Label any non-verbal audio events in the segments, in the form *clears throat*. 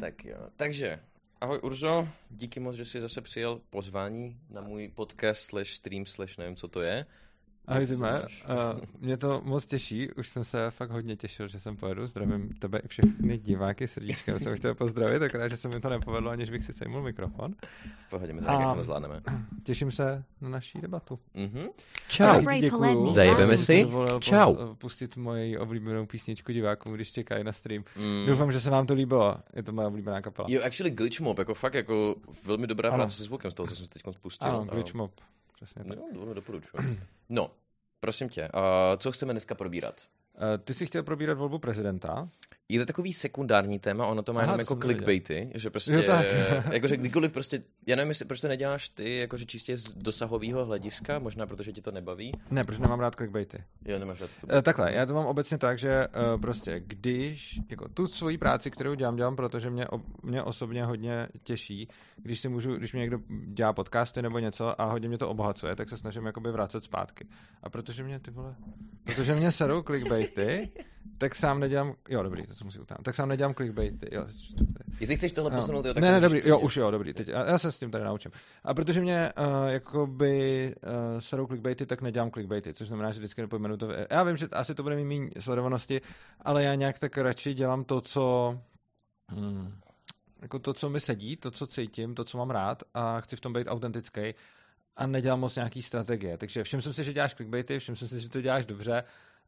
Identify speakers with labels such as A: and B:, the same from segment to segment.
A: Tak jo, takže ahoj Urzo, díky moc, že jsi zase přijel pozvání na můj podcast slash stream slash nevím, co to je.
B: Ahoj Zime, uh, mě to moc těší, už jsem se fakt hodně těšil, že jsem pojedu, zdravím tebe i všechny diváky srdíčkem, jsem chtěl pozdravit, akorát, že se mi to nepovedlo, aniž bych si sejmul mikrofon.
A: V pohodě, my to jako zvládneme.
B: Těším se na naší debatu.
A: Mm-hmm.
C: Čau.
B: Děkuju.
C: Zajebeme si. Čau.
B: pustit moji oblíbenou písničku divákům, když čekají na stream.
A: Mm.
B: Doufám, že se vám to líbilo, je to moje oblíbená kapela.
A: Jo, actually Glitch Mob, jako fakt jako velmi dobrá práce se zvukem z toho, co jsem teď spustil.
B: Ano, Glitch Mob. Přesně tak.
A: No, no, doporučuji. No, Prosím tě, uh, co chceme dneska probírat?
B: Uh, ty jsi chtěl probírat volbu prezidenta?
A: Je to takový sekundární téma, ono to má Aha, jenom jako clickbaity, že prostě, jo,
B: tak. *laughs*
A: jakože kdykoliv prostě, já nevím, jestli, proč to neděláš ty, jakože čistě z dosahového hlediska, možná protože ti to nebaví.
B: Ne, protože nemám rád clickbaity.
A: Jo, nemáš rád
B: uh, Takhle, já to mám obecně tak, že uh, prostě když, jako tu svoji práci, kterou dělám, dělám, protože mě, mě osobně hodně těší, když si můžu, když mě někdo dělá podcasty nebo něco a hodně mě to obohacuje, tak se snažím jakoby vracet zpátky. A protože mě ty vole, protože mě serou clickbaity, tak sám nedělám, jo dobrý, to se musí utáhnout, tak sám nedělám clickbaity, jo.
A: Jestli chceš tohle posunout, jo, tak
B: Ne, ne, dobrý, jo, už jo, dobrý, teď, já, se s tím tady naučím. A protože mě uh, jakoby uh, serou clickbaity, tak nedělám clickbaity, což znamená, že vždycky nepojmenu to. Já vím, že asi to bude mít méně sledovanosti, ale já nějak tak radši dělám to, co hmm, jako to, co mi sedí, to, co cítím, to, co mám rád a chci v tom být autentický a nedělám moc nějaký strategie. Takže všiml jsem si, že děláš clickbaity, všiml jsem si, že to děláš dobře,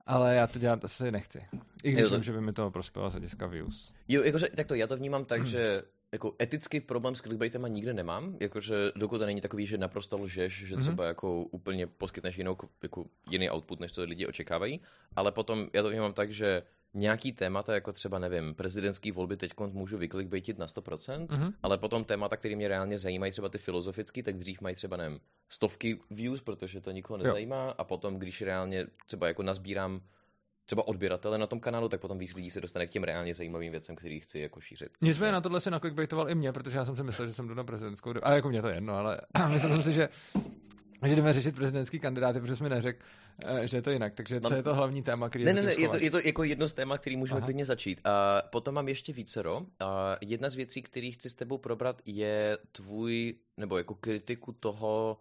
B: ale já to dělat asi nechci. I když vím, že by mi to prospělo z hlediska views.
A: Jo, jakože, tak to já to vnímám tak, hmm. že jako etický problém s clickbaitem nikde nemám, jakože dokud to není takový, že naprosto lžeš, že mhm. třeba jako úplně poskytneš jinou, jako jiný output, než co lidi očekávají, ale potom já to vnímám tak, že nějaký témata, jako třeba, nevím, prezidentský volby teď můžu vyklikbejtit na 100%, mm-hmm. ale potom témata, které mě reálně zajímají, třeba ty filozofické, tak dřív mají třeba, nevím, stovky views, protože to nikoho nezajímá jo. a potom, když reálně třeba jako nazbírám třeba odběratele na tom kanálu, tak potom víc lidí se dostane k těm reálně zajímavým věcem, který chci jako šířit.
B: Nicméně na tohle se naklikbejtoval i mě, protože já jsem si myslel, že jsem jdu na prezidentskou, a jako mě to jedno, ale *clears throat* myslel jsem si, že že jdeme řešit prezidentský kandidáty, protože jsme neřekl, eh, že je to jinak. Takže co mám... je to hlavní téma, který
A: Ne, ne, ne, je to, je to jako jedno z téma, který můžeme Aha. klidně začít. A potom mám ještě vícero. A jedna z věcí, který chci s tebou probrat, je tvůj, nebo jako kritiku toho,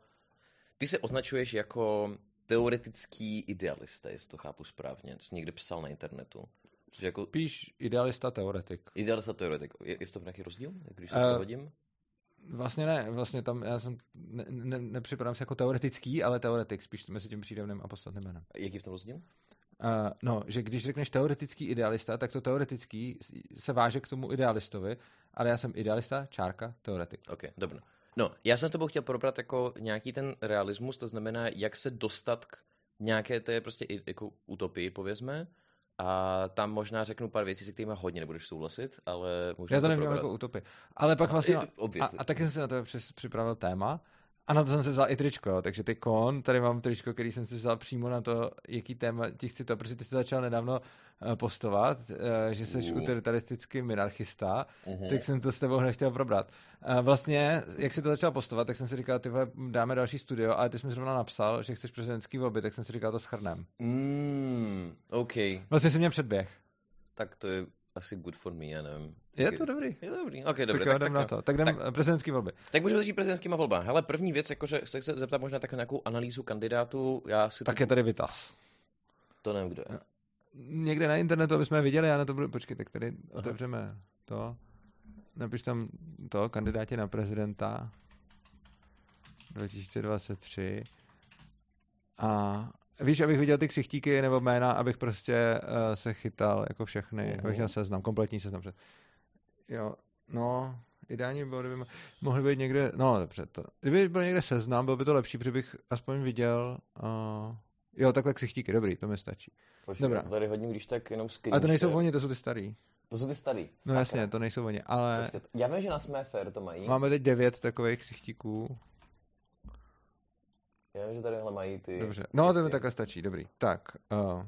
A: ty se označuješ jako teoretický idealista, jestli to chápu správně. To jsi někde psal na internetu.
B: Což jako... Píš idealista, teoretik.
A: Idealista, teoretik. Je, je v tom nějaký rozdíl, když se uh, to hodím?
B: Vlastně ne, vlastně tam já jsem, ne, ne, nepřipadám se jako teoretický, ale teoretik, spíš mezi tím přídavným a podstatným jménem.
A: Jaký v tom rozdíl? Uh,
B: no, že když řekneš teoretický idealista, tak to teoretický se váže k tomu idealistovi, ale já jsem idealista, čárka, teoretik.
A: Ok, dobře. No, já jsem s tebou chtěl probrat jako nějaký ten realismus, to znamená, jak se dostat k nějaké té prostě jako utopii, povězme, a tam možná řeknu pár věcí, se kterými hodně nebudeš souhlasit, ale
B: možná Já to nevím jako utopii. Ale pak vlastně, a, a taky jsem si na to připravil téma, a na to jsem si vzal i tričko, jo. takže ty kon, tady mám tričko, který jsem si vzal přímo na to, jaký téma ti chci to, protože ty jsi začal nedávno uh, postovat, uh, že jsi uh. utilitaristický minarchista, uh-huh. tak jsem to s tebou nechtěl probrat. Uh, vlastně, jak jsi to začal postovat, tak jsem si říkal, ty dáme další studio, ale ty jsi mi zrovna napsal, že chceš prezidentský volby, tak jsem si říkal, to schrnem.
A: Mm, OK.
B: Vlastně jsi mě předběh.
A: Tak to je asi good for me, já nevím.
B: Je to dobrý.
A: Je to dobrý. Ok, dobrý.
B: Tak, tak, tak, na to. tak jdem tak, prezidentský volby.
A: Tak můžeme začít prezidentskýma volbami. Hele, první věc, jakože se chci zeptat možná tak nějakou analýzu kandidátů. Já si
B: tak to... je tady vytaz.
A: To nevím, kdo je.
B: Někde na internetu, aby jsme viděli, já na to budu, počkej, tak tady Aha. otevřeme to. Napiš tam to, kandidáti na prezidenta 2023. A Víš, abych viděl ty ksichtíky nebo jména, abych prostě uh, se chytal jako všechny, uh-huh. abych měl seznam, kompletní seznam. Jo, no, ideálně by bylo, kdyby mohli být někde, no dobře, to, kdyby byl někde seznam, bylo by to lepší, protože bych aspoň viděl, uh, jo, takhle ksichtíky, dobrý, to mi stačí.
A: Počkej, Dobrá. tady hodně, když tak jenom
B: screenshot. Ale to nejsou oni, to jsou ty starý.
A: To jsou ty starý.
B: No Sakra. jasně, to nejsou oni, ale...
A: Počkej, já vím, že na Sméfair to mají.
B: Máme teď devět takových ksichtíků.
A: Já že tadyhle mají ty...
B: Dobře, no to mi takhle stačí, dobrý. Tak. Uh...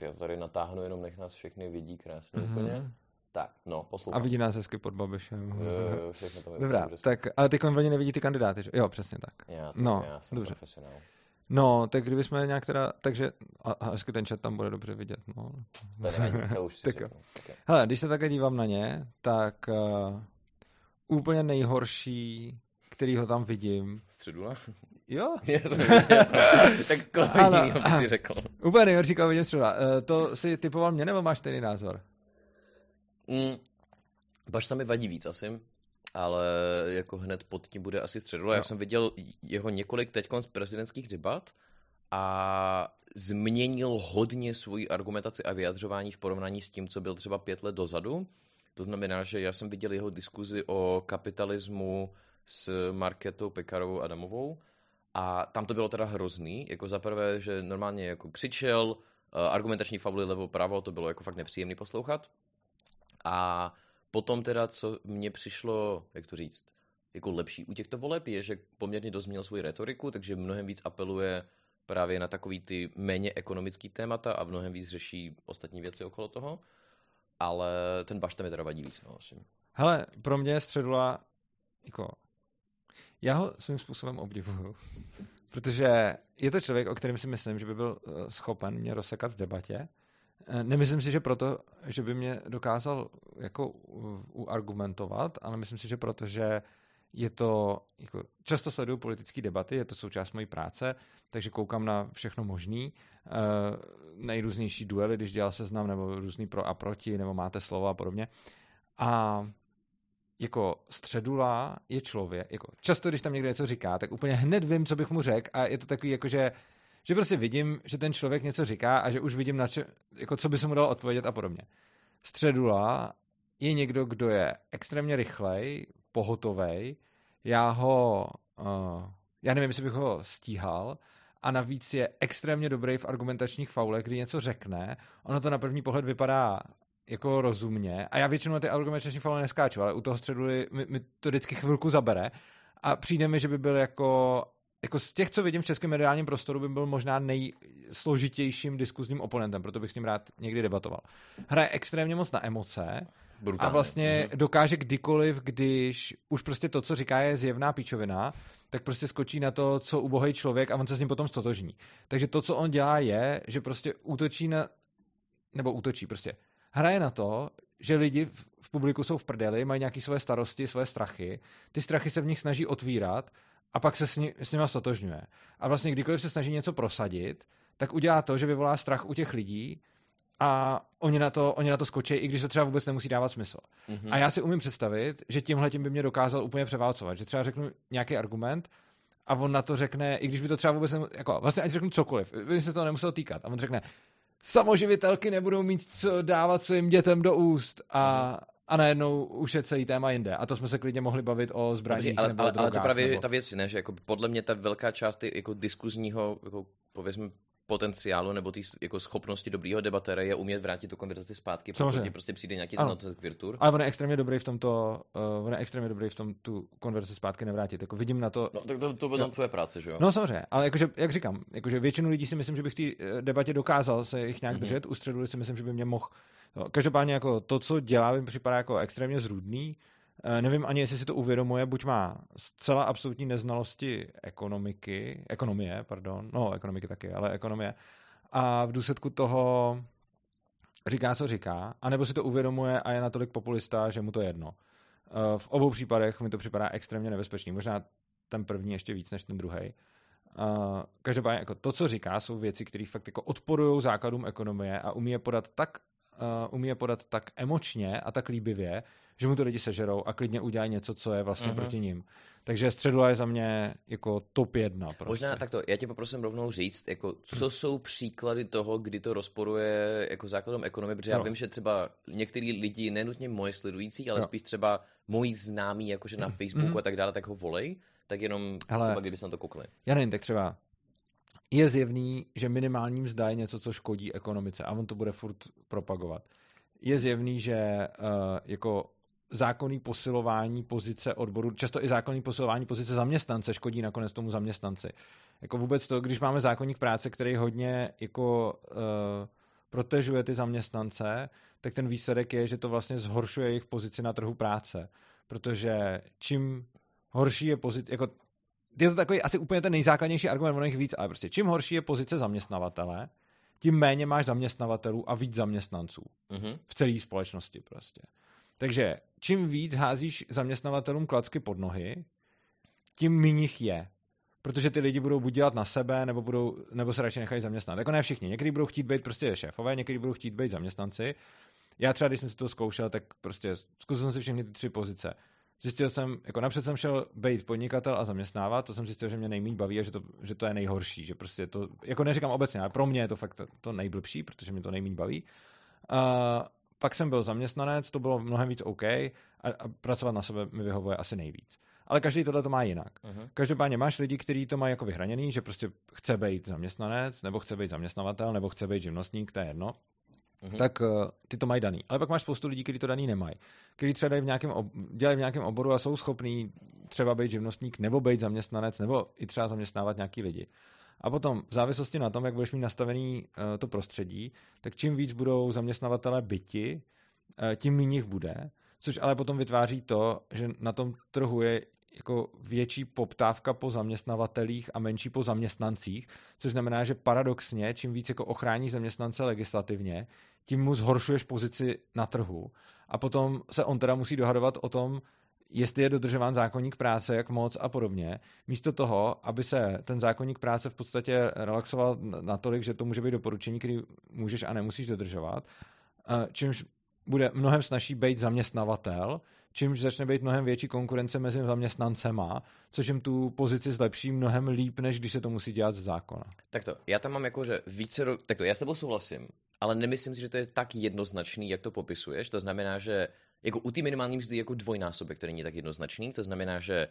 A: Já tady natáhnu, jenom nech nás všechny vidí krásně mm-hmm. úplně. Tak, no, poslouchám.
B: A vidí nás hezky pod Babišem.
A: Jo, jo, všechno to
B: Dobrá, tak, ale ty oni nevidí ty kandidáty, že? Jo, přesně tak.
A: Já, to,
B: no,
A: já jsem
B: dobře.
A: profesionál.
B: No, tak kdybychom nějak teda, takže, a, a hezky ten chat tam bude dobře vidět, no.
A: To nevadí, to už si *laughs*
B: Tak jo.
A: řeknu. Okay.
B: Hele, když se takhle dívám na ně, tak uh, úplně nejhorší, který ho tam vidím,
A: Středula?
B: jo, *laughs*
A: tak koho by si řekl?
B: úplně nejhorší, vidím středula. Uh, to si typoval mě, nebo máš stejný názor?
A: Mm, Bašta mi vadí víc asi, ale jako hned pod tím bude asi středula. Já
B: Jo.
A: jsem viděl jeho několik teď z prezidentských debat a změnil hodně svoji argumentaci a vyjadřování v porovnání s tím, co byl třeba pět let dozadu. To znamená, že já jsem viděl jeho diskuzi o kapitalismu s Marketou Pekarovou Adamovou a tam to bylo teda hrozný. Jako zaprvé, že normálně jako křičel, eh, argumentační fabuly levo pravo, to bylo jako fakt nepříjemný poslouchat. A potom teda, co mně přišlo, jak to říct, jako lepší u těchto voleb je, že poměrně dost změnil svoji retoriku, takže mnohem víc apeluje právě na takový ty méně ekonomický témata a mnohem víc řeší ostatní věci okolo toho. Ale ten Bašta mi teda vadí víc, no.
B: Hele, pro mě je středula, jako, já ho svým způsobem obdivuju, *laughs* protože je to člověk, o kterém si myslím, že by byl eh, schopen mě rozsekat v debatě. Eh, Nemyslím si, že proto, že by mě dokázal jako uargumentovat, ale myslím si, že proto, že je to, jako, často sleduju politické debaty, je to součást mojí práce, takže koukám na všechno možný, eh, nejrůznější duely, když dělal seznam, nebo různý pro a proti, nebo máte slovo a podobně. A jako středula je člověk, jako často, když tam někdo něco říká, tak úplně hned vím, co bych mu řekl a je to takový jako, že, že prostě vidím, že ten člověk něco říká a že už vidím, na če, jako co by se mu dalo odpovědět a podobně. Středula je někdo, kdo je extrémně rychlej, pohotovej, já ho, uh, já nevím, jestli bych ho stíhal, a navíc je extrémně dobrý v argumentačních faulech, kdy něco řekne, ono to na první pohled vypadá jako rozumně. A já většinou na ty argumentační faule neskáču, ale u toho středu mi, mi to vždycky chvilku zabere. A přijde mi, že by byl jako, jako z těch, co vidím v českém mediálním prostoru, by byl možná nejsložitějším diskuzním oponentem, proto bych s ním rád někdy debatoval. Hraje extrémně moc na emoce
A: Brutálně.
B: a vlastně
A: Mhm.
B: dokáže kdykoliv, když už prostě to, co říká, je zjevná píčovina, tak prostě skočí na to, co ubohý člověk a on se s ním potom stotožní. Takže to, co on dělá, je, že prostě útočí na, nebo útočí, prostě hraje na to, že lidi v- publiku jsou v prdeli, mají nějaké svoje starosti, svoje strachy, ty strachy se v nich snaží otvírat a pak se s, ní, s nima stotožňuje. A vlastně kdykoliv se snaží něco prosadit, tak udělá to, že vyvolá strach u těch lidí a oni na to, oni na to skočí, i když to třeba vůbec nemusí dávat smysl.
A: Mhm.
B: A já si umím představit, že tímhle tím by mě dokázal úplně převálcovat, že třeba řeknu nějaký argument a on na to řekne, i když by to třeba vůbec nemusel, jako vlastně ať řeknu cokoliv, by se to nemuselo týkat. A on řekne, samoživitelky nebudou mít co dávat svým dětem do úst a, a najednou už je celý téma jinde. A to jsme se klidně mohli bavit o zbraních
A: ale,
B: nebo
A: ale,
B: o
A: ale to
B: drogách,
A: právě
B: nebo...
A: je ta věc, ne, že jako podle mě ta velká část jako diskuzního, jako povězme, potenciálu nebo té jako schopnosti dobrýho debatéra je umět vrátit tu konverzaci zpátky,
B: Samozřejmě.
A: pokud ti prostě přijde nějaký
B: Ano.
A: ten k virtur.
B: Ale on je extrémně dobrý v tomto, uh, on je extrémně dobrý v tom tu konverzi zpátky nevrátit. Jako vidím na to,
A: No, tak to, to byla tvoje práce, že jo?
B: No samozřejmě, ale jakože, jak říkám, jakože většinu lidí si myslím, že bych v té eh, debatě dokázal se jich nějak
A: Mhm.
B: držet, u středu si myslím, že by mě mohl. No, každopádně jako to, co dělá, mi připadá jako extrémně zrůdný. Eh, Nevím ani, jestli si to uvědomuje, buď má zcela absolutní neznalosti ekonomiky, ekonomie, pardon, no ekonomiky taky, ale ekonomie. A v důsledku toho říká, co říká, anebo si to uvědomuje a je natolik populista, že mu to je jedno. Eh, V obou případech mi to připadá extrémně nebezpečný. Možná ten první ještě víc než ten druhý. Uh, každopádně jako to, co říká, jsou věci, které fakt jako odporují základům ekonomie a umí je podat tak, uh, umí je podat tak emočně a tak líbivě, že mu to lidi sežerou a klidně udělají něco, co je vlastně
A: Mhm.
B: proti ním. Takže středula je za mě jako top jedna. Prostě.
A: Možná takto, já tě poprosím rovnou říct, jako, co jsou příklady toho, kdy to rozporuje jako základem ekonomie, protože já
B: Jo.
A: vím, že třeba některý lidi, nenutně moje sledující, ale
B: Jo.
A: spíš třeba moji známí, jakože na Facebooku
B: Mhm.
A: a tak dále, tak ho volej, tak jenom
B: Hele.
A: třeba kdyby se na to koukli.
B: Já nevím, tak třeba je zjevný, že minimální mzda je něco, co škodí ekonomice a on to bude furt propagovat. Je zjevný, že uh, jako zákonný posilování pozice odboru, často i zákonný posilování pozice zaměstnance škodí nakonec tomu zaměstnanci. Jako vůbec to, když máme zákonník práce, který hodně jako uh, protežuje ty zaměstnance, tak ten výsledek je, že to vlastně zhoršuje jejich pozici na trhu práce. Protože čím horší je pozice, jako je to takový asi úplně ten nejzákladnější argument, ono jich víc, ale prostě čím horší je pozice zaměstnavatele, tím méně máš zaměstnavatelů a víc zaměstnanců
A: Mhm.
B: v celé společnosti prostě. Takže čím víc házíš zaměstnavatelům klacky pod nohy, tím méně jich je. Protože ty lidi budou buď dělat na sebe, nebo, budou, nebo se radši nechají zaměstnat. Jako ne všichni. Někteří budou chtít být prostě šéfové, někteří budou chtít být zaměstnanci. Já třeba, když jsem si to zkoušel, tak prostě zkusil jsem si všechny ty tři pozice. Zjistil jsem, jako napřed jsem šel být podnikatel a zaměstnávat, to jsem zjistil, že mě nejméně baví a že to, že to je nejhorší, že prostě to, jako neříkám obecně, ale pro mě je to fakt to, to nejblbší, protože mě to nejméně baví. Uh, pak jsem byl zaměstnanec, to bylo mnohem víc OK a, a pracovat na sebe mi vyhovuje asi nejvíc. Ale každý tohle to má jinak.
A: Mhm.
B: Každopádně máš lidi, kteří to mají jako vyhraněný, že prostě chce být zaměstnanec, nebo chce být zaměstnavatel, nebo chce být živnostník, to je jedno.
A: Mhm.
B: Tak uh, ty to mají daný. Ale pak máš spoustu lidí, kteří to daný nemají. Kteří třeba v nějakém ob- dělají v nějakém oboru a jsou schopní třeba být živnostník, nebo být zaměstnanec, nebo i třeba zaměstnávat nějaký lidi. A potom v závislosti na tom, jak budeš mít nastavený uh, to prostředí, tak čím víc budou zaměstnavatele byti, uh, tím méně jich bude, což ale potom vytváří to, že na tom trhu je jako větší poptávka po zaměstnavatelích a menší po zaměstnancích, což znamená, že paradoxně, čím víc jako ochrání zaměstnance legislativně, tím mu zhoršuješ pozici na trhu. A potom se on teda musí dohadovat o tom, jestli je dodržován zákonník práce, jak moc a podobně, místo toho, aby se ten zákonník práce v podstatě relaxoval natolik, že to může být doporučení, který můžeš a nemusíš dodržovat, eh, čímž bude mnohem snažší být zaměstnavatel, čímž začne být mnohem větší konkurence mezi zaměstnancema, což jim tu pozici zlepší mnohem líp, než když se to musí dělat z zákona.
A: Tak to, já tam mám jako, že více, tak to, já s tebou souhlasím, ale nemyslím si, že to je tak jednoznačný, jak to popisuješ. To znamená, že jako u té minimální mzdy jako dvojnásobek, který není tak jednoznačný, to znamená, že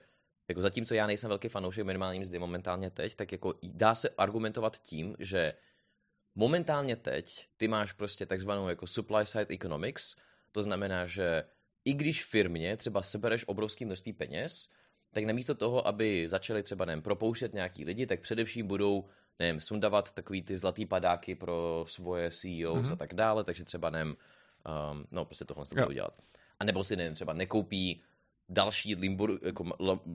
A: jako zatímco já nejsem velký fanoušek minimální mzdy momentálně teď, tak jako dá se argumentovat tím, že momentálně teď ty máš prostě takzvanou jako supply side economics, to znamená, že i když firmě třeba sebereš obrovský množství peněz, tak namísto toho, aby začali třeba, nevím, propouštět nějaký lidi, tak především budou, nevím, sundavat takový ty zlatý padáky pro svoje CEOs mm-hmm. a tak dále, takže třeba, nevím, um, no prostě tohle to budou dělat. A nebo si, nevím, třeba nekoupí další limbur, jako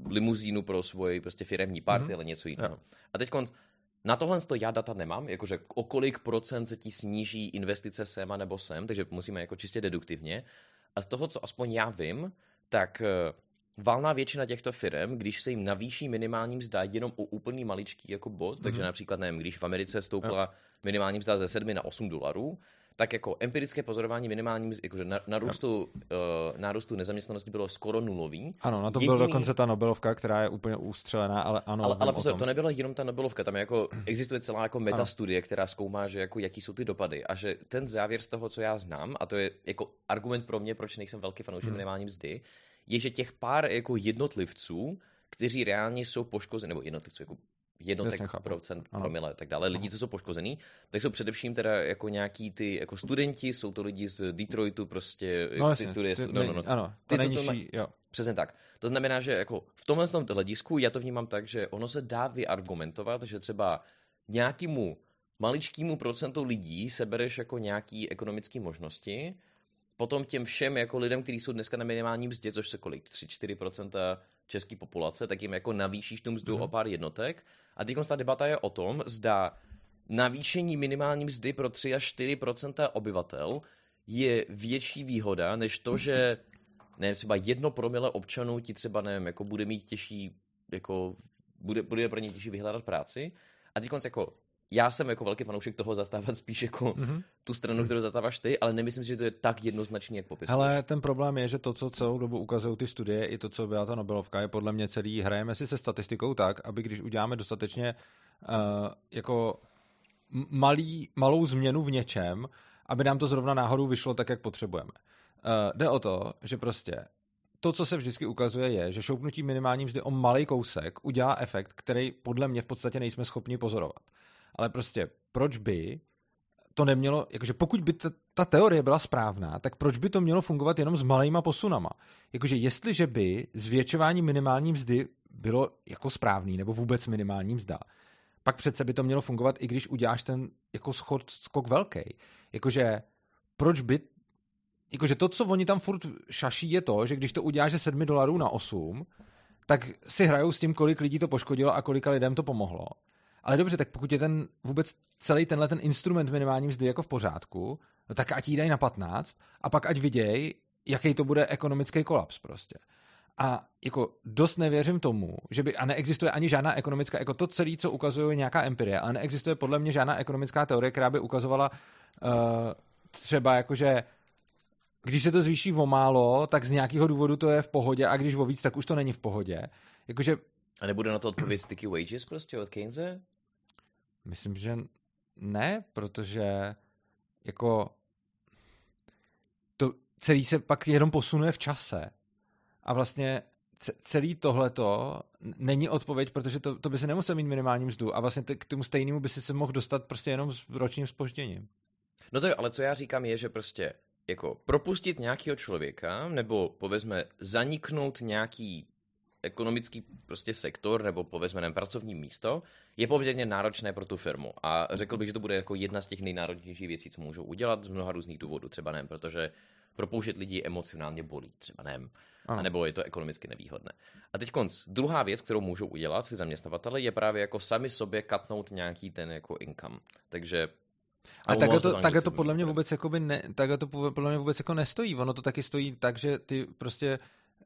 A: limuzínu pro svoji prostě firemní party, mm-hmm. ale něco jiného. A teď na tohle to já data nemám, jakože o kolik procent se ti sníží investice sem a nebo sem, takže musíme jako čistě deduktivně. A z toho, co aspoň já vím, tak valná většina těchto firm, když se jim navýší minimální mzda jenom o úplný maličký jako bod, mm-hmm. takže například, nevím, když v Americe stoupla minimální mzda ze 7 na 8 dolarů, tak jako empirické pozorování minimální mzdy, jakože nárůstu, uh, nárůstu nezaměstnanosti bylo skoro nulový.
B: Ano, na to Jediný... byla dokonce ta Nobelovka, která je úplně ústřelená, ale ano.
A: Ale, ale pozor, to nebyla jenom ta Nobelovka, tam jako, *clears throat* existuje celá jako metastudie, která zkoumá, že jako jaký jsou ty dopady a že ten závěr z toho, co já znám, a to je jako argument pro mě, proč nejsem velký fanoušek hmm. minimální mzdy, je, že těch pár jako jednotlivců, kteří reálně jsou poškozeni, nebo jednotlivců, jako jednotek procent promile a tak dále, lidi, co jsou poškozený, tak jsou především teda jako nějaký ty jako studenti, jsou to lidi z Detroitu prostě,
B: no, jasně,
A: ty studie,
B: ty,
A: no, no, no.
B: Ano,
A: ty,
B: nejnižší,
A: co
B: jo.
A: Přesně tak. To znamená, že jako v tomhle tom hledisku já to vnímám tak, že ono se dá vyargumentovat, že třeba nějakému maličkému procentu lidí sebereš jako nějaký ekonomické možnosti, potom těm všem jako lidem, kteří jsou dneska na minimální mzdě, což se kolik, 3-4% české populace, tak jim jako navýšíš tu mzdu mm. o pár jednotek. A teď ta debata je o tom, zda navýšení minimální mzdy pro 3 až 4% obyvatel je větší výhoda, než to, že ne, třeba jedno promile občanů ti třeba, nevím, jako bude mít těžší, jako bude, bude pro ně těžší vyhledat práci. A teď jako já jsem jako velký fanoušek toho zastávat spíš jako mm-hmm. tu stranu, kterou zastáváš ty, ale nemyslím si, že to je tak jednoznačný, jak popisuješ.
B: Ale ten problém je, že to, co celou dobu ukazují ty studie, i to, co byla ta Nobelovka, je podle mě celý, hrajeme si se statistikou tak, aby když uděláme dostatečně uh, jako malý, malou změnu v něčem, aby nám to zrovna náhodou vyšlo tak, jak potřebujeme. Uh, jde o to, že prostě to, co se vždycky ukazuje, je, že šoupnutí minimální mzdy o malý kousek udělá efekt, který podle mě v podstatě nejsme schopni pozorovat ale prostě proč by to nemělo, jakože pokud by ta, ta teorie byla správná, tak proč by to mělo fungovat jenom s malýma posunama? Jakože jestliže by zvětšování minimální mzdy bylo jako správný, nebo vůbec minimální mzda, pak přece by to mělo fungovat, i když uděláš ten jako schod, skok velký. Jakože proč by jakože to, co oni tam furt šaší, je to, že když to uděláš ze 7 dolarů na 8, tak si hrajou s tím, kolik lidí to poškodilo a kolika lidem to pomohlo. Ale dobře, tak pokud je ten vůbec celý tenhle ten instrument minimální mzdy jako v pořádku, no tak ať jí dají na 15 a pak ať viděj, jaký to bude ekonomický kolaps prostě. A jako dost nevěřím tomu, že by, a neexistuje ani žádná ekonomická, jako to celé, co ukazuje nějaká empirie, ale neexistuje podle mě žádná ekonomická teorie, která by ukazovala uh, třeba jakože když se to zvýší o málo, tak z nějakého důvodu to je v pohodě a když o víc, tak už to není v pohodě. Jakože...
A: A nebude na to odpověď sticky wages prostě od Keynese?
B: Myslím, že ne, protože jako to celý se pak jenom posunuje v čase. A vlastně celý tohleto není odpověď, protože to, to by se nemusel mít minimální mzdu a vlastně k tomu stejnému by si se mohl dostat prostě jenom s ročním spožděním.
A: No to jo, ale co já říkám je, že prostě jako propustit nějakého člověka, nebo povězme zaniknout nějaký ekonomický prostě sektor, nebo povězme nevím, pracovní místo, je poměrně náročné pro tu firmu. A řekl bych, že to bude jako jedna z těch nejnáročnějších věcí, co můžou udělat z mnoha různých důvodů. Třeba ne, protože propouštět lidi emocionálně bolí, třeba ne, a nebo je to ekonomicky nevýhodné. A teď konc, druhá věc, kterou můžou udělat ty zaměstnavatele, je právě jako sami sobě katnout nějaký ten jako income. Takže
B: a takhle to, takhle to podle mě vůbec jako by ne, takhle to podle mě vůbec jako nestojí. Ono to taky stojí tak, že ty prostě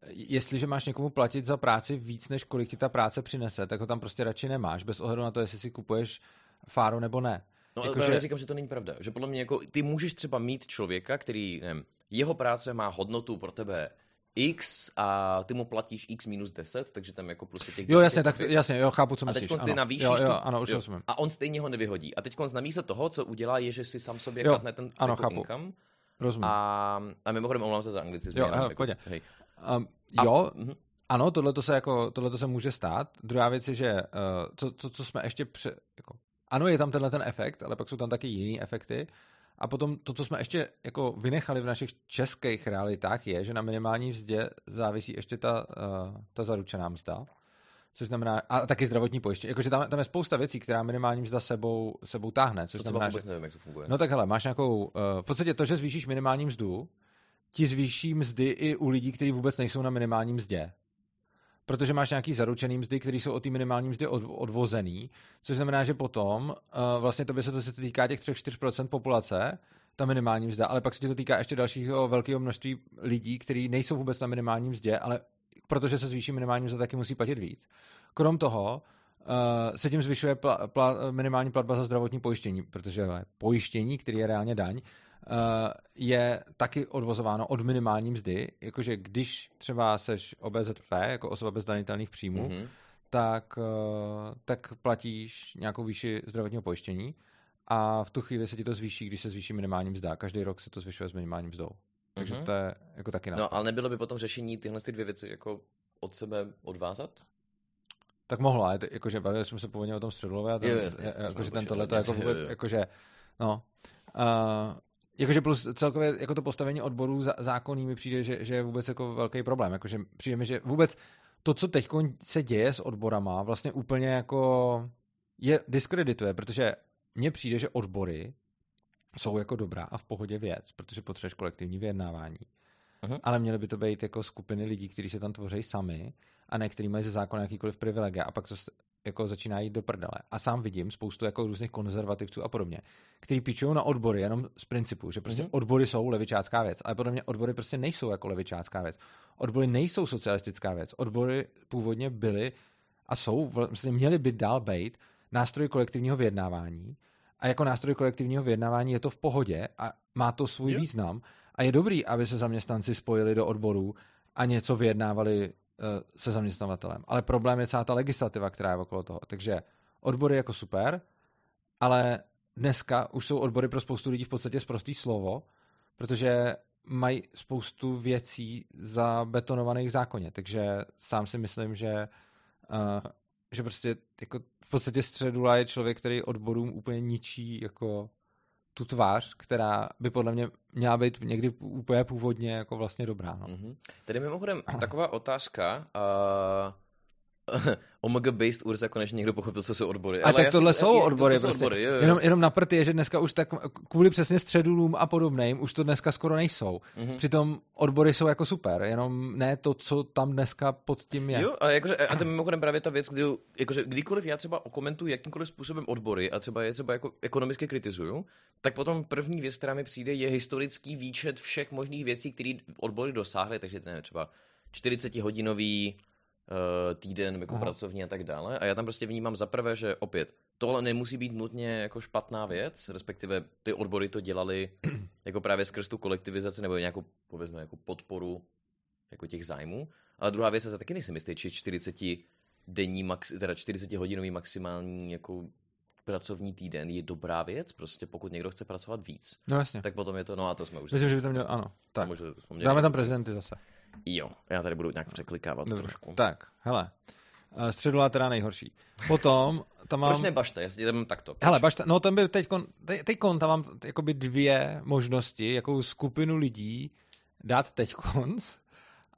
B: jestliže máš někomu platit za práci víc, než kolik ti ta práce přinese, tak ho tam prostě radši nemáš, bez ohledu na to, jestli si kupuješ fáru nebo ne.
A: No, jako, ale že... já říkám, že to není pravda. Že podle mě jako, ty můžeš třeba mít člověka, který, nevím, jeho práce má hodnotu pro tebe X a ty mu platíš X minus 10, takže tam jako plus těch
B: Jo, jasně, tak jasně, jo, chápu, co myslíš.
A: A teď ty navýšíš
B: jo, jo, ano, už jo.
A: A on stejně ho nevyhodí. A teď namísto toho, co udělá, je, že si sám sobě jo, katne ten
B: ano,
A: jako
B: chápu.
A: income.
B: Rozumím.
A: A, a mimochodem omlouvám se za anglicismus.
B: Jo, hele, jako, hej. Um, jo, a, uh-huh. ano, tohle se jako, tohle se může stát. Druhá věc je, že uh, co, co, co jsme ještě pře, jako, ano, je tam tenhle ten efekt, ale pak jsou tam taky jiný efekty. A potom to, co jsme ještě jako vynechali v našich českých realitách, je, že na minimální vzdě závisí ještě ta, uh, ta zaručená mzda. Což znamená, a taky zdravotní pojištění. Jakože tam, tam je spousta věcí, která minimální mzda sebou, sebou táhne. Což
A: to
B: znamená,
A: že... nevím, jak to funguje.
B: No tak hele, máš nějakou, uh, v podstatě to, že zvýšíš minimální mzdu, ti zvýší mzdy i u lidí, kteří vůbec nejsou na minimální mzdě protože máš nějaký zaručený mzdy, které jsou od té minimální mzdy od, odvozený, což znamená, že potom uh, vlastně to by se to se týká těch 3-4% populace, ta minimální mzda, ale pak se ti to týká ještě dalšího velkého množství lidí, kteří nejsou vůbec na minimální mzdě, ale protože se zvýší minimální mzda, taky musí platit víc. Krom toho uh, se tím zvyšuje pla, pla, minimální platba za zdravotní pojištění, protože pojištění, který je reálně daň, Eh, je taky odvozováno od minimální mzdy, jakože když třeba seš OBZP, jako osoba bez danitelných příjmů, mm-hmm. tak, eh, tak platíš nějakou výši zdravotního pojištění a v tu chvíli se ti to zvýší, když se zvýší minimální mzda. Každý rok se to zvyšuje s minimální mzdou. Takže mm-hmm. to je jako taky
A: nápad. No, ale nebylo by potom řešení tyhle ty dvě věci jako od sebe odvázat?
B: Tak mohlo, ale jakože bavili jsme se původně o tom středolové a ten, jo, jasně, jakože ten tohle to jako *laughs* vůbec, jakože, no, uh, Jakože plus celkově jako to postavení odborů zákonný mi přijde, že, že je vůbec jako velký problém. Jakože přijde mi, že vůbec to, co teď se děje s odborama, vlastně úplně jako je diskredituje, protože mně přijde, že odbory jsou jako dobrá a v pohodě věc, protože potřebuješ kolektivní vyjednávání. Uh-huh. Ale měly by to být jako skupiny lidí, kteří se tam tvoří sami a ne, kteří mají ze zákona jakýkoliv privilegia a pak to jako začíná jít do prdele. A sám vidím spoustu jako různých konzervativců a podobně, kteří píčují na odbory jenom z principu, že prostě mm-hmm. odbory jsou levičácká věc, ale podle mě odbory prostě nejsou jako levičácká věc. Odbory nejsou socialistická věc. Odbory původně byly a jsou, vlastně měly by dál být nástroj kolektivního vyjednávání a jako nástroj kolektivního vyjednávání je to v pohodě a má to svůj jo. význam a je dobrý, aby se zaměstnanci spojili do odborů a něco vyjednávali se zaměstnavatelem. Ale problém je celá ta legislativa, která je okolo toho. Takže odbory jako super, ale dneska už jsou odbory pro spoustu lidí v podstatě zprostý slovo, protože mají spoustu věcí zabetonovaných v zákoně. Takže sám si myslím, že, uh, že prostě jako v podstatě středula je člověk, který odborům úplně ničí jako tu tvář, která by podle mě měla být někdy úplně původně jako vlastně dobrá. No. Mm-hmm.
A: Tedy mimochodem *clears throat* taková otázka. Uh, *laughs* OMG-based Urza konečně někdo pochopil, co jsou odbory.
B: A Ale tak tohle
A: si,
B: jsou odbory.
A: To, to
B: prostě.
A: odbory jo, jo.
B: Jenom, jenom na je, že dneska už tak kvůli přesně středulům a podobným už to dneska skoro nejsou.
A: Mhm.
B: Přitom odbory jsou jako super, jenom ne to, co tam dneska pod tím je.
A: Jo, a, jakože, a to je mimochodem právě ta věc, kdy, jakože, kdykoliv já třeba okomentuji jakýmkoliv způsobem odbory a třeba je třeba jako ekonomicky kritizuju, tak potom první věc, která mi přijde, je historický výčet všech možných věcí, které odbory dosáhly, takže to je třeba 40-hodinový uh, týden jako
B: Aha.
A: pracovní a tak dále. A já tam prostě vnímám za prvé, že opět, tohle nemusí být nutně jako špatná věc, respektive ty odbory to dělali *clears throat* jako právě skrz tu kolektivizaci nebo nějakou, povězme, jako podporu jako těch zájmů. Ale druhá věc, já se taky nejsem jistý, či 40 denní, max, teda 40 hodinový maximální jako pracovní týden je dobrá věc, prostě pokud někdo chce pracovat víc,
B: No jasně.
A: tak potom je to, no a to jsme už
B: Myslím, že by to mělo, ano. Tak. Dáme tam prezidenty zase.
A: Jo, já tady budu nějak překlikávat
B: Dobře.
A: trošku.
B: Tak, hele. Eh, Středula teda nejhorší. Potom tam mám...
A: Proč ne bašta? Já si jdem takto. Proč?
B: Hele, bašta, no ten by teď, teď tam mám jakoby dvě možnosti, jakou skupinu lidí dát teď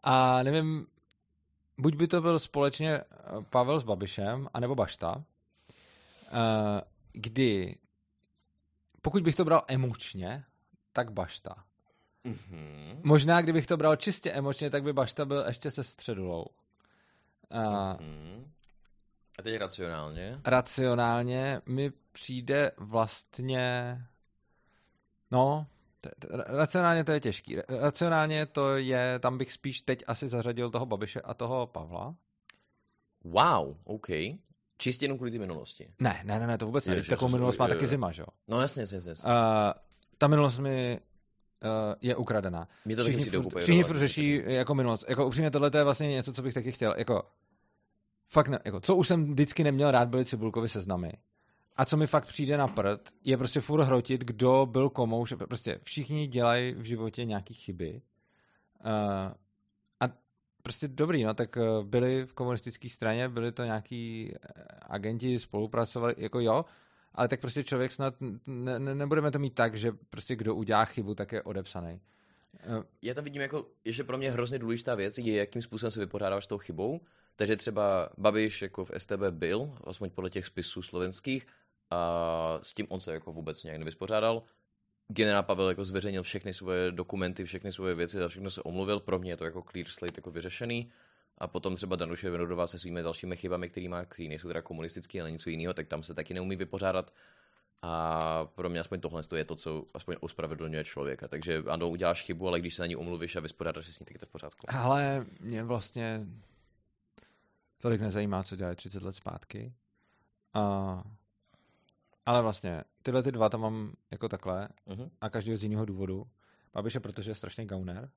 B: a nevím, buď by to byl společně eh, Pavel s Babišem, anebo Bašta, eh, kdy pokud bych to bral emočně, tak Bašta.
A: Mhm.
B: Možná, kdybych to bral čistě emočně, tak by Bašta byl ještě se středulou. A
A: Mhm. A teď racionálně.
B: racionálně mi přijde vlastně, no, t- t- racionálně to je těžký. Ra- Racionálně to je, tam bych spíš teď asi zařadil toho Babiše a toho Pavla.
A: Wow, OK. Čistě jenom kvůli té minulosti.
B: Ne, ne, ne, ne to vůbec ne.
A: Ježiš,
B: Takovou minulost má
A: jo,
B: taky
A: jo.
B: zima, že jo.
A: No jasně, jasně, jasně.
B: Uh, ta minulost mi je ukradená.
A: Mě to taky
B: Všichni, furt,
A: úplně
B: všichni furt řeší jako minulost. Jako upřímně tohle to je vlastně něco, co bych taky chtěl. Jako, fakt ne, jako, co už jsem vždycky neměl rád, byly cibulkovy seznamy. A co mi fakt přijde na prd, je prostě furt hrotit, kdo byl komou, že prostě všichni dělají v životě nějaký chyby. Uh, a prostě dobrý, no, tak uh, byli v komunistické straně, byli to nějaký eh, agenti, spolupracovali, jako jo, ale tak prostě člověk snad, ne, ne, nebudeme to mít tak, že prostě kdo udělá chybu, tak je odepsaný. Uh,
A: Já tam vidím jako, že pro mě hrozně důležitá věc je, jakým způsobem se vypořádáš s tou chybou. Takže třeba Babiš jako v STB byl, aspoň podle těch spisů slovenských, a s tím on se jako vůbec nějak nevyspořádal. Generál Pavel jako zveřejnil všechny svoje dokumenty, všechny svoje věci, za všechno se omluvil. Pro mě je to jako clear slate jako vyřešený. A potom třeba Danuše Vinodová se svými dalšími chybami, který má, který nejsou teda komunistický, ale něco jiného, tak tam se taky neumí vypořádat. A pro mě aspoň tohle je to, co aspoň ospravedlňuje člověka. Takže ano, uděláš chybu, ale když se na ní omluvíš a vyspořádáš se s ní, tak je to v pořádku.
B: Ale mě vlastně tolik nezajímá, co dělali 30 let zpátky. A, ale vlastně tyhle ty dva tam mám jako takhle
A: Uh-huh.
B: a každý z jiného důvodu. Babiše, protože je strašný gauner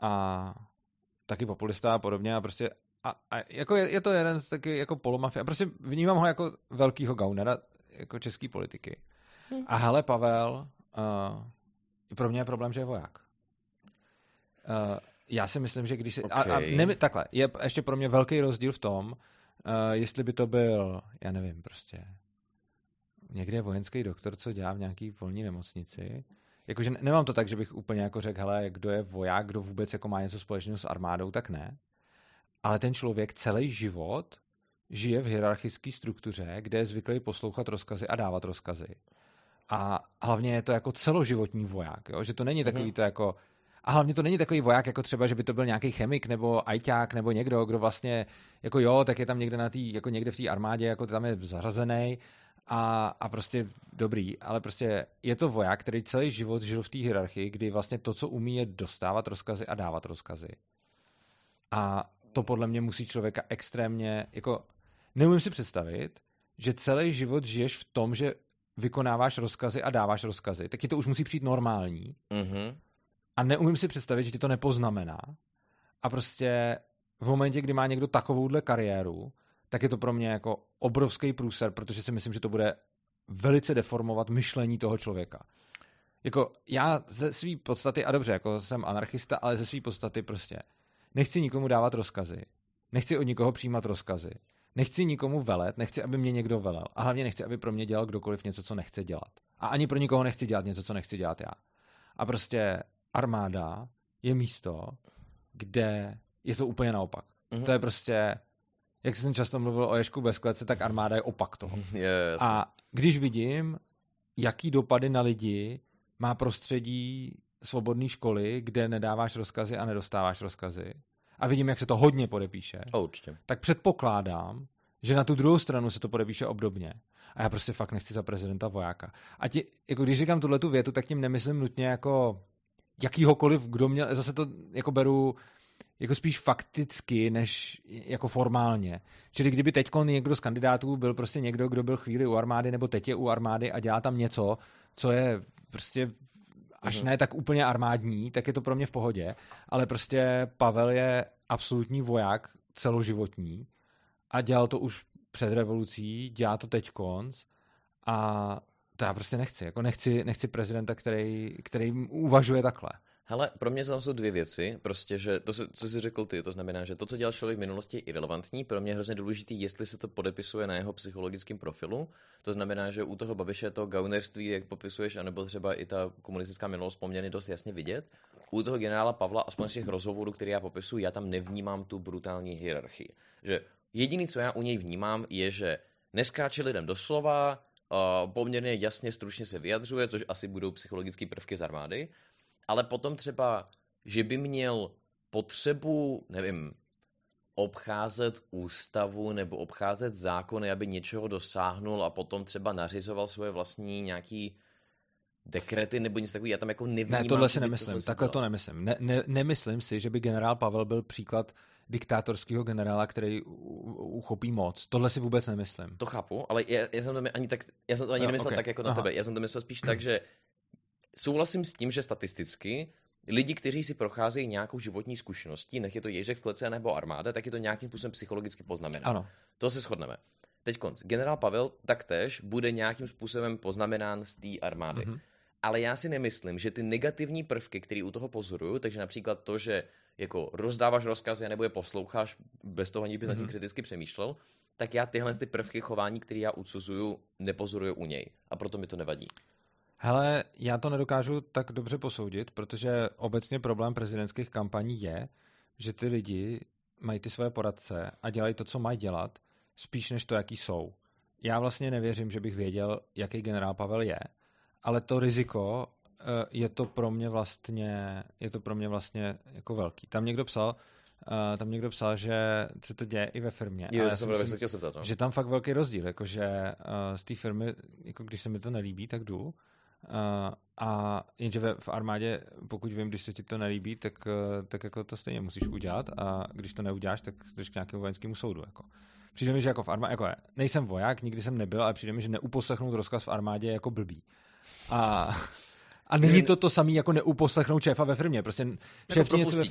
B: a taky populista a podobně a prostě a, a jako je, je, to jeden z taky jako polomafie. A prostě vnímám ho jako velkýho gaunera jako český politiky. A hele, Pavel, uh, pro mě je problém, že je voják. Uh, já si myslím, že když si... A, a
A: Okay.
B: ne, takhle, je ještě pro mě velký rozdíl v tom, uh, jestli by to byl, já nevím, prostě někde vojenský doktor, co dělá v nějaký polní nemocnici. Jakože ne- nemám to tak, že bych úplně jako řekl, hele, kdo je voják, kdo vůbec jako má něco společného s armádou, tak ne. Ale ten člověk celý život žije v hierarchické struktuře, kde je zvyklý poslouchat rozkazy a dávat rozkazy. A hlavně je to jako celoživotní voják, jo? že to není takový
A: Mhm.
B: to jako... A hlavně to není takový voják, jako třeba, že by to byl nějaký chemik nebo ajťák nebo někdo, kdo vlastně, jako jo, tak je tam někde na tý, jako někde v té armádě, jako tam je zařazený a, a prostě dobrý, ale prostě je to voják, který celý život žil v té hierarchii, kdy vlastně to, co umí, je dostávat rozkazy a dávat rozkazy. A to podle mě musí člověka extrémně, jako neumím si představit, že celý život žiješ v tom, že vykonáváš rozkazy a dáváš rozkazy, tak ti to už musí přijít normální
A: Uh-huh.
B: a neumím si představit, že ti to nepoznamená. A prostě v momentě, kdy má někdo takovouhle kariéru, tak je to pro mě jako obrovský průser, protože si myslím, že to bude velice deformovat myšlení toho člověka. Jako já ze své podstaty, a dobře, jako jsem anarchista, ale ze své podstaty prostě nechci nikomu dávat rozkazy. Nechci od nikoho přijímat rozkazy. Nechci nikomu velet, nechci, aby mě někdo velel. A hlavně nechci, aby pro mě dělal kdokoliv něco, co nechce dělat. A ani pro nikoho nechci dělat něco, co nechci dělat já. A prostě armáda je místo, kde je to úplně naopak.
A: Mhm.
B: To je prostě jak jsem často mluvil o Ježku bez klece, tak armáda je opak toho. *laughs*
A: Je,
B: A když vidím, jaký dopady na lidi má prostředí svobodné školy, kde nedáváš rozkazy a nedostáváš rozkazy, a vidím, jak se to hodně podepíše,
A: určitě.
B: tak předpokládám, že na tu druhou stranu se to podepíše obdobně. A já prostě fakt nechci za prezidenta vojáka. A ti, jako když říkám tuhle tu větu, tak tím nemyslím nutně jako jakýhokoliv, kdo měl, zase to jako beru jako spíš fakticky, než jako formálně. Čili kdyby teď někdo z kandidátů byl prostě někdo, kdo byl chvíli u armády, nebo teď je u armády a dělá tam něco, co je prostě až ne tak úplně armádní, tak je to pro mě v pohodě, ale prostě Pavel je absolutní voják celoživotní a dělal to už před revolucí, dělá to teď konc a to já prostě nechci. Jako nechci, nechci prezidenta, který, který uvažuje takhle.
A: Hele, pro mě tam jsou dvě věci. Prostě, že to, co jsi řekl ty, to znamená, že to, co dělal člověk v minulosti, je irrelevantní. Pro mě je hrozně důležitý, jestli se to podepisuje na jeho psychologickém profilu. To znamená, že u toho Babiše to gaunerství, jak popisuješ, anebo třeba i ta komunistická minulost poměrně dost jasně vidět. U toho generála Pavla, aspoň z těch rozhovorů, které já popisuju, já tam nevnímám tu brutální hierarchii. Že jediný, co já u něj vnímám, je, že neskáče lidem doslova, uh, poměrně jasně, stručně se vyjadřuje, což asi budou psychologické prvky z armády ale potom třeba, že by měl potřebu, nevím, obcházet ústavu nebo obcházet zákony, aby něčeho dosáhnul a potom třeba nařizoval svoje vlastní nějaký dekrety nebo nic takového. Já tam jako nevnímám.
B: Ne, tohle si nemyslím. Takhle to nemyslím. Ne, ne, nemyslím si, že by generál Pavel byl příklad diktátorského generála, který uchopí moc. Tohle si vůbec nemyslím.
A: To chápu, ale já, já jsem to ani tak, já jsem to ani no, nemyslel okay. tak jako na Aha. tebe. Já jsem to myslel spíš tak, že souhlasím s tím, že statisticky lidi, kteří si procházejí nějakou životní zkušeností, nech je to Ježek v klece nebo armáda, tak je to nějakým způsobem psychologicky poznamená.
B: Ano.
A: To se shodneme. Teď konc. Generál Pavel taktéž bude nějakým způsobem poznamenán z té armády. Mm-hmm. Ale já si nemyslím, že ty negativní prvky, které u toho pozoruju, takže například to, že jako rozdáváš rozkazy nebo je posloucháš bez toho, ani by nad tím mhm. kriticky přemýšlel, tak já tyhle ty prvky chování, které já ucuzuju, nepozoruju u něj. A proto mi to nevadí.
B: Hele, já to nedokážu tak dobře posoudit, protože obecně problém prezidentských kampaní je, že ty lidi mají ty své poradce a dělají to, co mají dělat, spíš než to, jaký jsou. Já vlastně nevěřím, že bych věděl, jaký generál Pavel je, ale to riziko eh, je to pro mě vlastně, je to pro mě vlastně jako velký. Tam někdo psal, Uh, tam někdo psal, že se to děje i ve firmě.
A: Jo, já jsem myslím, se ptat, no.
B: Že tam fakt velký rozdíl, jakože uh, z té firmy, jako když se mi to nelíbí, tak jdu, a jenže ve, v armádě, pokud vím, když se ti to nelíbí, tak, uh, tak jako to stejně musíš udělat a když to neuděláš, tak jdeš k nějakému vojenskému soudu. Jako. Přijde mi, že jako v armádě, jako nejsem voják, nikdy jsem nebyl, ale přijde mi, že neuposlechnout rozkaz v armádě je jako blbý. A, a není to to samé jako neuposlechnout šéfa ve firmě. Prostě
A: šéf jako něco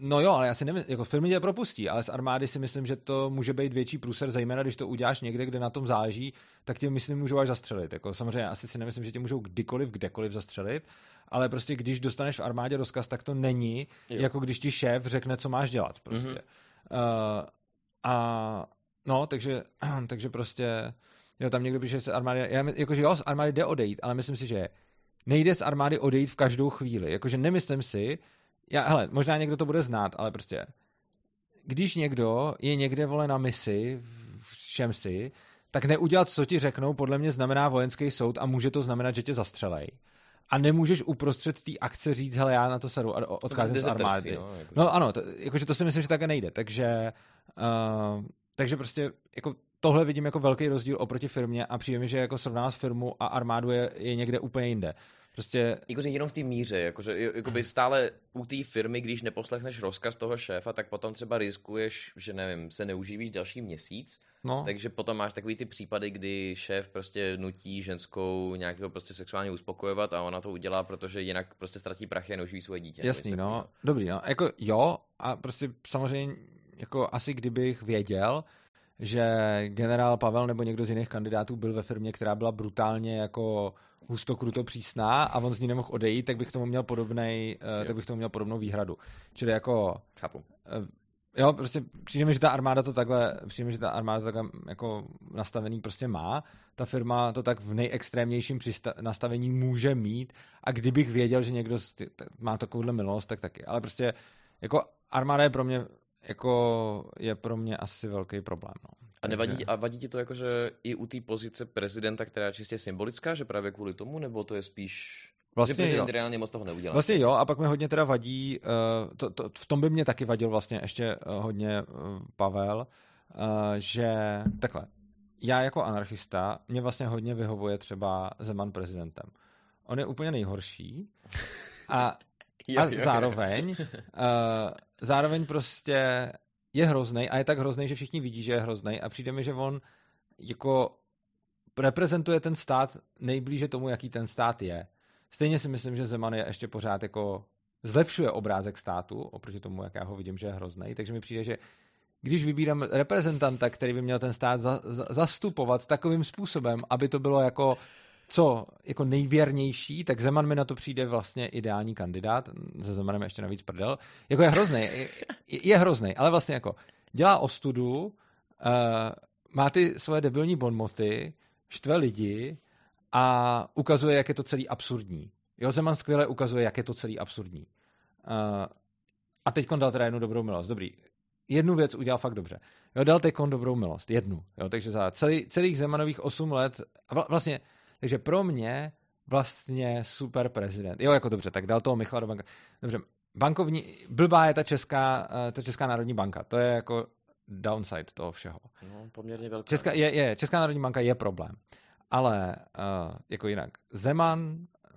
B: No jo, ale já si nevím, jako firmy tě propustí, ale z armády si myslím, že to může být větší průser, zejména když to uděláš někde, kde na tom záleží, tak tě myslím můžou až zastřelit. Jako, samozřejmě asi si nemyslím, že tě můžou kdykoliv, kdekoliv zastřelit, ale prostě když dostaneš v armádě rozkaz, tak to není jo. jako když ti šéf řekne, co máš dělat. Prostě. Mm-hmm. Uh, a no, takže, *clears throat* takže prostě jo, tam někdo píše, že se armády, já, jakože jo, z armády jde odejít, ale myslím si, že nejde z armády odejít v každou chvíli. Jakože nemyslím si, já, hele, možná někdo to bude znát, ale prostě, když někdo je někde, vole, na misi, v si, tak neudělat, co ti řeknou, podle mě znamená vojenský soud a může to znamenat, že tě zastřelej. A nemůžeš uprostřed té akce říct, hele, já na to sedu a odcházím z armády. No, jako. no ano, to, jakože to si myslím, že také nejde. Takže, uh, takže prostě jako tohle vidím jako velký rozdíl oproti firmě a přijde mi, že jako srovná s firmu a armádu je, je někde úplně jinde. Prostě...
A: Jakože jenom v té míře, jakože jakoby stále u té firmy, když neposlechneš rozkaz toho šéfa, tak potom třeba riskuješ, že nevím, se neuživíš další měsíc, no. takže potom máš takový ty případy, kdy šéf prostě nutí ženskou nějakého prostě sexuálně uspokojovat a ona to udělá, protože jinak prostě ztratí prachy a neuživí svoje dítě.
B: Jasný, no. Dobrý, no. Jako jo, a prostě samozřejmě jako asi kdybych věděl, že generál Pavel nebo někdo z jiných kandidátů byl ve firmě, která byla brutálně jako husto kruto přísná a on z ní nemohl odejít, tak bych tomu měl podobnej, uh, tak bych tomu měl podobnou výhradu. Čili jako...
A: Chápu.
B: Uh, jo, prostě přijde mi, že ta armáda to takhle, přijde mi, že ta armáda to takhle jako nastavený prostě má. Ta firma to tak v nejextrémnějším přista- nastavení může mít a kdybych věděl, že někdo má takovouhle milost, tak taky. Ale prostě jako armáda je pro mě jako je pro mě asi velký problém. No.
A: A, nevadí, a vadí ti to jako, že i u té pozice prezidenta, která je čistě symbolická, že právě kvůli tomu, nebo to je spíš Vlastně že prezident jo. reálně moc toho neudělá.
B: Vlastně jo, a pak mi hodně teda vadí, uh, to, to, v tom by mě taky vadil vlastně ještě uh, hodně uh, Pavel, uh, že takhle, já jako anarchista, mě vlastně hodně vyhovuje třeba Zeman prezidentem. On je úplně nejhorší a, *laughs* jo, a jo, zároveň, jo. Zároveň prostě je hrozný a je tak hrozný, že všichni vidí, že je hrozný a přijde mi, že on jako reprezentuje ten stát nejblíže tomu, jaký ten stát je. Stejně si myslím, že Zeman je ještě pořád jako zlepšuje obrázek státu oproti tomu, jak já ho vidím, že je hrozný. Takže mi přijde, že když vybírám reprezentanta, který by měl ten stát za, za, zastupovat takovým způsobem, aby to bylo jako co jako nejvěrnější, tak Zeman mi na to přijde vlastně ideální kandidát. Se Zemanem ještě navíc prdel. Jako je hrozný. Je, je hrozný, ale vlastně jako dělá ostudu, uh, má ty svoje debilní bonmoty, štve lidi a ukazuje, jak je to celý absurdní. Jo, Zeman skvěle ukazuje, jak je to celý absurdní. Uh, a teď dal teda jednu dobrou milost. Dobrý. Jednu věc udělal fakt dobře. Jo, dal teď dobrou milost. Jednu. Jo, takže za celý, celých Zemanových 8 let, a vlastně takže pro mě vlastně super prezident. Jo, jako dobře, tak dal toho Michala do banka. Dobře, bankovní, blbá je ta česká, eh, ta česká národní banka. To je jako downside toho všeho.
A: No, poměrně velká.
B: Česká, je, je, česká národní banka je problém. Ale uh, jako jinak, Zeman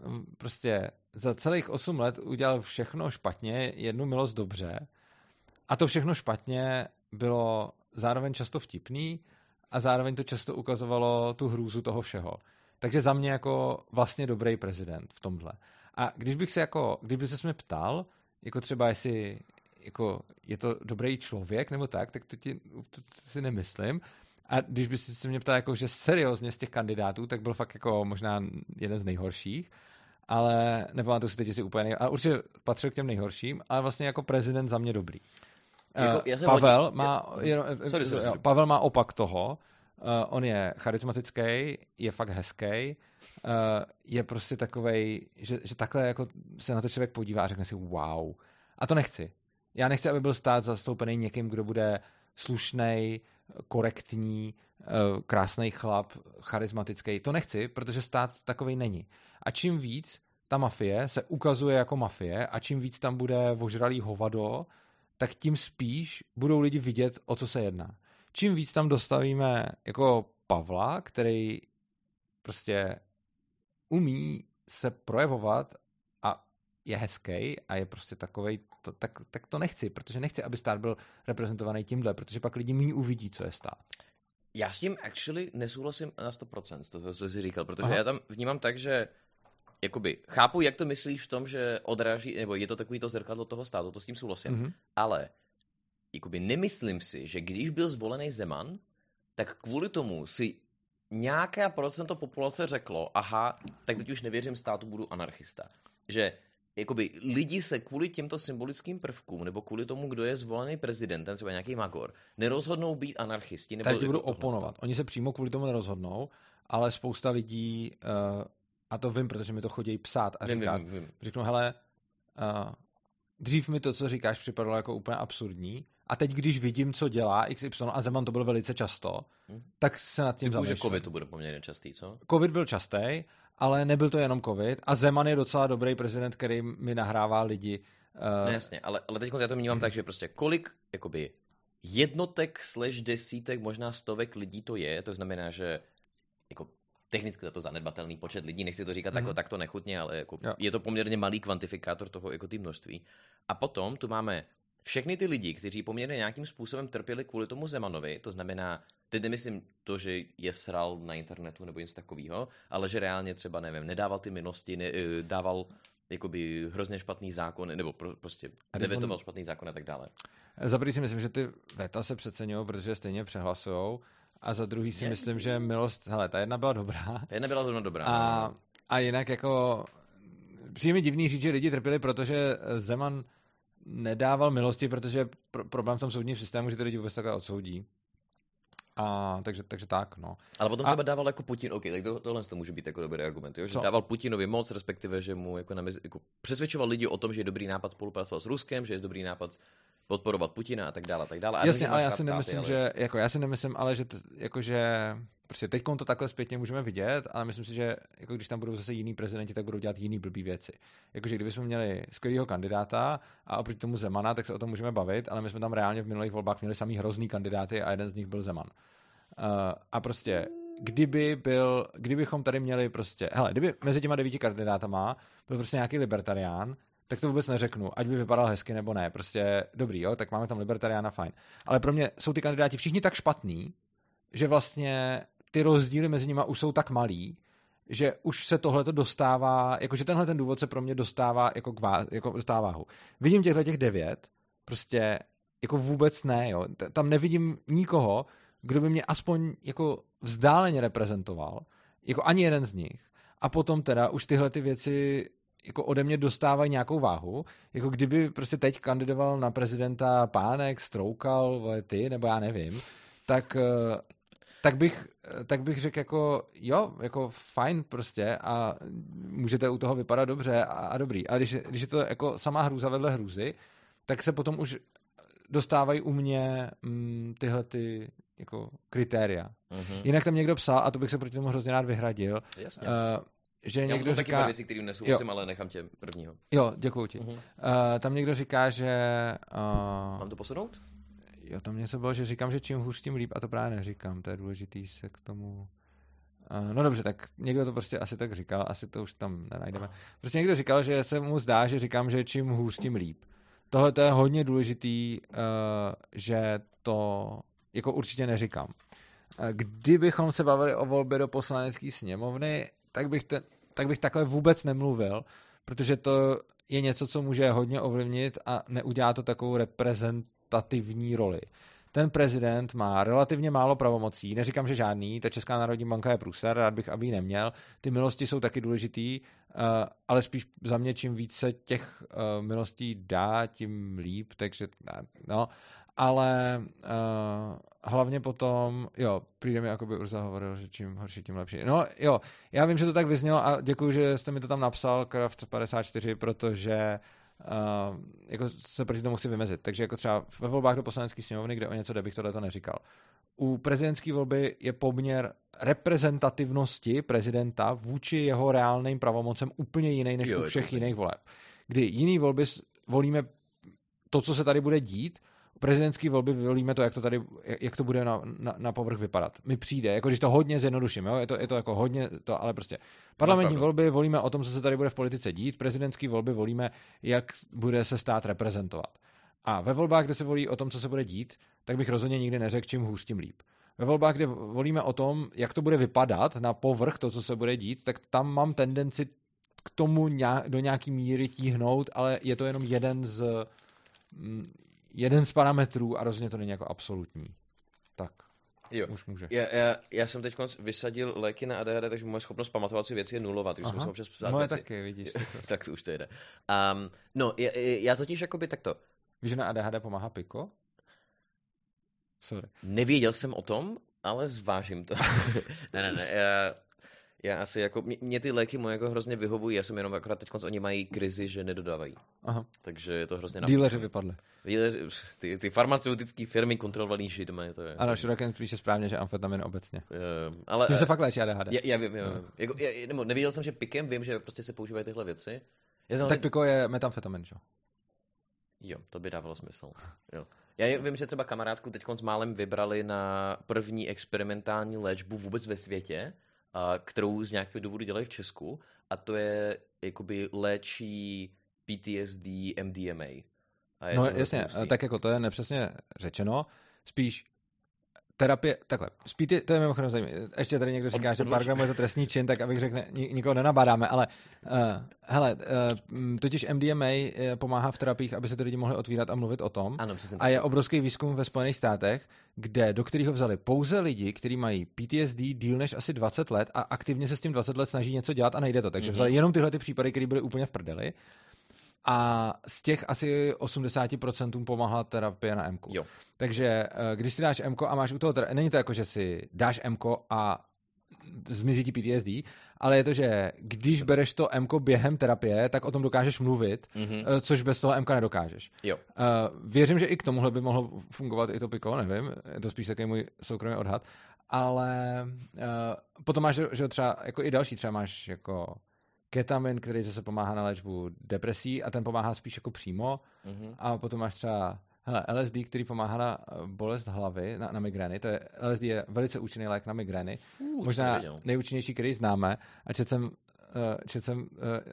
B: mm, prostě za celých 8 let udělal všechno špatně, jednu milost dobře. A to všechno špatně bylo zároveň často vtipný a zároveň to často ukazovalo tu hrůzu toho všeho. Takže za mě jako vlastně dobrý prezident v tomhle. A když bych se jako, kdyby se mě ptal, jako třeba jestli jako je to dobrý člověk nebo tak, tak to, ti, to, to si nemyslím. A když by se mě ptal, jako, že seriózně z těch kandidátů, tak byl fakt jako možná jeden z nejhorších, ale nepamatuju si teď si úplně nej... ale určitě patřil k těm nejhorším, ale vlastně jako prezident za mě dobrý. Jako, uh, Pavel, hodně... má, jenom, sorry, sorry, sorry. Pavel má opak toho, on je charismatický, je fakt hezký, uh, je prostě takovej, že, že takhle jako se na to člověk podívá a řekne si wow. A to nechci. Já nechci, aby byl stát zastoupený někým, kdo bude slušný, korektní, uh, krásný chlap, charismatický. To nechci, protože stát takový není. A čím víc ta mafie se ukazuje jako mafie a čím víc tam bude ožralý hovado, tak tím spíš budou lidi vidět, o co se jedná čím víc tam dostavíme jako Pavla, který prostě umí se projevovat a je hezký a je prostě takovej, to, tak, tak to nechci, protože nechci, aby stát byl reprezentovaný tímhle, protože pak lidi méně uvidí, co je stát.
A: Já s tím actually nesouhlasím na 100%, to, co jsi říkal, protože Aha. já tam vnímám tak, že jakoby, chápu, jak to myslíš v tom, že odráží, nebo je to takový to zrkadlo toho státu, to s tím souhlasím, mm-hmm. ale jakoby nemyslím si, že když byl zvolený Zeman, tak kvůli tomu si nějaké procento populace řeklo, aha, tak teď už nevěřím státu, budu anarchista. Že jakoby lidi se kvůli těmto symbolickým prvkům nebo kvůli tomu, kdo je zvolený prezidentem, třeba nějaký magor, nerozhodnou být anarchisti. Nebo
B: Teď budu oponovat. Oni se přímo kvůli tomu nerozhodnou, ale spousta lidí, uh, a to vím, protože mi to chodí psát a říkat, vím, vím, vím. řeknu, hele, uh, dřív mi to, co říkáš, připadalo jako úplně absurdní, a teď, když vidím, co dělá XY, a Zeman to byl velice často, hmm. tak se nad tím
A: zamýšlím. že covid to bude poměrně častý, co?
B: Covid byl častý, ale nebyl to jenom covid. A Zeman je docela dobrý prezident, který mi nahrává lidi.
A: Uh... No jasně, ale, ale teď já to vnímám tak, že prostě kolik jakoby, jednotek slash desítek, možná stovek lidí to je, to znamená, že technicky je to zanedbatelný počet lidí, nechci to říkat mm. jako takto nechutně, ale jako je to poměrně malý kvantifikátor toho jako ty množství. A potom tu máme všechny ty lidi, kteří poměrně nějakým způsobem trpěli kvůli tomu Zemanovi, to znamená, teď nemyslím to, že je sral na internetu nebo něco takového, ale že reálně třeba, nevím, nedával ty milosti, ne, eh, dával jakoby hrozně špatný zákon, nebo pro, prostě nevetoval špatný zákon a tak dále.
B: Za si myslím, že ty veta se přeceňují, protože stejně přehlasujou. A za druhý si je, myslím, že milost, hele, ta jedna byla dobrá.
A: Ta jedna byla zrovna dobrá.
B: A, no. a jinak jako přijde mi divný říct, že lidi trpěli, protože Zeman nedával milosti, protože pro, problém v tom soudním systému, že ty lidi vůbec takhle odsoudí. A, takže, takže tak, no.
A: Ale potom a... třeba dával jako Putin, OK, tak to, tohle to může být jako dobrý argument, jo? že Co? dával Putinovi moc, respektive, že mu jako, namez, jako přesvědčoval lidi o tom, že je dobrý nápad spolupracovat s Ruskem, že je dobrý nápad podporovat Putina a tak dále, a tak dále. A
B: Jasně, ale já si nemyslím,
A: ale...
B: že, jako já si nemyslím, ale že, t, jako že prostě teď to takhle zpětně můžeme vidět, ale myslím si, že jako když tam budou zase jiní prezidenti, tak budou dělat jiný blbý věci. Jakože kdybychom měli skvělého kandidáta a oproti tomu Zemana, tak se o tom můžeme bavit, ale my jsme tam reálně v minulých volbách měli samý hrozný kandidáty a jeden z nich byl Zeman. Uh, a prostě kdyby byl, kdybychom tady měli prostě, hele, kdyby mezi těma devíti kandidátama byl prostě nějaký libertarián, tak to vůbec neřeknu, ať by vypadal hezky nebo ne. Prostě dobrý, jo, tak máme tam libertariána, fajn. Ale pro mě jsou ty kandidáti všichni tak špatný, že vlastně ty rozdíly mezi nimi už jsou tak malý, že už se tohle dostává, jakože tenhle ten důvod se pro mě dostává jako, k vá, jako dostává váhu. Vidím těchto těch devět, prostě jako vůbec ne, jo. Tam nevidím nikoho, kdo by mě aspoň jako vzdáleně reprezentoval, jako ani jeden z nich. A potom teda už tyhle ty věci jako ode mě dostávají nějakou váhu, jako kdyby prostě teď kandidoval na prezidenta Pánek, Stroukal, ty, nebo já nevím, tak, eh, tak bych, eh, tak bych řekl jako jo, jako fajn prostě a můžete u toho vypadat dobře a, a dobrý. A když, když je to jako samá hrůza vedle hrůzy, tak se potom už dostávají u mě mm, tyhle ty jako kritéria. Mm-hmm. Jinak tam někdo psal, a to bych se proti tomu hrozně rád vyhradil,
A: Jasně.
B: Uh, že
A: Já
B: někdo
A: taky
B: říká...
A: věci, které nesouhlasím, ale nechám tě prvního.
B: Jo, děkuji ti.
A: Mhm.
B: Uh, tam někdo říká, že... Uh,
A: Mám to posunout?
B: jo, tam něco bylo, že říkám, že čím hůř, tím líp, a to právě neříkám. To je důležitý se k tomu... No dobře, tak někdo to prostě asi tak říkal, asi to už tam nenajdeme. Prostě někdo říkal, že se mu zdá, že říkám, že čím hůř, tím líp. Tohle to je hodně důležitý, že to jako určitě neříkám. Kdybychom se bavili o volbě do poslanecké sněmovny, tak bych, ten, tak bych takhle vůbec nemluvil, protože to je něco, co může hodně ovlivnit a neudělá to takovou reprezentativní roli. Ten prezident má relativně málo pravomocí, neříkám, že žádný, ta Česká národní banka je průser, rád bych, aby ji neměl. Ty milosti jsou taky důležitý, uh, ale spíš za mě, čím více těch uh, milostí dá, tím líp, takže no. Ale uh, hlavně potom, jo, přijde mi, jako by Urza hovoril, že čím horší, tím lepší. No jo, já vím, že to tak vyznělo a děkuji, že jste mi to tam napsal, Craft 54, protože uh, jako se proti tomu chci vymezit. Takže jako třeba ve volbách do poslanecké sněmovny, kde o něco jde, bych tohle to neříkal. U prezidentské volby je poměr reprezentativnosti prezidenta vůči jeho reálným pravomocem úplně jiný než
A: Jo,
B: u všech jiných voleb. Kdy jiný volby volíme to, co se tady bude dít, prezidentské volby volíme to, jak to tady, jak to bude na, na, na povrch vypadat. Mi přijde, jako když to hodně zjednoduším, jo? Je, to, je to jako hodně, to, ale prostě. Parlamentní
A: pravdu.
B: volby volíme o tom, co se tady bude v politice dít, prezidentské volby volíme, jak bude se stát reprezentovat. A ve volbách, kde se volí o tom, co se bude dít, tak bych rozhodně nikdy neřekl, čím hůř, tím líp. Ve volbách, kde volíme o tom, jak to bude vypadat na povrch, to, co se bude dít, tak tam mám tendenci k tomu nějak, do nějaký míry tíhnout, ale je to jenom jeden z mm, jeden z parametrů a rozhodně to není jako absolutní. Tak,
A: Jo.
B: už může.
A: Já, já, já jsem teď vysadil léky na ADHD, takže moje schopnost pamatovat si věci je nulová, takže jsem se občas psát
B: Moje
A: věci.
B: taky, vidíš. *laughs*
A: tak to už to jde. Um, no, já, já totiž jakoby takto.
B: Víš, že na ADHD pomáhá piko? Sorry.
A: Nevěděl jsem o tom, ale zvážím to. *laughs* ne, ne, ne. Já, já asi jako, mě, mě ty léky moje jako hrozně vyhovují, já jsem jenom akorát teď oni mají krizi, že nedodávají.
B: Aha.
A: Takže je to hrozně
B: Díleři
A: napíčené.
B: vypadli.
A: Díleři, ty, ty farmaceutické firmy kontrolovaný židmi, to je.
B: Ano, Šuroken píše správně, že amfetamin obecně.
A: Uh, ale,
B: Tím se fakt léčí ADHD.
A: já, já vím, já vím. Jako, já, nebo nevěděl jsem, že pikem, vím, že prostě se používají tyhle věci. Já jsem
B: tak piko je metamfetamin, že? jo?
A: Jo, to by dávalo smysl. Jo. Já vím, že třeba kamarádku teď s málem vybrali na první experimentální léčbu vůbec ve světě, kterou z nějakého důvodu dělají v Česku, a to je jakoby léčí PTSD MDMA. A je
B: No jasně,
A: hustý.
B: tak jako to je nepřesně řečeno. Spíš terapie, takhle, spíš to je mimochodem zajímavé. Ještě tady někdo říká, že
A: odlož.
B: pár gramů je to trestný čin, tak abych řekl, ni- nikoho nenabádáme, ale uh, hele, uh, totiž MDMA eh, pomáhá v terapiích, aby se ty lidi mohli otvírat a mluvit o tom.
A: Ano, přesně
B: A je obrovský výzkum ve Spojených státech, kde, do kterého vzali pouze lidi, kteří mají PTSD díl než asi 20 let a aktivně se s tím 20 let snaží něco dělat a nejde to. Takže
A: Mhm.
B: vzali jenom tyhle ty případy, které byly úplně v prdeli. A z těch asi 80% pomáhá terapie na MK. Takže eh, když si dáš MK a máš u toho, ter- není to jako, že si dáš MK a zmizí ti PTSD, ale je to, že když bereš to M během terapie, tak o tom dokážeš mluvit, mm-hmm. což bez toho M nedokážeš.
A: Jo.
B: Uh, věřím, že i k tomuhle by mohlo fungovat i to piko, nevím, je to spíš takový můj soukromý odhad, ale potom máš, že třeba jako i další, třeba máš jako ketamin, který zase pomáhá na léčbu depresí a ten pomáhá spíš jako přímo mm-hmm. a potom máš třeba hele, LSD, který pomáhá na bolest hlavy, na, na migrény, to je, LSD je velice účinný lék na migrény, uh, možná nejúčinnější, který známe a četl jsem uh, četl jsem uh,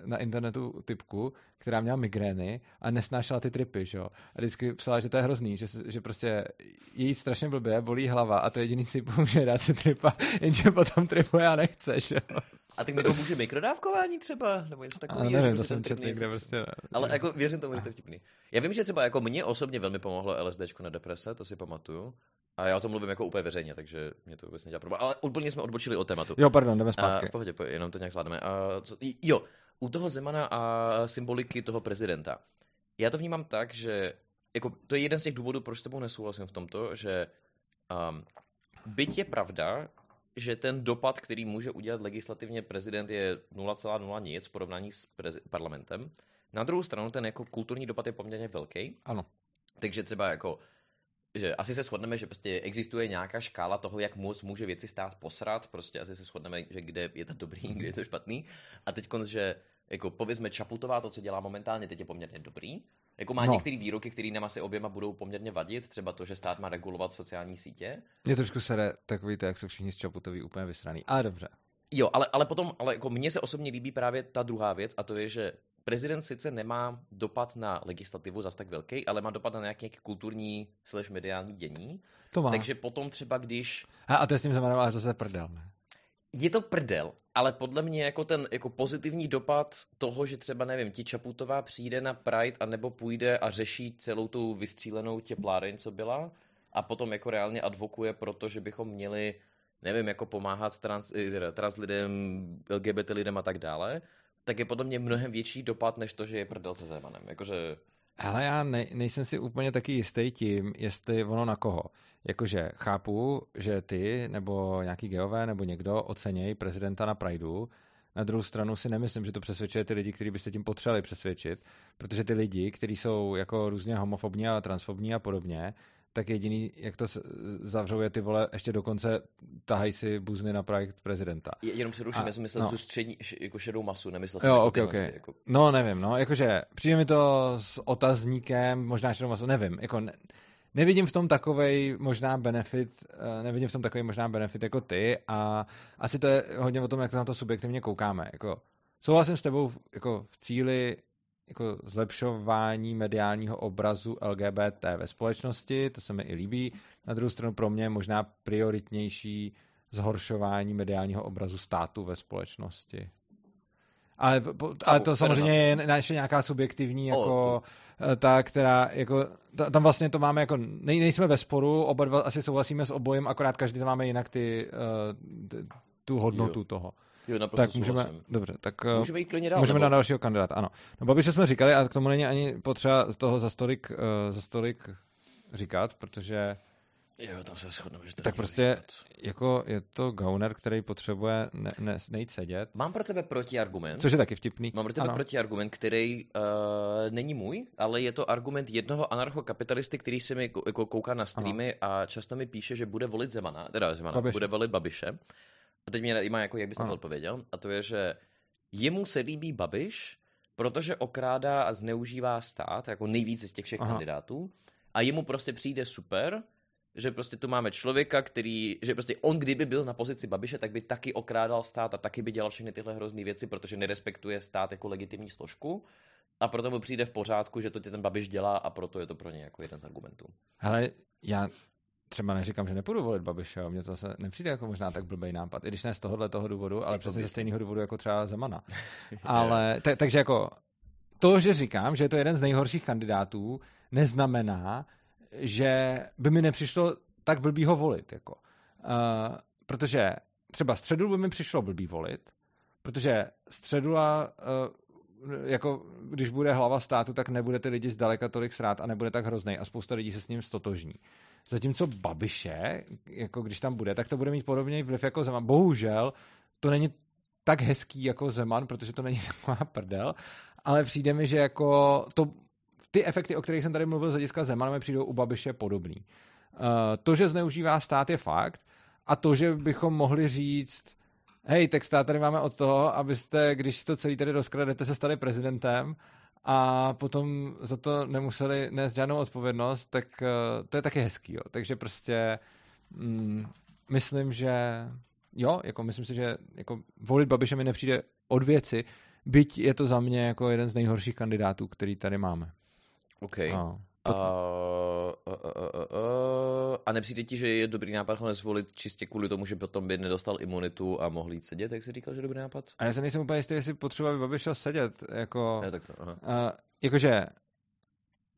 B: na internetu typku, která měla migrény a nesnášela ty tripy, že jo. A vždycky psala, že to je hrozný, že, že prostě její strašně blbě, bolí hlava a to je jediný si *laughs* pomůže dát si tripa, jenže potom tripu já nechce, že jo.
A: A tak mi pomůže mikrodávkování třeba, nebo něco takového.
B: Nevím, to jsem četl někde prostě.
A: Ale jako věřím tomu, že to je vtipný. Já vím, že třeba jako mě osobně velmi pomohlo LSD na deprese, to si pamatuju. A já o tom mluvím jako úplně veřejně, takže mě to vůbec nedělá problém. Ale úplně jsme odbočili od tématu.
B: Jo, pardon, jdeme zpátky.
A: A v pohodě, jenom to nějak zvládneme. A co, jo, u toho Zemana a symboliky toho prezidenta. Já to vnímám tak, že jako, to je jeden z těch důvodů, proč s tebou nesouhlasím v tomto, že um, byť je pravda, že ten dopad, který může udělat legislativně prezident, je 0,0 nic v porovnání s prezi- parlamentem. Na druhou stranu ten jako kulturní dopad je poměrně velký.
B: Ano.
A: Takže třeba jako že asi se shodneme, že prostě existuje nějaká škála toho, jak moc může věci stát posrat, prostě asi se shodneme, že kde je to dobrý, *laughs* kde je to špatný. A teď že jako povězme Čaputová, to, co dělá momentálně, teď je poměrně dobrý. Jako má no. některé výroky, které nám asi oběma budou poměrně vadit, třeba to, že stát má regulovat sociální sítě.
B: Mě trošku sere takový to, jak jsou všichni z Čaputový úplně vysraný, ale dobře.
A: Jo, ale, ale potom, ale jako mně se osobně líbí právě ta druhá věc a to je, že prezident sice nemá dopad na legislativu zas tak velký, ale má dopad na nějaké kulturní slash mediální dění.
B: To má.
A: Takže potom třeba když...
B: A, a to je s tím znamená, ale zase prdel, ne?
A: Je to prdel, ale podle mě jako ten jako pozitivní dopad toho, že třeba, nevím, ti Čaputová přijde na Pride a nebo půjde a řeší celou tu vystřílenou tepláreň, co byla, a potom jako reálně advokuje proto, že bychom měli, nevím, jako pomáhat trans, eh, trans lidem, LGBT lidem a tak dále, tak je podle mě mnohem větší dopad, než to, že je prdel se Zemanem. Jakože...
B: Ale já ne, nejsem si úplně taky jistý tím, jestli ono na koho. Jakože chápu, že ty nebo nějaký geové nebo někdo ocenějí prezidenta na Prideu, na druhou stranu si nemyslím, že to přesvědčuje ty lidi, kteří by se tím potřebovali přesvědčit, protože ty lidi, kteří jsou jako různě homofobní a transfobní a podobně, tak jediný, jak to zavřou, je ty vole, ještě dokonce tahají si buzny na projekt prezidenta.
A: Je, jenom ruším, já jsem myslel no. tu střední, jako šedou masu, nemyslel
B: jsem jo, jako okay, okay. Jako... No, nevím, no, jakože přijde mi to s otazníkem, možná šedou masu, nevím, jako ne, nevidím v tom takovej možná benefit, eh, nevidím v tom takový možná benefit jako ty a asi to je hodně o tom, jak to na to subjektivně koukáme, jako souhlasím s tebou jako v cíli jako zlepšování mediálního obrazu LGBT ve společnosti, to se mi i líbí. Na druhou stranu pro mě je možná prioritnější zhoršování mediálního obrazu státu ve společnosti. Ale, ale to samozřejmě je naše nějaká subjektivní jako eh, ta, která jako, tam vlastně to máme jako, nej, nejsme ve sporu, oba dva asi souhlasíme s obojem, akorát každý tam máme jinak ty, uh, tu hodnotu jo. toho.
A: Jo,
B: tak můžeme, dobře, tak
A: eh, můžeme jít klidně dál.
B: Můžeme nebo... na dalšího kandidáta, ano. No Babiše jsme říkali, a k tomu není ani potřeba toho za stolik, uh, za stolik říkat, protože
A: Jo, tam se shodneme, že to
B: Tak prostě říkat. jako je to gauner, který potřebuje ne, ne, nejít sedět.
A: Mám pro tebe protiargument.
B: Což je taky vtipný.
A: Mám pro tebe ano. protiargument, který uh, není můj, ale je to argument jednoho anarchokapitalisty, který se mi jako kouká na streamy ano. a často mi píše, že bude volit Zemana, teda Zemana, Babiš. bude volit Babiše. A teď mě zajímá, jako, jak bys na to odpověděl. A to je, že jemu se líbí Babiš, protože okrádá a zneužívá stát, jako nejvíce z těch všech Aha. kandidátů. A jemu prostě přijde super, že prostě tu máme člověka, který, že prostě on kdyby byl na pozici Babiše, tak by taky okrádal stát a taky by dělal všechny tyhle hrozné věci, protože nerespektuje stát jako legitimní složku. A proto mu přijde v pořádku, že to ten Babiš dělá a proto je to pro ně jako jeden z argumentů.
B: Ale já třeba neříkám, že nepůjdu volit Babiše, mně to zase nepřijde jako možná tak blbý nápad, i když ne z tohohle toho důvodu, ale přesně ze stejného důvodu jako třeba Zemana. *laughs* *laughs* ale t- takže jako to, že říkám, že je to jeden z nejhorších kandidátů, neznamená, že by mi nepřišlo tak blbý ho volit. Jako. Uh, protože třeba středu by mi přišlo blbý volit, protože středula uh, jako když bude hlava státu, tak nebude ty lidi zdaleka tolik srát a nebude tak hrozný a spousta lidí se s ním stotožní. Zatímco Babiše, jako když tam bude, tak to bude mít podobný vliv jako Zeman. Bohužel to není tak hezký jako Zeman, protože to není *laughs* taková prdel, ale přijde mi, že jako to, ty efekty, o kterých jsem tady mluvil z hlediska Zemana, mi přijdou u Babiše podobný. Uh, to, že zneužívá stát, je fakt a to, že bychom mohli říct, hej, tak stát tady máme od toho, abyste, když to celý tady rozkradete, se stali prezidentem a potom za to nemuseli nést žádnou odpovědnost, tak uh, to je taky hezký. Jo. Takže prostě mm, myslím, že jo, jako myslím si, že jako volit Babiše mi nepřijde od věci, byť je to za mě jako jeden z nejhorších kandidátů, který tady máme.
A: OK. A, a, a, a, a, a nepřijde ti, že je dobrý nápad ho nezvolit čistě kvůli tomu, že potom by nedostal imunitu a mohl jít sedět, jak jsi říkal, že je dobrý nápad?
B: A já se nejsem úplně jistý, jestli potřeba, aby Babiš šel sedět. Jako,
A: ja, tak to, aha.
B: Uh, jakože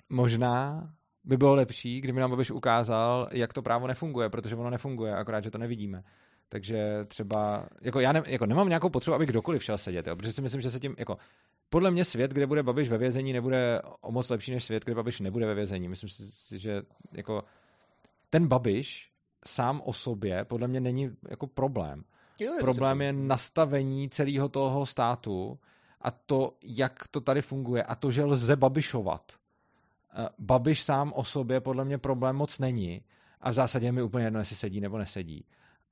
B: možná by bylo lepší, kdyby nám Babiš ukázal, jak to právo nefunguje, protože ono nefunguje, akorát, že to nevidíme. Takže třeba, jako já ne, jako nemám nějakou potřebu, aby kdokoliv šel sedět, jo, protože si myslím, že se tím, jako, podle mě svět, kde bude Babiš ve vězení, nebude o moc lepší než svět, kde Babiš nebude ve vězení. Myslím si, že jako ten Babiš sám o sobě podle mě není jako problém.
A: Jo, je
B: problém je nastavení celého toho státu a to, jak to tady funguje a to, že lze Babišovat. Eh, Babiš sám o sobě podle mě problém moc není a v zásadě je mi úplně jedno, jestli sedí nebo nesedí.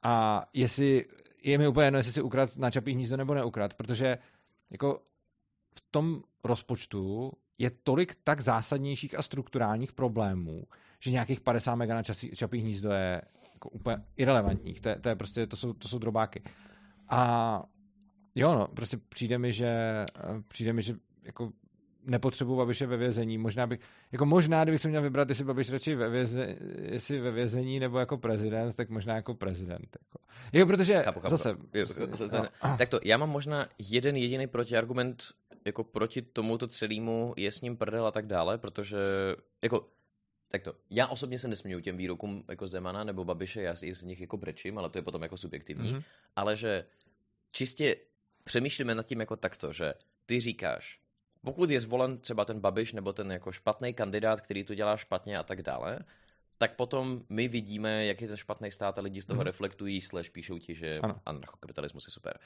B: A jestli je mi úplně jedno, jestli si ukrad na čapí hnízdo nebo neukrad, protože jako v tom rozpočtu je tolik tak zásadnějších a strukturálních problémů, že nějakých 50 mega na časí, čapí hnízdo je jako úplně irrelevantních. To je, to je prostě, to jsou, to jsou drobáky. A jo, no, prostě přijde mi, že přijde mi, že jako nepotřebuji Babiše ve vězení. Možná bych, jako možná, kdybych se měl vybrat, jestli Babiš radši ve, věze, jestli ve vězení nebo jako prezident, tak možná jako prezident. Jako. Jo, protože chápu, chápu. zase... Jo,
A: prostě, no. Tak to, já mám možná jeden jediný protiargument jako proti tomuto celému je s ním prdel a tak dále, protože jako tak to, já osobně se nesměju těm výrokům jako Zemana nebo Babiše, já si z nich jako brečím, ale to je potom jako subjektivní, mm-hmm. ale že čistě přemýšlíme nad tím jako takto, že ty říkáš, pokud je zvolen třeba ten Babiš nebo ten jako špatný kandidát, který to dělá špatně a tak dále, tak potom my vidíme, jak je ten špatný stát a lidi z toho mm. reflektují, slash píšou ti, že ano. anarchokapitalismus je super.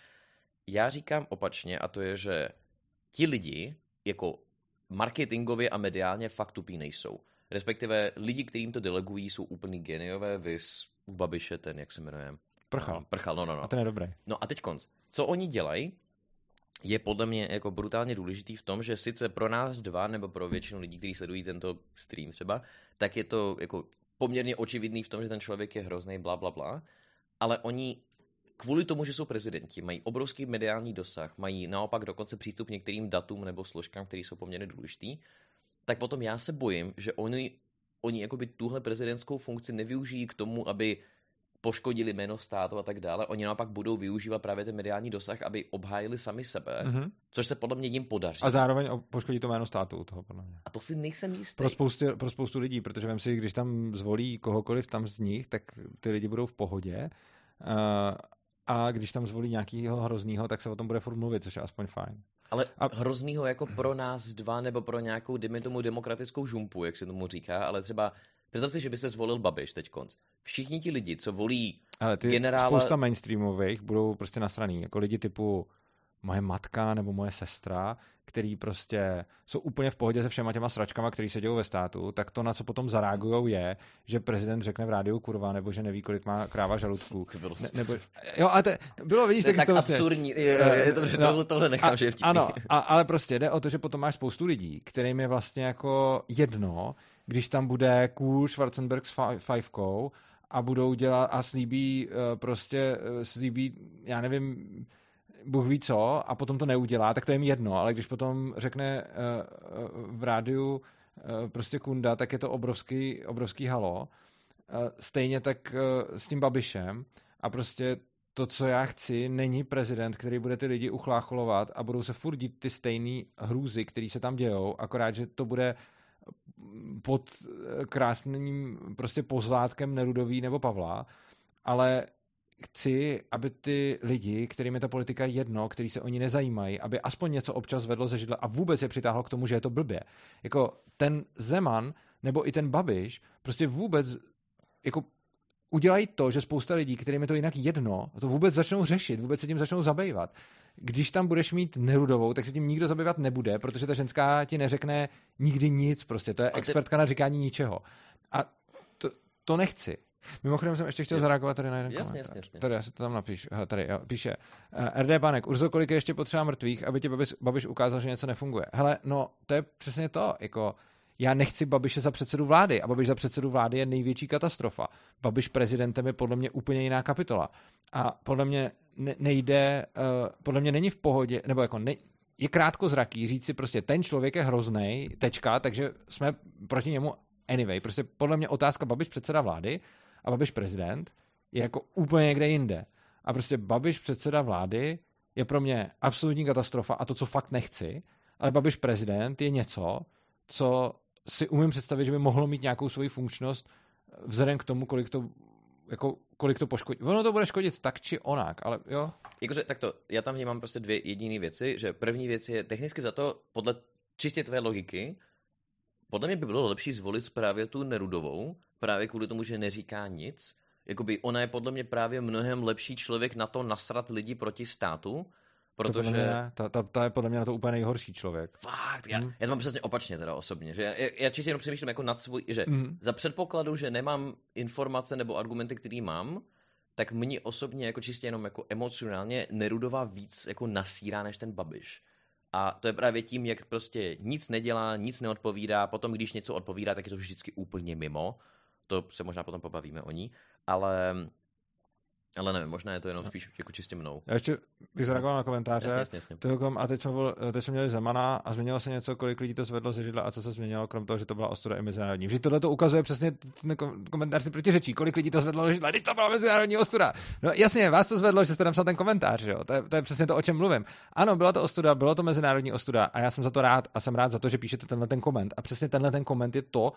A: Já říkám opačně a to je, že ti lidi jako marketingově a mediálně fakt tupí nejsou. Respektive lidi, kterým to delegují, jsou úplný geniové, vys u Babiše ten, jak se jmenuje?
B: Prchal.
A: Prchal, no, no, no.
B: A ten je dobrý.
A: No a teď konc. Co oni dělají, je podle mě jako brutálně důležitý v tom, že sice pro nás dva, nebo pro většinu lidí, kteří sledují tento stream třeba, tak je to jako poměrně očividný v tom, že ten člověk je hrozný, bla, bla, bla, ale oni kvůli tomu, že jsou prezidenti, mají obrovský mediální dosah, mají naopak dokonce přístup k některým datům nebo složkám, které jsou poměrně důležitý, tak potom já se bojím, že oni, oni jakoby tuhle prezidentskou funkci nevyužijí k tomu, aby poškodili jméno státu a tak dále, oni naopak budou využívat právě ten mediální dosah, aby obhájili sami sebe, mm-hmm. což se podle mě jim podaří.
B: A zároveň poškodí to jméno státu u toho, podle mě.
A: A to si nejsem jistý.
B: Pro spoustu, pro spoustu lidí, protože vím si, když tam zvolí kohokoliv tam z nich, tak ty lidi budou v pohodě. Uh, a když tam zvolí nějakého hroznýho, tak se o tom bude furt mluvit, což je aspoň fajn.
A: Ale a... hroznýho jako pro nás dva nebo pro nějakou, dejme tomu, demokratickou žumpu, jak se tomu říká, ale třeba Představ si, že by se zvolil Babiš teď konc. Všichni ti lidi, co volí
B: Ale ty
A: generála...
B: spousta mainstreamových budou prostě nasraný. Jako lidi typu moje matka nebo moje sestra, který prostě jsou úplně v pohodě se všema těma sračkama, který se dějou ve státu, tak to, na co potom zareagují, je, že prezident řekne v rádiu kurva, nebo že neví, kolik má kráva žaludku. *laughs*
A: To bylo
B: ne, nebo, jo, a to bylo, vidíš,
A: to je tak, tak vlastně- absurdní, je, je to, že no, tohle, tohle nechám, a, že je vtipný.
B: Ano, a, ale prostě jde o to, že potom máš spoustu lidí, kterým je vlastně jako jedno, když tam bude cool Schwarzenberg s fajfkou a budou dělat a slíbí uh, prostě, uh, slíbí, já nevím, Bůh ví co, a potom to neudělá, tak to je mi jedno, ale když potom řekne uh, v rádiu uh, prostě kunda, tak je to obrovský, obrovský halo. Stejně tak s tím Babišem a prostě to, co já chci, není prezident, který bude ty lidi uchlácholovat a budou se furt dít ty stejné hrůzy, které se tam dějou, akorát, že to bude pod krásným prostě pozlátkem Nerudový nebo Pavla, ale chci, aby ty lidi, kterým je ta politika jedno, který se oni nezajímají, aby aspoň něco občas vedlo ze židle a vůbec je přitáhlo k tomu, že je to blbě. Jako ten Zeman nebo i ten Babiš prostě vůbec jako udělají to, že spousta lidí, kterým je to jinak jedno, to vůbec začnou řešit, vůbec se tím začnou zabývat. Když tam budeš mít Nerudovou, tak se tím nikdo zabývat nebude, protože ta ženská ti neřekne nikdy nic, prostě to je expertka na říkání ničeho. A to, to nechci. Mimochodem jsem ještě chtěl zareagovat tady na jeden
A: jasně, jasně, jasně.
B: Tady já si to tam napíšu. Aha, tady jo, píše. Uh, eh, RD Panek, Urzo, kolik je ještě potřeba mrtvých, aby ti Babiš, Babiš ukázal, že něco nefunguje. Hele, no, to je přesně to, jako já nechci Babiše za předsedu vlády a Babiš za předsedu vlády je největší katastrofa. Babiš prezidentem je podle mě úplně jiná kapitola. A podle mě nejde, uh, podle mě není v pohodě, nebo jako ne, je krátkozraký říct si prostě ten člověk je hrozný, tečka, takže jsme proti němu anyway. Prostě podle mě otázka Babiš předseda vlády a Babiš prezident je jako úplně někde jinde. A prostě Babiš předseda vlády je pro mě absolutní katastrofa a to, co fakt nechci, ale Babiš prezident je něco, co si umím představit, že by mohlo mít nějakou svoji funkčnost vzhledem k tomu, kolik to jako, kolik to poškodí. Ono to bude škodit tak či onak, ale jo.
A: Jakože takto, já tam vnímám prostě dvě jediné věci, že první věc je technicky za to, podle čistě tvé logiky, podle mě by bylo lepší zvolit právě tu Nerudovou, právě kvůli tomu, že neříká nic. Jakoby ona je podle mě právě mnohem lepší člověk na to nasrat lidi proti státu, Protože... To
B: mě, ta, ta, ta, je podle mě na to úplně nejhorší člověk.
A: Fakt, já, hmm. já to mám přesně opačně teda osobně, že já, já čistě jenom přemýšlím jako nad svůj, že hmm. za předpokladu, že nemám informace nebo argumenty, které mám, tak mně osobně jako čistě jenom jako emocionálně Nerudová víc jako nasírá než ten Babiš. A to je právě tím, jak prostě nic nedělá, nic neodpovídá, potom když něco odpovídá, tak je to vždycky úplně mimo. To se možná potom pobavíme o ní, ale ale nevím, možná je to jenom spíš jako čistě mnou.
B: Já ještě bych zareagoval na komentáře.
A: Jasně, jasně, jasně.
B: a teď jsme, byl, teď jsme měli Zemana a změnilo se něco, kolik lidí to zvedlo ze židla a co se změnilo, krom toho, že to byla ostuda i mezinárodní. Vždyť tohle to ukazuje přesně, ten komentář si protiřečí, kolik lidí to zvedlo ze židla, když to byla mezinárodní ostuda. No jasně, vás to zvedlo, že jste napsal ten komentář, jo? To, je, to je přesně to, o čem mluvím. Ano, byla to ostuda, bylo to mezinárodní ostuda a já jsem za to rád a jsem rád za to, že píšete tenhle ten koment. A přesně tenhle ten koment je to,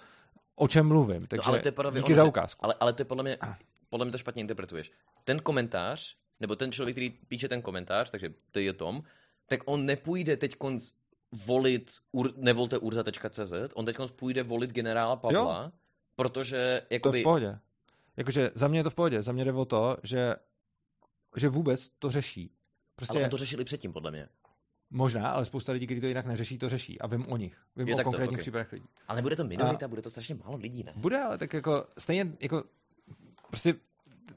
B: o čem mluvím. Takže no, ale to je podle díky on, za ukázku.
A: Ale, ale to je podle mě, ah podle mě to špatně interpretuješ. Ten komentář, nebo ten člověk, který píše ten komentář, takže to je Tom, tak on nepůjde teď konc volit ur, nevolte urza.cz, on teď půjde volit generála Pavla, jo. protože jakoby...
B: To je v pohodě. Jakože za mě je to v pohodě, za mě jde o to, že, že vůbec to řeší.
A: Prostě... Ale on to řešili předtím, podle mě.
B: Možná, ale spousta lidí, kteří to jinak neřeší, to řeší. A vím o nich. Vím je o konkrétních okay. případech lidí.
A: Ale bude to minorita, a... bude to strašně málo lidí, ne?
B: Bude, ale tak jako stejně jako prostě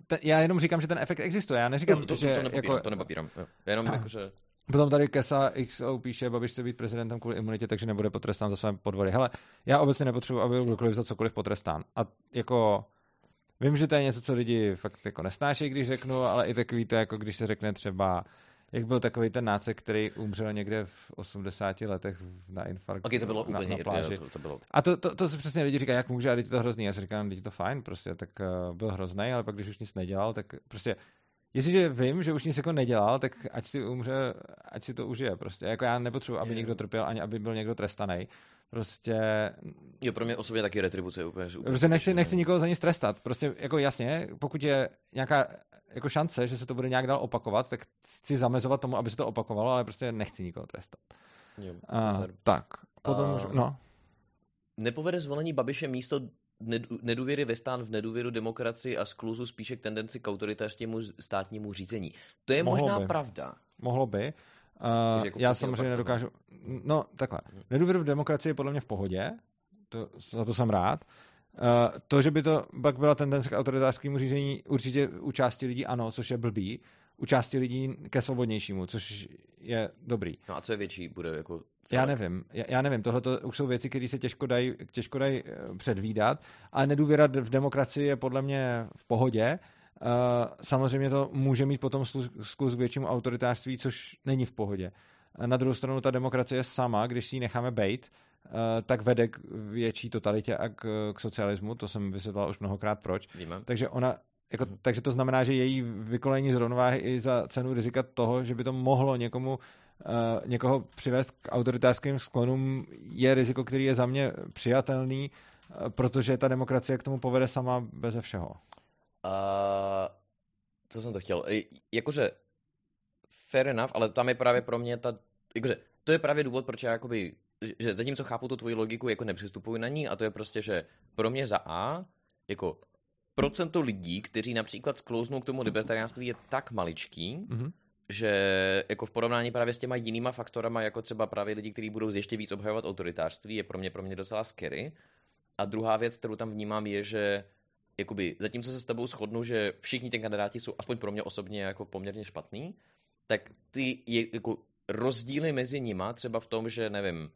B: te, já jenom říkám, že ten efekt existuje. Já neříkám,
A: to, to,
B: že...
A: To nepopírám, jako, to nepopírám. Jo. Jenom a, jako, že...
B: Potom tady Kesa XO píše, Babiš chce být prezidentem kvůli imunitě, takže nebude potrestán za své podvody. Hele, já obecně nepotřebuji, aby byl kdokoliv za cokoliv potrestán. A jako Vím, že to je něco, co lidi fakt jako nesnáší, když řeknu, ale i takový to, jako když se řekne třeba jak byl takový ten nácek, který umřel někde v 80 letech na infarkt.
A: Ok, to bylo na, úplně na pláži. To, to bylo...
B: A to, to, to, si přesně lidi říkají, jak může, a je to hrozný. Já si říkám, je to fajn, prostě, tak uh, byl hrozný, ale pak když už nic nedělal, tak prostě Jestliže vím, že už nic jako nedělal, tak ať si umře, ať si to užije. Prostě. Jako já nepotřebuji, aby někdo trpěl, ani aby byl někdo trestaný. Prostě...
A: Jo, pro mě osobně taky retribuce úplně, úplně
B: Prostě nechci, nechci nikoho za nic trestat. Prostě jako jasně, pokud je nějaká jako šance, že se to bude nějak dál opakovat, tak chci zamezovat tomu, aby se to opakovalo, ale prostě nechci nikoho trestat. Jo, a, tak, potom a... no.
A: Nepovede zvolení Babiše místo nedůvěry ve stán v nedůvěru demokracii a skluzu spíše k tendenci k autoritářskému státnímu řízení. To je Mohlo možná
B: by.
A: pravda.
B: Mohlo by. Uh, jako já samozřejmě nedokážu... No, takhle. Nedůvěru v demokracii je podle mě v pohodě. To, za to jsem rád. Uh, to, že by to pak byla tendence k autoritářskému řízení, určitě u části lidí ano, což je blbý. U části lidí ke svobodnějšímu, což je dobrý.
A: No a co je větší, bude jako
B: celé? Já nevím, já, já nevím, tohle už jsou věci, které se těžko dají těžko daj eh, předvídat, ale nedůvěra v demokracii je podle mě v pohodě. Uh, samozřejmě to může mít potom zkus k většímu autoritářství, což není v pohodě. Na druhou stranu ta demokracie sama, když si ji necháme bejt, Eh, tak vede k větší totalitě a k, k socialismu. To jsem vysvětlil už mnohokrát proč.
A: Víme.
B: Takže ona jako, hmm. Takže to znamená, že její vykolení z rovnováhy i za cenu rizika toho, že by to mohlo někomu uh, někoho přivést k autoritářským sklonům, je riziko, který je za mě přijatelný, uh, protože ta demokracie k tomu povede sama beze všeho. Uh,
A: co jsem to chtěl, jakože fair enough, ale tam je právě pro mě ta, jakože to je právě důvod, proč já jakoby, že zatímco chápu tu tvoji logiku, jako nepřistupuji na ní a to je prostě, že pro mě za A, jako procento lidí, kteří například sklouznou k tomu libertariánství je tak maličký,
B: Mhm.
A: že jako v porovnání právě s těma jinýma faktorama, jako třeba právě lidi, kteří budou ještě víc obhajovat autoritářství, je pro mě pro mě docela scary. A druhá věc, kterou tam vnímám, je, že jakoby, zatímco se s tebou shodnu, že všichni ty kandidáti jsou aspoň pro mě osobně jako poměrně špatný, tak ty je, jako rozdíly mezi nima, třeba v tom, že nevím,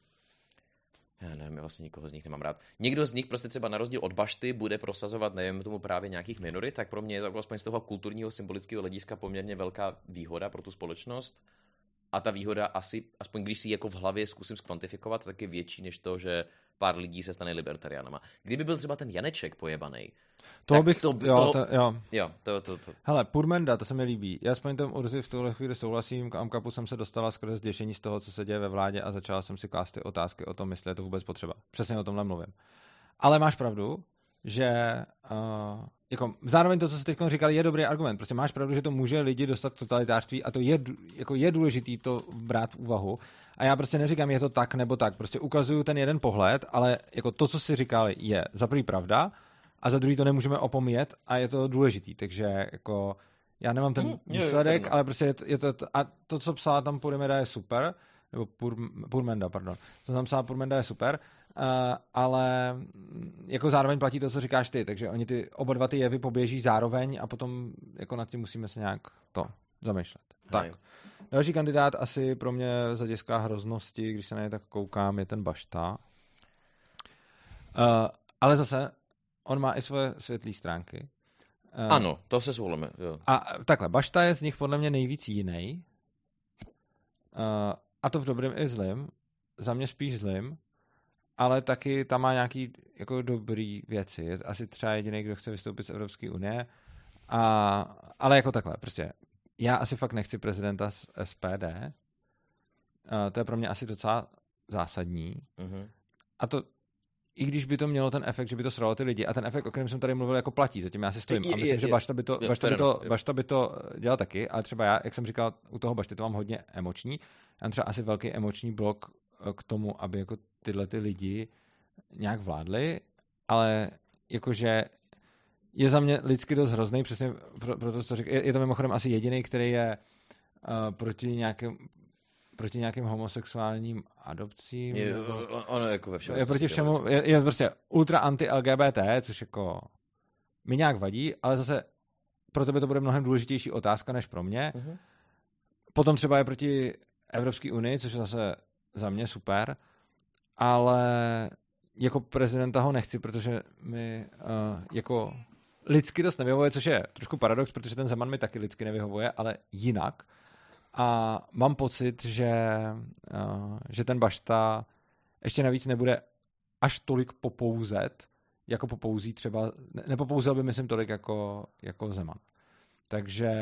A: já nevím, já vlastně nikoho z nich nemám rád. Někdo z nich prostě třeba na rozdíl od Bašty bude prosazovat, nevím, tomu právě nějakých minorit, tak pro mě je to aspoň z toho kulturního symbolického hlediska poměrně velká výhoda pro tu společnost. A ta výhoda asi, aspoň když si ji jako v hlavě zkusím skvantifikovat, tak je větší než to, že pár lidí se stane libertariánama. Kdyby byl třeba ten Janeček pojebaný,
B: To
A: Tak
B: bych,
A: to-
B: jo,
A: to-
B: jo.
A: jo, to, to, to,
B: Hele, Purmenda, to se mi líbí. Já aspoň tom Urzi v tuhle chvíli souhlasím, k Amkapu jsem se dostala skrze zděšení z toho, co se děje ve vládě a začala jsem si klást ty otázky o tom, jestli je to vůbec potřeba. Přesně o tomhle mluvím. Ale máš pravdu, že uh, jako, zároveň to, co jsi teď říkal, je dobrý argument. Prostě máš pravdu, že to může lidi dostat k totalitářství a to je, jako je důležitý to brát v úvahu. A já prostě neříkám, je to tak nebo tak. Prostě ukazuju ten jeden pohled, ale jako to, co jsi říkal, je za prvý pravda a za druhý to nemůžeme opomíjet a je to důležitý. Takže jako já nemám ten
A: Mm, jo,
B: výsledek, ale prostě je to, je to, a to, co psala tam Purmenda je super, nebo Pur, Purmenda, pardon. To tam psala Purmenda je super, uh, ale mm, jako zároveň platí to, co říkáš ty, takže oni ty oba dva ty jevy poběží zároveň a potom jako nad tím musíme se nějak to zamýšlet. Tak.
A: Hej.
B: Další kandidát asi pro mě z hlediska hroznosti, když se na něj tak koukám, je ten Bašta. Uh, ale zase, on má i svoje světlé stránky. Uh,
A: ano, to se souhlíme, jo.
B: A takhle, Bašta je z nich podle mě nejvíc jiný. Uh, a to v dobrém i zlým. Za mě spíš zlým. Ale taky tam má nějaký jako dobrý věci. Je asi třeba jediný, kdo chce vystoupit z Evropské unie. A, ale jako takhle, prostě. Já asi fakt nechci prezidenta z SPD. Uh, to je pro mě asi docela zásadní.
A: Mhm.
B: A to i když by to mělo ten efekt, že by to sralo ty lidi, a ten efekt, o kterém jsem tady mluvil, jako platí, zatím já si stojím.
A: Je-
B: A myslím,
A: je-
B: že Bašta by to,
A: je,
B: Bašta by to. Bašta by to dělal taky, ale třeba já, jak jsem říkal, u toho Bašty to mám hodně emoční. Já mám třeba asi velký emoční blok eh, k tomu, aby jako tyhle ty lidi nějak vládli, ale jakože je za mě lidsky dost hrozný, přesně pro, pro to, co řík, je, je to mimochodem asi jediný, který je uh, proti nějakým proti nějakým homosexuálním adopcím.
A: Je,
B: nebo-
A: ono jako ve všem.
B: je proti všemu, je, je prostě ultra anti-LGBT, což jako mi nějak vadí, ale zase pro tebe to bude mnohem důležitější otázka než pro mě.
A: Mhm.
B: Potom třeba je proti Evropské unii, což je zase za mě super, ale jako prezidenta ho nechci, protože mi uh, jako lidsky dost nevyhovuje, což je trošku paradox, protože ten Zeman mi taky lidsky nevyhovuje, ale jinak. A mám pocit, že, uh, že ten Bašta ještě navíc nebude až tolik popouzet, jako popouzí třeba, ne, nepopouzel by myslím tolik jako, jako Zeman. Takže,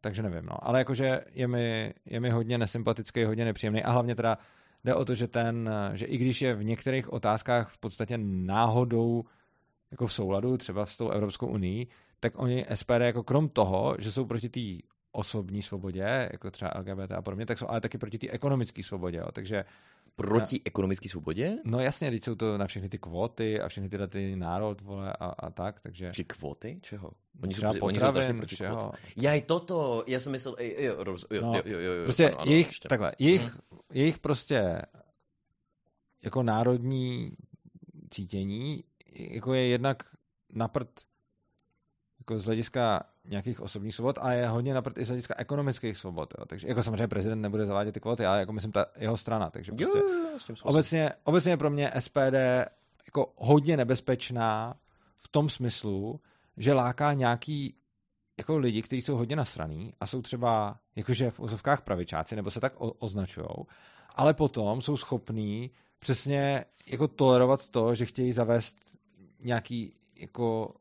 B: takže nevím, no. Ale jakože je mi, je mi hodně nesympatický, hodně nepříjemný a hlavně teda jde o to, že ten, že i když je v některých otázkách v podstatě náhodou jako v souladu třeba s tou Evropskou unii, tak oni SPD jako krom toho, že jsou proti té osobní svobodě, jako třeba LGBT a podobně, tak jsou ale taky proti té ekonomické svobodě. Jo. Takže
A: Proti ekonomické svobodě?
B: No jasně, teď jsou to na všechny ty kvóty a všechny tyhle ty národ, vole, a, a tak, takže...
A: Či kvóty? Čeho? Oni jsou, oni jsou strašně
B: potravin,
A: proti
B: všeho.
A: kvótám. Já i toto, já jsem myslel, jo, jo, jo,
B: No,
A: jo, jo, jo, jo,
B: Prostě
A: ano, ano,
B: jejich,
A: ještě.
B: takhle, jejich, jejich prostě jako národní cítění jako je jednak naprt jako z hlediska nějakých osobních svobod a je hodně naprt i z hlediska ekonomických svobod. Jo. Takže jako samozřejmě prezident nebude zavádět ty kvóty, ale jako myslím ta jeho strana. Takže
A: Jo,
B: prostě
A: jo, jo, souhlasím.
B: obecně, obecně pro mě SPD jako hodně nebezpečná v tom smyslu, že láká nějaký jako lidi, kteří jsou hodně nasraný a jsou třeba jakože v ozovkách pravičáci, nebo se tak o- označujou, ale potom jsou schopní přesně jako tolerovat to, že chtějí zavést nějaký jako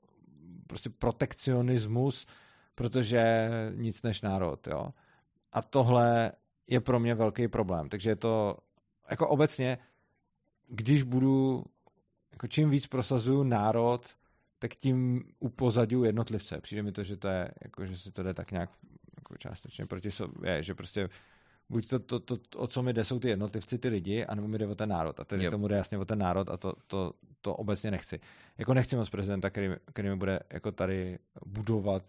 B: prostě protekcionismus, protože nic než národ, jo. A tohle je pro mě velký problém. Takže je to jako obecně, když budu jako čím víc prosazuju národ tak tím upozadňují jednotlivce. Přijde mi to, že to je, jako, že se to jde tak nějak jako částečně proti sobě, že prostě buď to, to, to, to, o co mi jde, jsou ty jednotlivci, ty lidi, anebo mi jde o ten národ. A tedy yep. tomu jde jasně o ten národ a to, to, to obecně nechci. Jako nechci moc prezidenta, který, který mi bude jako tady budovat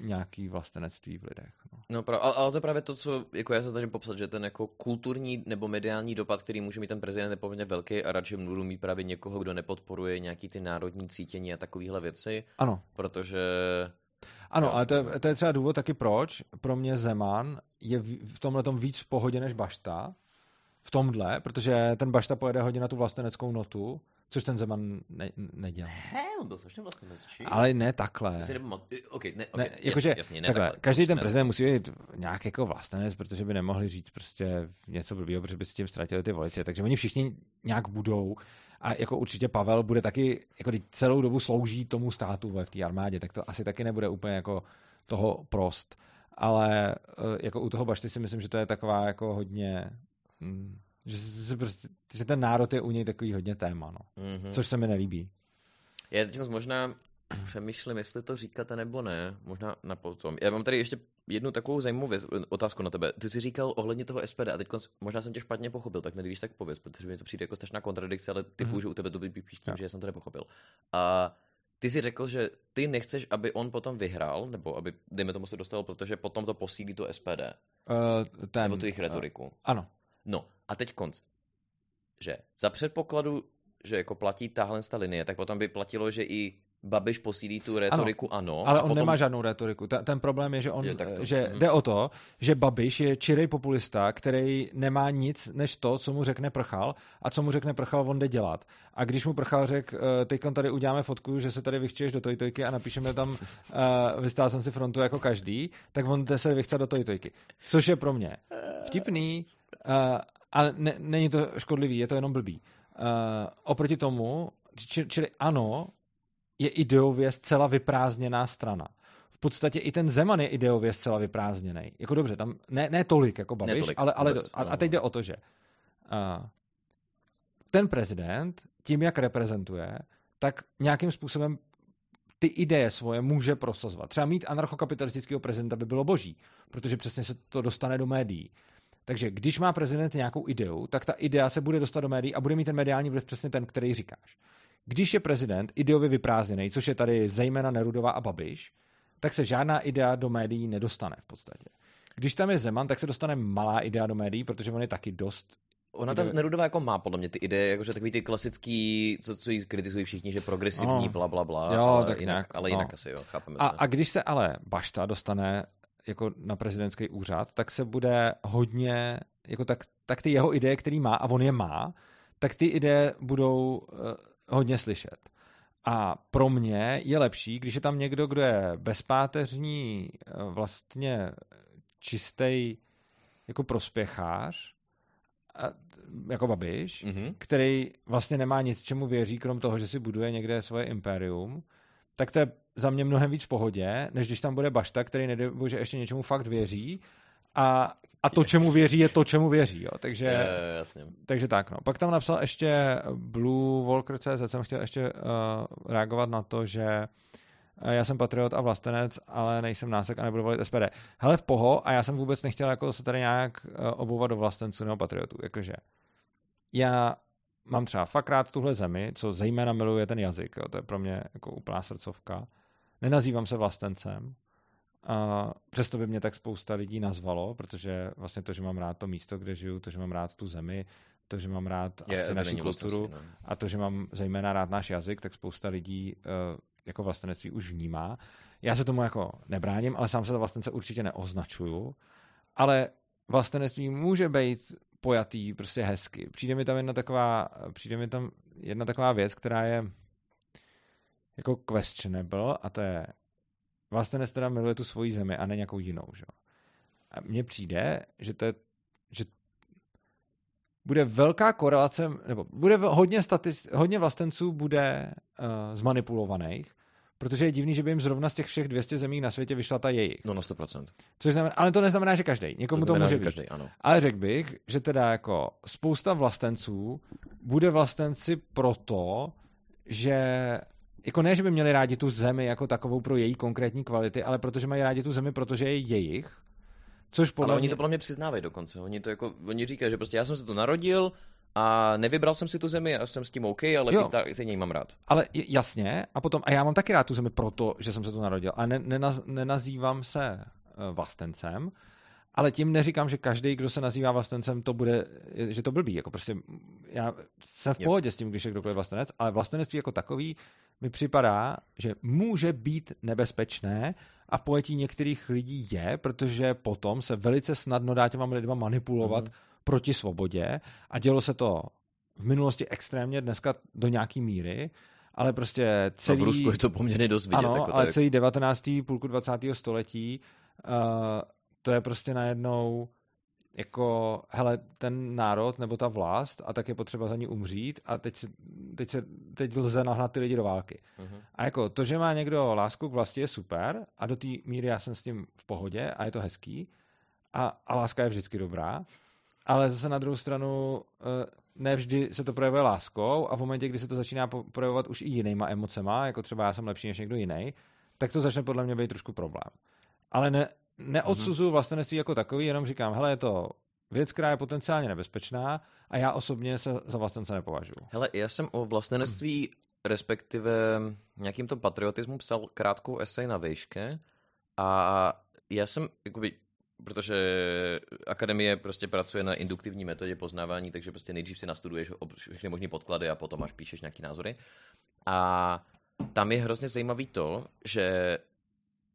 B: nějaký vlastenectví v lidech. No,
A: no pra, ale, ale to je právě to, co jako já se snažím popsat, že ten jako kulturní nebo mediální dopad, který může mít ten prezident, je poměrně velký a radši budu mít právě někoho, kdo nepodporuje nějaký ty národní cítění a takovéhle věci.
B: Ano.
A: Protože
B: ano, ale to je, to je třeba důvod taky proč. Pro mě Zeman je v tomhle tom víc v pohodě než Bašta. V tomhle, protože ten Bašta pojede hodně na tu vlasteneckou notu, což ten Zeman ne, nedělá.
A: He, on byl strašně vlastenecčí.
B: Ale ne takhle.
A: Okay, ne, okay,
B: ne, jakože, jasně, jasně, ne takhle. takhle. Každý ten prezident musí být nějak jako vlastenec, protože by nemohli říct prostě něco blbýho, protože by si tím ztratili ty voliče. Takže oni všichni nějak budou a jako určitě Pavel bude taky, jako celou dobu slouží tomu státu v té armádě, tak to asi taky nebude úplně jako toho prost. Ale eh, jako u toho Bašty si myslím, že to je taková jako hodně, hm, že, že, prostě, že ten národ je u něj takový hodně téma, no. Mm-hmm. Což se mi nelíbí.
A: Já teď možná přemýšlím, jestli to říkat nebo ne, možná na potom. Já mám tady ještě jednu takovou zajímavou věc, otázku na tebe. Ty jsi říkal ohledně toho SPD a teď možná jsem tě špatně pochopil, tak mi když tak pověz, protože mi to přijde jako strašná kontradikce, ale typu, mm-hmm. že u tebe to by píš tím, že jsem to nepochopil. A ty jsi řekl, že ty nechceš, aby on potom vyhrál, nebo aby, dejme tomu, se dostal, protože potom to posílí to SPD. Uh, eh, ten, nebo tu jejich retoriku. Uh,
B: ano.
A: No, a teď konc. Že za předpokladu, že jako platí tahle ta linie, tak potom by platilo, že i Babiš posílí tu retoriku, ano. ano
B: ale on potom... nemá žádnou retoriku. Ten, ten problém je, že on, je, to, že mm. jde o to, že Babiš je čirej populista, který nemá nic než to, co mu řekne Prchal a co mu řekne Prchal, on jde dělat. A když mu Prchal řekl, uh, teď tady uděláme fotku, že se tady vychčeš do tojtojky a napíšeme tam, uh, vystál jsem si frontu jako každý, tak on jde se vychce do tojtojky. Což je pro mě vtipný, uh, ale ne, není to škodlivý, je to jenom blbý. Uh, oproti tomu, či, čili ano, je ideově zcela vyprázdněná strana. V podstatě i ten Zeman je ideově zcela vyprázdněný. Jako dobře, tam ne, ne tolik jako Babiš, tolik, ale, ale vůbec, a, a teď jde o to, že uh, ten prezident tím, jak reprezentuje, tak nějakým způsobem ty ideje svoje může prosazovat. Třeba mít anarchokapitalistického prezidenta by bylo boží, protože přesně se to dostane do médií. Takže když má prezident nějakou ideu, tak ta idea se bude dostat do médií a bude mít ten mediální vliv přesně ten, který říkáš. Když je prezident ideově vyprázdněný, což je tady zejména Nerudová a Babiš, tak se žádná idea do médií nedostane v podstatě. Když tam je Zeman, tak se dostane malá idea do médií, protože on je taky dost
A: Ona ta Nerudová jako má podle mě ty ideje, jakože takový ty klasický, co, co jí kritizují všichni, že progresivní, no. bla, bla, bla,
B: jo,
A: ale,
B: tak
A: jinak,
B: nějak,
A: ale jinak no. asi, jo, chápeme
B: a, se. A když se ale Bašta dostane jako na prezidentský úřad, tak se bude hodně, jako tak, tak ty jeho ideje, který má, a on je má, tak ty ideje budou uh, hodně slyšet. A pro mě je lepší, když je tam někdo, kdo je bezpáteřní, eh, vlastně čistý jako prospěchář, jako Babiš, mm-hmm. který vlastně nemá nic, čemu věří, krom toho, že si buduje někde svoje impérium, tak to je za mě mnohem víc v pohodě, než když tam bude Bašta, který že ještě něčemu fakt věří a, a to, čemu věří, je to, čemu věří. Jo. Takže,
A: je, jasně.
B: takže tak. No. Pak tam napsal ještě Blue Walker CZ, jsem chtěl ještě uh, reagovat na to, že eh, já jsem patriot a vlastenec, ale nejsem násek a nebudu volit SPD. Hele, v poho, a já jsem vůbec nechtěl jako se tady nějak uh, obouvat do vlastenců nebo patriotů. Jakože já mám třeba fakt rád tuhle zemi, co zejména miluje ten jazyk. Jo. To je pro mě jako úplná srdcovka. Nenazývám se vlastencem, a přesto by mě tak spousta lidí nazvalo, protože vlastně to, že mám rád to místo, kde žiju, to, že mám rád tu zemi, to, že mám rád je, asi naši kulturu no. a to, že mám zejména rád náš jazyk, tak spousta lidí uh, jako vlastenectví už vnímá. Já se tomu jako nebráním, ale sám se to vlastence určitě neoznačuju. Ale vlastenectví může být pojatý prostě hezky. Přijde mi tam jedna taková, přijde mi tam jedna taková věc, která je jako questionable a to je Vlastenec teda miluje tu svoji zemi a ne nějakou jinou. Že? A mně přijde, že to je, že bude velká korelace, nebo bude hodně, statist, hodně vlastenců bude uh, zmanipulovaných, protože je divný, že by jim zrovna z těch všech 200 zemí na světě vyšla ta jejich.
A: No na 100%.
B: Což znamená, ale to neznamená, že každý. Někomu to, znamená, to může být.
A: ano.
B: Ale řekl bych, že teda jako spousta vlastenců bude vlastenci proto, že jako ne, že by měli rádi tu zemi jako takovou pro její konkrétní kvality, ale protože mají rádi tu zemi, protože je jejich. Což podle
A: Ale oni
B: mě...
A: to podle mě přiznávají dokonce. Oni to jako, oni říkají, že prostě já jsem se tu narodil a nevybral jsem si tu zemi a jsem s tím OK, ale
B: Jo.
A: stejně ji mám rád.
B: Ale jasně, a potom, a já mám taky rád tu zemi proto, že jsem se tu narodil. A ne, nenaz, nenazývám se eh, vlastencem, ale tím neříkám, že každý, kdo se nazývá vlastencem, to bude, že to blbý. Jako prostě já jsem v
A: Jo.
B: pohodě s tím, když je kdokoliv vlastenec, ale vlastenectví jako takový mi připadá, že může být nebezpečné a v pojetí některých lidí je, protože potom se velice snadno dá těma lidma manipulovat
A: Mhm.
B: proti svobodě a dělo se to v minulosti extrémně, dneska do nějaký míry, ale prostě
A: Celý... A v Rusku je to poměrně dost vidět.
B: ano,
A: jako
B: ale
A: je-
B: celý 19. půlku 20. století uh, to je prostě najednou jako, hele, ten národ nebo ta vlast a tak je potřeba za ní umřít a teď, se, teď, se, teď lze nahnat ty lidi do války.
A: Mhm.
B: A jako to, že má někdo lásku k vlasti je super a do té míry já jsem s tím v pohodě a je to hezký a, a láska je vždycky dobrá, ale zase na druhou stranu eh, ne vždy se to projevuje láskou a v momentě, kdy se to začíná projevovat už i jinýma emocema, jako třeba já jsem lepší než někdo jiný, tak to začne podle mě být trošku problém. Ale ne, neodsuzuju vlastenectví jako takový, jenom říkám, hele, je to věc, která je potenciálně nebezpečná a já osobně se za vlastence nepovažuji.
A: Hele, já jsem o vlastenectví, respektive nějakým tom patriotismu psal krátkou esej na výške a já jsem, jakoby, protože akademie prostě pracuje na induktivní metodě poznávání, takže prostě nejdřív si nastuduješ všechny možné podklady a potom až píšeš nějaký názory. A tam je hrozně zajímavý to, že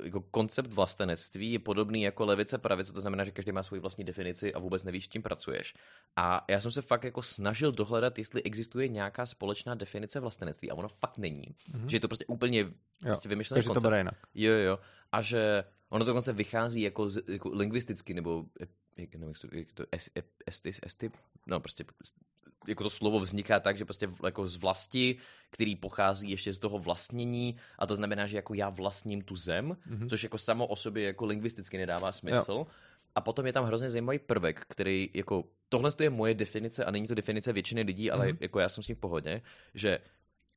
A: jako koncept vlastenectví je podobný jako levice pravice, to znamená, že každý má svoji vlastní definici a vůbec nevíš, s tím pracuješ. A já jsem se fakt jako snažil dohledat, jestli existuje nějaká společná definice vlastenectví a ono fakt není.
B: Mhm.
A: Že je to prostě úplně prostě vymyšlený
B: Takže to bude jinak.
A: Jo, jo. A že ono dokonce vychází jako, z, jako lingvisticky, nebo jak, nevím, jak to, jak to es, ep, estis, esti, no prostě jako to slovo vzniká tak, že prostě jako z vlasti, který pochází ještě z toho vlastnění a to znamená, že jako já vlastním tu zem,
B: Mhm.
A: což jako samo o sobě jako lingvisticky nedává smysl. Jo. A potom je tam hrozně zajímavý prvek, který jako, tohle je moje definice a není to definice většiny lidí, ale
B: Mhm.
A: jako já jsem s tím v pohodě, že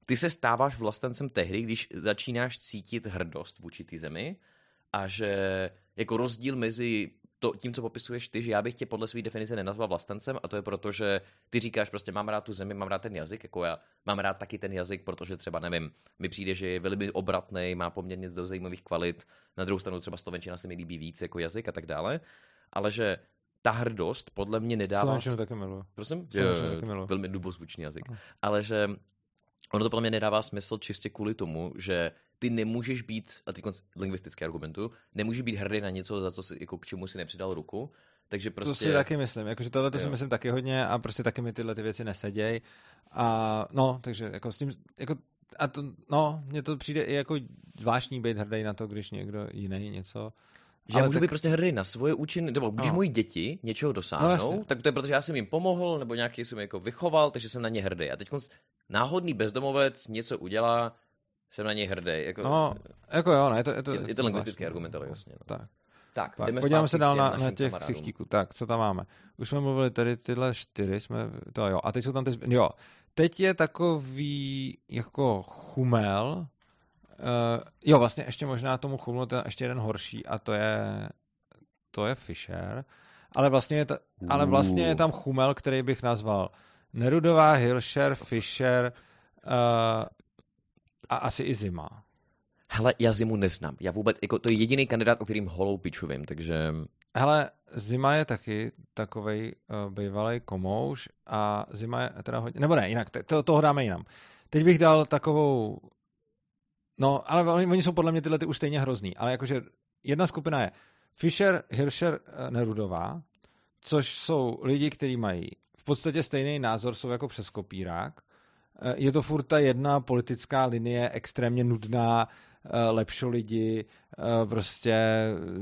A: ty se stáváš vlastencem tehdy, když začínáš cítit hrdost vůči té zemi a že jako rozdíl mezi to, tím, co popisuješ ty, že já bych tě podle své definice nenazval vlastencem a to je proto, že ty říkáš prostě mám rád tu zemi, mám rád ten jazyk, jako já mám rád taky ten jazyk, protože třeba nevím, mi přijde, že je velmi obratný, má poměrně dost zajímavých kvalit, na druhou stranu třeba slovenčina se mi líbí víc jako jazyk a tak dále, ale že ta hrdost podle mě nedává...
B: Slovenčinu taky miluju.
A: Prosím?
B: Slovenčinu taky
A: velmi dubozvučný jazyk. Ale že ono to podle mě nedává smysl čistě kvůli tomu, že ty nemůžeš být, a teď lingvistické argumentu, nemůžeš být hrdý na něco, za co si, jako k čemu si nepřidal ruku, takže prostě...
B: To si taky myslím, jakože tohle to si myslím taky hodně a prostě taky mi tyhle ty věci neseděj. A no, takže jako s tím, jako, a to, no, mně to přijde i jako zvláštní být hrdý na to, když někdo jiný něco.
A: Že já
B: Ale
A: můžu
B: tak-
A: být prostě hrdý na svoje účiny, nebo když
B: No.
A: moji děti něčeho dosáhnou,
B: No,
A: tak to je protože já jsem jim pomohl, nebo nějaký jsem jako vychoval, takže jsem na ně hrdý. A teď náhodný bezdomovec něco udělá, jsem na něj hrdý. Jako,
B: No, jako jo, no, je to, je to,
A: je, je to lingvistický
B: zvláštní.
A: argument, ale jasně. No.
B: Tak,
A: Tak,
B: tak
A: jdeme
B: podíváme se dál na, na těch ksichtíků. Tak, co tam máme? Už jsme mluvili tady tyhle čtyři, jsme, to jo, a teď jsou tam ty, zby- jo, teď je takový jako chumel, uh, jo, vlastně ještě možná tomu chumlu ten ještě jeden horší a to je, to je Fisher, ale vlastně je, ta, ale vlastně je tam chumel, který bych nazval Nerudová, Hilscher, Fisher uh, a asi i Zima.
A: Hele, já Zimu neznám. Já vůbec, jako, to je jediný kandidát, o kterým holou pičuvím, takže...
B: Hele, Zima je taky takovej uh, bývalý komouš a Zima je teda hodně, nebo ne, jinak, te- to, toho dáme jinam. Teď bych dal takovou, no, ale oni, oni jsou podle mě tyhle ty už stejně hrozný, ale jakože jedna skupina je Fischer, Hirscher, eh, Nerudová, což jsou lidi, kteří mají v podstatě stejný názor, jsou jako přes kopírák. Eh, Je to furt ta jedna politická linie, extrémně nudná, eh, lepšo lidi, eh, prostě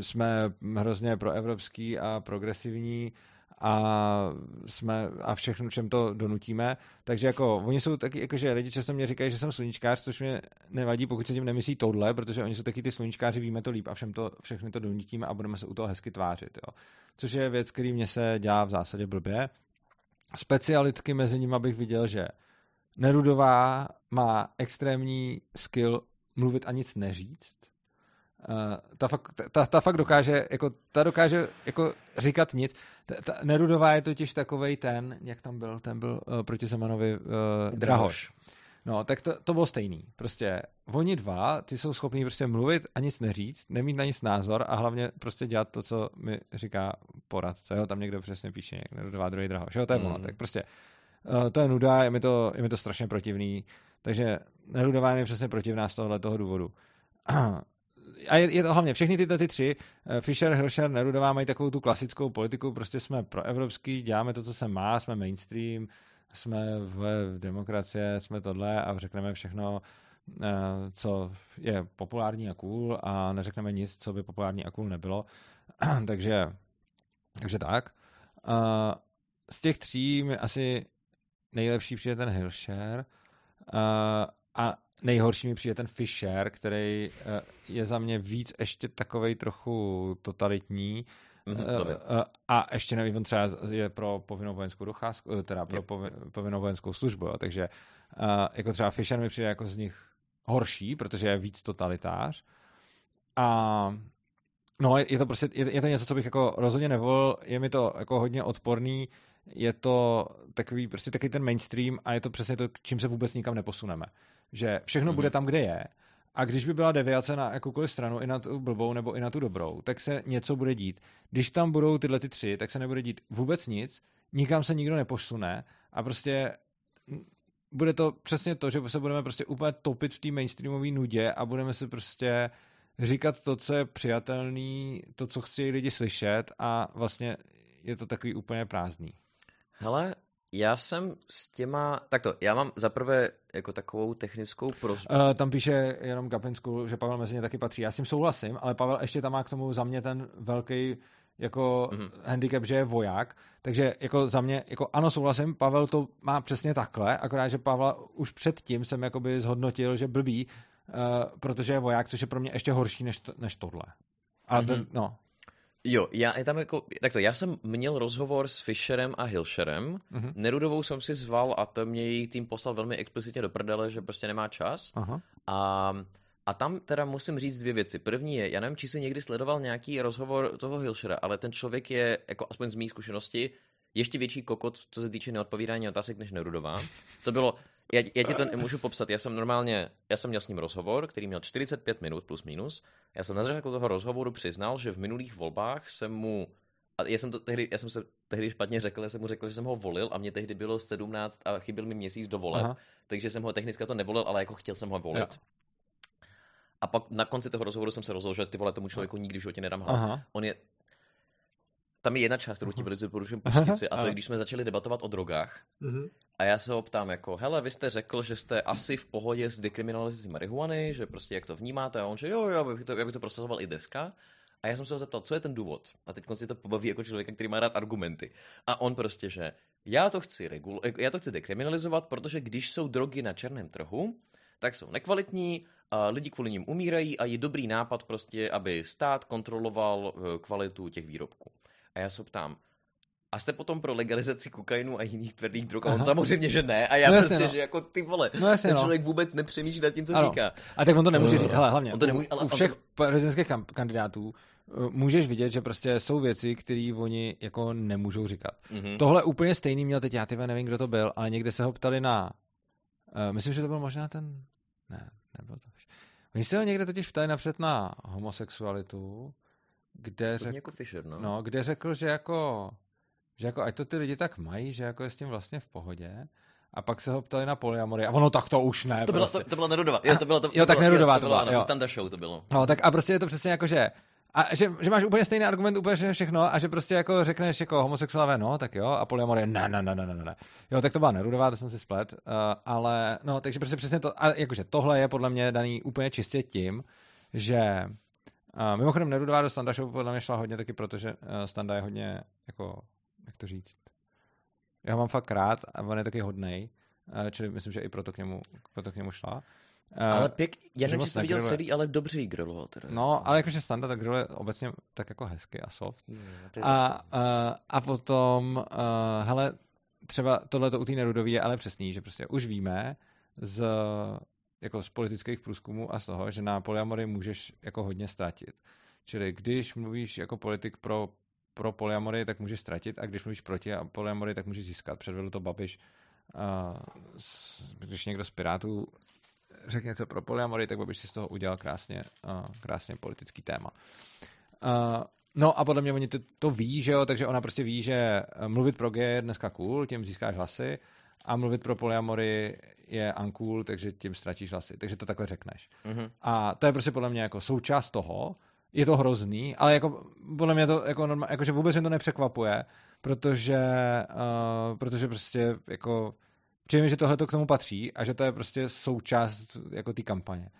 B: jsme hrozně proevropský a progresivní a jsme a všechno, všem to donutíme. Takže jako, oni jsou taky, jakože lidi často mě říkají, že jsem sluníčkář, což mě nevadí, pokud se tím nemyslí tohle, protože oni jsou taky ty sluníčkáři, víme to líp a všem to, všechny to donutíme a budeme se u toho hezky tvářit. Jo. Což je věc, který mě se dělá v zásadě blbě. Specialitky mezi nimi bych viděl, že Nerudová má extrémní skill mluvit a nic neříct. Uh, ta, fakt, ta, ta fakt dokáže, jako, ta dokáže jako říkat nic. Ta, ta, Nerudová je totiž takovej ten, jak tam byl, ten byl uh, proti Zemanovi uh, Drahoš. No, tak to, to bylo stejný. Prostě oni dva, ty jsou schopní prostě mluvit a nic neříct, nemít na nic názor a hlavně prostě dělat to, co mi říká poradce. Jo? Tam někdo přesně píše, Nerudová, druhý Drahoš. Jo, to je mm. ono. Tak prostě uh, to je nuda, je mi to, je mi to strašně protivný. Takže Nerudová je přesně protivná z tohohle toho důvodu. *clears throat* a je, je to hlavně všechny tyto ty tři, eh, Fischer, Hilscher, Nerudová mají takovou tu klasickou politiku, prostě jsme proevropský, děláme to, co se má, jsme mainstream, jsme v demokracie, jsme tohle a řekneme všechno, eh, co je populární a cool a neřekneme nic, co by populární a cool nebylo. *clears throat* takže, takže tak. Z těch tří mi asi nejlepší přijde ten Hilscher a nejhorší mi přijde ten Fisher, který eh, je za mě víc ještě takovej trochu totalitní. Mm-hmm, a ještě nevím, on třeba je pro povinnou vojenskou docházku, teda pro povinnou vojenskou službu, jo, takže jako třeba Fisher mi přijde jako z nich horší, protože je víc totalitář. A no, je to prostě, je, je to něco, co bych jako rozhodně nevolil, je mi to jako hodně odporný, je to takový, prostě takový ten mainstream a je to přesně to, čím se vůbec nikam neposuneme že všechno mm-hmm. bude tam, kde je. A když by byla deviace na jakoukoliv stranu, i na tu blbou nebo i na tu dobrou, tak se něco bude dít. Když tam budou tyhle ty tři, tak se nebude dít vůbec nic, nikam se nikdo neposune a prostě bude to přesně to, že se budeme prostě úplně topit v té mainstreamové nudě a budeme si prostě říkat to, co je přijatelný, to, co chci lidi slyšet a vlastně je to takový úplně prázdný.
A: Hele, já jsem s těma, takto, já mám zaprvé jako takovou technickou prozbu.
B: Uh, tam píše jenom Gapensku, že Pavel mezi ně taky patří. Já s tím souhlasím, ale Pavel ještě tam má k tomu za mě ten velký jako mm-hmm. handicap, že je voják. Takže jako za mě, jako ano, souhlasím, Pavel to má přesně takhle, akorát, že Pavla už předtím jsem jakoby zhodnotil, že blbý, uh, protože je voják, což je pro mě ještě horší než, to, než tohle. A mm-hmm. ten, no,
A: Jo, já je tam jako, takto, já jsem měl rozhovor s Fisherem a Hilscherem, mm-hmm. Nerudovou jsem si zval a to mě její tým poslal velmi explicitně do prdele, že prostě nemá čas. Aha. A, a tam teda musím říct dvě věci. První je, já nevím, či jsi někdy sledoval nějaký rozhovor toho Hilšera, ale ten člověk je, jako aspoň z mých zkušenosti, ještě větší kokot, co se týče neodpovídání otázek, než Nerudová. To bylo, já, já ti to nemůžu popsat. Já jsem normálně, já jsem měl s ním rozhovor, který měl 45 minut plus minus. Já jsem na začátku toho rozhovoru přiznal, že v minulých volbách jsem mu a já jsem, to tehdy, já jsem se tehdy špatně řekl, já jsem mu řekl, že jsem ho volil a mě tehdy bylo 17 a chyběl mi měsíc do voleb, Aha. takže jsem ho technicky to nevolil, ale jako chtěl jsem ho volit. Jo. A pak na konci toho rozhovoru jsem se rozhodl, že ty vole tomu člověku nikdy v životě nedám hlas. Aha. On je tam je jedna část, kterou ti velice doporučuji pustit si, a to je, když jsme začali debatovat o drogách. Uh-huh. A já se ho ptám jako, hele, vy jste řekl, že jste asi v pohodě s dekriminalizací marihuany, že prostě jak to vnímáte, a on že jo, jo, já bych to, já bych to prosazoval i deska. A já jsem se ho zeptal, co je ten důvod? A teď si to pobaví jako člověk, který má rád argumenty. A on prostě, že já to chci regul, já to chci dekriminalizovat, protože když jsou drogy na černém trhu, tak jsou nekvalitní, a lidi kvůli ním umírají a je dobrý nápad prostě, aby stát kontroloval eh, kvalitu těch výrobků. A já se ptám, a jste potom pro legalizaci kokainu a jiných tvrdých drog? A on samozřejmě, že ne. A já no prostě, no. že jako ty vole, no jasně, ten no. člověk vůbec nepřemýšlí nad tím, co ano. říká.
B: A tak on to nemůže říct. Hele, hlavně, on to nemůže, ale u všech to... prezidentských kandidátů uh, můžeš vidět, že prostě jsou věci, které oni jako nemůžou říkat. Mm-hmm. Tohle úplně stejný měl teď, já ty nevím, kdo to byl, ale někde se ho ptali na, uh, myslím, že to byl možná ten, ne, nebyl to. Oni se ho někde totiž ptali napřed na homosexualitu, kde řekl,
A: jako Fisher, no.
B: no. kde řekl, že jako, že jako ať to ty lidi tak mají, že jako je s tím vlastně v pohodě. A pak se ho ptali na polyamory. A ono tak to už ne.
A: To, prostě. bylo, to, to bylo Nerudová. Jo, to bylo, to,
B: jo, tak Nerudová to,
A: to
B: byla.
A: To bylo, Standa Show to bylo.
B: No, tak a prostě je to přesně jako, že a že, že máš úplně stejný argument, úplně všechno, a že prostě jako řekneš jako homosexuálové, no, tak jo, a polyamorie, ne, ne, ne, ne, ne, ne. Jo, tak to byla Nerudová, to jsem si splet, uh, ale no, takže prostě přesně to, a jakože tohle je podle mě daný úplně čistě tím, že a mimochodem Nerudová do Standa Show podle mě šla hodně taky, protože uh, Standa je hodně, jako, jak to říct, já ho mám fakt rád a on je taky hodnej, uh, čili myslím, že i proto k němu, proto k němu šla.
A: Uh, ale pěk, já nevím, že jsi viděl celý, ale dobře jí griloval teda.
B: No, ale jakože Standa tak griluje obecně tak jako hezky a soft. Yeah, a, uh, a potom, uh, hele, třeba tohle u té Nerudový je ale přesný, že prostě už víme z, jako z politických průzkumů a z toho, že na polyamory můžeš jako hodně ztratit. Čili když mluvíš jako politik pro, pro polyamory, tak můžeš ztratit a když mluvíš proti polyamory, tak můžeš získat. Předvedl to Babiš, uh, když někdo z Pirátů řekne něco pro polyamory, tak Babiš si z toho udělal krásně, uh, krásně politický téma. Uh, No a podle mě oni to, to ví, že jo, takže ona prostě ví, že mluvit pro G je dneska cool, tím získáš hlasy a mluvit pro polyamory je uncool, takže tím ztratíš hlasy. Takže to takhle řekneš. Mm-hmm. A to je prostě podle mě jako součást toho, je to hrozný, ale jako podle mě to jako, normál, jako že vůbec mě to nepřekvapuje, protože, uh, protože prostě jako přijím, že tohle k tomu patří a že to je prostě součást jako té kampaně.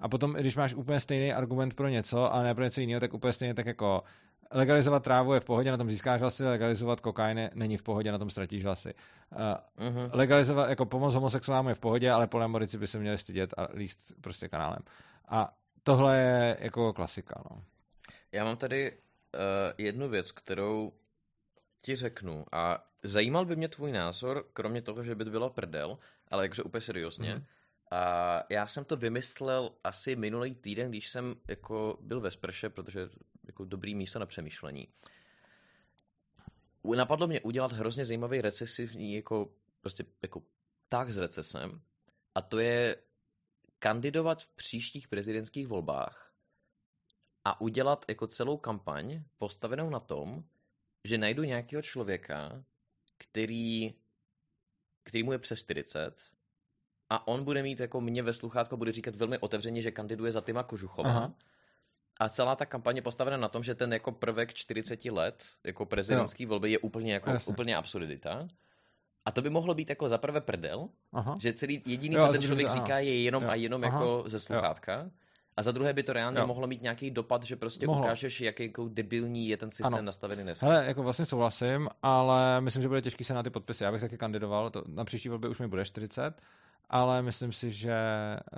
B: A potom, když máš úplně stejný argument pro něco, ale ne pro něco jiného, tak úplně stejně tak jako legalizovat trávu je v pohodě, na tom získáš hlasy, legalizovat kokain není v pohodě, na tom ztratíš hlasy. Uh, uh-huh. Legalizovat, jako pomoc homosexuálům je v pohodě, ale polyamorici by se měli stydět a líst prostě kanálem. A tohle je jako klasika. No.
A: Já mám tady uh, jednu věc, kterou ti řeknu a zajímal by mě tvůj názor, kromě toho, že by to bylo prdel, ale jakže úplně seriózně. Uh-huh. A já jsem to vymyslel asi minulý týden, když jsem jako byl ve sprše, protože jako dobrý místo na přemýšlení. Napadlo mě udělat hrozně zajímavý recesivní jako prostě jako tak s recesem a to je kandidovat v příštích prezidentských volbách a udělat jako celou kampaň postavenou na tom, že najdu nějakého člověka, který, který mu je přes 40 a on bude mít jako mě ve sluchátko, bude říkat velmi otevřeně, že kandiduje za Tyma Kožuchova. Aha. A celá ta kampaně je postavena na tom, že ten jako prvek 40 let, jako prezidentský no. volby, je úplně jako Jasně. úplně absurdita. A to by mohlo být jako za prvé prdel, Aha. že celý jediný, jo, co ten člověk říká, je jenom jo. a jenom Aha. jako ze sluchátka. Jo. A za druhé by to reálně jo. mohlo mít nějaký dopad, že prostě mohlo. ukážeš, jaký jako debilní je ten systém ano. nastavený dneska.
B: Ale jako vlastně souhlasím, ale myslím, že bude těžký se na ty podpisy. Já bych taky kandidoval, to, na příští volbě už mi bude 40 ale myslím si, že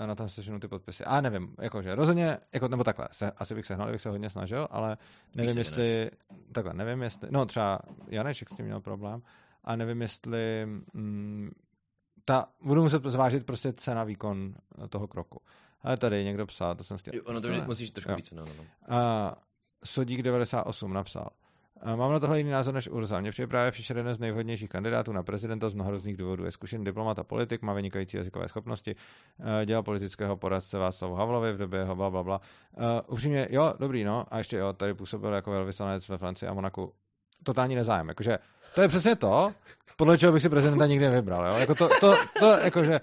B: na tom seženu ty podpisy. A nevím, jakože rozhodně, jako, nebo takhle, se, asi bych sehnal, bych se hodně snažil, ale nevím, jestli, než. takhle, nevím, jestli, no třeba Janeček s tím měl problém, a nevím, jestli mm, ta, budu muset zvážit prostě cena výkon toho kroku. Ale tady někdo psal, to jsem chtěl.
A: Ono to musíš trošku více, no, no, no.
B: A Sodík 98 napsal. Mám na tohle jiný názor než Urza. Mně přijde právě Fischer jeden z nejvhodnějších kandidátů na prezidenta z mnoha různých důvodů. Je zkušený diplomat a politik, má vynikající jazykové schopnosti, eh, dělal politického poradce Václavu Havlovi v době jeho bla, bla, bla. Uh, upřímně, jo, dobrý, no. A ještě jo, tady působil jako velvyslanec ve Francii a Monaku. Totální nezájem. Jakože, to je přesně to, podle čeho bych si prezidenta nikdy nevybral. Jo? Jako to, to, to, jakože,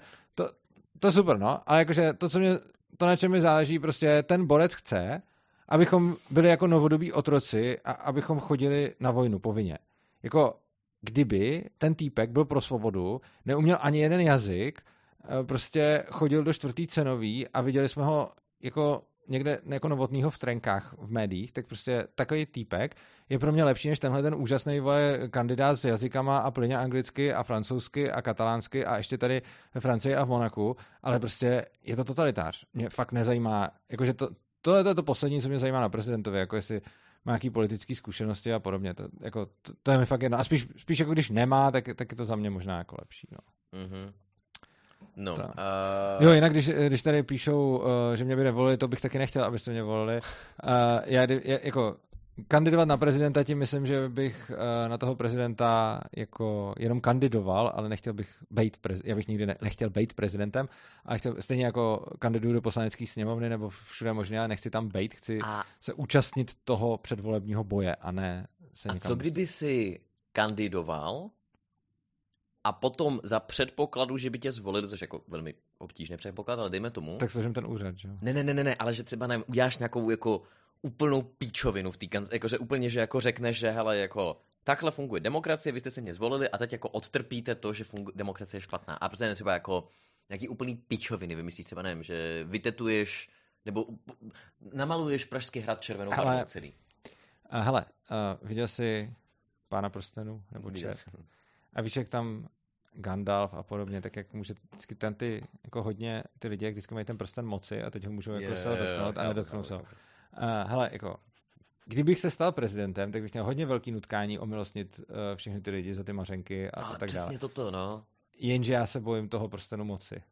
B: to, super, no. Ale jakože to, co mě, to, na čem mi záleží, prostě ten borec chce, abychom byli jako novodobí otroci a abychom chodili na vojnu povinně. Jako kdyby ten týpek byl pro svobodu, neuměl ani jeden jazyk, eh, prostě chodil do čtvrtý cenový a viděli jsme ho jako někde jako novotnýho v trenkách v médiích, tak prostě takový týpek je pro mě lepší než tenhle ten úžasný voje kandidát s jazykama a plyně anglicky a francouzsky a katalánsky a ještě tady ve Francii a v Monaku, ale prostě je to totalitář. Mě fakt nezajímá, jakože to, tohle to je to poslední, co mě zajímá na prezidentovi, jako jestli má nějaký politické zkušenosti a podobně. To, jako, to, to, je mi fakt jedno. A spíš, spíš jako když nemá, tak, tak je to za mě možná jako lepší. No. Mm-hmm.
A: No, uh...
B: Jo, jinak když, když tady píšou, uh, že mě by nevolili, to bych taky nechtěl, abyste mě volili. Uh, já, já, jako, kandidovat na prezidenta tím myslím, že bych uh, na toho prezidenta jako jenom kandidoval, ale nechtěl bych být prez, já bych nikdy ne, nechtěl být prezidentem. A chtěl, stejně jako kandiduju do poslanecké sněmovny nebo všude možně, ale nechci tam být, chci a... se účastnit toho předvolebního boje a ne se
A: A co kdyby si kandidoval a potom za předpokladu, že by tě zvolili, což jako velmi obtížný předpoklad, ale dejme tomu.
B: Tak složím ten úřad, že jo?
A: Ne, ne, ne, ne, ale že třeba nevím, uděláš nějakou jako úplnou píčovinu v té kanceláři, jakože úplně, že jako řekneš, že hele, jako takhle funguje demokracie, vy jste si mě zvolili a teď jako odtrpíte to, že fungu- demokracie je špatná. A protože třeba jako nějaký úplný píčoviny vymyslíš třeba, nevím, že vytetuješ nebo namaluješ Pražský hrad červenou barvou celý.
B: Hele, uh, viděl jsi Pána prstenů? Nebo A víš, jak tam Gandalf a podobně, tak jak může vždycky ten ty, jako hodně ty lidi, jak vždycky mají ten prsten moci a teď ho můžou jako yeah, se ho dotknout a nedotknou se ho. Uh, hele, jako, kdybych se stal prezidentem, tak bych měl hodně velký nutkání omilostnit uh, všechny ty lidi za ty mařenky a,
A: No,
B: a tak dále.
A: toto, no.
B: Jenže já se bojím toho prstenu moci.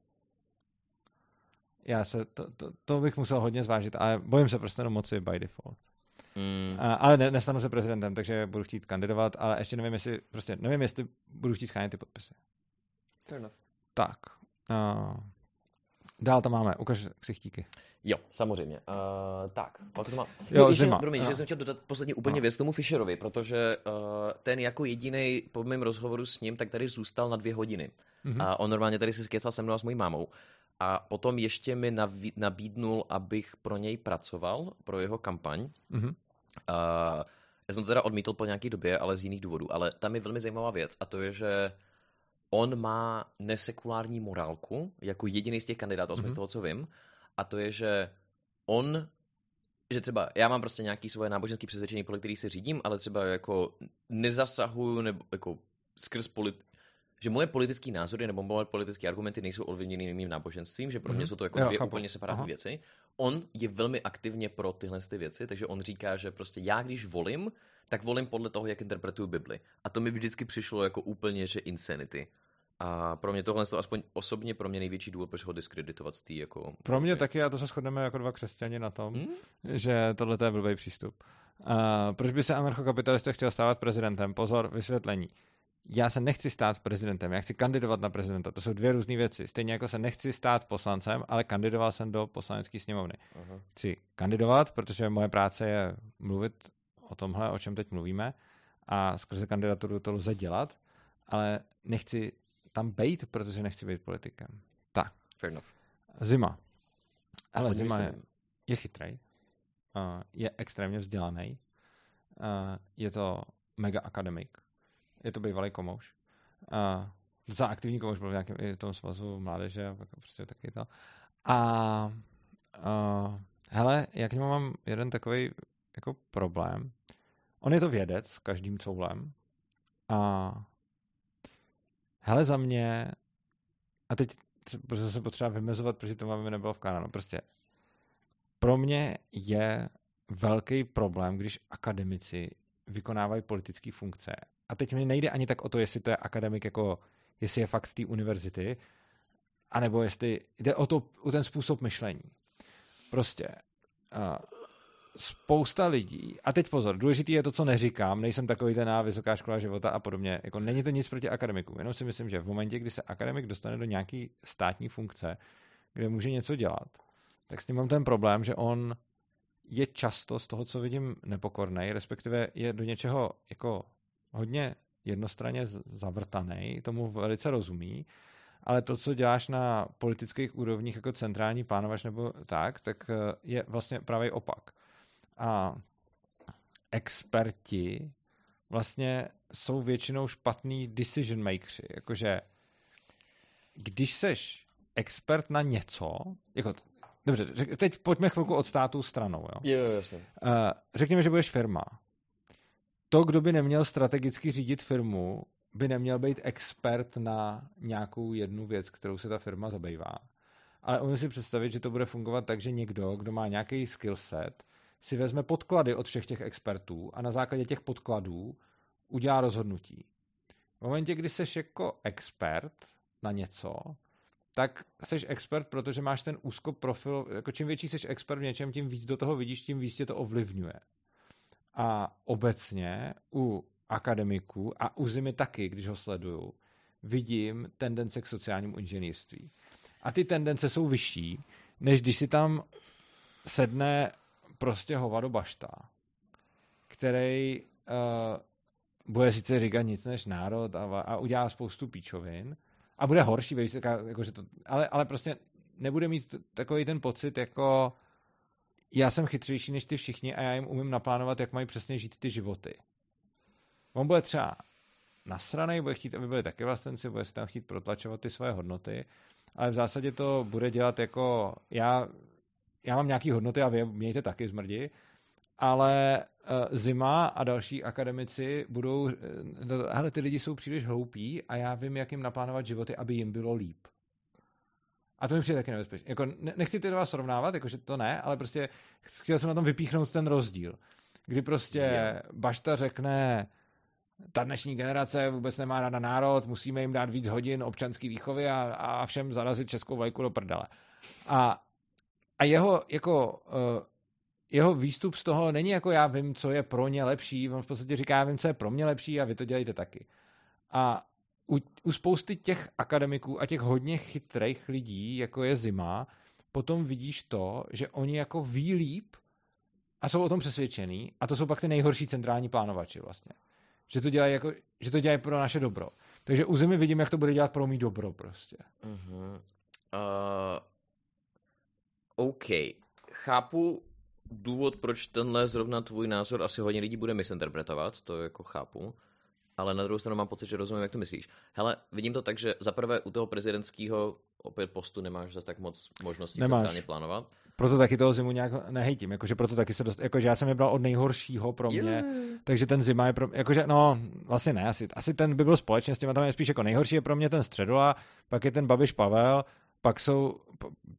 B: Já se, to, to, to bych musel hodně zvážit, ale bojím se prstenu moci by default.
A: Mm.
B: A, ale ne, nestanu se prezidentem, takže budu chtít kandidovat, ale ještě nevím, jestli, prostě nevím, jestli budu chtít schánět ty podpisy.
A: Fair enough.
B: Tak. Uh, dál tam máme, ukaž ksichtíky.
A: Jo, samozřejmě. Uh, tak, pak to má...
B: Jo,
A: ještě,
B: zima.
A: Promiň,
B: Jo.
A: že jsem chtěl dodat poslední úplně
B: No.
A: věc tomu Fisherovi, protože uh, ten jako jediný po mém rozhovoru s ním, tak tady zůstal na dvě hodiny.
B: Mhm.
A: A on normálně tady si skecal se mnou a s mojí mámou. A potom ještě mi naví- nabídnul, abych pro něj pracoval, pro jeho kampaň.
B: Mhm.
A: Uh, já jsem to teda odmítl po nějaké době, ale z jiných důvodů. Ale tam je velmi zajímavá věc a to je, že on má nesekulární morálku jako jediný z těch kandidátů,
B: Mhm.
A: z toho, co vím. A to je, že on, že třeba já mám prostě nějaký svoje náboženské přesvědčení, podle kterých se řídím, ale třeba jako nezasahuju nebo jako skrz polit, že moje politické názory nebo moje politické argumenty nejsou ovlivněny mým náboženstvím, že pro mě
B: Mhm.
A: jsou to jako
B: Jo,
A: dvě
B: chápu.
A: úplně separátní
B: Aha.
A: věci. On je velmi aktivně pro tyhle ty věci, takže on říká, že prostě já, když volím, tak volím podle toho, jak interpretuju Bibli. A to mi vždycky přišlo jako úplně, že insanity. A pro mě tohle je aspoň osobně pro mě největší důvod, proč ho diskreditovat z té jako...
B: Pro mě taky, a to se shodneme jako dva křesťani na tom,
A: Hmm?
B: že tohle je blbý přístup. Uh, proč by se anarchokapitalista chtěl stávat prezidentem? Pozor, vysvětlení. Já se nechci stát prezidentem, já chci kandidovat na prezidenta. To jsou dvě různé věci. Stejně jako se nechci stát poslancem, ale kandidoval jsem do poslanecké sněmovny.
A: Aha.
B: Chci kandidovat, protože moje práce je mluvit o tomhle, o čem teď mluvíme a skrze kandidaturu to lze dělat, ale nechci tam bejt, protože nechci být politikem. Tak,
A: Fair enough.
B: zima. Ale zima je, je chytrej, uh, je extrémně vzdělaný, uh, je to mega akademik, je to bývalý komouš. Uh, docela aktivní komouš byl v nějakém tom svazu mládeže, a pak prostě taky to. A uh, hele, jak něm mám jeden takový jako problém. On je to vědec s každým coulem a hele za mě a teď prostě se potřeba vymezovat, protože to máme nebylo v kanálu. Prostě pro mě je velký problém, když akademici vykonávají politické funkce. A teď mi nejde ani tak o to, jestli to je akademik jako, jestli je fakt z té univerzity, anebo jestli jde o, to, o ten způsob myšlení. Prostě uh, spousta lidí, a teď pozor, důležitý je to, co neříkám, nejsem takový ten na vysoká škola života a podobně, jako není to nic proti akademikům, jenom si myslím, že v momentě, kdy se akademik dostane do nějaký státní funkce, kde může něco dělat, tak s tím mám ten problém, že on je často z toho, co vidím, nepokorný, respektive je do něčeho jako hodně jednostranně zavrtaný, tomu velice rozumí, ale to, co děláš na politických úrovních jako centrální plánovač nebo tak, tak eh, je vlastně pravý opak. A experti vlastně jsou většinou špatný decision makers. Jakože když seš expert na něco, jako, dobře, teď pojďme chvilku od státu stranou. Jo?
A: Jo, jasně.
B: Uh, řekněme, že budeš firma. To, kdo by neměl strategicky řídit firmu, by neměl být expert na nějakou jednu věc, kterou se ta firma zabývá. Ale umím si představit, že to bude fungovat tak, že někdo, kdo má nějaký skill set, si vezme podklady od všech těch expertů a na základě těch podkladů udělá rozhodnutí. V momentě, kdy jsi jako expert na něco, tak jsi expert, protože máš ten úzko profil, jako čím větší jsi expert v něčem, tím víc do toho vidíš, tím víc tě to ovlivňuje. A obecně u akademiků a u Zimy taky, když ho sleduju, vidím tendence k sociálnímu inženýrství. A ty tendence jsou vyšší, než když si tam sedne prostě hovado bašta, který uh, bude sice říkat nic než národ a, a udělá spoustu píčovin a bude horší, jako, že to, ale, ale prostě nebude mít takový ten pocit, jako já jsem chytřejší než ty všichni a já jim umím naplánovat, jak mají přesně žít ty životy. On bude třeba nasranej, bude chtít, aby byli taky vlastenci, bude si tam chtít protlačovat ty svoje hodnoty, ale v zásadě to bude dělat jako já, já mám nějaký hodnoty a vy mějte taky zmrdi, ale uh, Zima a další akademici budou, uh, hele, ty lidi jsou příliš hloupí a já vím, jak jim naplánovat životy, aby jim bylo líp. A to mi přijde taky nebezpečné. Jako, ne, nechci ty dva srovnávat, jakože to ne, ale prostě chtěl jsem na tom vypíchnout ten rozdíl. kdy prostě yeah. Bašta řekne, ta dnešní generace vůbec nemá ráda národ, musíme jim dát víc hodin občanský výchovy a, a všem zarazit českou vlajku do prdele. A, a jeho, jako, uh, jeho výstup z toho není jako já vím, co je pro ně lepší, on v podstatě říká, já vím, co je pro mě lepší a vy to dělejte taky. A u, u spousty těch akademiků a těch hodně chytrých lidí, jako je Zima, potom vidíš to, že oni jako ví líp a jsou o tom přesvědčený a to jsou pak ty nejhorší centrální plánovači vlastně. Že to dělají, jako, že to dělají pro naše dobro. Takže u Zimy vidím, jak to bude dělat pro mý dobro prostě. Uh-huh. Uh,
A: OK. Chápu důvod, proč tenhle zrovna tvůj názor asi hodně lidí bude misinterpretovat, to jako chápu ale na druhou stranu mám pocit, že rozumím, jak to myslíš. Hele, vidím to tak, že za prvé u toho prezidentského opět postu nemáš zase tak moc možností centrálně plánovat.
B: Proto taky toho zimu nějak nehejtím, jakože proto taky se dost, jakože já jsem je bral od nejhoršího pro mě, yeah. takže ten zima je pro mě, jakože no, vlastně ne, asi, asi ten by byl společně s těma tam je spíš jako nejhorší je pro mě ten Středula, pak je ten Babiš Pavel, pak jsou,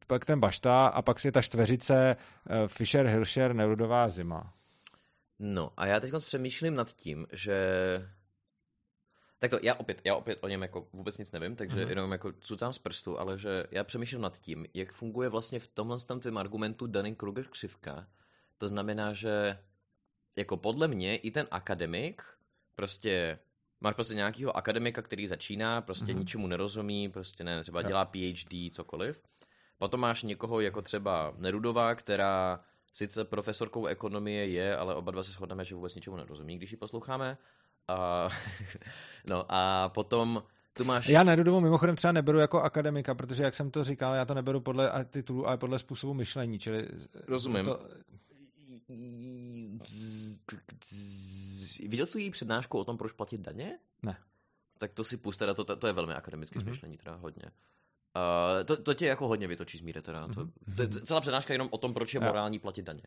B: pak ten Bašta a pak si je ta čtveřice uh, Fischer, Hilscher, Nerudová zima.
A: No a já teď přemýšlím nad tím, že tak to já opět, já opět o něm jako vůbec nic nevím, takže mm-hmm. jenom jako cucám z prstu, ale že já přemýšlím nad tím, jak funguje vlastně v tomhle tam tvém argumentu Dunning-Kruger křivka. To znamená, že jako podle mě i ten akademik prostě máš prostě nějakého akademika, který začíná, prostě mm-hmm. ničemu nerozumí, prostě ne, třeba dělá PhD, cokoliv. Potom máš někoho jako třeba Nerudová, která sice profesorkou ekonomie je, ale oba dva se shodneme, že vůbec ničemu nerozumí, když ji posloucháme. A, *laughs* no a potom tu máš...
B: Já Nerudovu mimochodem třeba neberu jako akademika, protože jak jsem to říkal, já to neberu podle titulu, ale podle způsobu myšlení, čili...
A: Rozumím. To... Viděl jsi její přednášku o tom, proč platit daně?
B: Ne.
A: Tak to si puste, to, to je velmi akademické mm-hmm. myšlení, teda hodně. Uh, to, to tě jako hodně vytočí z míry teda. Mm-hmm. To, mhm. to je celá přednáška jenom o tom, proč je morální platit daně.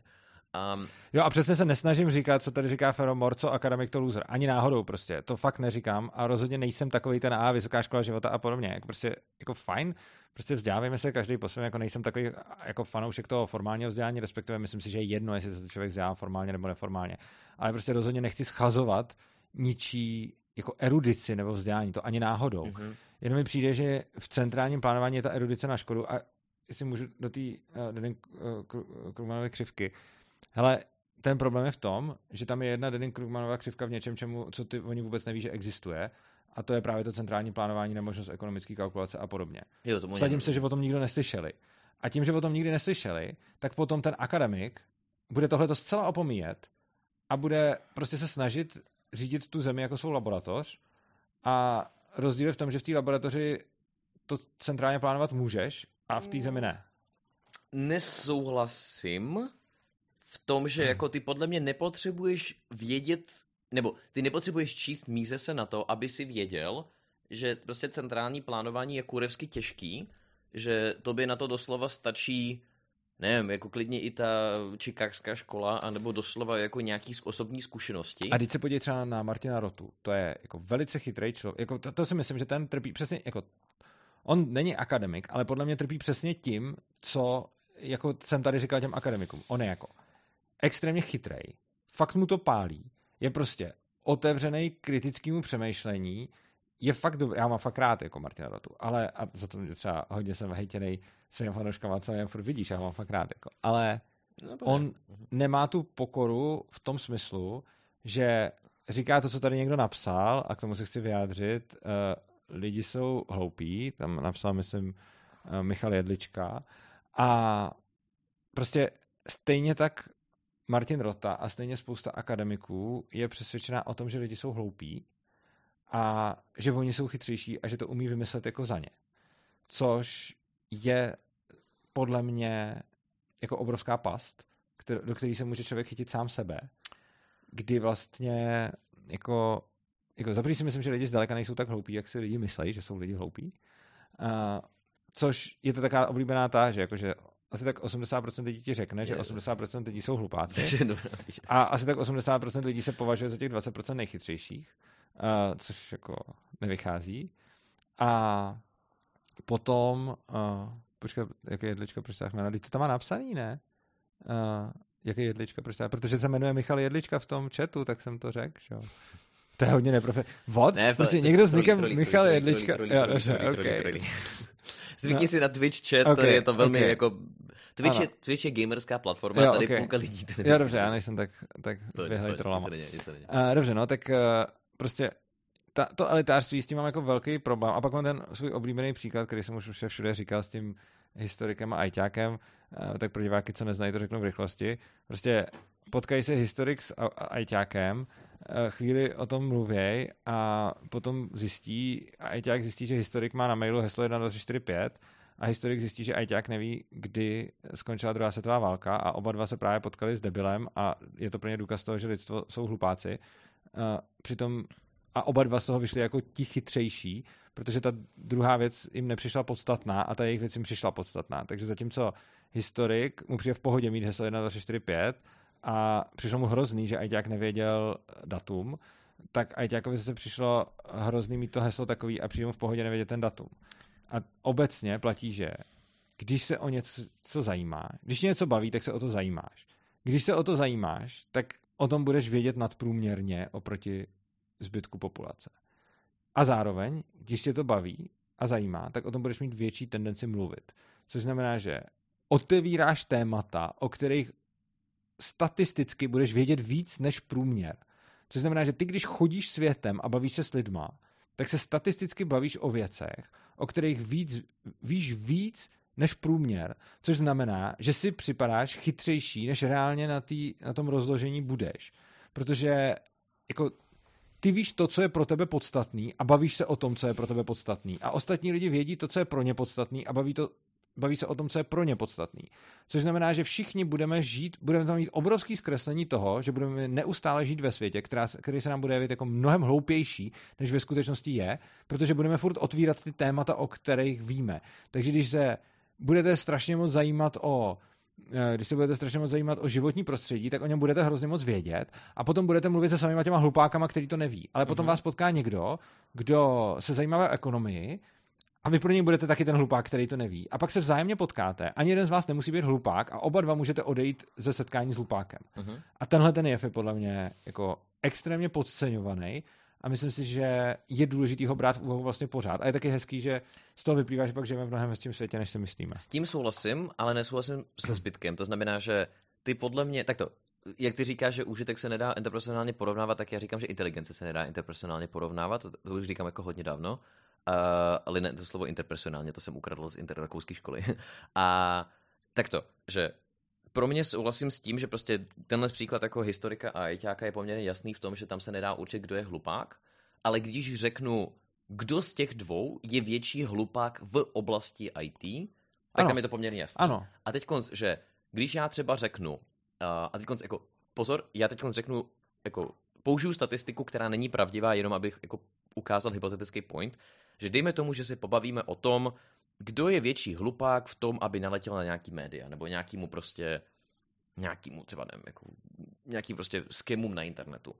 B: Um, jo a přesně se nesnažím říkat, co tady říká Feromor, co akademik to loser. Ani náhodou prostě. To fakt neříkám a rozhodně nejsem takový ten A, vysoká škola života a podobně. Jako prostě jako fajn, prostě vzdělávejme se každý po svém, jako nejsem takový jako fanoušek toho formálního vzdělání, respektive myslím si, že je jedno, jestli se člověk vzdělá formálně nebo neformálně. Ale prostě rozhodně nechci schazovat ničí jako erudici nebo vzdělání, to ani náhodou. Mm-hmm. Jenom mi přijde, že v centrálním plánování je ta erudice na škodu a jestli můžu do té uh, uh, křivky, Hele, ten problém je v tom, že tam je jedna Denning Krugmanová křivka v něčem, čemu, co ty oni vůbec neví, že existuje. A to je právě to centrální plánování, nemožnost ekonomické kalkulace a podobně. Jo, tomu Sadím se, že o tom nikdo neslyšeli. A tím, že o tom nikdy neslyšeli, tak potom ten akademik bude tohleto zcela opomíjet a bude prostě se snažit řídit tu zemi jako svou laboratoř a rozdíl je v tom, že v té laboratoři to centrálně plánovat můžeš a v té zemi ne.
A: Nesouhlasím, v tom, že hmm. jako ty podle mě nepotřebuješ vědět, nebo ty nepotřebuješ číst míze se na to, aby si věděl, že prostě centrální plánování je kurevsky těžký, že to by na to doslova stačí nevím, jako klidně i ta čikákská škola, anebo doslova jako nějaký osobní zkušenosti.
B: A když se podívej třeba na Martina Rotu, to je jako velice chytrý člověk, jako to, to si myslím, že ten trpí přesně, jako on není akademik, ale podle mě trpí přesně tím, co jako jsem tady říkal těm akademikům. On je jako extrémně chytrej, fakt mu to pálí, je prostě otevřený kritickému přemýšlení, je fakt dobrý, já mám fakt rád jako Martina Rotu, ale a za to mě třeba hodně jsem hejtěnej svým fanouškama, co jen furt vidíš, já mám fakt rád, jako, ale no, on mhm. nemá tu pokoru v tom smyslu, že říká to, co tady někdo napsal a k tomu se chci vyjádřit, uh, lidi jsou hloupí, tam napsal, myslím, uh, Michal Jedlička. A prostě stejně tak Martin Rota a stejně spousta akademiků je přesvědčená o tom, že lidi jsou hloupí a že oni jsou chytřejší a že to umí vymyslet jako za ně. Což je podle mě jako obrovská past, do které se může člověk chytit sám sebe, kdy vlastně jako, jako za si myslím, že lidi zdaleka nejsou tak hloupí, jak si lidi myslí, že jsou lidi hloupí. Uh, což je to taková oblíbená ta, že, jako, že asi tak 80% lidí ti řekne, že 80% lidí jsou hlupáci. A asi tak 80% lidí se považuje za těch 20% nejchytřejších, uh, což jako nevychází. A potom, uh, počkej, jaké jedličko, proč tak jméno? to tam má napsaný, ne? Uh, Jaký Jedlička? Proč Protože se jmenuje Michal Jedlička v tom chatu, tak jsem to řekl, že jo. To je hodně neprofe... Vod? Ne, prostě někdo s nikem Michal Jedlička.
A: Zvykni no. si na Twitch chat, okay, je to velmi okay. jako... Twitch je, Twitch je gamerská platforma, jo, tady okay. půlka lidí
B: to Jo, dobře, já nejsem tak, tak zběhlej trolama. Uh, dobře, no, tak uh, prostě ta, to elitářství, s tím mám jako velký problém. A pak mám ten svůj oblíbený příklad, který jsem už všude říkal s tím historikem a ajťákem, uh, tak pro diváky, co neznají, to řeknu v rychlosti. Prostě potkají se historik s ajťákem, Eh, chvíli o tom mluvěj a potom zjistí, a ajťák zjistí, že historik má na mailu heslo 1245 a historik zjistí, že ajťák neví, kdy skončila druhá světová válka a oba dva se právě potkali s debilem a je to pro ně důkaz toho, že lidstvo jsou hlupáci. A eh, přitom a oba dva z toho vyšli jako ti chytřejší, protože ta druhá věc jim nepřišla podstatná a ta jejich věc jim přišla podstatná. Takže zatímco historik mu přijde v pohodě mít heslo 1245 a přišlo mu hrozný, že Ajťák nevěděl datum, tak Ajťákovi se přišlo hrozný mít to heslo takový a přijde mu v pohodě nevědět ten datum. A obecně platí, že když se o něco co zajímá, když něco baví, tak se o to zajímáš. Když se o to zajímáš, tak o tom budeš vědět nadprůměrně oproti zbytku populace. A zároveň, když tě to baví a zajímá, tak o tom budeš mít větší tendenci mluvit. Což znamená, že otevíráš témata, o kterých statisticky budeš vědět víc než průměr. Což znamená, že ty, když chodíš světem a bavíš se s lidma, tak se statisticky bavíš o věcech, o kterých víc, víš víc než průměr, což znamená, že si připadáš chytřejší, než reálně na, tý, na tom rozložení budeš. Protože jako ty víš to, co je pro tebe podstatný a bavíš se o tom, co je pro tebe podstatný. A ostatní lidi vědí to, co je pro ně podstatný a baví to, baví se o tom, co je pro ně podstatný. Což znamená, že všichni budeme žít, budeme tam mít obrovský zkreslení toho, že budeme neustále žít ve světě, která, který se nám bude jevit jako mnohem hloupější, než ve skutečnosti je, protože budeme furt otvírat ty témata, o kterých víme. Takže když se budete strašně moc zajímat o eh, když se budete strašně moc zajímat o životní prostředí, tak o něm budete hrozně moc vědět a potom budete mluvit se samýma těma hlupákama, který to neví. Ale potom mm-hmm. vás potká někdo, kdo se zajímá o ekonomii, a vy pro něj budete taky ten hlupák, který to neví. A pak se vzájemně potkáte. Ani jeden z vás nemusí být hlupák a oba dva můžete odejít ze setkání s hlupákem. Uh-huh. A tenhle ten jev je podle mě jako extrémně podceňovaný a myslím si, že je důležitý ho brát v úvahu vlastně pořád. A je taky hezký, že z toho vyplývá, že pak žijeme v mnohem hezčím světě, než si myslíme.
A: S tím souhlasím, ale nesouhlasím se zbytkem. To znamená, že ty podle mě, takto, jak ty říkáš, že užitek se nedá interpersonálně porovnávat, tak já říkám, že inteligence se nedá interpersonálně porovnávat. To, to už říkám jako hodně dávno. Uh, ale ne, to slovo interpersonálně, to jsem ukradl z interrakouské školy. *laughs* a tak to, že pro mě souhlasím s tím, že prostě tenhle příklad jako historika a ajťáka je poměrně jasný v tom, že tam se nedá určit, kdo je hlupák, ale když řeknu, kdo z těch dvou je větší hlupák v oblasti IT, tak ano. tam je to poměrně jasné.
B: Ano.
A: A teď že když já třeba řeknu, uh, a teď jako, pozor, já teď řeknu, jako, použiju statistiku, která není pravdivá, jenom abych jako ukázal hypotetický point, že dejme tomu, že se pobavíme o tom, kdo je větší hlupák v tom, aby naletěl na nějaký média, nebo nějakýmu prostě, nějakýmu třeba nevím, jako, nějakým prostě skemům na internetu.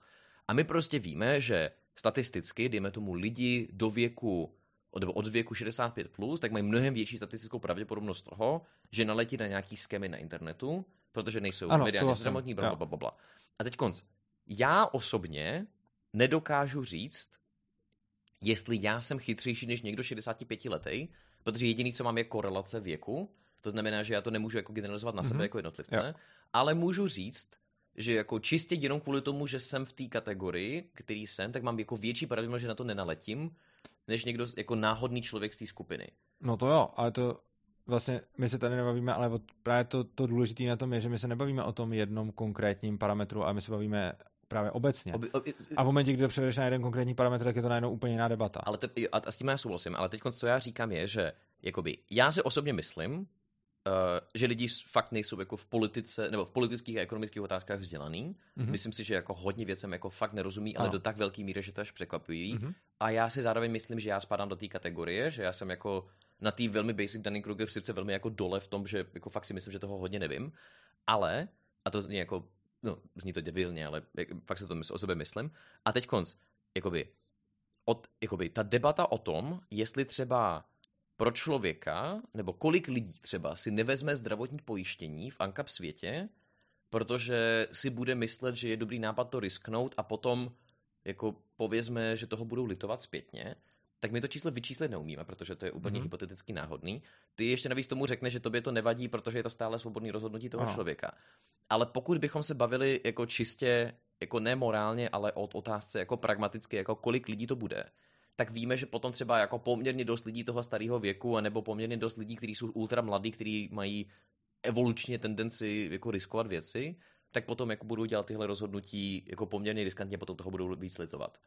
A: A my prostě víme, že statisticky, dejme tomu lidi do věku, nebo od věku 65+, plus, tak mají mnohem větší statistickou pravděpodobnost toho, že naletí na nějaký skemy na internetu, protože nejsou ano, mediálně zdravotní, bla, bla, bla, bla. A teď konc. Já osobně nedokážu říct, jestli já jsem chytřejší než někdo 65 letý, protože jediný, co mám, je korelace věku. To znamená, že já to nemůžu jako generalizovat na sebe mm-hmm. jako jednotlivce, jo. ale můžu říct, že jako čistě jenom kvůli tomu, že jsem v té kategorii, který jsem, tak mám jako větší pravděpodobnost, že na to nenaletím, než někdo jako náhodný člověk z té skupiny.
B: No to jo, ale to vlastně my se tady nebavíme, ale právě to, to důležité na tom je, že my se nebavíme o tom jednom konkrétním parametru, ale my se bavíme právě obecně. Ob, ob, a v momentě, kdy to převedeš na jeden konkrétní parametr, tak je to najednou úplně jiná debata.
A: Ale te, a, a s tím já souhlasím, ale teď, co já říkám, je, že jakoby, já si osobně myslím, uh, že lidi fakt nejsou jako v politice nebo v politických a ekonomických otázkách vzdělaný. Mm-hmm. Myslím si, že jako hodně věcem jako fakt nerozumí, ale ano. do tak velké míry, že to až překvapují. Mm-hmm. A já si zároveň myslím, že já spadám do té kategorie, že já jsem jako na té velmi basic Dunning Kruger sice velmi jako dole v tom, že jako fakt si myslím, že toho hodně nevím, ale a to je jako no, zní to debilně, ale fakt se to o sobě myslím. A teď konc, jakoby, od, jakoby, ta debata o tom, jestli třeba pro člověka, nebo kolik lidí třeba si nevezme zdravotní pojištění v ANCAP světě, protože si bude myslet, že je dobrý nápad to risknout a potom jako povězme, že toho budou litovat zpětně, tak my to číslo vyčíslit neumíme, protože to je úplně mm-hmm. hypoteticky náhodný. Ty ještě navíc tomu řekne, že tobě to nevadí, protože je to stále svobodný rozhodnutí toho ano. člověka. Ale pokud bychom se bavili jako čistě, jako nemorálně, ale od otázce jako pragmaticky, jako kolik lidí to bude, tak víme, že potom třeba jako poměrně dost lidí toho starého věku, nebo poměrně dost lidí, kteří jsou ultra mladí, kteří mají evolučně tendenci jako riskovat věci, tak potom jako budou dělat tyhle rozhodnutí jako poměrně riskantně, potom toho budou víc litovat.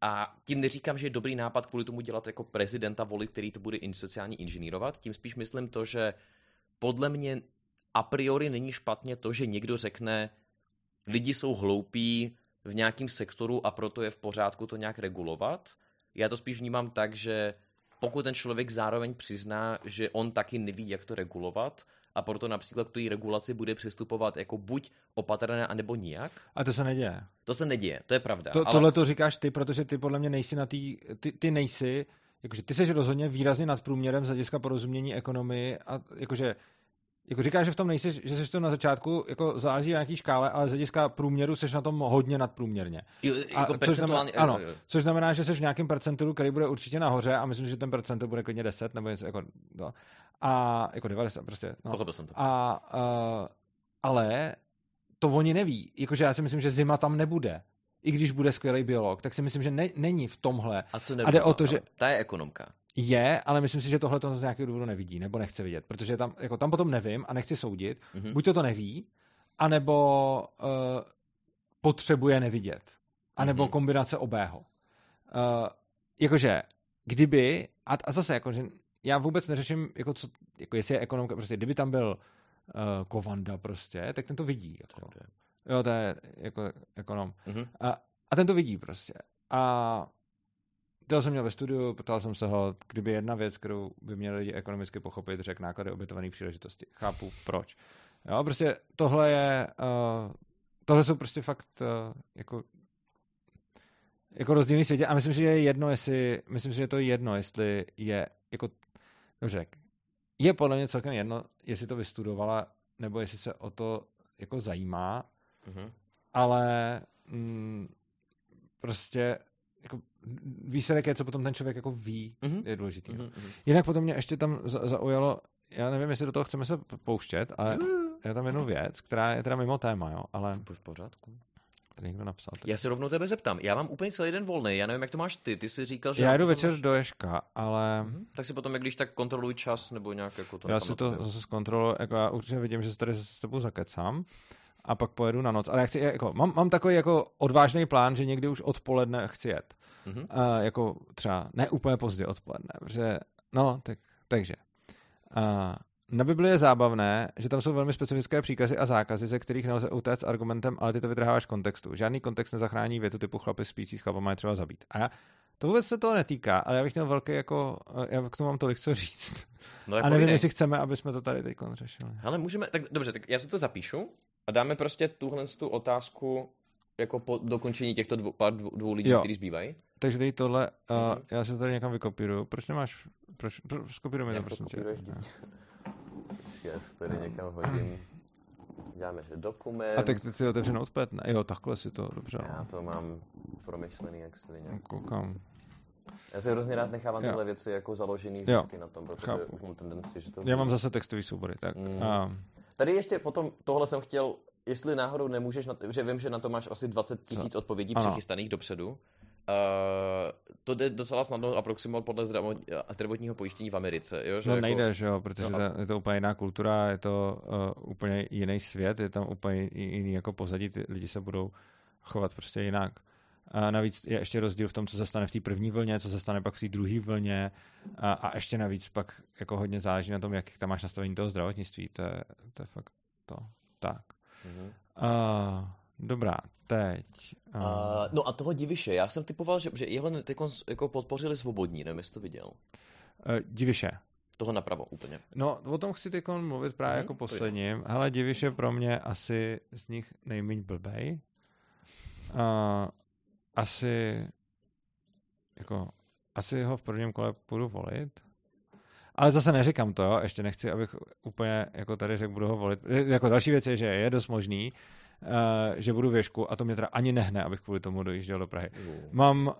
A: A tím neříkám, že je dobrý nápad kvůli tomu dělat jako prezidenta volit, který to bude sociálně inženýrovat, tím spíš myslím to, že podle mě a priori není špatně to, že někdo řekne, lidi jsou hloupí v nějakém sektoru a proto je v pořádku to nějak regulovat. Já to spíš vnímám tak, že pokud ten člověk zároveň přizná, že on taky neví, jak to regulovat, a proto například k té regulaci bude přistupovat jako buď opatrné, anebo nijak.
B: A to se neděje.
A: To se neděje, to je pravda.
B: To, ale... Tohle to říkáš ty, protože ty podle mě nejsi na tý, ty, ty nejsi, jakože ty jsi rozhodně výrazně nad průměrem z hlediska porozumění ekonomii a jakože jako říkáš, že v tom nejsi, že jsi to na začátku jako záleží na nějaký škále, ale z hlediska průměru jsi na tom hodně nadprůměrně.
A: Jo, jako a,
B: což, znamená, ano, což znamená, že jsi v nějakém percenturu, který bude určitě nahoře a myslím, že ten percentil bude klidně 10 nebo něco jako, no. A jako 90 prostě. No.
A: Pochopil jsem to.
B: A, uh, ale to oni neví. Jakože já si myslím, že zima tam nebude. I když bude skvělý biolog, tak si myslím, že ne, není v tomhle.
A: A co nebude? A jde o to, že... Ta je ekonomka.
B: Je, ale myslím si, že tohle to z nějakého důvodu nevidí, nebo nechce vidět, protože tam, jako tam potom nevím a nechci soudit. Mm-hmm. Buď to to neví, anebo uh, potřebuje nevidět. Anebo mm-hmm. kombinace obého. Uh, jakože, kdyby, a, a zase, jakože já vůbec neřeším, jako, co, jako jestli je ekonomka, prostě kdyby tam byl uh, Kovanda prostě, tak ten to vidí. Jako. Jo, to je jako ekonom. Mm-hmm. A, a ten to vidí prostě. A to jsem měl ve studiu, ptal jsem se ho, kdyby jedna věc, kterou by měli lidi ekonomicky pochopit, řekl náklady obětované příležitosti. Chápu, proč. Jo, prostě tohle je, uh, tohle jsou prostě fakt uh, jako jako rozdílný světě a myslím si, že je jedno, jestli, myslím si, že to je jedno, jestli je jako Dobře, je podle mě celkem jedno, jestli to vystudovala, nebo jestli se o to jako zajímá, mm-hmm. ale mm, prostě jako výsledek je, co potom ten člověk jako ví, mm-hmm. je důležitý. Mm-hmm. Jinak potom mě ještě tam zaujalo, já nevím, jestli do toho chceme se pouštět, ale je tam jednu věc, která je teda mimo téma, jo, ale...
A: V pořádku
B: tady někdo napsal.
A: Teď. Já se rovnou tebe zeptám. Já mám úplně celý den volný. Já nevím, jak to máš ty. Ty jsi říkal, že.
B: Já jdu večer máš... do Ješka, ale.
A: Mm-hmm. Tak si potom, jak když tak kontroluj čas nebo nějak jako to.
B: Já si to zase zkontroluji. Jako já určitě vidím, že se tady s tebou zakecám a pak pojedu na noc. Ale já chci, jako, mám, mám takový jako odvážný plán, že někdy už odpoledne chci jet. Mm-hmm. Uh, jako třeba ne úplně pozdě odpoledne, protože, no, tak, takže. Uh, na Bibli je zábavné, že tam jsou velmi specifické příkazy a zákazy, ze kterých nelze utéct argumentem, ale ty to vytrháváš z kontextu. Žádný kontext nezachrání větu typu chlapi spící s chlapama je třeba zabít. A já, to vůbec se toho netýká, ale já bych měl velký jako, já k tomu mám tolik co říct. No, a nevím, jestli chceme, aby jsme to tady teď řešili.
A: Ale můžeme, tak dobře, tak já si to zapíšu a dáme prostě tuhle tu otázku jako po dokončení těchto dvou, pár dvou, dvou lidí, kteří zbývají.
B: Takže dej tohle, uh, mm-hmm. já se tady někam vykopíruju. Proč nemáš, proč, proč skopíruj mi to, prosím tě
A: yes, tady někam hodím. Děláme, že dokument.
B: A tak teď si otevřenou odpět? Ne, jo, takhle si to, dobře.
A: Já to mám promyšlený jak svině.
B: Koukám.
A: Já si hrozně rád nechávám jo. tyhle věci jako založený vždycky jo. na tom, protože Chápu. mám tendenci, že to...
B: Já mám zase textový soubory, tak. Mm. A...
A: Tady ještě potom, tohle jsem chtěl, jestli náhodou nemůžeš, na, že vím, že na to máš asi 20 tisíc odpovědí ano. přichystaných dopředu, Uh, to jde docela snadno aproximovat podle zdravotního pojištění v Americe. Jo?
B: Že no jako... nejde, že jo, protože no, a... je to úplně jiná kultura, je to uh, úplně jiný svět, je tam úplně jiný jako pozadí, ty lidi se budou chovat prostě jinak. A navíc je ještě rozdíl v tom, co se stane v té první vlně, co se stane pak v té druhé vlně a, a ještě navíc pak jako hodně záleží na tom, jak tam máš nastavení toho zdravotnictví. To je, to je fakt to. Tak. Mm-hmm. Uh, dobrá, teď.
A: Uh... Uh, no a toho Diviše, já jsem typoval, že, že jeho teď jako podpořili svobodní, nevím, jestli to viděl.
B: Uh, Diviše.
A: Toho napravo úplně.
B: No, o tom chci teď mluvit právě hmm, jako posledním. Hele, Diviš je pro mě asi z nich nejméně blbej. Uh, asi jako asi ho v prvním kole půjdu volit. Ale zase neříkám to, jo, ještě nechci, abych úplně jako tady řekl, budu ho volit. Jako další věc je, že je dost možný, uh, že budu věšku a to mě teda ani nehne, abych kvůli tomu dojížděl do Prahy. Uh. Mám, uh,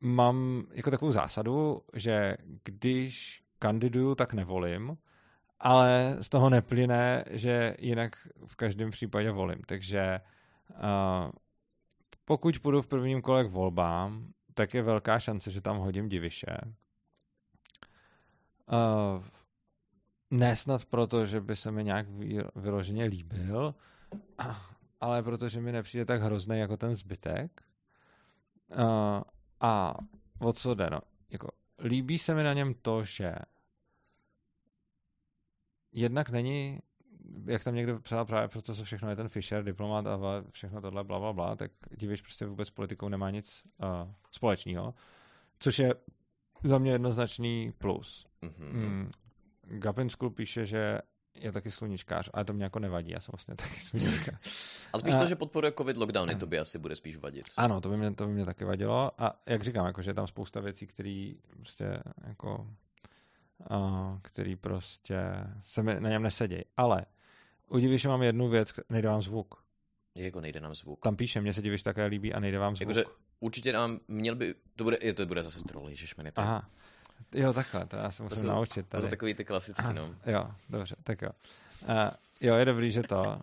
B: mám jako takovou zásadu, že když kandiduju, tak nevolím, ale z toho neplyne, že jinak v každém případě volím. Takže uh, pokud půjdu v prvním kole k volbám, tak je velká šance, že tam hodím diviše. Uh, ne snad proto, že by se mi nějak vyloženě líbil, ale protože mi nepřijde tak hrozný jako ten zbytek. Uh, a o co jde? No? Jako, líbí se mi na něm to, že jednak není, jak tam někdo psal právě proto, co všechno je ten Fisher, diplomat a všechno tohle, bla, bla, bla, tak divíš prostě vůbec s politikou nemá nic uh, společného, což je za mě jednoznačný plus. Mm-hmm. Mm. Gapin School píše, že je taky sluníčkář, ale to mě jako nevadí, já jsem vlastně taky sluníčkář. *laughs*
A: ale spíš to, že podporuje covid lockdowny, to by asi bude spíš vadit.
B: Ano, to by mě, to by mě taky vadilo a jak říkám, jako, že je tam spousta věcí, které prostě jako uh, který prostě se mi na něm nesedějí. Ale udivíš, že mám jednu věc, nejde vám zvuk.
A: Jako nejde nám zvuk.
B: Tam píše, mě se divíš také líbí a nejde vám zvuk. Jakože
A: určitě nám, měl by, to bude, je, to bude zase troll. To...
B: Aha, Jo, takhle, to já se musím to jsou, naučit. Tady.
A: To jsou takový ty klasický, ah, no.
B: Jo, dobře, tak jo. Uh, jo, je dobrý, že to...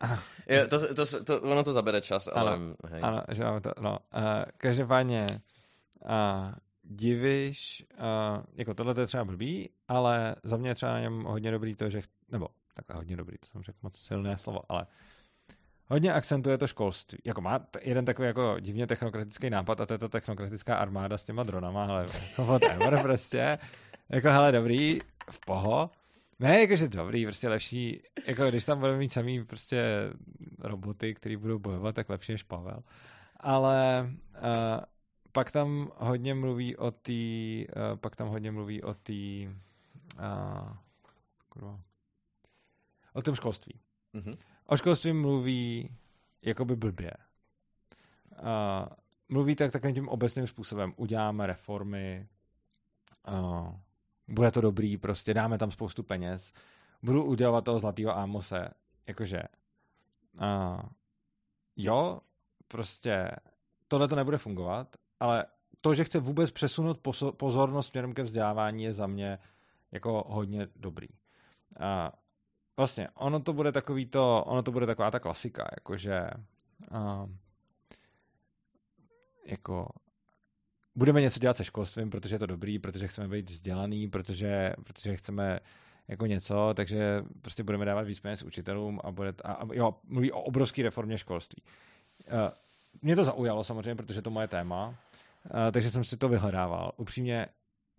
B: *laughs*
A: jo, to, to, to, ono to zabere čas, ale...
B: Ano, hej. ano že máme to, no. Uh, každopádně uh, divíš, uh, jako tohle to je třeba blbý, ale za mě je třeba na něm hodně dobrý to, že, nebo takhle hodně dobrý, to jsem řekl moc silné slovo, ale hodně akcentuje to školství. Jako má jeden takový jako divně technokratický nápad a to je to technokratická armáda s těma dronama, ale *laughs* whatever prostě. Jako hele, dobrý, v poho. Ne, jakože dobrý, prostě lepší, jako když tam budeme mít samý prostě roboty, který budou bojovat, tak lepší než Pavel. Ale uh, pak tam hodně mluví o té, uh, pak tam hodně mluví o té, uh, o tom školství. Mm-hmm. O školství mluví jakoby blbě. Uh, mluví tak takovým tím obecným způsobem. Uděláme reformy, uh, bude to dobrý, prostě dáme tam spoustu peněz, budu udělat toho zlatého Amose, jakože uh, jo, prostě tohle to nebude fungovat, ale to, že chce vůbec přesunout pozornost směrem ke vzdělávání je za mě jako hodně dobrý. A vlastně, ono to bude takový to, ono to bude taková ta klasika, jakože uh, jako budeme něco dělat se školstvím, protože je to dobrý, protože chceme být vzdělaný, protože, protože chceme jako něco, takže prostě budeme dávat víc peněz učitelům a bude, a, a jo, mluví o obrovské reformě školství. Uh, mě to zaujalo samozřejmě, protože to moje téma, uh, takže jsem si to vyhledával. Upřímně,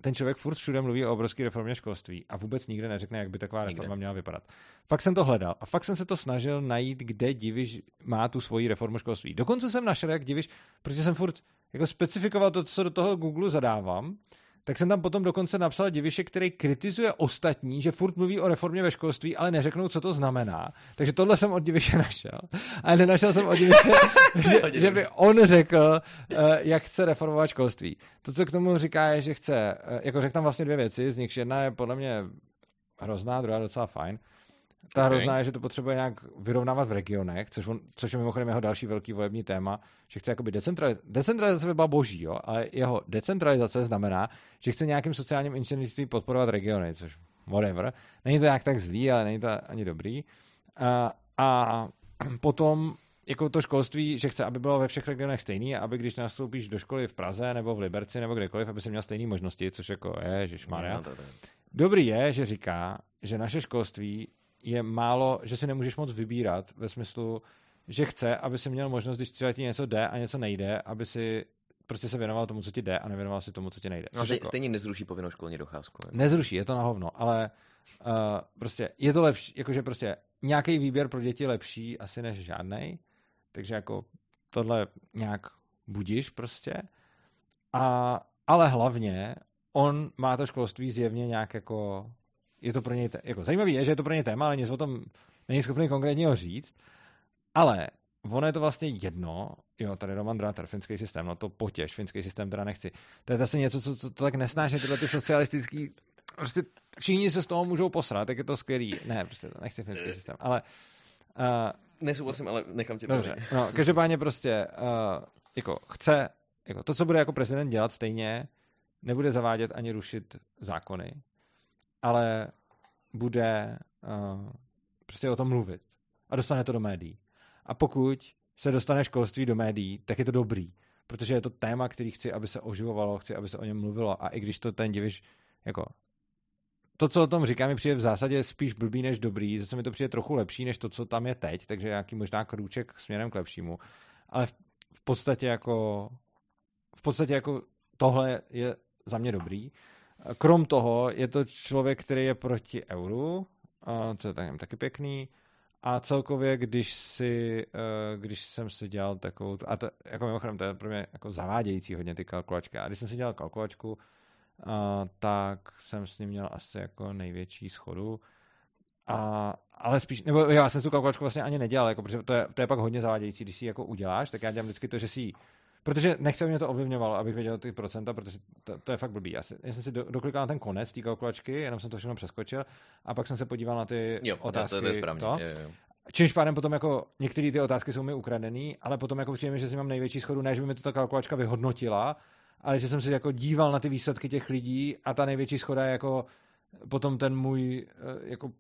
B: ten člověk furt všude mluví o obrovské reformě školství a vůbec nikde neřekne, jak by taková nikde. reforma měla vypadat. Fakt jsem to hledal a fakt jsem se to snažil najít, kde Diviš má tu svoji reformu školství. Dokonce jsem našel, jak Diviš, protože jsem furt jako specifikoval to, co do toho Google zadávám, tak jsem tam potom dokonce napsal Diviše, který kritizuje ostatní, že furt mluví o reformě ve školství, ale neřeknou, co to znamená. Takže tohle jsem od Diviše *laughs* našel. Ale nenašel jsem od Diviše, *laughs* že, že by on řekl, eh, jak chce reformovat školství. To, co k tomu říká, je, že chce, eh, jako řekl tam vlastně dvě věci, z nichž jedna je podle mě hrozná, druhá docela fajn. Ta okay. hrozná je, že to potřebuje nějak vyrovnávat v regionech, což, on, což je mimochodem jeho další velký volební téma, že chce jakoby decentralizace. Decentralizace by byla boží, jo, ale jeho decentralizace znamená, že chce nějakým sociálním inženýrstvím podporovat regiony, což whatever. Není to nějak tak zlý, ale není to ani dobrý. A, a *clears throat* potom jako to školství, že chce, aby bylo ve všech regionech stejný, aby když nastoupíš do školy v Praze nebo v Liberci nebo kdekoliv, aby si měl stejné možnosti, což jako je, že No, Dobrý je, že říká, že naše školství je málo, že si nemůžeš moc vybírat ve smyslu, že chce, aby si měl možnost, když třeba ti něco jde a něco nejde, aby si prostě se věnoval tomu, co ti jde a nevěnoval si tomu, co ti nejde.
A: No, jako, stejně nezruší povinnou školní docházku.
B: Ne? Nezruší, je to na hovno, ale uh, prostě je to lepší, jakože prostě nějaký výběr pro děti je lepší asi než žádný, takže jako tohle nějak budíš prostě. A, ale hlavně on má to školství zjevně nějak jako je to pro něj, jako zajímavý je, že je to pro něj téma, ale nic o tom není schopný konkrétního říct, ale ono je to vlastně jedno, jo, tady Roman Dráter, finský systém, no to potěž, finský systém teda nechci. To je zase něco, co, co to tak nesnáší, tyhle ty socialistický prostě všichni se z toho můžou posrat, tak je to skvělý. Ne, prostě to nechci finský systém, ale... Uh,
A: Nesouhlasím, ale nechám tě
B: Dobře, no, každopádně prostě uh, jako chce, jako to, co bude jako prezident dělat stejně, nebude zavádět ani rušit zákony, ale bude uh, prostě o tom mluvit a dostane to do médií. A pokud se dostane školství do médií, tak je to dobrý, protože je to téma, který chci, aby se oživovalo, chci, aby se o něm mluvilo a i když to ten diviš, jako to, co o tom říkám, mi přijde v zásadě spíš blbý než dobrý, zase mi to přijde trochu lepší než to, co tam je teď, takže nějaký možná krůček směrem k lepšímu, ale v, v podstatě jako v podstatě jako tohle je za mě dobrý. Krom toho je to člověk, který je proti euru, co je taky pěkný, a celkově, když si, eh, když jsem si dělal takovou, a to, jako mimochodem, to je pro mě jako zavádějící hodně ty kalkulačky, a když jsem si dělal kalkulačku, tak jsem s ním měl asi jako největší schodu. A, ale spíš, nebo já jsem tu kalkulačku vlastně ani nedělal, jako, protože to je, to je pak hodně zavádějící, když si ji jako uděláš, tak já dělám vždycky to, že si Protože nechci, aby mě to ovlivňovalo, abych věděl ty procenta, protože to, to je fakt blbý. Já, si, já jsem si do, doklikal na ten konec té kalkulačky, jenom jsem to všechno přeskočil a pak jsem se podíval na ty jo, otázky.
A: To, to je správně. To. Jo, jo.
B: Čímž pádem potom jako některé ty otázky jsou mi ukradený, ale potom jako přijeme, že si mám největší schodu, ne, že by mi to ta kalkulačka vyhodnotila, ale že jsem si jako díval na ty výsledky těch lidí a ta největší schoda je jako potom ten můj eh, jako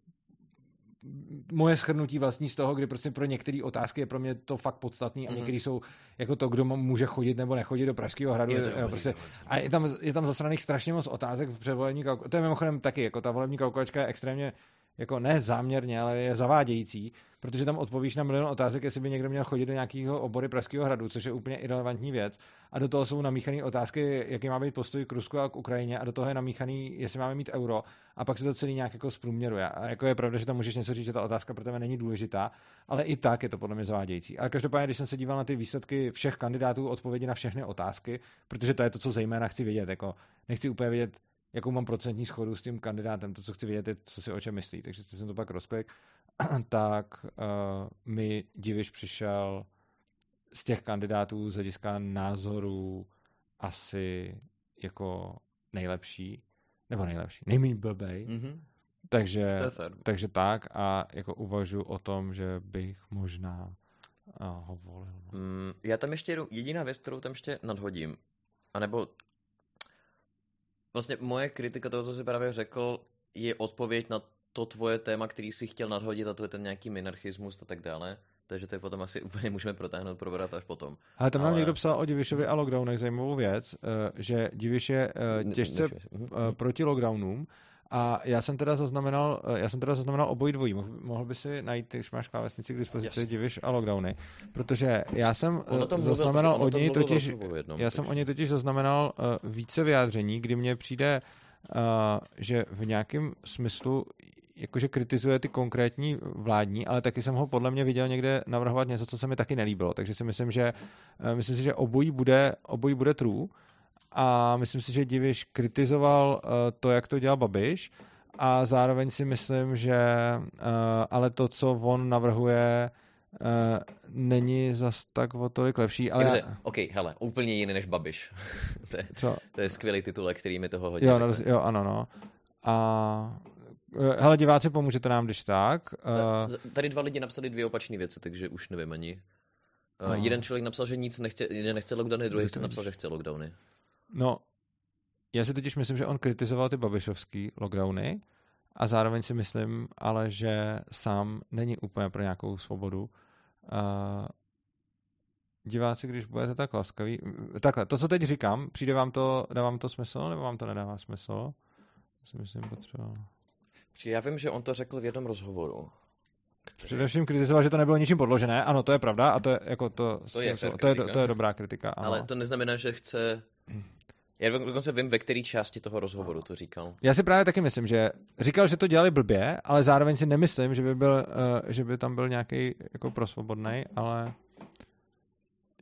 B: moje schrnutí vlastní z toho, kdy prostě pro některé otázky je pro mě to fakt podstatný a mm-hmm. některé jsou jako to, kdo může chodit nebo nechodit do Pražského hradu. Je to jo, prostě, a je tam, je tam zasraných strašně moc otázek v předvolební kalkulačce. To je mimochodem taky, jako ta volební kalkulačka je extrémně jako ne záměrně, ale je zavádějící, protože tam odpovíš na milion otázek, jestli by někdo měl chodit do nějakého obory Pražského hradu, což je úplně irrelevantní věc. A do toho jsou namíchané otázky, jaký má být postoj k Rusku a k Ukrajině, a do toho je namíchaný, jestli máme mít euro, a pak se to celý nějak jako zprůměruje. A jako je pravda, že tam můžeš něco říct, že ta otázka pro tebe není důležitá, ale i tak je to podle mě zavádějící. Ale každopádně, když jsem se díval na ty výsledky všech kandidátů, odpovědi na všechny otázky, protože to je to, co zejména chci vědět. Jako, nechci úplně vědět, jakou mám procentní schodu s tím kandidátem. To, co chci vědět, je, co si o čem myslí. Takže jsem to pak rozklik, *clears throat* tak uh, mi diviš přišel z těch kandidátů z hlediska názorů asi jako nejlepší, nebo nejlepší, nejméně blbej. Mm-hmm. Takže, takže tak a jako uvažuji o tom, že bych možná uh, ho volil.
A: No. Mm, já tam ještě jediná věc, kterou tam ještě nadhodím, anebo Vlastně moje kritika toho, co jsi právě řekl, je odpověď na to tvoje téma, který jsi chtěl nadhodit a to je ten nějaký minarchismus a tak dále. Takže to je potom asi *laughs* úplně můžeme protáhnout, probrat až potom.
B: Ale tam nám někdo psal o Divišovi a lockdownech zajímavou věc, eh, že Diviš je eh, těžce eh, proti lockdownům a já jsem teda zaznamenal, eh, já jsem teda zaznamenal obojí dvojí. Mohl, mohl by si najít, když máš klávesnici k dispozici, yes. diviš a lockdowny. Protože já jsem eh, zaznamenal od něj totiž, jednom, já jsem o něj totiž zaznamenal uh, více vyjádření, kdy mně přijde, uh, že v nějakém smyslu jakože kritizuje ty konkrétní vládní, ale taky jsem ho podle mě viděl někde navrhovat něco, co se mi taky nelíbilo. Takže si myslím, že uh, myslím si, že obojí bude, obojí bude true a myslím si, že Diviš kritizoval uh, to, jak to dělal Babiš a zároveň si myslím, že uh, ale to, co on navrhuje, uh, není zas tak o tolik lepší. Ale
A: Dobře, já... OK, hele, úplně jiný než Babiš. *laughs* to, je, Co? to je skvělý titulek, který mi toho hodně
B: jo, no, jo, ano, no. A hele, diváci, pomůžete nám, když tak.
A: Uh... Tady dva lidi napsali dvě opačné věci, takže už nevím ani. Uh, jeden člověk napsal, že nic nechce, nechce lockdowny, druhý chce napsal, že chce lockdowny.
B: No, já si totiž myslím, že on kritizoval ty babišovský lockdowny a zároveň si myslím, ale že sám není úplně pro nějakou svobodu. Uh, diváci, když budete tak laskaví. Takhle, to, co teď říkám, přijde vám to, dává vám to smysl, nebo vám to nedává smysl? Si myslím, potřeba.
A: Já vím, že on to řekl v jednom rozhovoru.
B: Který... Především kritizoval, že to nebylo ničím podložené. Ano, to je pravda a to je, jako to,
A: to, je,
B: to, je, to je dobrá kritika. Ano.
A: Ale to neznamená, že chce já dokonce vím, ve které části toho rozhovoru to říkal.
B: Já si právě taky myslím, že říkal, že to dělali blbě, ale zároveň si nemyslím, že by, byl, uh, že by tam byl nějaký jako prosvobodný, ale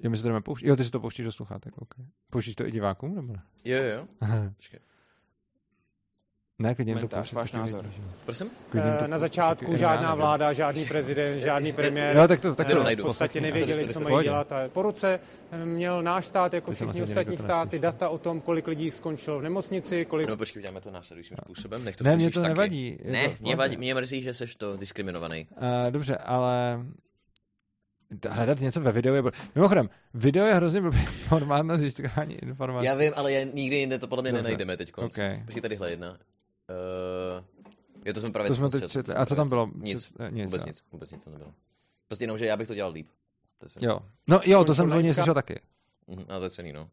B: Jo, my se to jdeme pouštět. Jo, ty si to pouštíš do sluchátek, ok. Pouštíš to i divákům, nebo ne?
A: Jo, jo, jo.
B: Ne, klidně to
D: Komentář,
B: pustí,
D: váš názor.
A: Prosím?
B: To
E: Eh, Na začátku žádná vláda, žádný prezident, žádný *laughs* premiér.
B: Jo, tak to, tak
E: eh,
B: to
A: najdu.
E: v podstatě nevěděli, co mají dělat. A po roce eh, měl náš stát, jako všichni ostatní
B: to
E: státy, data o tom, kolik lidí skončilo v nemocnici, kolik
A: No počkej, uděláme to následujícím způsobem. Nech to
B: Ne, mě to
A: taky.
B: nevadí.
A: Ne,
B: to
A: mě, vadí, mě mrzí, že jsi to diskriminovaný.
B: Uh, dobře, ale hledat něco ve videu je... bl- Mimochodem, video je hrozně blbý *laughs* formát na získání informací.
A: Já vím, ale já nikdy jinde to podle mě
B: Dobře.
A: nenajdeme teď.
B: Ok.
A: Počkej, tadyhle jedna. Uh, jo, to jsme právě
B: To jsme teď četli. A co tam bylo?
A: Nic,
B: eh, nic,
A: vůbec
B: jo.
A: nic, vůbec nic tam nebylo. Prostě jenom, že já bych to dělal líp. To.
B: Jo. No jo, to jsem
E: Lenka.
B: slyšel taky.
A: Mhm, ale to je cený, no.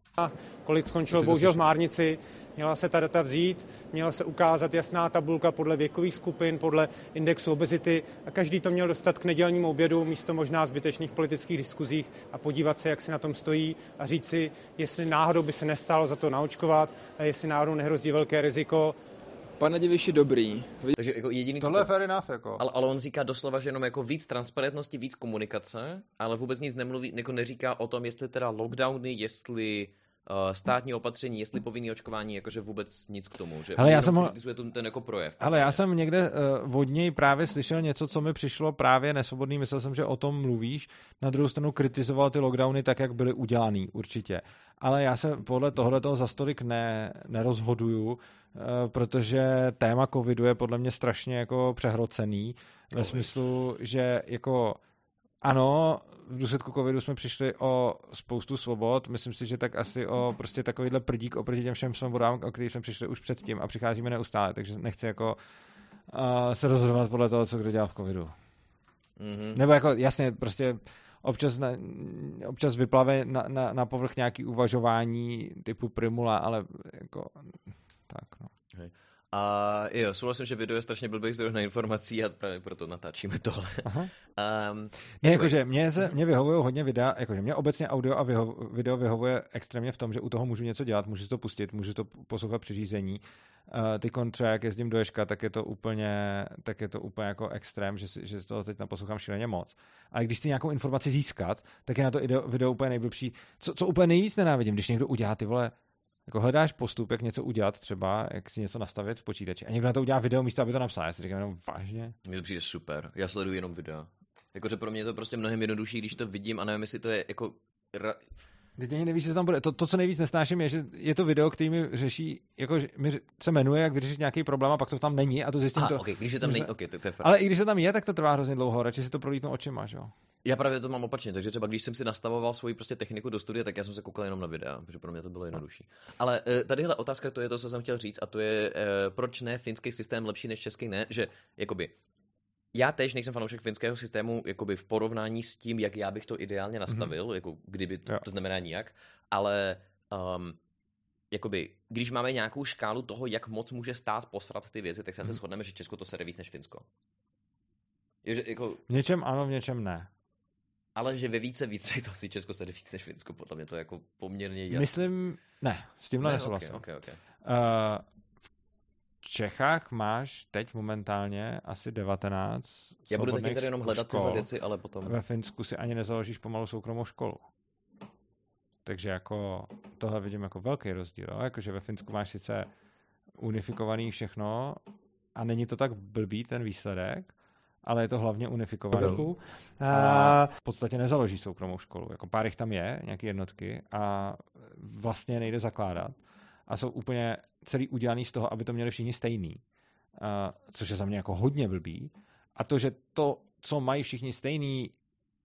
E: kolik skončilo bohužel v. Márnici. Měla se ta data vzít, měla se ukázat jasná tabulka podle věkových skupin, podle indexu obezity a každý to měl dostat k nedělnímu obědu místo možná zbytečných politických diskuzích a podívat se, jak si na tom stojí a říct si, jestli náhodou by se nestalo za to naočkovat, a jestli náhodou nehrozí velké riziko.
D: Pane Diviši, dobrý.
A: Takže jako jediný,
B: Tohle je fair enough, jako.
A: ale, ale on říká doslova, že jenom jako víc transparentnosti, víc komunikace, ale vůbec nic nemluví, jako neříká o tom, jestli teda lockdowny, jestli uh, státní opatření, jestli povinný očkování, jakože vůbec nic k tomu. Že
B: Hele, já jsem ho-
A: kritizuje ten, ten jako projev.
B: Ale já jsem někde uh, od něj právě slyšel něco, co mi přišlo právě nesvobodný. Myslel jsem, že o tom mluvíš. Na druhou stranu kritizoval ty lockdowny tak, jak byly udělaný, určitě. Ale já se podle tohle toho za stolik ne, nerozhoduju, protože téma covidu je podle mě strašně jako přehrocený. Ve smyslu, že jako ano, v důsledku covidu jsme přišli o spoustu svobod. Myslím si, že tak asi o prostě takovýhle prdík oproti těm všem svobodám, o kterých jsme přišli už předtím a přicházíme neustále, takže nechci jako uh, se rozhodovat podle toho, co kdo dělal v covidu.
A: Mm-hmm.
B: Nebo jako jasně, prostě občas, na, občas vyplave na, na, na povrch nějaký uvažování typu primula, ale jako tak no.
A: A jo, souhlasím, že video je strašně blbý zdroj na informací a právě proto natáčíme tohle.
B: Aha.
A: Um,
B: Ne, jakože mě, se, mě vyhovují hodně videa, jakože mě obecně audio a vyho, video vyhovuje extrémně v tom, že u toho můžu něco dělat, můžu to pustit, můžu to poslouchat při řízení. Uh, ty třeba jak jezdím do Ješka, tak je to úplně, tak je to úplně jako extrém, že, si, že toho teď naposlouchám šíleně moc. A když chci nějakou informaci získat, tak je na to video, video úplně nejblbší. Co, co úplně nejvíc nenávidím, když někdo udělá ty vole, jako hledáš postup, jak něco udělat třeba, jak si něco nastavit v počítači a někdo na to udělá video místo, aby to napsal. Já si říkám jenom vážně.
A: Mně to přijde super. Já sleduji jenom videa. Jakože pro mě je to prostě mnohem jednodušší, když to vidím a nevím, jestli to je jako...
B: Teď ani nevíš, co tam bude. To, to, co nejvíc nesnáším, je, že je to video, který mi řeší, jako že mi se jmenuje, jak vyřešit nějaký problém a pak to tam není a to zjistím
A: Aha,
B: to.
A: okay, když je tam není,
B: jsme-
A: ok, to, to je fakt.
B: Ale i když to tam je, tak to trvá hrozně dlouho, radši si to prolítnu očima, že jo?
A: Já právě to mám opačně, takže třeba když jsem si nastavoval svoji prostě techniku do studia, tak já jsem se koukal jenom na videa, protože pro mě to bylo jednodušší. Ale eh, tadyhle otázka, to je to, co jsem chtěl říct, a to je, eh, proč ne finský systém lepší než český ne, že jakoby já tež nejsem fanoušek finského systému jakoby v porovnání s tím, jak já bych to ideálně nastavil, mm-hmm. jako kdyby to, to znamená nijak, ale um, jakoby, když máme nějakou škálu toho, jak moc může stát posrat ty věci, tak se
B: Mhm.
A: shodneme, že Česko to sere víc než Finsko. Je, že, jako,
B: V něčem ano, v něčem ne.
A: ale že ve více více to asi Česko sere víc než Finsko, podle mě to je jako poměrně jasné.
B: Myslím, ne, s tímhle
A: Ne,
B: nesouhlasím.
A: okay, okay, okay.
B: Uh, v Čechách máš teď momentálně asi 19
A: Já budu zatím
B: svobodných
A: tady jenom hledat tyhle
B: škol.
A: věci, ale potom...
B: Ve Finsku si ani nezaložíš pomalu soukromou školu. Takže jako tohle vidím jako velký rozdíl. Jo? Jakože ve Finsku máš sice unifikovaný všechno a není to tak blbý ten výsledek, ale je to hlavně unifikovaný. A v podstatě nezaloží soukromou školu. Jako pár jich tam je, nějaké jednotky a vlastně nejde zakládat. A jsou úplně celý udělaný z toho, aby to měli všichni stejný. A, což je za mě jako hodně blbý. A to, že to, co mají všichni stejný,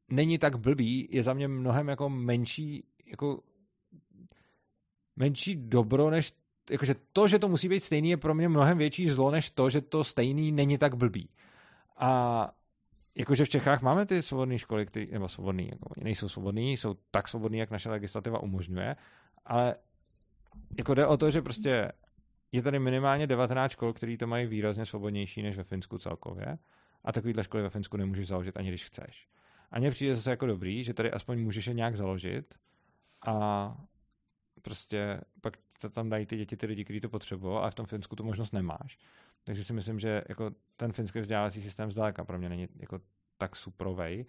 B: není tak blbý, je za mě mnohem jako menší, jako menší dobro, než jakože to, že to musí být stejný, je pro mě mnohem větší zlo, než to, že to stejný není tak blbý. A jakože v Čechách máme ty svobodné školy, který, nebo svobodný, jako nejsou svobodný, jsou tak svobodný, jak naše legislativa umožňuje, ale jako jde o to, že prostě je tady minimálně 19 škol, který to mají výrazně svobodnější než ve Finsku celkově a takovýhle školy ve Finsku nemůžeš založit ani když chceš. A mně přijde zase jako dobrý, že tady aspoň můžeš je nějak založit a prostě pak to tam dají ty děti ty lidi, kteří to potřebují, ale v tom Finsku tu možnost nemáš. Takže si myslím, že jako ten finský vzdělávací systém zdaleka pro mě není jako tak suprovej,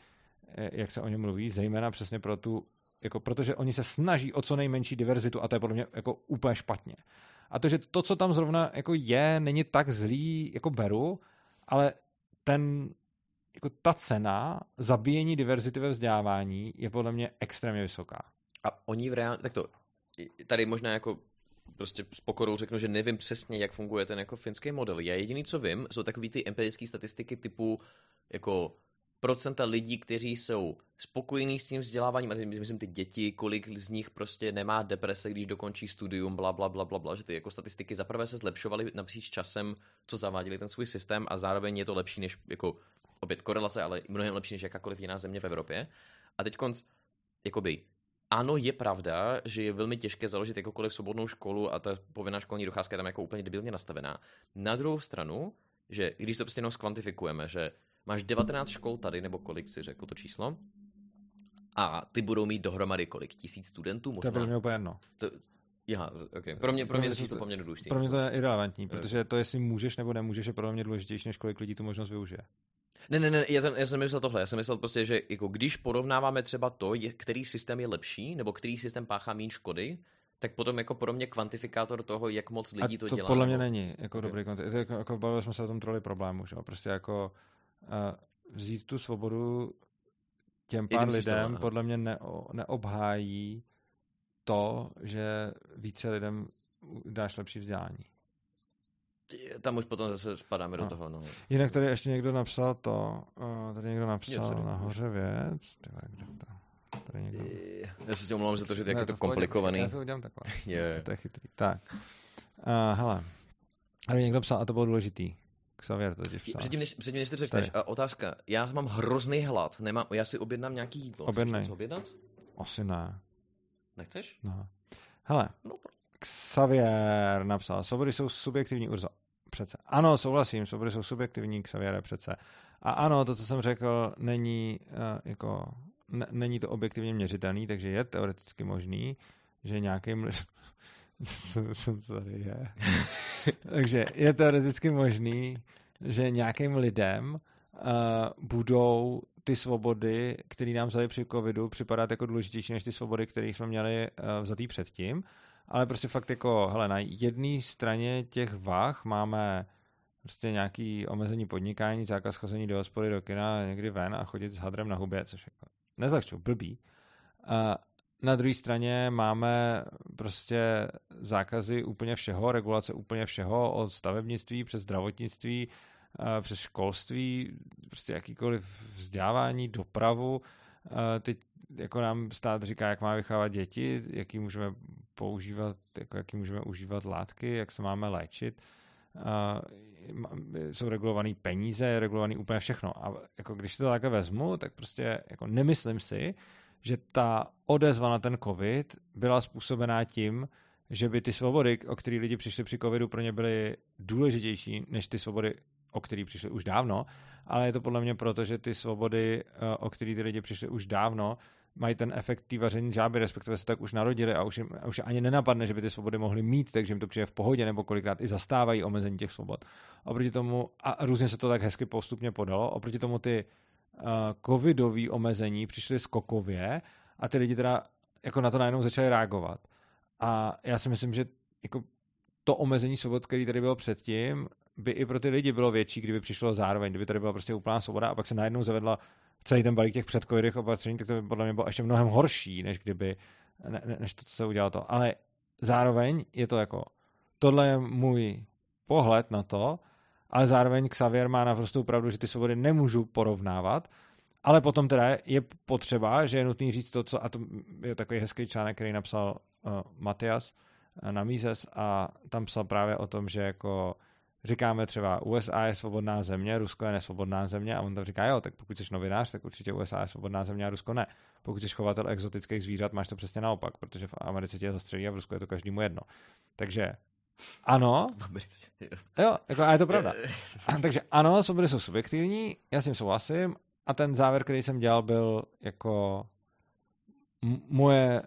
B: eh, jak se o něm mluví, zejména přesně pro tu jako, protože oni se snaží o co nejmenší diverzitu a to je podle mě jako úplně špatně. A to, že to, co tam zrovna jako je, není tak zlý, jako beru, ale ten, jako ta cena zabíjení diverzity ve vzdělávání je podle mě extrémně vysoká.
A: A oni v reál... Tak to, tady možná jako prostě s pokorou řeknu, že nevím přesně, jak funguje ten jako finský model. Já jediný, co vím, jsou takový ty empirické statistiky typu jako procenta lidí, kteří jsou spokojení s tím vzděláváním, a myslím ty děti, kolik z nich prostě nemá deprese, když dokončí studium, bla, bla, bla, bla, bla, že ty jako statistiky zaprvé se zlepšovaly napříč časem, co zaváděli ten svůj systém a zároveň je to lepší než, jako opět korelace, ale mnohem lepší než jakákoliv jiná země v Evropě. A teď konc, jakoby, ano, je pravda, že je velmi těžké založit jakoukoliv svobodnou školu a ta povinná školní docházka je tam jako úplně debilně nastavená. Na druhou stranu, že když to prostě jenom skvantifikujeme, že máš 19 škol tady, nebo kolik si řekl to číslo, a ty budou mít dohromady kolik? Tisíc studentů možná?
B: To je pro mě úplně jedno.
A: To, Aha, okay. Pro mě, pro mě to číslo poměrně důležité.
B: Pro mě to je irrelevantní, protože to, jestli můžeš nebo nemůžeš, je pro mě důležitější, než kolik lidí tu možnost využije.
A: Ne, ne, ne, já jsem, já jsem myslel tohle. Já jsem myslel prostě, že jako když porovnáváme třeba to, je, který systém je lepší, nebo který systém páchá méně škody, tak potom jako pro mě kvantifikátor toho, jak moc lidí to,
B: to
A: dělá.
B: podle mě nebo... není jako okay. dobrý kvantifikátor. Jako, jako bavili jsme se o tom troli problému, že? Prostě jako vzít tu svobodu těm pár lidem podle mě neo, neobhájí to, že více lidem dáš lepší vzdělání.
A: Tam už potom zase spadáme no. do toho. No.
B: Jinak tady ještě někdo napsal to, uh, tady někdo napsal Je, nahoře věc. Tyhle, kde to? Tady někdo...
A: Já se tím omlouvám za to, že to, jak je to komplikovaný.
B: Já to udělám takhle. *laughs* Je. To je chytrý. Tak. Uh, hele. Tady někdo psal, a to bylo důležitý. Xavier to psal.
A: Předtím, než, předtím, než to řekneš, a otázka. Já mám hrozný hlad. Nemám, já si objednám nějaký jídlo.
B: Objednej.
A: Co objednat?
B: Asi ne.
A: Nechceš?
B: No. Hele, no, Xavier napsal, svobody jsou subjektivní urzo. Přece. Ano, souhlasím, svobody jsou subjektivní, Xavier přece. A ano, to, co jsem řekl, není uh, jako ne, není to objektivně měřitelný, takže je teoreticky možný, že nějakým co tady je. takže je teoreticky možný, že nějakým lidem uh, budou ty svobody, které nám vzali při covidu, připadat jako důležitější než ty svobody, které jsme měli uh, vzatý předtím. Ale prostě fakt jako, hele, na jedné straně těch vah máme prostě nějaký omezení podnikání, zákaz chození do hospody, do kina, někdy ven a chodit s hadrem na hubě, což jako nezlehču, blbý. A na druhé straně máme prostě zákazy úplně všeho, regulace úplně všeho, od stavebnictví přes zdravotnictví, přes školství, prostě jakýkoliv vzdělávání, dopravu. Teď jako nám stát říká, jak máme vychávat děti, jaký můžeme používat, jako jaký můžeme užívat látky, jak se máme léčit. jsou regulované peníze, je regulovaný úplně všechno. A jako když to takhle vezmu, tak prostě jako nemyslím si, že ta odezva na ten covid byla způsobená tím, že by ty svobody, o které lidi přišli při covidu, pro ně byly důležitější než ty svobody, o které přišli už dávno, ale je to podle mě proto, že ty svobody, eh, o které ty lidi přišli už dávno, mají ten efekt té vaření žáby, respektive se tak už narodili a už, jim, už ani nenapadne, že by ty svobody mohly mít, takže jim to přijde v pohodě, nebo kolikrát i zastávají omezení těch svobod. Oproti tomu, a různě se to tak hezky postupně podalo, oproti tomu ty covidové omezení přišly skokově a ty lidi teda jako na to najednou začali reagovat. A já si myslím, že jako to omezení svobod, který tady bylo předtím, by i pro ty lidi bylo větší, kdyby přišlo zároveň, kdyby tady byla prostě úplná svoboda a pak se najednou zavedla celý ten balík těch předcovidových opatření, tak to by podle mě bylo ještě mnohem horší, než kdyby, ne, než to, co se udělalo to. Ale zároveň je to jako, tohle je můj pohled na to, ale zároveň Xavier má naprosto pravdu, že ty svobody nemůžu porovnávat, ale potom teda je potřeba, že je nutný říct to, co, a to je takový hezký článek, který napsal uh, Matias uh, na Mises a tam psal právě o tom, že jako říkáme třeba USA je svobodná země, Rusko je nesvobodná země a on tam říká, jo, tak pokud jsi novinář, tak určitě USA je svobodná země a Rusko ne. Pokud jsi chovatel exotických zvířat, máš to přesně naopak, protože v Americe tě zastřelí a v Rusku je to každému jedno. Takže ano, jo, jako, a je to pravda. Takže ano, svobody jsou subjektivní, já s tím souhlasím a ten závěr, který jsem dělal, byl jako moje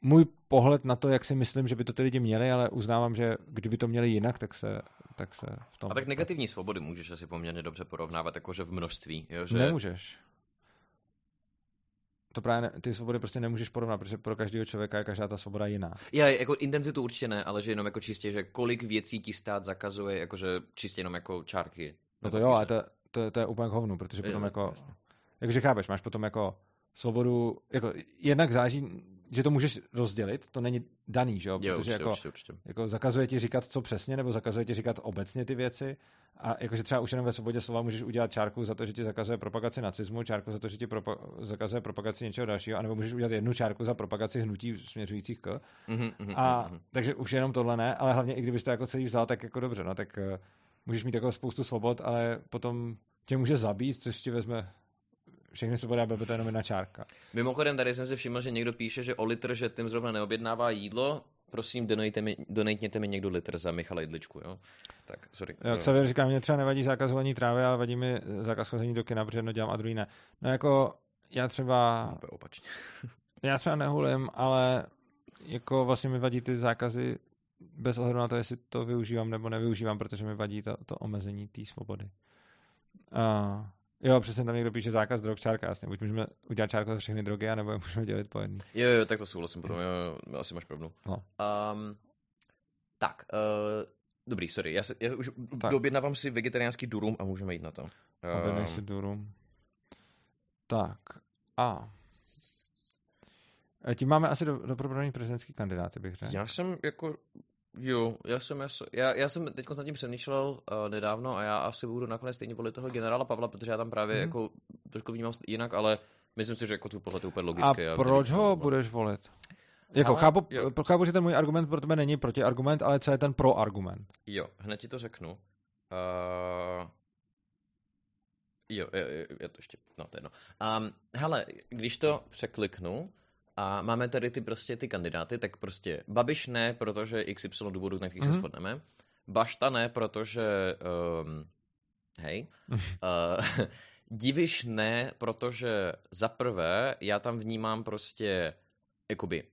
B: můj pohled na to, jak si myslím, že by to ty lidi měli, ale uznávám, že kdyby to měli jinak, tak se, tak se v tom...
A: A tak negativní svobody můžeš asi poměrně dobře porovnávat, jakože v množství. Jo? Že...
B: Nemůžeš. To právě ne, ty svobody prostě nemůžeš porovnat, protože pro každého člověka je každá ta svoboda jiná.
A: Já, jako intenzitu určitě ne, ale že jenom jako čistě, že kolik věcí ti stát zakazuje, jakože čistě jenom jako čárky.
B: No to jo, ale to, to, to je úplně k hovnu, protože potom
A: Jo,
B: jako,
A: jasně.
B: jakože chápeš, máš potom jako svobodu, jako jednak záží, že to můžeš rozdělit, to není daný, že jo,
A: Jo,
B: protože
A: určitě,
B: jako,
A: určitě, určitě.
B: jako zakazuje ti říkat co přesně, nebo zakazuje ti říkat obecně ty věci a jakože třeba už jenom ve svobodě slova můžeš udělat čárku za to, že ti zakazuje propagaci nacismu, čárku za to, že ti propa- zakazuje propagaci něčeho dalšího, anebo můžeš udělat jednu čárku za propagaci hnutí směřujících k.
A: Mhm, mhm,
B: A
A: mhm.
B: takže už jenom tohle ne, ale hlavně i kdybyste jako celý vzal, tak jako dobře, no tak uh, můžeš mít jako spoustu svobod, ale potom tě může zabít, což ti vezme všechny svobody a byl by to jenom jedna čárka.
A: Mimochodem, tady jsem si všiml, že někdo píše, že o litr, že tím zrovna neobjednává jídlo. Prosím, donejte mi, mi někdo litr za Michala Jidličku, jo? Tak, sorry.
B: Jo, Xavier říká, mě třeba nevadí zakazování trávy, ale vadí mi zákaz chození do kina, protože jedno dělám a druhý ne. No jako já třeba,
A: Úplně opačně. *laughs*
B: já třeba nehulím, ale jako vlastně mi vadí ty zákazy bez ohledu na to, jestli to využívám nebo nevyužívám, protože mi vadí to, to omezení té svobody. Uh, jo, přesně tam někdo píše zákaz drog, čárka, jasně. Buď můžeme udělat čárku za všechny drogy, anebo je můžeme dělit po jedné.
A: Jo, jo, tak to souhlasím potom, jo, jo, asi máš pravdu.
B: No.
A: Um, tak, uh, dobrý, sorry, já, se, já už
B: Tak.
A: dobědnávám si vegetariánský durum a můžeme jít na to.
B: Objednej
A: Ehm,
B: si durum. Tak. A. E, Tím máme asi do, do probraný prezidentský kandidáty, bych řekl.
A: Já jsem jako, jo, já jsem, já, já, já jsem teď nad tím přemýšlel uh, nedávno a já asi budu nakonec stejně volit toho generála Pavla, protože já tam právě
B: Mhm.
A: jako trošku vnímám jinak, ale myslím si, že jako tvůj pohled je úplně
B: A
A: logický. já
B: proč
A: vidím,
B: ho budeš volit? Jako,
A: Ale-
B: chápu,
A: jo.
B: chápu, že ten můj argument pro tebe není protiargument, ale co je ten proargument?
A: Jo, hned ti to řeknu. Uh, jo, jo, jo, jo, to ještě, no to je jedno. Um, hele, když to překliknu a máme tady ty prostě ty kandidáty, tak prostě Babiš ne, protože XY důvodů, na kterých mm-hmm. se
B: Mhm.
A: shodneme. Bašta ne, protože, um, hej, uh, *laughs* Diviš ne, protože za prvé já tam vnímám prostě, jakoby,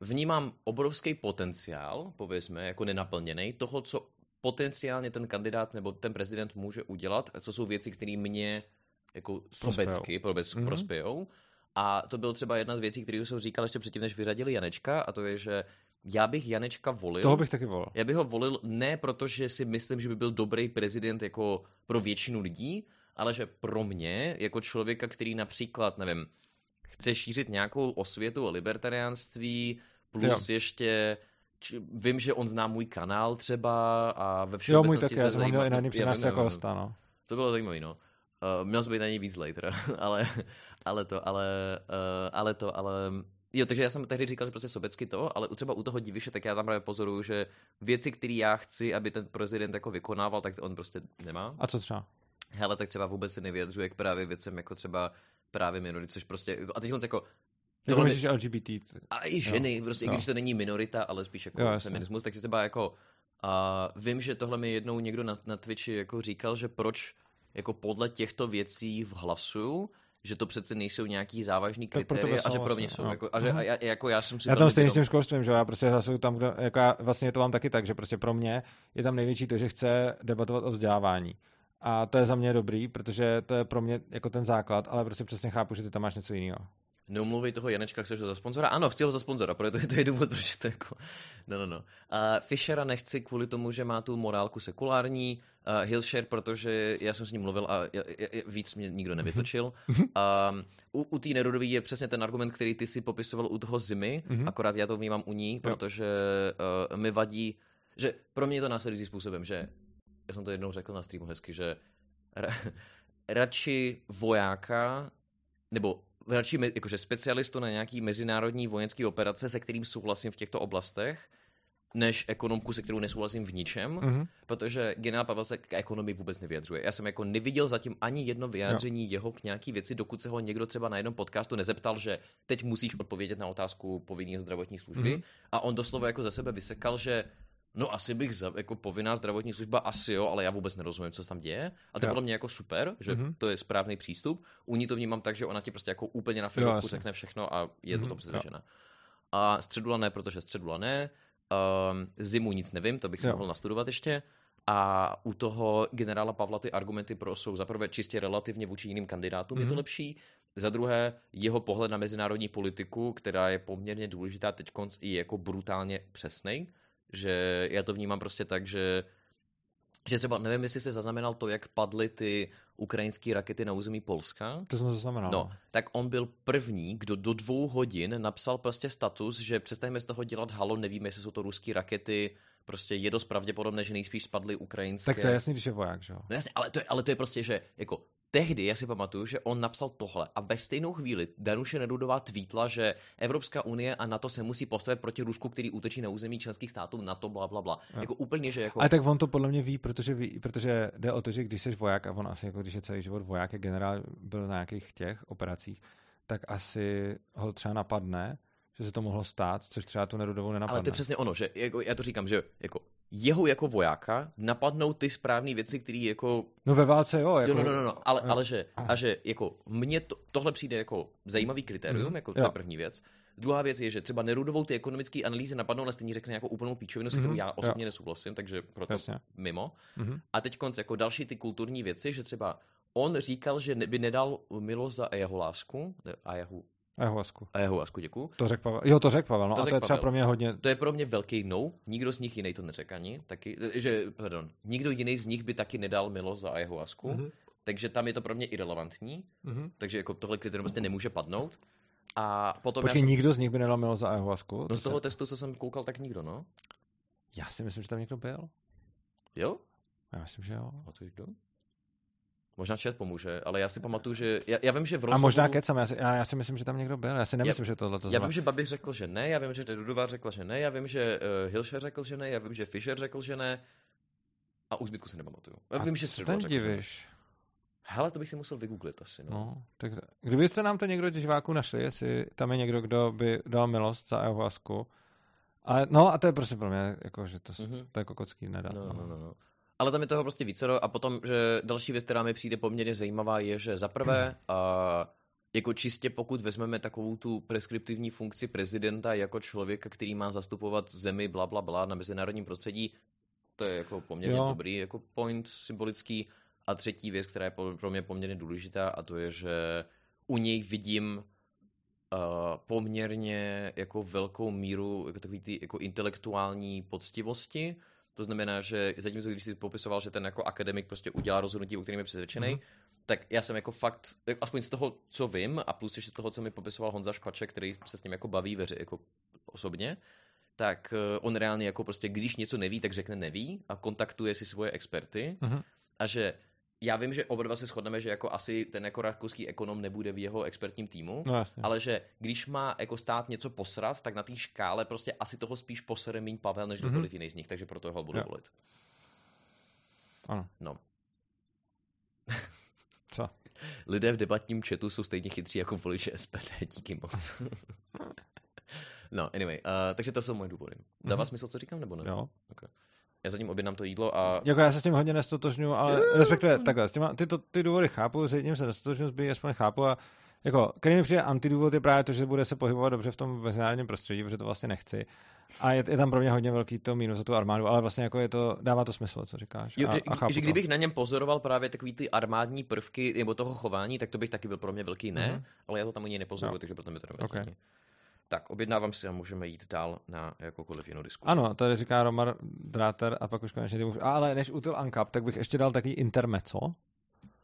A: vnímám obrovský potenciál, povězme, jako nenaplněný, toho, co potenciálně ten kandidát nebo ten prezident může udělat, co jsou věci, které mě jako sobecky prospějou.
B: Mhm.
A: prospějou. A to byl třeba jedna z věcí, kterou jsem říkal ještě předtím, než vyřadili Janečka, a to je, že já bych Janečka volil.
B: Toho bych taky volil.
A: Já bych ho volil ne protože si myslím, že by byl dobrý prezident jako pro většinu lidí, ale že pro mě, jako člověka, který například, nevím, chce šířit nějakou osvětu o libertariánství, plus jo. ještě či, vím, že on zná můj kanál třeba a ve
B: Jo, můj
A: všeobecnosti
B: taky, já
A: se
B: jsem ho měl i na
A: Já
B: jako hosta, no.
A: To bylo zajímavé, no. Uh, měl být na něj víc later, *laughs* ale, ale to, ale, uh, ale to, ale... Jo, takže já jsem tehdy říkal, že prostě sobecky to, ale u- třeba u toho diviše, tak já tam právě pozoruju, že věci, které já chci, aby ten prezident jako vykonával, tak on prostě nemá.
B: A co třeba?
A: Hele, tak třeba vůbec se nevyjadřuje k právě věcem jako třeba právě minority, což prostě, a teď on jako,
B: Jako
A: tohle
B: myslíš LGBT?
A: a i ženy, jo. prostě, i
B: jo.
A: když to není minorita, ale spíš jako
B: Jo,
A: feminismus, takže třeba jako a vím, že tohle mi jednou někdo na, na Twitchi jako říkal, že proč jako podle těchto věcí v hlasu, že to přece nejsou nějaký závažný kritéria a že pro mě
B: vlastně,
A: jsou.
B: jo.
A: Jako, a že
B: Mhm.
A: a já, jako já jsem si
B: Já tam stejně s
A: vědom-
B: tím školstvím, že já prostě hlasuju tam, kde, jako já, vlastně to mám taky tak, že prostě pro mě je tam největší to, že chce debatovat o vzdělávání. A to je za mě dobrý, protože to je pro mě jako ten základ, ale prostě přesně chápu, že ty tam máš něco jiného.
A: Neumluvej toho Janečka, chceš ho za sponzora? Ano, chci ho za sponzora, protože to je, to je důvod, proč to jako... No, no, no. Uh, Fishera nechci kvůli tomu, že má tu morálku sekulární, uh, Hillshare, protože já jsem s ním mluvil a já, já, víc mě nikdo nevytočil. Um, u u té Nerudové je přesně ten argument, který ty si popisoval u toho Zimy,
B: Mhm.
A: akorát já to vnímám u ní, protože uh, mi vadí, že pro mě je to následující způsobem, že já jsem to jednou řekl na streamu hezky, že ra, *laughs* radši vojáka nebo radši jakože specialistu na nějaký mezinárodní vojenský operace, se kterým souhlasím v těchto oblastech, než ekonomku, se kterou nesouhlasím v ničem,
B: Mhm.
A: protože generál Pavel se k ekonomii vůbec nevyjadřuje. Já jsem jako neviděl zatím ani jedno vyjádření jo. jeho k nějaký věci, dokud se ho někdo třeba na jednom podcastu nezeptal, že teď musíš odpovědět na otázku povinné zdravotní služby.
B: Mhm.
A: A on doslova jako ze sebe vysekal, že no asi bych za, jako povinná zdravotní služba asi jo, ale já vůbec nerozumím, co se tam děje. A to
B: Jo.
A: bylo mě jako super, že
B: Mhm.
A: to je správný přístup. U ní to vnímám tak, že ona ti prostě jako úplně na filovku
B: jasně.
A: řekne všechno a je to
B: Mhm,
A: to předřešena. A středula ne, protože středula ne. Um, zimu nic nevím, to bych si
B: Jo.
A: mohl nastudovat ještě. A u toho generála Pavla ty argumenty pro jsou zaprvé čistě relativně vůči jiným kandidátům mm-hmm. je to
B: Mhm.
A: lepší za druhé, jeho pohled na mezinárodní politiku, která je poměrně důležitá teď i jako brutálně přesnej, že já to vnímám prostě tak, že že třeba, nevím, jestli se zaznamenal to, jak padly ty ukrajinské rakety na území Polska.
B: To jsem zaznamenal.
A: No, tak on byl první, kdo do dvou hodin napsal prostě status, že přestaňme z toho dělat halo, nevíme, jestli jsou to ruské rakety, prostě je dost pravděpodobné, že nejspíš spadly ukrajinské.
B: Tak to je jasný, když je voják, že jo?
A: No jasně, ale to je, ale to je prostě, že jako tehdy, já si pamatuju, že on napsal tohle a ve stejnou chvíli Danuše Nerudová tweetla, že Evropská unie a NATO se musí postavit proti Rusku, který útočí na území členských států NATO, bla, bla, bla. No. Jako úplně, že jako...
B: Ale tak on to podle mě ví, protože, ví, protože jde o to, že když jsi voják a on asi jako když je celý život voják, a generál byl na nějakých těch operacích, tak asi ho třeba napadne, že se to mohlo stát, což třeba tu Nerudovou nenapadne.
A: Ale to je přesně ono, že jako, já to říkám, že jako jeho jako vojáka napadnou ty správné věci, které jako...
B: No ve válce jo. Jako...
A: No, no, no, no, ale, ale že, a že jako mně to, tohle přijde jako zajímavý kritérium, mm. jako to je první věc. Druhá věc je, že třeba Nerudovou ty ekonomické analýzy napadnou, ale stejně řekne jako úplnou píčovinu, s kterou mm-hmm. já osobně jo. nesouhlasím, takže proto Jasně. mimo. Mm-hmm. A teď konc jako další ty kulturní věci, že třeba on říkal, že by nedal milost za jeho lásku, a jeho
B: Ayahuasku.
A: Ayahuasku, děkuji.
B: To řekl Pavel. Jo, to řekl Pavel, no to a to je třeba Pavel. pro mě hodně...
A: To je pro mě velký no, nikdo z nich jiný to neřekl ani, taky, že, pardon, nikdo jiný z nich by taky nedal milost za Ayahuasku, mm-hmm. takže tam je to pro mě irrelevantní, mm-hmm. takže jako tohle kritérium prostě nemůže padnout. A potom
B: Počkej, jsem... nikdo z nich by nedal milost za Ayahuasku?
A: No z toho se... testu, co jsem koukal, tak nikdo, no.
B: Já si myslím, že tam někdo byl.
A: Jo?
B: Já myslím, že jo.
A: A to kdo? Možná chat pomůže, ale já si pamatuju, že já, já vím, že v rozhovoru...
B: A možná kecam, já si, já, já si myslím, že tam někdo byl, já si nemyslím,
A: já,
B: že tohle to
A: Já vím, že Babiš řekl, že ne, já vím, že Dudová řekla, že ne, já vím, že uh, Hilšer řekl, že ne, já vím, že Fischer řekl, že ne a už zbytku si nepamatuju. Já vím, že řekl.
B: divíš?
A: Hele, to bych si musel vygooglit asi, no.
B: no tak kdybyste nám to někdo diváků našli, jestli tam je někdo, kdo by dal milost za ayahuasku, a, no a to je prostě pro mě, jako, že to, mm-hmm. to jako kocký nedá.
A: No, no, no, no. Ale tam je toho prostě více. A potom, že další věc, která mi přijde poměrně zajímavá, je, že za prvé, a jako čistě pokud vezmeme takovou tu preskriptivní funkci prezidenta jako člověka, který má zastupovat zemi bla, bla, bla na mezinárodním prostředí, to je jako poměrně jo. dobrý jako point symbolický. A třetí věc, která je pro mě poměrně důležitá, a to je, že u něj vidím uh, poměrně jako velkou míru jako takový ty jako intelektuální poctivosti, to znamená, že zatímco když si popisoval, že ten jako akademik prostě udělá rozhodnutí, o kterým je přesvědčený, mm-hmm. tak já jsem jako fakt, aspoň z toho, co vím, a plus ještě z toho, co mi popisoval Honza Škvaček, který se s ním jako baví veři, jako osobně, tak eh, on reálně jako prostě, když něco neví, tak řekne neví a kontaktuje si svoje experty mm-hmm. a že já vím, že oba dva se shodneme, že jako asi ten jako rakouský ekonom nebude v jeho expertním týmu,
B: no, jasně.
A: ale že když má jako stát něco posrat, tak na té škále prostě asi toho spíš posere míň Pavel, než mm-hmm. jiný z nich, takže proto ho budu volit.
B: Ano.
A: No.
B: Co? *laughs*
A: Lidé v debatním chatu jsou stejně chytří jako voliči SPD, díky moc. *laughs* no, anyway, uh, takže to jsou moje důvody. Dává mm-hmm. smysl, co říkám, nebo ne?
B: Jo.
A: Okay já zatím objednám to jídlo a...
B: Jako já se s tím hodně nestotožňuji, ale respektive takhle, s těma, ty, to, ty důvody chápu, s jedním se nestotožňuji, s aspoň chápu a jako, který mi přijde antidůvod je právě to, že bude se pohybovat dobře v tom mezinárodním prostředí, protože to vlastně nechci. A je, je tam pro mě hodně velký to mínus za tu armádu, ale vlastně jako je to, dává to smysl, co říkáš.
A: Jo,
B: a,
A: a chápu že kdybych to. na něm pozoroval právě takový ty armádní prvky nebo toho chování, tak to bych taky byl pro mě velký ne, mm-hmm. ale já to tam u něj nepozoruju, no. takže proto mi to nevadí. Okay. Tak, objednávám si a můžeme jít dál na jakoukoliv jinou diskusi.
B: Ano, tady říká Romar Dráter a pak už konečně ty můžu... Ale než util Ankap, tak bych ještě dal takový intermeco.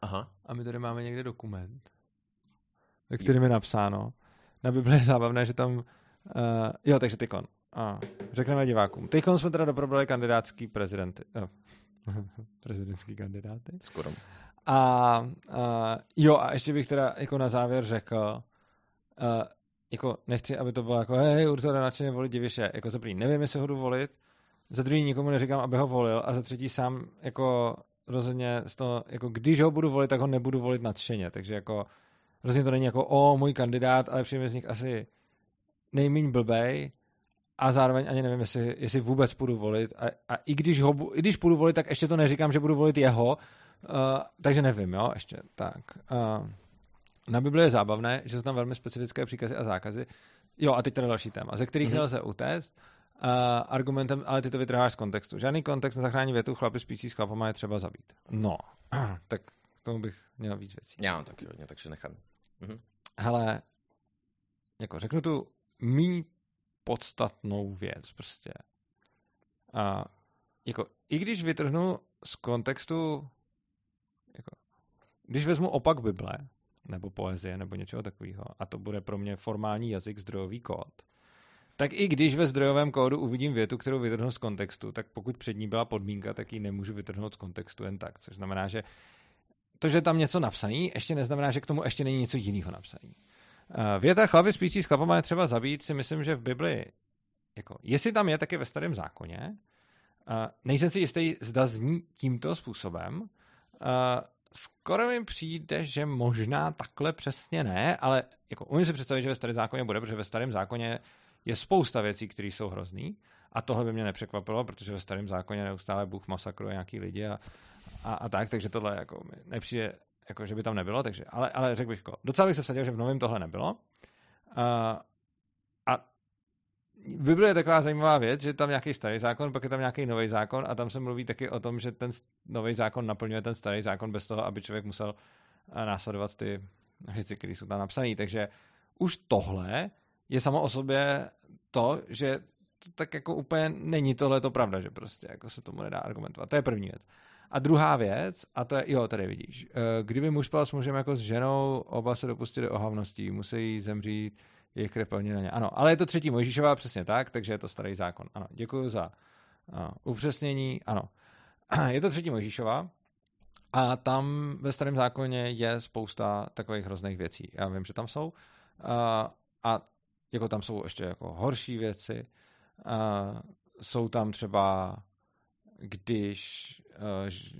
A: Aha.
B: A my tady máme někde dokument, ve kterým je napsáno. Na Bibli je zábavné, že tam... Uh, jo, takže tykon. A řekneme divákům. Tykon jsme teda doprobrali kandidátský prezidenty. Uh, *laughs* prezidentský kandidáty.
A: Skoro.
B: A uh, jo, a ještě bych teda jako na závěr řekl, uh, jako nechci, aby to bylo jako, hej, Urzora nadšeně volit Diviše. Jako za první nevím, jestli ho jdu volit, za druhý nikomu neříkám, aby ho volil. A za třetí sám jako rozhodně z toho, jako když ho budu volit, tak ho nebudu volit nadšeně, takže jako rozhodně to není jako o, můj kandidát, ale přijím z nich asi nejmíň blbej. A zároveň ani nevím, jestli, jestli vůbec půjdu volit. A, a i, když ho, i když půjdu volit, tak ještě to neříkám, že budu volit jeho, uh, takže nevím, jo, ještě tak. Uh, na Bibli je zábavné, že jsou tam velmi specifické příkazy a zákazy. Jo, a teď teda další téma, ze kterých mm-hmm. nelze utéct. Uh, argumentem, ale ty to vytrháš z kontextu. Žádný kontext nezachrání větu, chlapi spící s chlapama je třeba zabít. No, *clears throat* tak k tomu bych měl víc věcí.
A: Já mám taky hodně, takže nechám. Mhm.
B: hele, jako řeknu tu mý podstatnou věc prostě. A jako, i když vytrhnu z kontextu, jako, když vezmu opak Bible, nebo poezie, nebo něčeho takového, a to bude pro mě formální jazyk, zdrojový kód, tak i když ve zdrojovém kódu uvidím větu, kterou vytrhnu z kontextu, tak pokud před ní byla podmínka, tak ji nemůžu vytrhnout z kontextu jen tak. Což znamená, že to, že tam něco napsané, ještě neznamená, že k tomu ještě není něco jiného napsané. Eh, věta chlapy spící s chlapama je třeba zabít, si myslím, že v Bibli, jako, jestli tam je, tak je ve starém zákoně. Uh, nejsem si jistý, zda zní tímto způsobem. Uh, skoro mi přijde, že možná takhle přesně ne, ale jako umím si představit, že ve starém zákoně bude, protože ve starém zákoně je spousta věcí, které jsou hrozný. A tohle by mě nepřekvapilo, protože ve starém zákoně neustále Bůh masakruje nějaký lidi a, a, a tak, takže tohle jako nepřijde, jako, že by tam nebylo, takže, ale, ale řekl bych, jako, docela bych se vsadil, že v novém tohle nebylo. A v Bibli je taková zajímavá věc, že tam nějaký starý zákon, pak je tam nějaký nový zákon a tam se mluví taky o tom, že ten nový zákon naplňuje ten starý zákon bez toho, aby člověk musel následovat ty věci, které jsou tam napsané. Takže už tohle je samo o sobě to, že to tak jako úplně není tohle to pravda, že prostě jako se tomu nedá argumentovat. To je první věc. A druhá věc, a to je, jo, tady vidíš, eh, kdyby muž spal s mužem jako s ženou, oba se dopustili ohavností, musí zemřít jejich krev na ně. Ano, ale je to třetí Mojžíšová, přesně tak, takže je to starý zákon. Ano, děkuji za uh, upřesnění. Ano, *clears throat* je to třetí Mojžíšová a tam ve starém zákoně je spousta takových hrozných věcí. Já vím, že tam jsou. Uh, a jako tam jsou ještě jako horší věci. Uh, jsou tam třeba, když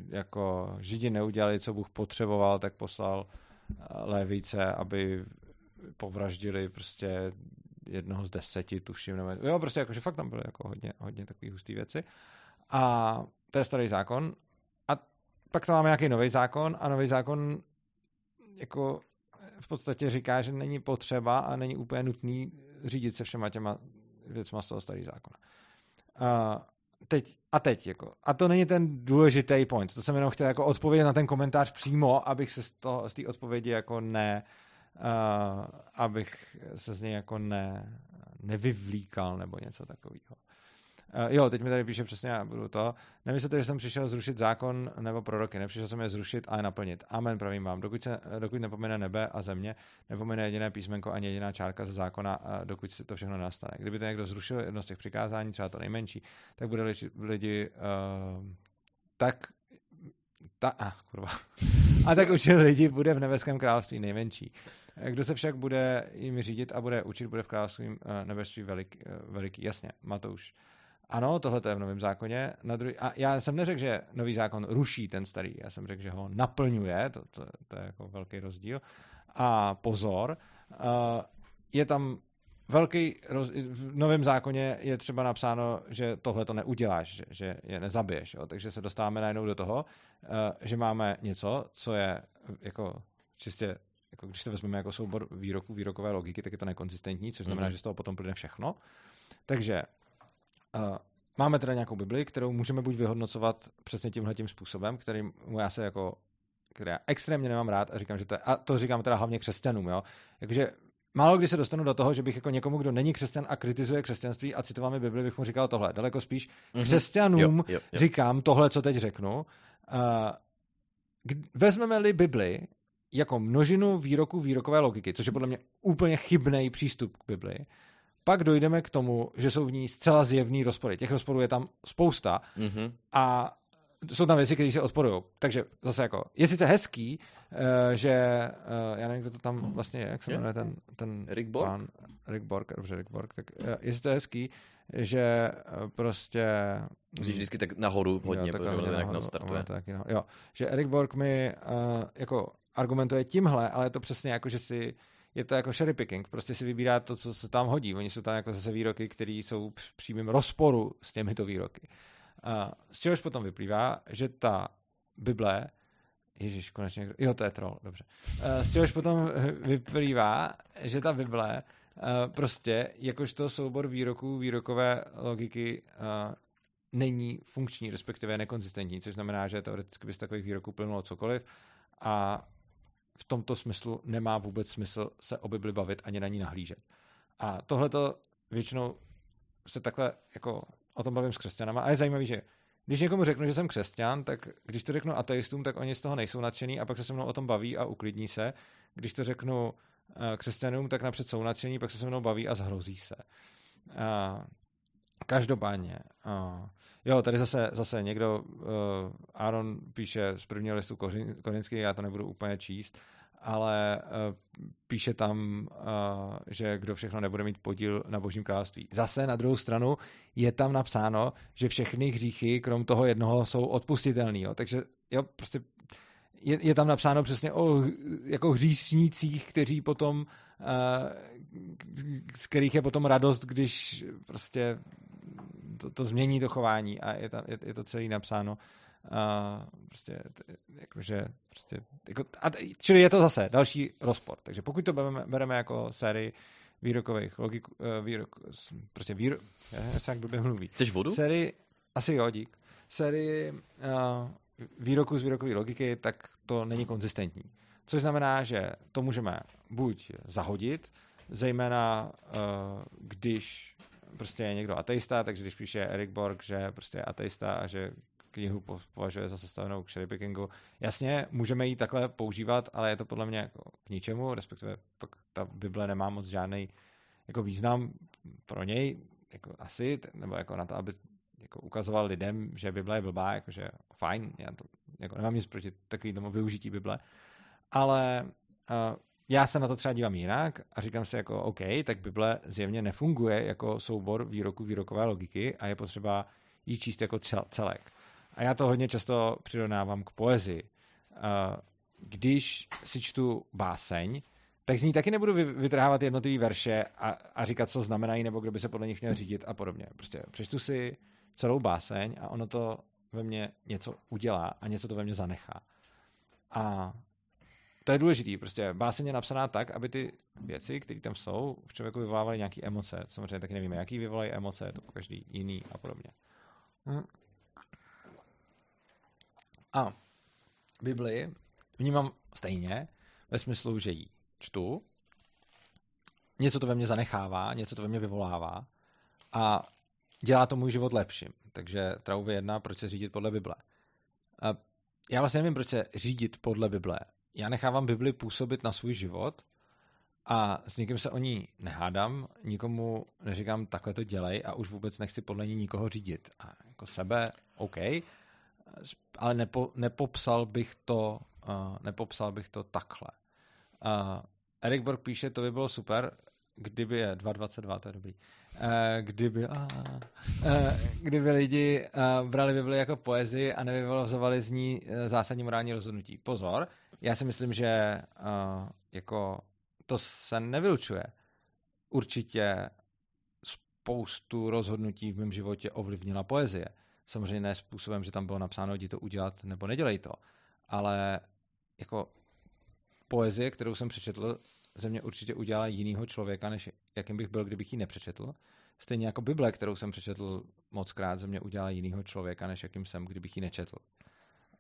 B: jako Židi neudělali, co Bůh potřeboval, tak poslal Lévíce, aby povraždili prostě jednoho z deseti, tuším. Nebo, jo, prostě jakože fakt tam byly jako hodně, hodně takových hustý věci. A to je starý zákon. A pak tam máme nějaký nový zákon a nový zákon jako v podstatě říká, že není potřeba a není úplně nutný řídit se všema těma věcma z toho starý zákona. A teď, a teď, jako, a to není ten důležitý point, to jsem jenom chtěl jako odpovědět na ten komentář přímo, abych se z, té odpovědi jako ne, uh, abych se z něj jako ne, nevyvlíkal nebo něco takového. Uh, jo, teď mi tady píše přesně, já budu to. Nemyslíte, že jsem přišel zrušit zákon nebo proroky. Nepřišel jsem je zrušit, ale naplnit. Amen, pravím vám. Dokud, se, dokud nepomene nebe a země, nepomene jediné písmenko ani jediná čárka ze zákona, dokud se to všechno nastane. Kdyby to někdo zrušil jedno z těch přikázání, třeba to nejmenší, tak bude lidi, lidi uh, tak ta, ah, kurva. A tak učil *laughs* lidi bude v nebeském království nejmenší. Kdo se však bude jim řídit a bude učit, bude v království eh, nebeství velik, eh, veliký. Jasně, Matouš. Ano, tohle je v novém zákoně. Na druhý, a já jsem neřekl, že nový zákon ruší ten starý. Já jsem řekl, že ho naplňuje. To, to, to je jako velký rozdíl. A pozor, uh, je tam velký, roz, v novém zákoně je třeba napsáno, že tohle to neuděláš, že, že je nezabiješ. Jo? Takže se dostáváme najednou do toho, uh, že máme něco, co je jako čistě jako když to vezmeme jako soubor výroků, výrokové logiky, tak je to nekonzistentní, což znamená, mm-hmm. že z toho potom plyne všechno. Takže uh, máme teda nějakou Bibli, kterou můžeme buď vyhodnocovat přesně tímhle tím způsobem, kterým já se jako který já extrémně nemám rád a říkám, že to je, a to říkám teda hlavně křesťanům, jo. Jakože málo kdy se dostanu do toho, že bych jako někomu, kdo není křesťan a kritizuje křesťanství a citoval mi Bibli, bych mu říkal tohle. Daleko spíš mm-hmm. křesťanům jo, jo, jo. říkám tohle, co teď řeknu. Uh, vezmeme-li Bibli jako množinu výroků výrokové logiky, což je podle mě úplně chybný přístup k Bibli, pak dojdeme k tomu, že jsou v ní zcela zjevný rozpory. Těch rozporů je tam spousta mm-hmm. a jsou tam věci, které se odporují. Takže zase jako, je sice hezký, uh, že, uh, já nevím, kdo to tam vlastně je, jak se jmenuje ten, ten
A: Rick Borg?
B: Pán, Rick Borg, dobře, Rick Borg, tak uh, je sice hezký, že uh, prostě...
A: Musíš vždycky tak nahoru hodně, jo, protože to jinak neodstartuje.
B: Jo, že Eric Borg mi uh, jako argumentuje tímhle, ale je to přesně jako, že si je to jako cherry picking, prostě si vybírá to, co se tam hodí. Oni jsou tam jako zase výroky, které jsou v přímém rozporu s těmito výroky. A z čehož potom vyplývá, že ta Bible Ježíš, konečně, jo, to je troll, dobře. Z čehož potom vyplývá, že ta Bible prostě, jakožto soubor výroků, výrokové logiky není funkční, respektive nekonzistentní, což znamená, že teoreticky by z takových výroků plynulo cokoliv a v tomto smyslu nemá vůbec smysl se o Bibli bavit ani na ní nahlížet. A tohle to většinou se takhle jako o tom bavím s křesťanama a je zajímavý, že když někomu řeknu, že jsem křesťan, tak když to řeknu ateistům, tak oni z toho nejsou nadšení a pak se se mnou o tom baví a uklidní se. Když to řeknu eh, křesťanům, tak napřed jsou nadšení, pak se se mnou baví a zhrozí se. A každopádně. A jo, tady zase, zase někdo, uh, Aaron píše z prvního listu korinský, já to nebudu úplně číst, ale uh, píše tam, uh, že kdo všechno nebude mít podíl na božím království. Zase na druhou stranu je tam napsáno, že všechny hříchy, krom toho jednoho, jsou odpustitelný. Jo? Takže jo, prostě je, je tam napsáno přesně o jako hříšnících, kteří potom, uh, z kterých je potom radost, když prostě to, to změní to chování a je, tam, je, je to celý napsáno a prostě, jakože, prostě, jako, a, čili je to zase další rozpor. Takže pokud to bereme, bereme jako sérii výrokových logik, uh, výrok, prostě výrok, já nevím, jak blbě mluví.
A: Chceš vodu?
B: Sérii, asi jo, dík. Sérii uh, výroku z výrokové logiky, tak to není konzistentní. Což znamená, že to můžeme buď zahodit, zejména uh, když prostě je někdo ateista, takže když píše Eric Borg, že prostě je ateista a že knihu považuje za sestavenou k cherrypickingu. Jasně, můžeme ji takhle používat, ale je to podle mě jako k ničemu, respektive pak ta Bible nemá moc žádný jako význam pro něj, jako asi, nebo jako na to, aby jako ukazoval lidem, že Bible je blbá, jakože fajn, já to jako nemám nic proti takovému využití Bible, ale uh, já se na to třeba dívám jinak a říkám si jako OK, tak Bible zjevně nefunguje jako soubor výroků výrokové logiky a je potřeba ji číst jako celek. A já to hodně často přirovnávám k poezii. Když si čtu báseň, tak z ní taky nebudu vytrhávat jednotlivé verše a, a říkat, co znamenají, nebo kdo by se podle nich měl řídit a podobně. Prostě přečtu si celou báseň a ono to ve mně něco udělá a něco to ve mně zanechá. A to je důležité. Prostě báseň je napsaná tak, aby ty věci, které tam jsou, v člověku vyvolávaly nějaké emoce. Samozřejmě taky nevíme, jaký vyvolají emoce, je to po každý jiný a podobně. A Bibli vnímám stejně, ve smyslu, že ji čtu, něco to ve mně zanechává, něco to ve mně vyvolává a dělá to můj život lepším. Takže Trauvy jedna, proč se řídit podle Bible. A já vlastně nevím, proč se řídit podle Bible. Já nechávám Bibli působit na svůj život a s někým se o ní nehádám, nikomu neříkám takhle to dělej a už vůbec nechci podle ní nikoho řídit. A jako sebe, OK, ale nepo, nepopsal bych to uh, nepopsal bych to takhle. Uh, Erik Borg píše, to by bylo super, kdyby je 2.22, to je dobrý. Uh, kdyby, uh, kdyby lidi brali Bibli jako poezii a nevyvolozovali z ní zásadní morální rozhodnutí. Pozor, já si myslím, že jako to se nevylučuje. Určitě spoustu rozhodnutí v mém životě ovlivnila poezie. Samozřejmě ne způsobem, že tam bylo napsáno, jdi to udělat nebo nedělej to. Ale jako poezie, kterou jsem přečetl, ze mě určitě udělala jinýho člověka, než jakým bych byl, kdybych ji nepřečetl. Stejně jako Bible, kterou jsem přečetl moc krát, ze mě udělala jinýho člověka, než jakým jsem, kdybych ji nečetl.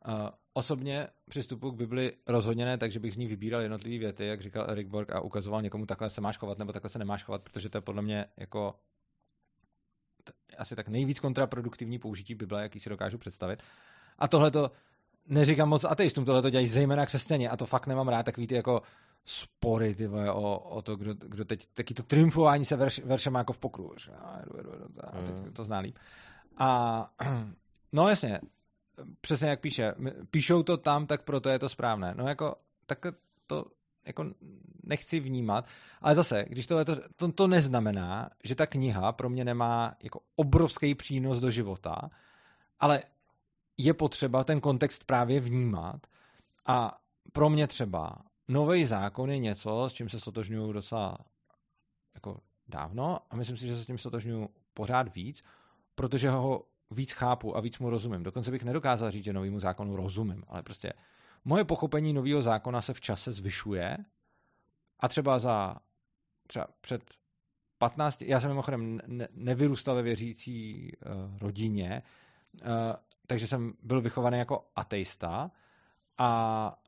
B: Uh, osobně přistupu k Bibli rozhodně ne, takže bych z ní vybíral jednotlivé věty, jak říkal Eric Borg, a ukazoval někomu, takhle se máš chovat, nebo takhle se nemáš chovat, protože to je podle mě jako asi tak nejvíc kontraproduktivní použití Bible, jaký si dokážu představit. A tohle to neříkám moc ateistům, tohle to dělají zejména křesťané a to fakt nemám rád, takový ty jako spory ty vole, o, o, to, kdo, kdo teď, taky to triumfování se verš, veršem jako v pokru. A, a teď mm. to zná líp. A *clears throat* no jasně, přesně jak píše, píšou to tam, tak proto je to správné. No jako, tak to jako nechci vnímat. Ale zase, když tohle to, to, neznamená, že ta kniha pro mě nemá jako obrovský přínos do života, ale je potřeba ten kontext právě vnímat a pro mě třeba nový zákon je něco, s čím se stotožňuju docela jako dávno a myslím si, že se s tím stotožňuju pořád víc, protože ho víc chápu a víc mu rozumím. Dokonce bych nedokázal říct, že novýmu zákonu rozumím, ale prostě moje pochopení nového zákona se v čase zvyšuje a třeba za třeba před 15, já jsem mimochodem ne, nevyrůstal ve věřící uh, rodině, uh, takže jsem byl vychovaný jako ateista a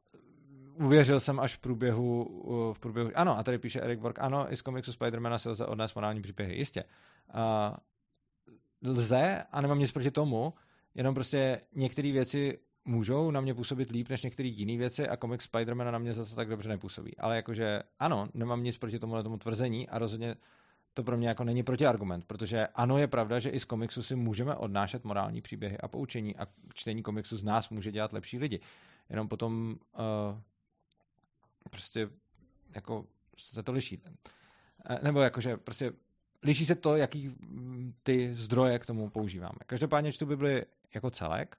B: uvěřil jsem až v průběhu, v průběhu, ano, a tady píše Eric Borg, ano, i z komiksu Spidermana se lze odnést morální příběhy, jistě. Uh, lze a nemám nic proti tomu, jenom prostě některé věci můžou na mě působit líp než některé jiné věci a komiks Spidermana na mě zase tak dobře nepůsobí. Ale jakože ano, nemám nic proti tomu tomu tvrzení a rozhodně to pro mě jako není protiargument, protože ano, je pravda, že i z komiksu si můžeme odnášet morální příběhy a poučení a čtení komiksu z nás může dělat lepší lidi. Jenom potom uh, prostě jako se to liší. Uh, nebo jakože prostě liší se to, jaký mm, ty zdroje k tomu používáme. Každopádně čtu Bibli jako celek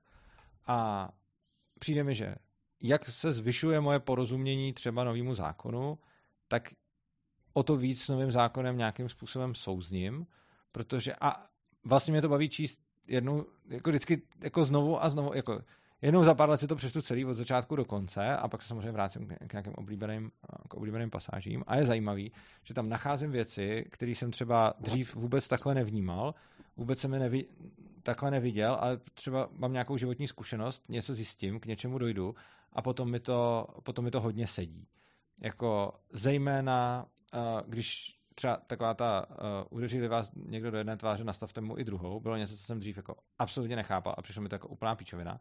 B: a přijde mi, že jak se zvyšuje moje porozumění třeba novému zákonu, tak o to víc s novým zákonem nějakým způsobem souzním, protože a vlastně mě to baví číst jednou, jako vždycky, jako znovu a znovu, jako jednou za pár let si to přečtu celý od začátku do konce a pak se samozřejmě vrátím k nějakým oblíbeným, k oblíbeným pasážím. A je zajímavý, že tam nacházím věci, které jsem třeba dřív vůbec takhle nevnímal, vůbec jsem je nevi, takhle neviděl, ale třeba mám nějakou životní zkušenost, něco zjistím, k něčemu dojdu a potom mi to, potom mi to hodně sedí. Jako zejména, když třeba taková ta uh, udeřili vás někdo do jedné tváře, nastavte mu i druhou, bylo něco, co jsem dřív jako absolutně nechápal a přišlo mi to jako úplná píčovina.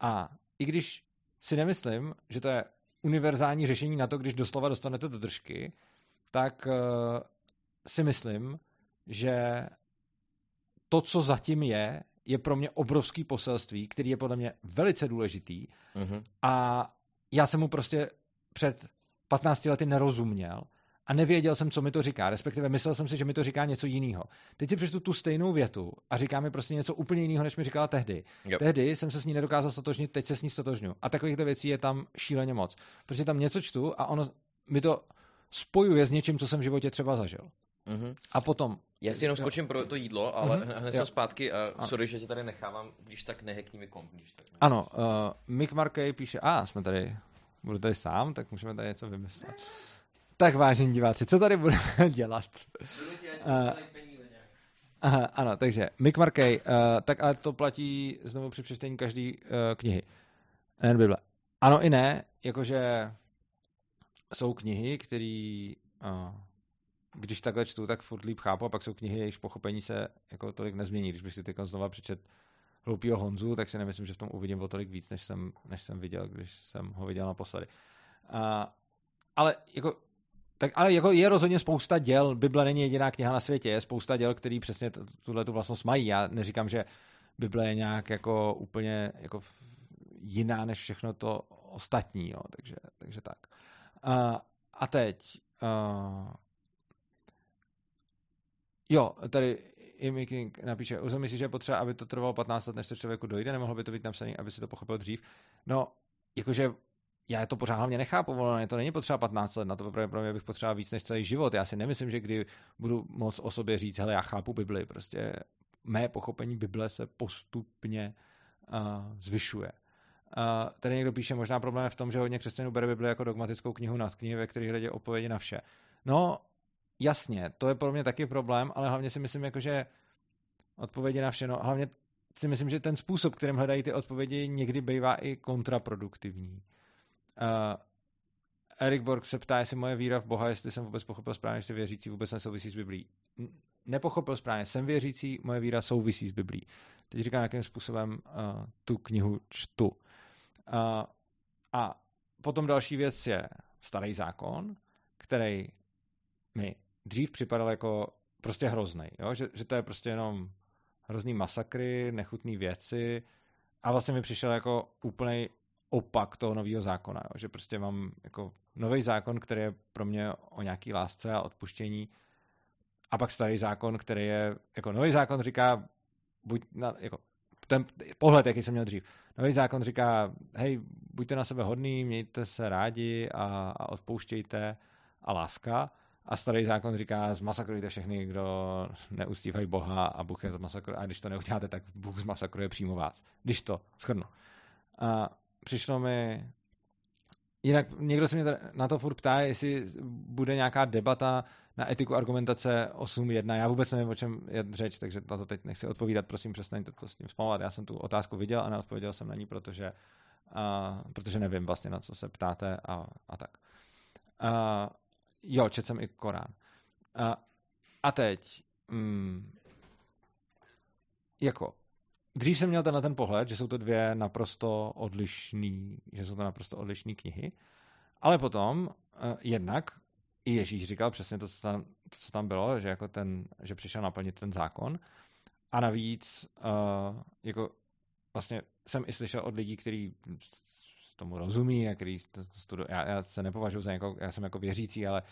B: A i když si nemyslím, že to je univerzální řešení na to, když doslova dostanete do držky, tak uh, si myslím, že to, co zatím je, je pro mě obrovský poselství, který je podle mě velice důležitý mm-hmm. a já jsem mu prostě před 15 lety nerozuměl a nevěděl jsem, co mi to říká, respektive myslel jsem si, že mi to říká něco jiného. Teď si přečtu tu stejnou větu a říká mi prostě něco úplně jiného, než mi říkala tehdy. Yep. Tehdy jsem se s ní nedokázal stotožnit, teď se s ní stotožňu. A takovýchto věcí je tam šíleně moc. Protože tam něco čtu a ono mi to spojuje s něčím, co jsem v životě třeba zažil. Mm-hmm. A potom...
A: Já si jenom skočím pro to jídlo, ale mm-hmm. hned jsem zpátky a ano. sorry, že tě tady nechávám, když tak nehekni mi komp. Když tak
B: ano, uh, Mick Markey píše, a jsme tady, budu tady sám, tak můžeme tady něco vymyslet. Tak vážení diváci, co tady budeme *laughs* dělat? Uh, Aha, ano, takže Mick Markey, uh, tak ale to platí znovu při přečtení každé uh, knihy. Nejen Bible. Ano i ne, jakože jsou knihy, které uh, když takhle čtu, tak furt líp chápu a pak jsou knihy, jejichž pochopení se jako tolik nezmění. Když bych si teď znova přečet hloupýho Honzu, tak si nemyslím, že v tom uvidím o tolik víc, než jsem, než jsem viděl, když jsem ho viděl naposledy. Uh, ale jako tak ale jako je rozhodně spousta děl, Bible není jediná kniha na světě, je spousta děl, který přesně tuhle tu vlastnost mají. Já neříkám, že Bible je nějak jako úplně jako jiná než všechno to ostatní, jo, takže, takže tak. Uh, a teď jo, tady i King napíše, uzemí si, že je potřeba, aby to trvalo 15 let, než to člověku dojde, nemohlo by to být napsané, aby si to pochopil dřív. No, jakože já to pořád hlavně nechápu, ono to není potřeba 15 let, na to pro mě bych potřeboval víc než celý život. Já si nemyslím, že kdy budu moc o sobě říct, hele, já chápu Bibli, prostě mé pochopení Bible se postupně uh, zvyšuje. Uh, tady někdo píše, možná problém je v tom, že hodně křesťanů bere Bibli jako dogmatickou knihu nad knihy, ve kterých hledě odpovědi na vše. No, jasně, to je pro mě taky problém, ale hlavně si myslím, jako, že odpovědi na vše, no hlavně si myslím, že ten způsob, kterým hledají ty odpovědi, někdy bývá i kontraproduktivní. Uh, Erik Borg se ptá, jestli moje víra v Boha, jestli jsem vůbec pochopil správně, jestli věřící vůbec nesouvisí s Biblí. Nepochopil správně, jsem věřící, moje víra souvisí s Biblí. Teď říkám, jakým způsobem uh, tu knihu čtu. Uh, a potom další věc je starý zákon, který mi dřív připadal jako prostě hrozný, jo? Že, že to je prostě jenom hrozný masakry, nechutné věci a vlastně mi přišel jako úplný opak toho nového zákona, jo? že prostě mám jako nový zákon, který je pro mě o nějaký lásce a odpuštění a pak starý zákon, který je, jako nový zákon říká, buď na, jako ten pohled, jaký jsem měl dřív. Nový zákon říká, hej, buďte na sebe hodný, mějte se rádi a, a odpouštějte a láska. A starý zákon říká, zmasakrujte všechny, kdo neustívají Boha a Bůh je to masakruje. A když to neuděláte, tak Bůh zmasakruje přímo vás. Když to schrnu. A přišlo mi... Jinak někdo se mě na to furt ptá, jestli bude nějaká debata na etiku argumentace 8.1. Já vůbec nevím, o čem je řeč, takže na to teď nechci odpovídat. Prosím, přestaňte to s tím zpomalovat. Já jsem tu otázku viděl a neodpověděl jsem na ní, protože a, protože nevím vlastně, na co se ptáte a, a tak. A, jo, četl jsem i Korán. A, a teď, mm, jako, dřív jsem měl ten na ten pohled, že jsou to dvě naprosto odlišný, že jsou to naprosto odlišné knihy, ale potom uh, jednak i Ježíš říkal přesně to, co tam, to, co tam bylo, že, jako ten, že přišel naplnit ten zákon. A navíc uh, jako vlastně jsem i slyšel od lidí, kteří tomu rozumí a který to studují. Já, já se nepovažuji za jako, já jsem jako věřící, ale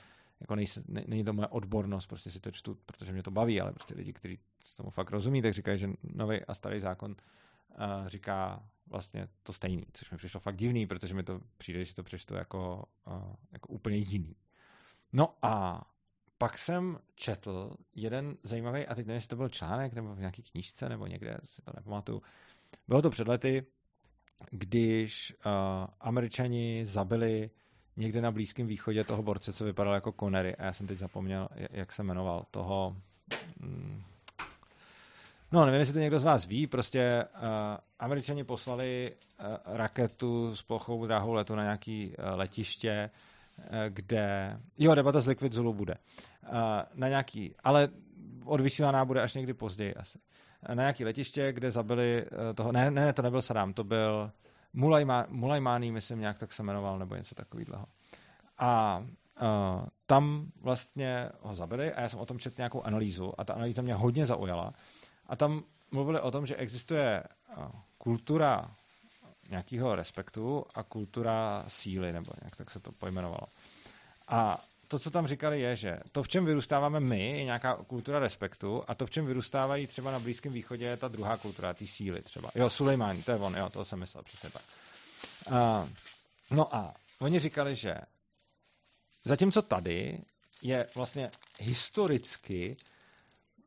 B: jako nejse, ne, není to moje odbornost, prostě si to čtu, protože mě to baví, ale prostě lidi, kteří tomu fakt rozumí, tak říkají, že nový a starý zákon uh, říká vlastně to stejný, což mi přišlo fakt divný, protože mi to přijde, že to přečtu jako, uh, jako úplně jiný. No a pak jsem četl jeden zajímavý, a teď nevím, jestli to byl článek nebo v nějaké knížce nebo někde, si to nepamatuju. Bylo to před lety, když uh, američani zabili někde na Blízkém východě toho borce, co vypadal jako Connery. A já jsem teď zapomněl, jak se jmenoval. Toho... Mm, no, nevím, jestli to někdo z vás ví, prostě uh, američani poslali uh, raketu s plochou dráhou letu na nějaký uh, letiště, uh, kde... Jo, debata z Liquid Zulu bude. Uh, na nějaký... Ale odvysílaná bude až někdy později asi. Na nějaký letiště, kde zabili uh, toho... Ne, ne, to nebyl Saddam, to byl Mulajmány, myslím, nějak tak se jmenoval, nebo něco takového. A uh, tam vlastně ho zabili a já jsem o tom četl nějakou analýzu a ta analýza mě hodně zaujala. A tam mluvili o tom, že existuje uh, kultura nějakého respektu a kultura síly, nebo nějak tak se to pojmenovalo. A to, co tam říkali, je, že to, v čem vyrůstáváme my, je nějaká kultura respektu a to, v čem vyrůstávají třeba na Blízkém východě, je ta druhá kultura, ty síly třeba. Jo, Sulejmán, to je on, jo, to jsem myslel, přesně tak. Uh, no a oni říkali, že zatímco tady je vlastně historicky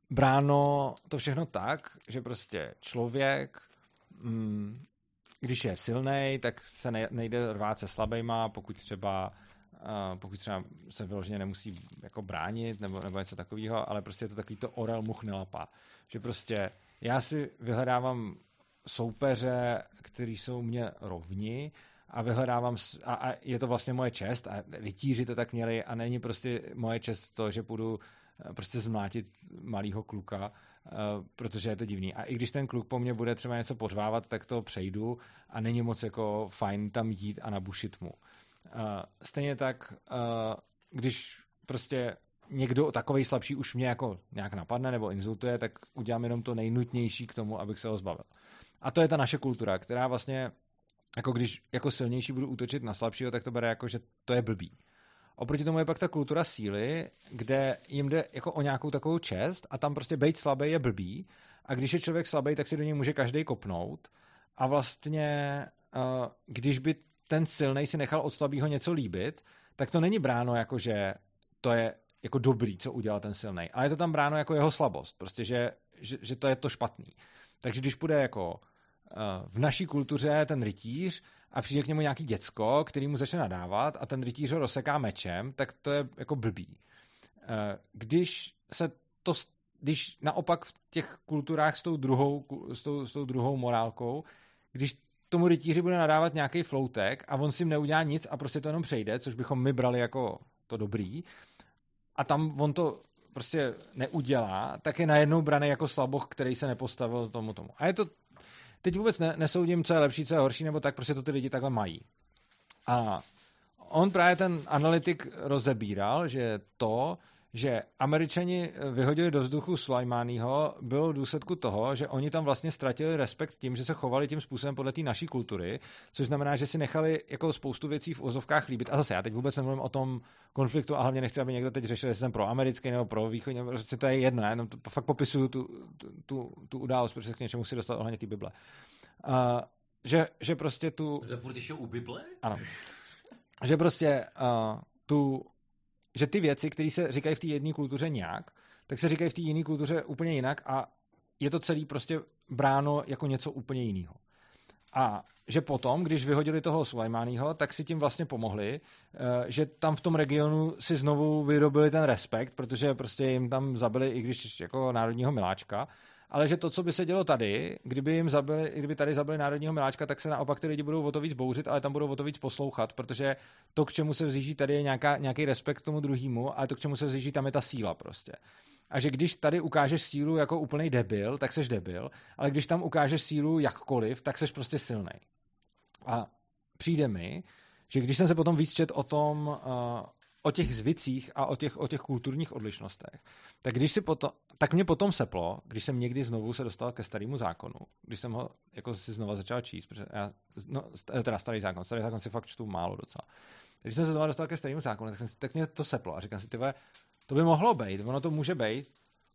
B: bráno to všechno tak, že prostě člověk, mm, když je silný, tak se nejde rvát se slabejma, pokud třeba pokud třeba se vyloženě nemusí jako bránit nebo, nebo něco takového, ale prostě je to takový to orel much nelapá. Že prostě já si vyhledávám soupeře, který jsou mě rovni a vyhledávám, a, a je to vlastně moje čest a rytíři to tak měli a není prostě moje čest to, že půjdu eh, prostě zmlátit malého kluka, uh, protože je to divný. A i když ten kluk po mně bude třeba něco pořvávat, tak to přejdu a není moc jako fajn tam jít a nabušit mu. Stejně tak, když prostě někdo takový slabší už mě jako nějak napadne nebo insultuje, tak udělám jenom to nejnutnější k tomu, abych se ho zbavil. A to je ta naše kultura, která vlastně, jako když jako silnější budu útočit na slabšího, tak to bere jako, že to je blbý. Oproti tomu je pak ta kultura síly, kde jim jde jako o nějakou takovou čest a tam prostě být slabý je blbý a když je člověk slabý, tak si do něj může každý kopnout a vlastně když by ten silný si nechal od slabého něco líbit, tak to není bráno jako, že to je jako dobrý, co udělal ten silný, ale je to tam bráno jako jeho slabost, prostě, že, že, že to je to špatný. Takže když bude jako uh, v naší kultuře ten rytíř a přijde k němu nějaký děcko, který mu začne nadávat a ten rytíř ho rozseká mečem, tak to je jako blbý. Uh, když se to, když naopak v těch kulturách s tou druhou, s tou, s tou druhou morálkou, když tomu rytíři bude nadávat nějaký floutek a on si neudělá nic a prostě to jenom přejde, což bychom my brali jako to dobrý. A tam on to prostě neudělá, tak je najednou braný jako slaboch, který se nepostavil tomu tomu. A je to, teď vůbec ne, nesoudím, co je lepší, co je horší, nebo tak prostě to ty lidi takhle mají. A on právě ten analytik rozebíral, že to, že američani vyhodili do vzduchu Sulajmányho, bylo v důsledku toho, že oni tam vlastně ztratili respekt tím, že se chovali tím způsobem podle té naší kultury, což znamená, že si nechali jako spoustu věcí v ozovkách líbit. A zase já teď vůbec nemluvím o tom konfliktu a hlavně nechci, aby někdo teď řešil, jestli jsem pro americký nebo pro východní, prostě to je jedno, já jenom to, fakt popisuju tu, tu, tu událost, protože se k něčemu si dostat ohledně té Bible. Uh, že, že prostě tu...
A: To ještě u Bible?
B: Ano. Že prostě uh, tu že ty věci, které se říkají v té jedné kultuře nějak, tak se říkají v té jiné kultuře úplně jinak a je to celý prostě bráno jako něco úplně jiného. A že potom, když vyhodili toho Sulejmányho, tak si tím vlastně pomohli, eh, že tam v tom regionu si znovu vyrobili ten respekt, protože prostě jim tam zabili, i když jako národního miláčka, ale že to, co by se dělo tady, kdyby jim zabili, kdyby tady zabili národního miláčka, tak se naopak ty lidi budou o to víc bouřit, ale tam budou o to víc poslouchat, protože to, k čemu se vzjíždí tady, je nějaká, nějaký respekt k tomu druhému, ale to, k čemu se vzjíždí, tam je ta síla prostě. A že když tady ukážeš sílu jako úplný debil, tak seš debil, ale když tam ukážeš sílu jakkoliv, tak seš prostě silný. A přijde mi, že když jsem se potom víc čet o tom, uh, o těch zvicích a o těch, o těch kulturních odlišnostech, tak když si potom, tak mě potom seplo, když jsem někdy znovu se dostal ke starému zákonu, když jsem ho jako si znova začal číst, protože já, no, teda starý zákon, starý zákon si fakt čtu málo docela. Když jsem se znova dostal ke starému zákonu, tak, jsem, tak mě to seplo a říkám si, tyhle, to by mohlo být, ono to může být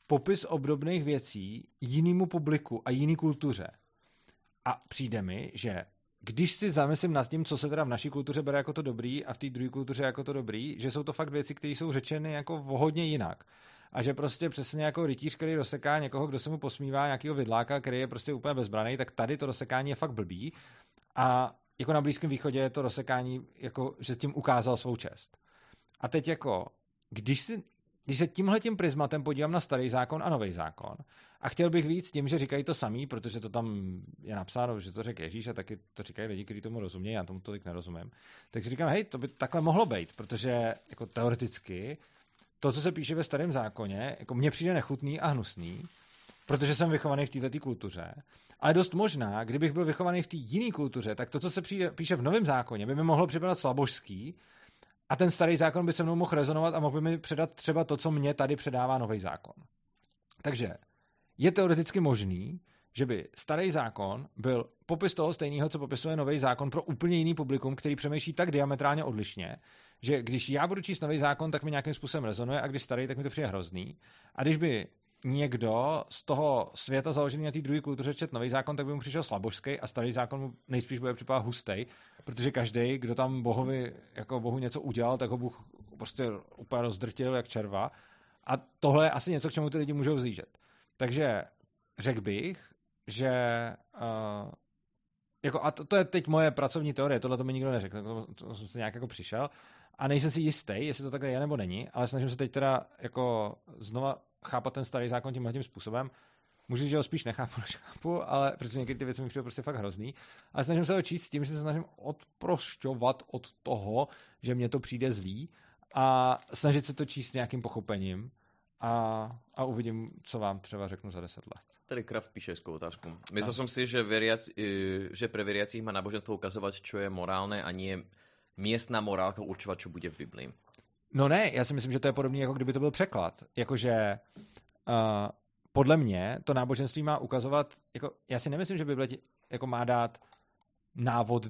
B: popis obdobných věcí jinému publiku a jiný kultuře. A přijde mi, že když si zamyslím nad tím, co se teda v naší kultuře bere jako to dobrý a v té druhé kultuře jako to dobrý, že jsou to fakt věci, které jsou řečeny jako hodně jinak. A že prostě přesně jako rytíř, který rozseká někoho, kdo se mu posmívá, nějakého vidláka, který je prostě úplně bezbraný, tak tady to rozsekání je fakt blbý. A jako na Blízkém východě je to rozsekání, jako, že tím ukázal svou čest. A teď jako, když si když se tímhle tím prismatem podívám na starý zákon a nový zákon, a chtěl bych víc tím, že říkají to samý, protože to tam je napsáno, že to řekl Ježíš a taky to říkají lidi, kteří tomu rozumějí, já tomu tolik nerozumím. Tak si říkám, hej, to by takhle mohlo být, protože jako teoreticky to, co se píše ve starém zákoně, jako mně přijde nechutný a hnusný, protože jsem vychovaný v této kultuře. Ale dost možná, kdybych byl vychovaný v té jiné kultuře, tak to, co se píše v novém zákoně, by mi mohlo připadat slabožský, a ten starý zákon by se mnou mohl rezonovat a mohl by mi předat třeba to, co mě tady předává nový zákon. Takže je teoreticky možný, že by starý zákon byl popis toho stejného, co popisuje nový zákon pro úplně jiný publikum, který přemýšlí tak diametrálně odlišně, že když já budu číst nový zákon, tak mi nějakým způsobem rezonuje a když starý, tak mi to přijde hrozný. A když by někdo z toho světa založený na té druhé kultuře čet nový zákon, tak by mu přišel slabožský a starý zákon mu nejspíš bude připadat hustý, protože každý, kdo tam bohovi, jako bohu něco udělal, tak ho Bůh prostě úplně rozdrtil jak červa. A tohle je asi něco, k čemu ty lidi můžou zlížet. Takže řekl bych, že uh, jako, a to, to, je teď moje pracovní teorie, tohle to mi nikdo neřekl, to, to jsem se nějak jako přišel a nejsem si jistý, jestli to takhle je nebo není, ale snažím se teď teda jako znova chápat ten starý zákon tímhle tím způsobem. Můžu, že ho spíš nechápu, *laughs* než chápu, ale protože někdy ty věci mi přijde prostě fakt hrozný. Ale snažím se ho číst s tím, že se snažím odprošťovat od toho, že mě to přijde zlý a snažit se to číst nějakým pochopením a, a uvidím, co vám třeba řeknu za deset let.
A: Tady Kraft píše hezkou otázku. Myslel jsem si, že, veriaci, že pre veriacich má náboženstvo ukazovat, čo je morálne a nie miestna morálka určovat, čo bude v Biblii.
B: No ne, já si myslím, že to je podobné, jako kdyby to byl překlad. Jakože uh, podle mě to náboženství má ukazovat, jako, já si nemyslím, že Bible jako má dát návod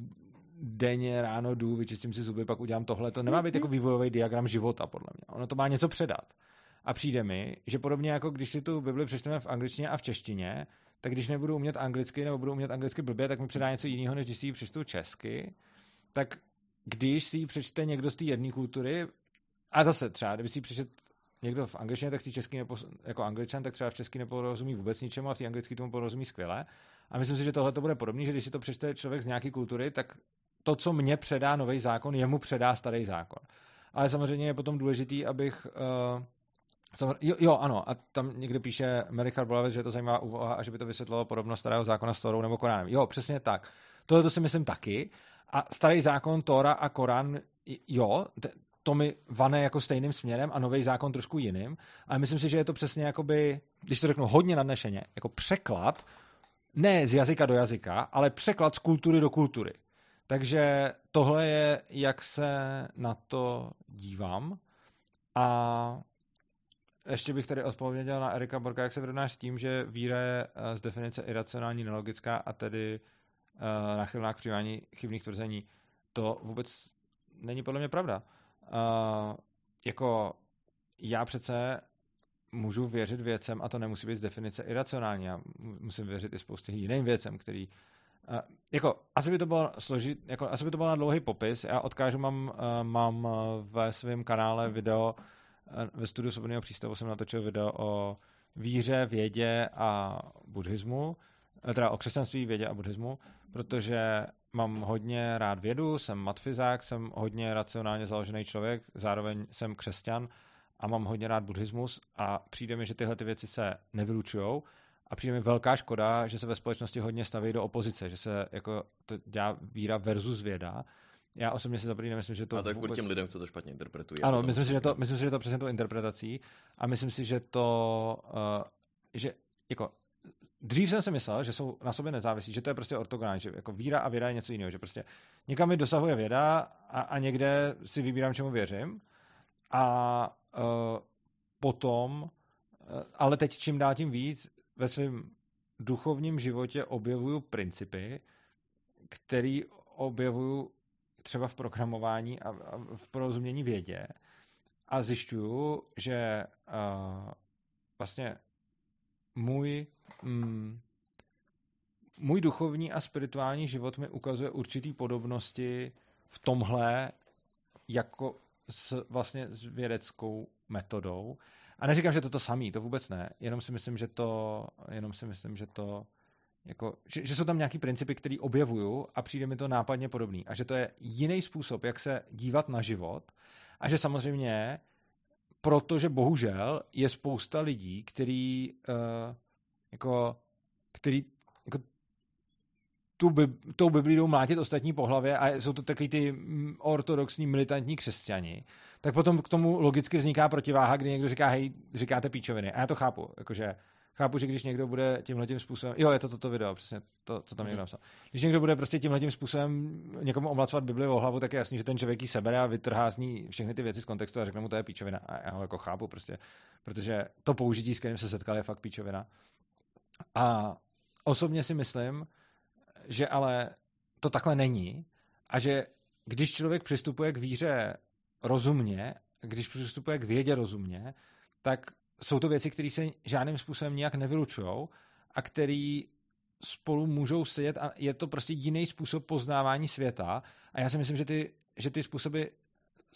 B: denně ráno jdu, vyčistím si zuby, pak udělám tohle. To nemá být jako vývojový diagram života, podle mě. Ono to má něco předat. A přijde mi, že podobně jako když si tu Bibli přečteme v angličtině a v češtině, tak když nebudu umět anglicky nebo budu umět anglicky blbě, tak mi předá něco jiného, než když si ji přečtu česky. Tak když si ji přečte někdo z té jedné kultury, a zase třeba, kdyby si přečet někdo v angličtině, tak si český nepo, jako angličan, tak třeba v český neporozumí vůbec ničemu a v té anglicky tomu porozumí skvěle. A myslím si, že tohle to bude podobné, že když si to přečte člověk z nějaké kultury, tak to, co mě předá nový zákon, jemu předá starý zákon. Ale samozřejmě je potom důležitý, abych uh, Jo, jo, ano, a tam někde píše Mary Harbolavec, že je to zajímavá úvaha a že by to vysvětlilo podobnost starého zákona s Torou nebo Koránem. Jo, přesně tak. Tohle to si myslím taky. A starý zákon, Tora a Korán, jo, to mi vane jako stejným směrem a nový zákon trošku jiným. A myslím si, že je to přesně jakoby, když to řeknu hodně nadnešeně, jako překlad, ne z jazyka do jazyka, ale překlad z kultury do kultury. Takže tohle je, jak se na to dívám. A ještě bych tady odpověděl na Erika Borka, jak se vyrovnáš s tím, že víra je eh, z definice iracionální, nelogická a tedy uh, nachylná k přijímání chybných tvrzení. To vůbec není podle mě pravda. Uh, jako já přece můžu věřit věcem a to nemusí být z definice iracionální. Já musím věřit i spoustě jiným věcem, který uh, jako, asi by to bylo složit, jako, asi by to bylo na dlouhý popis. Já odkážu, mám, uh, mám ve svém kanále video, uh, ve studiu svobodného přístavu jsem natočil video o víře, vědě a buddhismu, teda o křesťanství, vědě a buddhismu, protože mám hodně rád vědu, jsem matfizák, jsem hodně racionálně založený člověk, zároveň jsem křesťan a mám hodně rád buddhismus a přijde mi, že tyhle ty věci se nevylučují. A přijde mi velká škoda, že se ve společnosti hodně staví do opozice, že se jako to dělá víra versus věda. Já osobně si zaprvé nemyslím, že to
A: A kvůli
B: vůbec...
A: těm lidem, co to špatně interpretují.
B: Ano, myslím si, že to, myslím si, že to přesně tou interpretací a myslím si, že to, uh, že jako dřív jsem si myslel, že jsou na sobě nezávislí, že to je prostě ortogonální, že jako víra a věda je něco jiného, že prostě někam mi dosahuje věda a, a někde si vybírám, čemu věřím. A uh, potom, uh, ale teď čím dál tím víc ve svém duchovním životě objevuju principy, který objevuju třeba v programování a, a v porozumění vědě a zjišťuju, že uh, vlastně můj, mm, můj duchovní a spirituální život mi ukazuje určitý podobnosti v tomhle jako s, vlastně s vědeckou metodou. A neříkám, že to to samý, to vůbec ne. Jenom si myslím, že to, jenom si myslím, že to jako, že, že jsou tam nějaký principy, které objevuju a přijde mi to nápadně podobný. A že to je jiný způsob, jak se dívat na život. A že samozřejmě, protože bohužel je spousta lidí, který uh, jako, který jako tu tou Biblí jdou mlátit ostatní po hlavě a jsou to takový ty mm, ortodoxní militantní křesťani, tak potom k tomu logicky vzniká protiváha, kdy někdo říká, hej, říkáte píčoviny. A já to chápu, jakože chápu, že když někdo bude tímhle tím způsobem, jo, je to toto video, přesně to, co tam někdo napsal. Když někdo bude prostě tímhle tím způsobem někomu omlacovat Bibli o hlavu, tak je jasný, že ten člověk ji sebere a vytrhá z ní všechny ty věci z kontextu a řekne mu, to je píčovina. A já ho jako chápu prostě, protože to použití, s kterým se setkal, je fakt píčovina. A osobně si myslím, že ale to takhle není a že když člověk přistupuje k víře rozumně, když přistupuje k vědě rozumně, tak jsou to věci, které se žádným způsobem nějak nevylučují a které spolu můžou sedět a je to prostě jiný způsob poznávání světa a já si myslím, že ty, že ty způsoby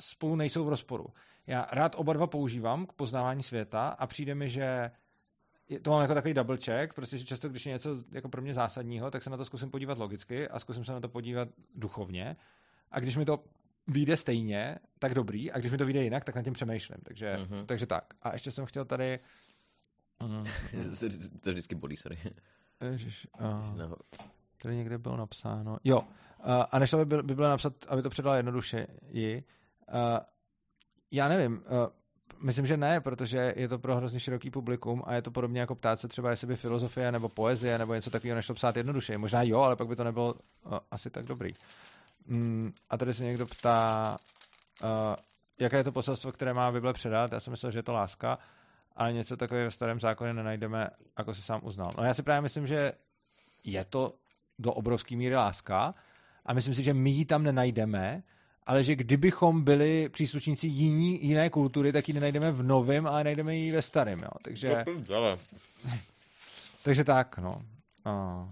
B: spolu nejsou v rozporu. Já rád oba dva používám k poznávání světa a přijde mi, že to mám jako takový double check, protože často, když je něco jako pro mě zásadního, tak se na to zkusím podívat logicky a zkusím se na to podívat duchovně. A když mi to vyjde stejně, tak dobrý, a když mi to vyjde jinak, tak nad tím přemýšlím. Takže, uh-huh. takže tak. A ještě jsem chtěl tady... Mm, *laughs*
A: To vždycky bolí, sorry.
B: ježiš, uh,
A: No,
B: tady někde bylo napsáno. Jo, uh, a nešlo by, by bylo napsat, aby to předala jednodušeji. Uh, já nevím, uh, myslím, že ne, protože je to pro hrozně široký publikum a je to podobně jako ptát se třeba, jestli by filozofie nebo poezie nebo něco takového nešlo psát jednodušeji. Možná jo, ale pak by to nebylo uh, asi tak dobrý. Mm, a tady se někdo ptá, uh, jaké je to poselstvo, které má Bible předat. Já jsem myslel, že je to láska, ale něco takového v starém zákoně nenajdeme, jako si sám uznal. No já si právě myslím, že je to do obrovské míry láska a myslím si, že my ji tam nenajdeme, ale že kdybychom byli příslušníci jiní, jiné kultury, tak ji nenajdeme v novém, ale najdeme ji ve starém. Jo. Takže, *laughs* takže tak, no. Uh,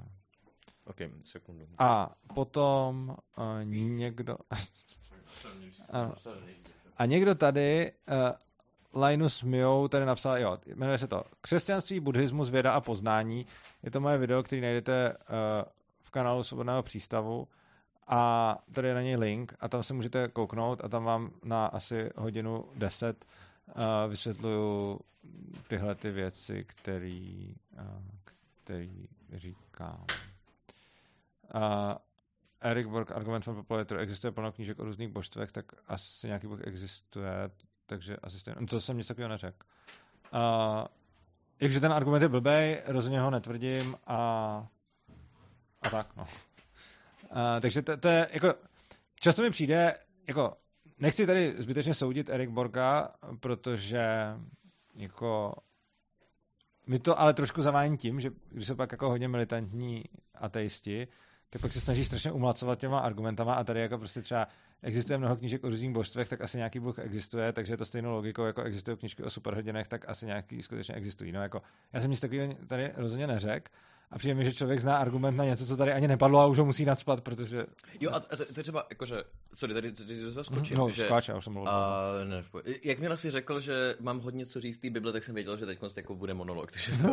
A: Ok, sekundu.
B: a potom uh, někdo... A někdo tady, uh, Linus Miou tady napsal, jo, jmenuje se to Křesťanství, buddhismus, věda a poznání. Je to moje video, který najdete uh, v kanálu Svobodného přístavu a tady je na něj link a tam se můžete kouknout a tam vám na asi hodinu 10 uh, vysvětluju tyhle ty věci, který, uh, který říkám. Uh, Eric Borg, argument from Populator, existuje plno knížek o různých božstvech, tak asi nějaký bůh existuje, takže asi stejně. No to jsem nic takového neřekl. Uh, jakže ten argument je blbej, rozhodně ho netvrdím a, a tak, no. Uh, takže to, to, je, jako, často mi přijde, jako, nechci tady zbytečně soudit Erik Borga, protože, jako, mi to ale trošku zavání tím, že když jsou pak jako hodně militantní ateisti, tak pak se snaží strašně umlacovat těma argumentama a tady jako prostě třeba existuje mnoho knížek o různých božstvech, tak asi nějaký bůh existuje, takže je to stejnou logikou, jako existují knížky o superhrdinech, tak asi nějaký skutečně existují. No jako, já jsem nic takového tady rozhodně neřekl a přijde mi, že člověk zná argument na něco, co tady ani nepadlo a už ho musí nadspat, protože...
A: Jo, a to, to je třeba, jakože, sorry, tady, tady do toho skočím,
B: no,
A: že...
B: skáče, já už jsem mluvil.
A: A, ne, jakmile si řekl, že mám hodně co říct v té Bible, tak jsem věděl, že teď jako bude monolog. Takže *laughs*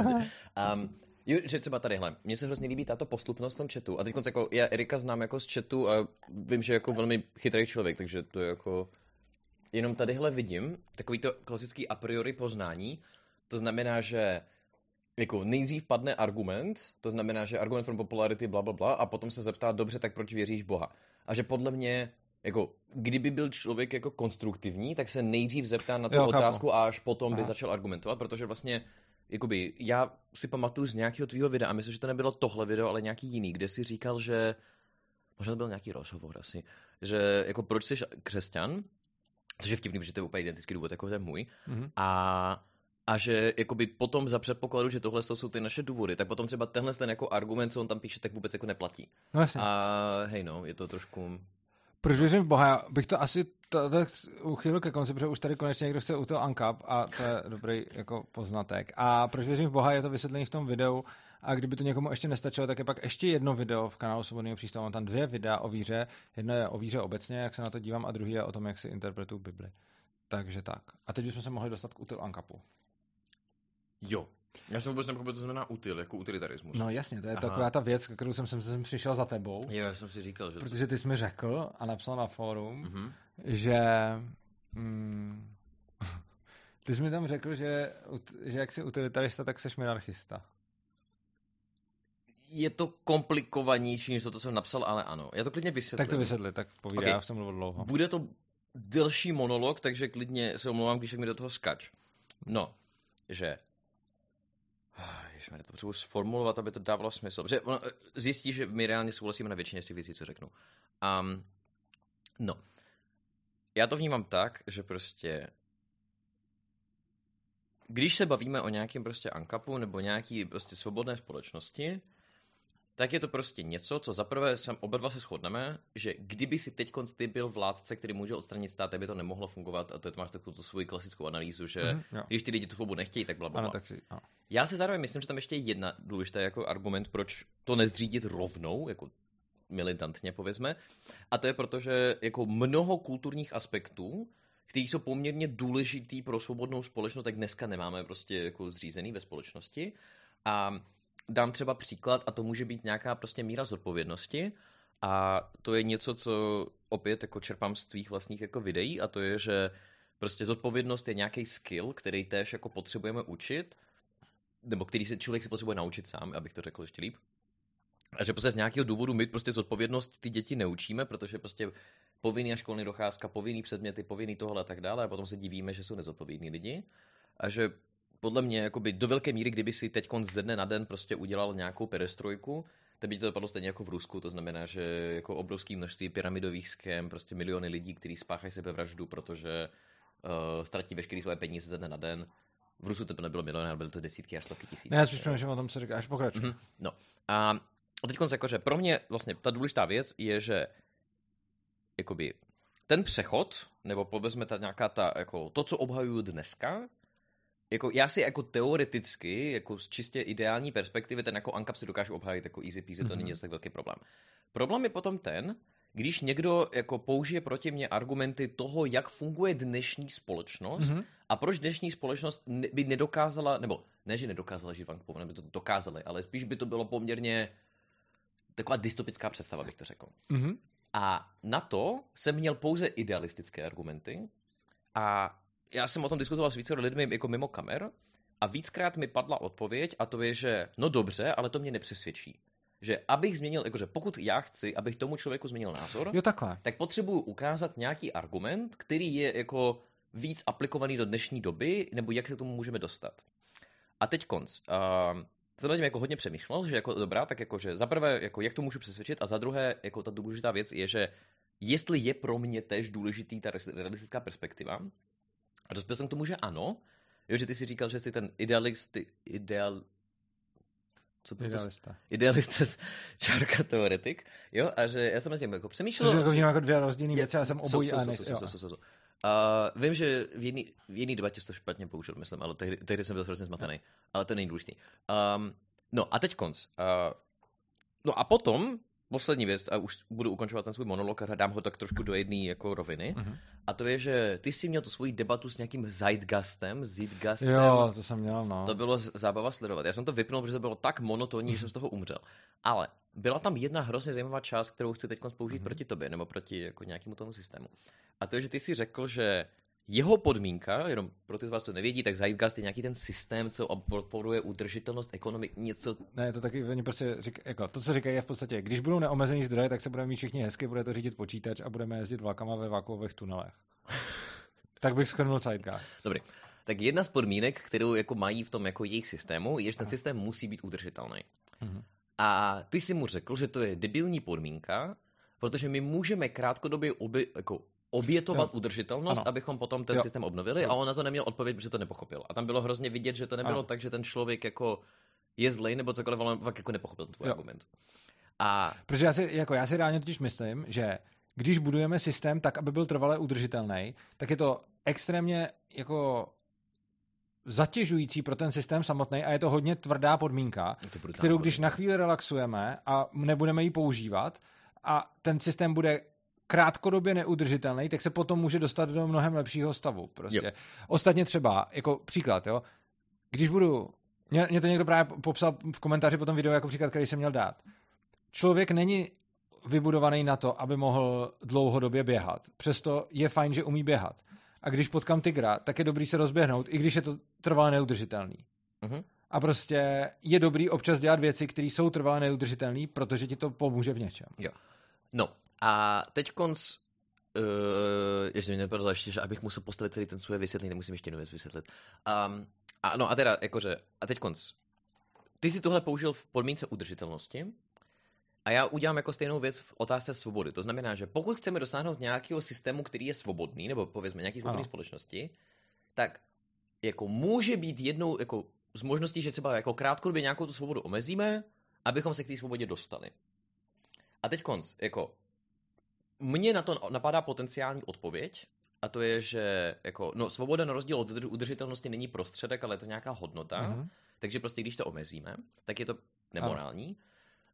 A: um, že třeba tadyhle, mně se hrozně líbí tato postupnost v tom chatu. A teď jako, já Erika znám jako z chatu a vím, že je jako velmi chytrý člověk, takže to je jako... Jenom tadyhle vidím takový to klasický a priori poznání. To znamená, že jako nejdřív padne argument, to znamená, že argument from popularity, bla, bla, bla, a potom se zeptá, dobře, tak proč věříš Boha? A že podle mě, jako, kdyby byl člověk jako konstruktivní, tak se nejdřív zeptá na tu
B: Jo,
A: jo,
B: chápu.
A: otázku a až potom by
B: Aha.
A: začal argumentovat, protože vlastně, jakoby, já si pamatuju z nějakého tvýho videa, a myslím, že to nebylo tohle video, ale nějaký jiný, kde si říkal, že, možná to byl nějaký rozhovor asi, že jako proč jsi křesťan, což je vtipný, protože to je úplně identický důvod, jako ten můj,
B: Mhm.
A: a, a že jakoby potom za předpokladu, že tohle jsou ty naše důvody, tak potom třeba tenhle ten jako argument, co on tam píše, tak vůbec jako neplatí.
B: No jasně.
A: A hej no, je to trošku...
B: Proč věřím v Boha? Já bych to asi to, to ke konci, protože už tady konečně někdo chce u toho Uncap a to je dobrý jako poznatek. A proč věřím v Boha je to vysvětlení v tom videu a kdyby to někomu ještě nestačilo, tak je pak ještě jedno video v kanálu Svobodného přístavu. Mám tam dvě videa o víře. Jedno je o víře obecně, jak se na to dívám, a druhý je o tom, jak si interpretuju Bibli. Takže tak. A teď bychom se mohli dostat k util Ankapu.
A: Jo. Já jsem vůbec nepochopil, co znamená util, jako utilitarismus.
B: No jasně, to je
A: Aha.
B: taková ta věc, kterou jsem sem, sem přišel za tebou,
A: Jo, já jsem si říkal, že...
B: protože ty jsi mi řekl a napsal na fórum,
A: Mhm.
B: že mm, *laughs* ty jsi mi tam řekl, že, že jak jsi utilitarista, tak jsi minarchista.
A: Je to komplikovanější, než to, co jsem napsal, ale ano. Já to klidně vysvětlím.
B: Tak to vysvětli, tak povídej,
A: Ok.
B: já už jsem mluvil dlouho.
A: Bude to delší monolog, takže klidně se omlouvám, když mi do toho skač. No, že... Ježišmarja, to potřebuji sformulovat, aby to dávalo smysl. Protože ono, eh, zjistí, že my reálně souhlasíme na většině z těch věcí, co řeknu. Um, no. Já to vnímám tak, že prostě když se bavíme o nějakém prostě ankapu nebo nějaký prostě svobodné společnosti, tak je to prostě něco, co zaprvé sam oba dva se shodneme, že kdyby si teď ty byl vládce, který může odstranit stát, tak by to nemohlo fungovat a to je, máš takovou tu svoji klasickou analýzu, že
B: Mhm,
A: mm-hmm,
B: jo.
A: když ty lidi tu svobodu nechtějí, tak bla, bla,
B: Ano, tak si, ano.
A: Já si zároveň myslím, že tam ještě je jedna důležitá jako argument, proč to nezřídit rovnou, jako militantně povězme, a to je proto, že jako mnoho kulturních aspektů, který jsou poměrně důležitý pro svobodnou společnost, tak dneska nemáme prostě jako zřízený ve společnosti. A dám třeba příklad, a to může být nějaká prostě míra zodpovědnosti, a to je něco, co opět jako čerpám z tvých vlastních jako videí, a to je, že prostě zodpovědnost je nějaký skill, který též jako potřebujeme učit, nebo který se člověk si potřebuje naučit sám, abych to řekl ještě líp. A že prostě z nějakého důvodu my prostě zodpovědnost ty děti neučíme, protože prostě povinný a školní docházka, povinný předměty, povinný tohle a tak dále, a potom se divíme, že jsou nezodpovědní lidi. A že podle mě jakoby do velké míry, kdyby si teď ze dne na den prostě udělal nějakou perestrojku, tak by to dopadlo stejně jako v Rusku, to znamená, že jako obrovské množství pyramidových schém, prostě miliony lidí, kteří spáchají sebevraždu, protože uh, ztratí veškeré svoje peníze ze dne na den. V Rusku to nebylo miliony, ale byly to desítky až stovky tisíc.
B: Ne, já spíš přemýšlím o tom, co říkáš, pokračuj.
A: Mhm, No. A, a teď jakože pro mě vlastně ta důležitá věc je, že jakoby ten přechod, nebo povezme ta nějaká ta, jako to, co obhajuju dneska, jako já si jako teoreticky, jako z čistě ideální perspektivy, ten jako ANCAP si dokážu obhájit jako easy peasy, to
B: Mhm.
A: není zase tak velký problém. Problém je potom ten, když někdo jako použije proti mě argumenty toho, jak funguje dnešní společnost
B: Mhm.
A: a proč dnešní společnost by nedokázala, nebo ne, že nedokázala žít v ANCAPu, nebo by to dokázali, ale spíš by to bylo poměrně taková dystopická představa, bych to řekl.
B: Mhm.
A: A na to jsem měl pouze idealistické argumenty a já jsem o tom diskutoval s více lidmi jako mimo kamer a víckrát mi padla odpověď a to je, že no dobře, ale to mě nepřesvědčí. Že abych změnil, jakože pokud já chci, abych tomu člověku změnil názor,
B: Jo, takhle.
A: tak potřebuju ukázat nějaký argument, který je jako víc aplikovaný do dnešní doby, nebo jak se k tomu můžeme dostat. A teď konc. Uh, jsem nad tím jako hodně přemýšlel, že jako dobrá, tak jako, že za prvé, jako jak to můžu přesvědčit, a za druhé, jako ta důležitá věc je, že jestli je pro mě tež důležitý ta realistická perspektiva, a dospěl jsem k tomu, že ano, jo, že ty si říkal, že jsi ten idealist, ideal, co to?
B: Idealista.
A: Idealista, čárka teoretik, jo, a že já jsem nad tím jako přemýšlel.
B: Což jako vnímám jako dvě rozdílné věci, já jsem obojí
A: jsou,
B: a
A: jsou,
B: ne...
A: jsou, jsou, jsou, jsou, jsou. Uh, vím, že v jedné v jedný debatě jsi to špatně použil, myslím, ale tehdy, tehdy jsem byl hrozně zmatený. Ale to není důležitý. Um, no a teď konc. Uh, no a potom, poslední věc, a už budu ukončovat ten svůj monolog a dám ho tak trošku do jedné jako roviny.
B: Mhm.
A: A to je, že ty jsi měl tu svoji debatu s nějakým Zeitgastem, Zeitgastem.
B: Jo, to jsem měl, no.
A: To bylo zábava sledovat. Já jsem to vypnul, protože to bylo tak monotónní, že jsem z toho umřel. Ale byla tam jedna hrozně zajímavá část, kterou chci teď použít
B: Mhm.
A: proti tobě, nebo proti jako nějakému tomu systému. A to je, že ty si řekl, že jeho podmínka, jenom pro ty z vás, co nevědí, tak Zeitgeist je nějaký ten systém, co podporuje udržitelnost ekonomik, něco...
B: Ne, to taky, oni prostě řík, jako, to, co říkají, je v podstatě, když budou neomezený zdroje, tak se budeme mít všichni hezky, bude to řídit počítač a budeme jezdit vlakama ve vakuových tunelech. *laughs* tak bych schrnul Zeitgeist.
A: Dobrý. Tak jedna z podmínek, kterou jako mají v tom jako jejich systému, je, že ten systém musí být udržitelný. Mm-hmm. A ty si mu řekl, že to je debilní podmínka, protože my můžeme krátkodobě oby, jako obětovat jo. udržitelnost, ano. abychom potom ten jo. systém obnovili jo. a on na to neměl odpověď, protože to nepochopil. A tam bylo hrozně vidět, že to nebylo ano. tak, že ten člověk jako je zlej nebo cokoliv, ale fakt jako nepochopil ten tvůj jo. argument.
B: A... Protože já si, jako já si reálně totiž myslím, že když budujeme systém tak, aby byl trvale udržitelný, tak je to extrémně jako zatěžující pro ten systém samotný a je to hodně tvrdá podmínka, kterou když na chvíli relaxujeme a nebudeme ji používat a ten systém bude krátkodobě neudržitelný, tak se potom může dostat do mnohem lepšího stavu. Prostě. Jo. Ostatně třeba, jako příklad, jo, když budu, mě, mě to někdo právě popsal v komentáři po tom videu jako příklad, který jsem měl dát. Člověk není vybudovaný na to, aby mohl dlouhodobě běhat. Přesto je fajn, že umí běhat. A když potkám tygra, tak je dobrý se rozběhnout, i když je to trvalé neudržitelný. Uh-huh. A prostě je dobrý občas dělat věci, které jsou trvalé neudržitelné, protože ti to pomůže v něčem.
A: Jo. No, a teď konc, uh, ještě mě nepadlo ještě, že abych musel postavit celý ten svůj vysvětlení, nemusím ještě jednu věc vysvětlit. Um, a no a teda, jakože, a teď konc. Ty si tohle použil v podmínce udržitelnosti a já udělám jako stejnou věc v otázce svobody. To znamená, že pokud chceme dosáhnout nějakého systému, který je svobodný, nebo povězme nějaký svobodný společnosti, tak jako může být jednou jako z možností, že třeba jako krátkodobě nějakou tu svobodu omezíme, abychom se k té svobodě dostali. A teď konc, jako mně na to napadá potenciální odpověď, a to je, že jako, no, svoboda na rozdíl od udržitelnosti není prostředek, ale je to nějaká hodnota, mm-hmm. takže prostě když to omezíme, tak je to nemorální. Ano.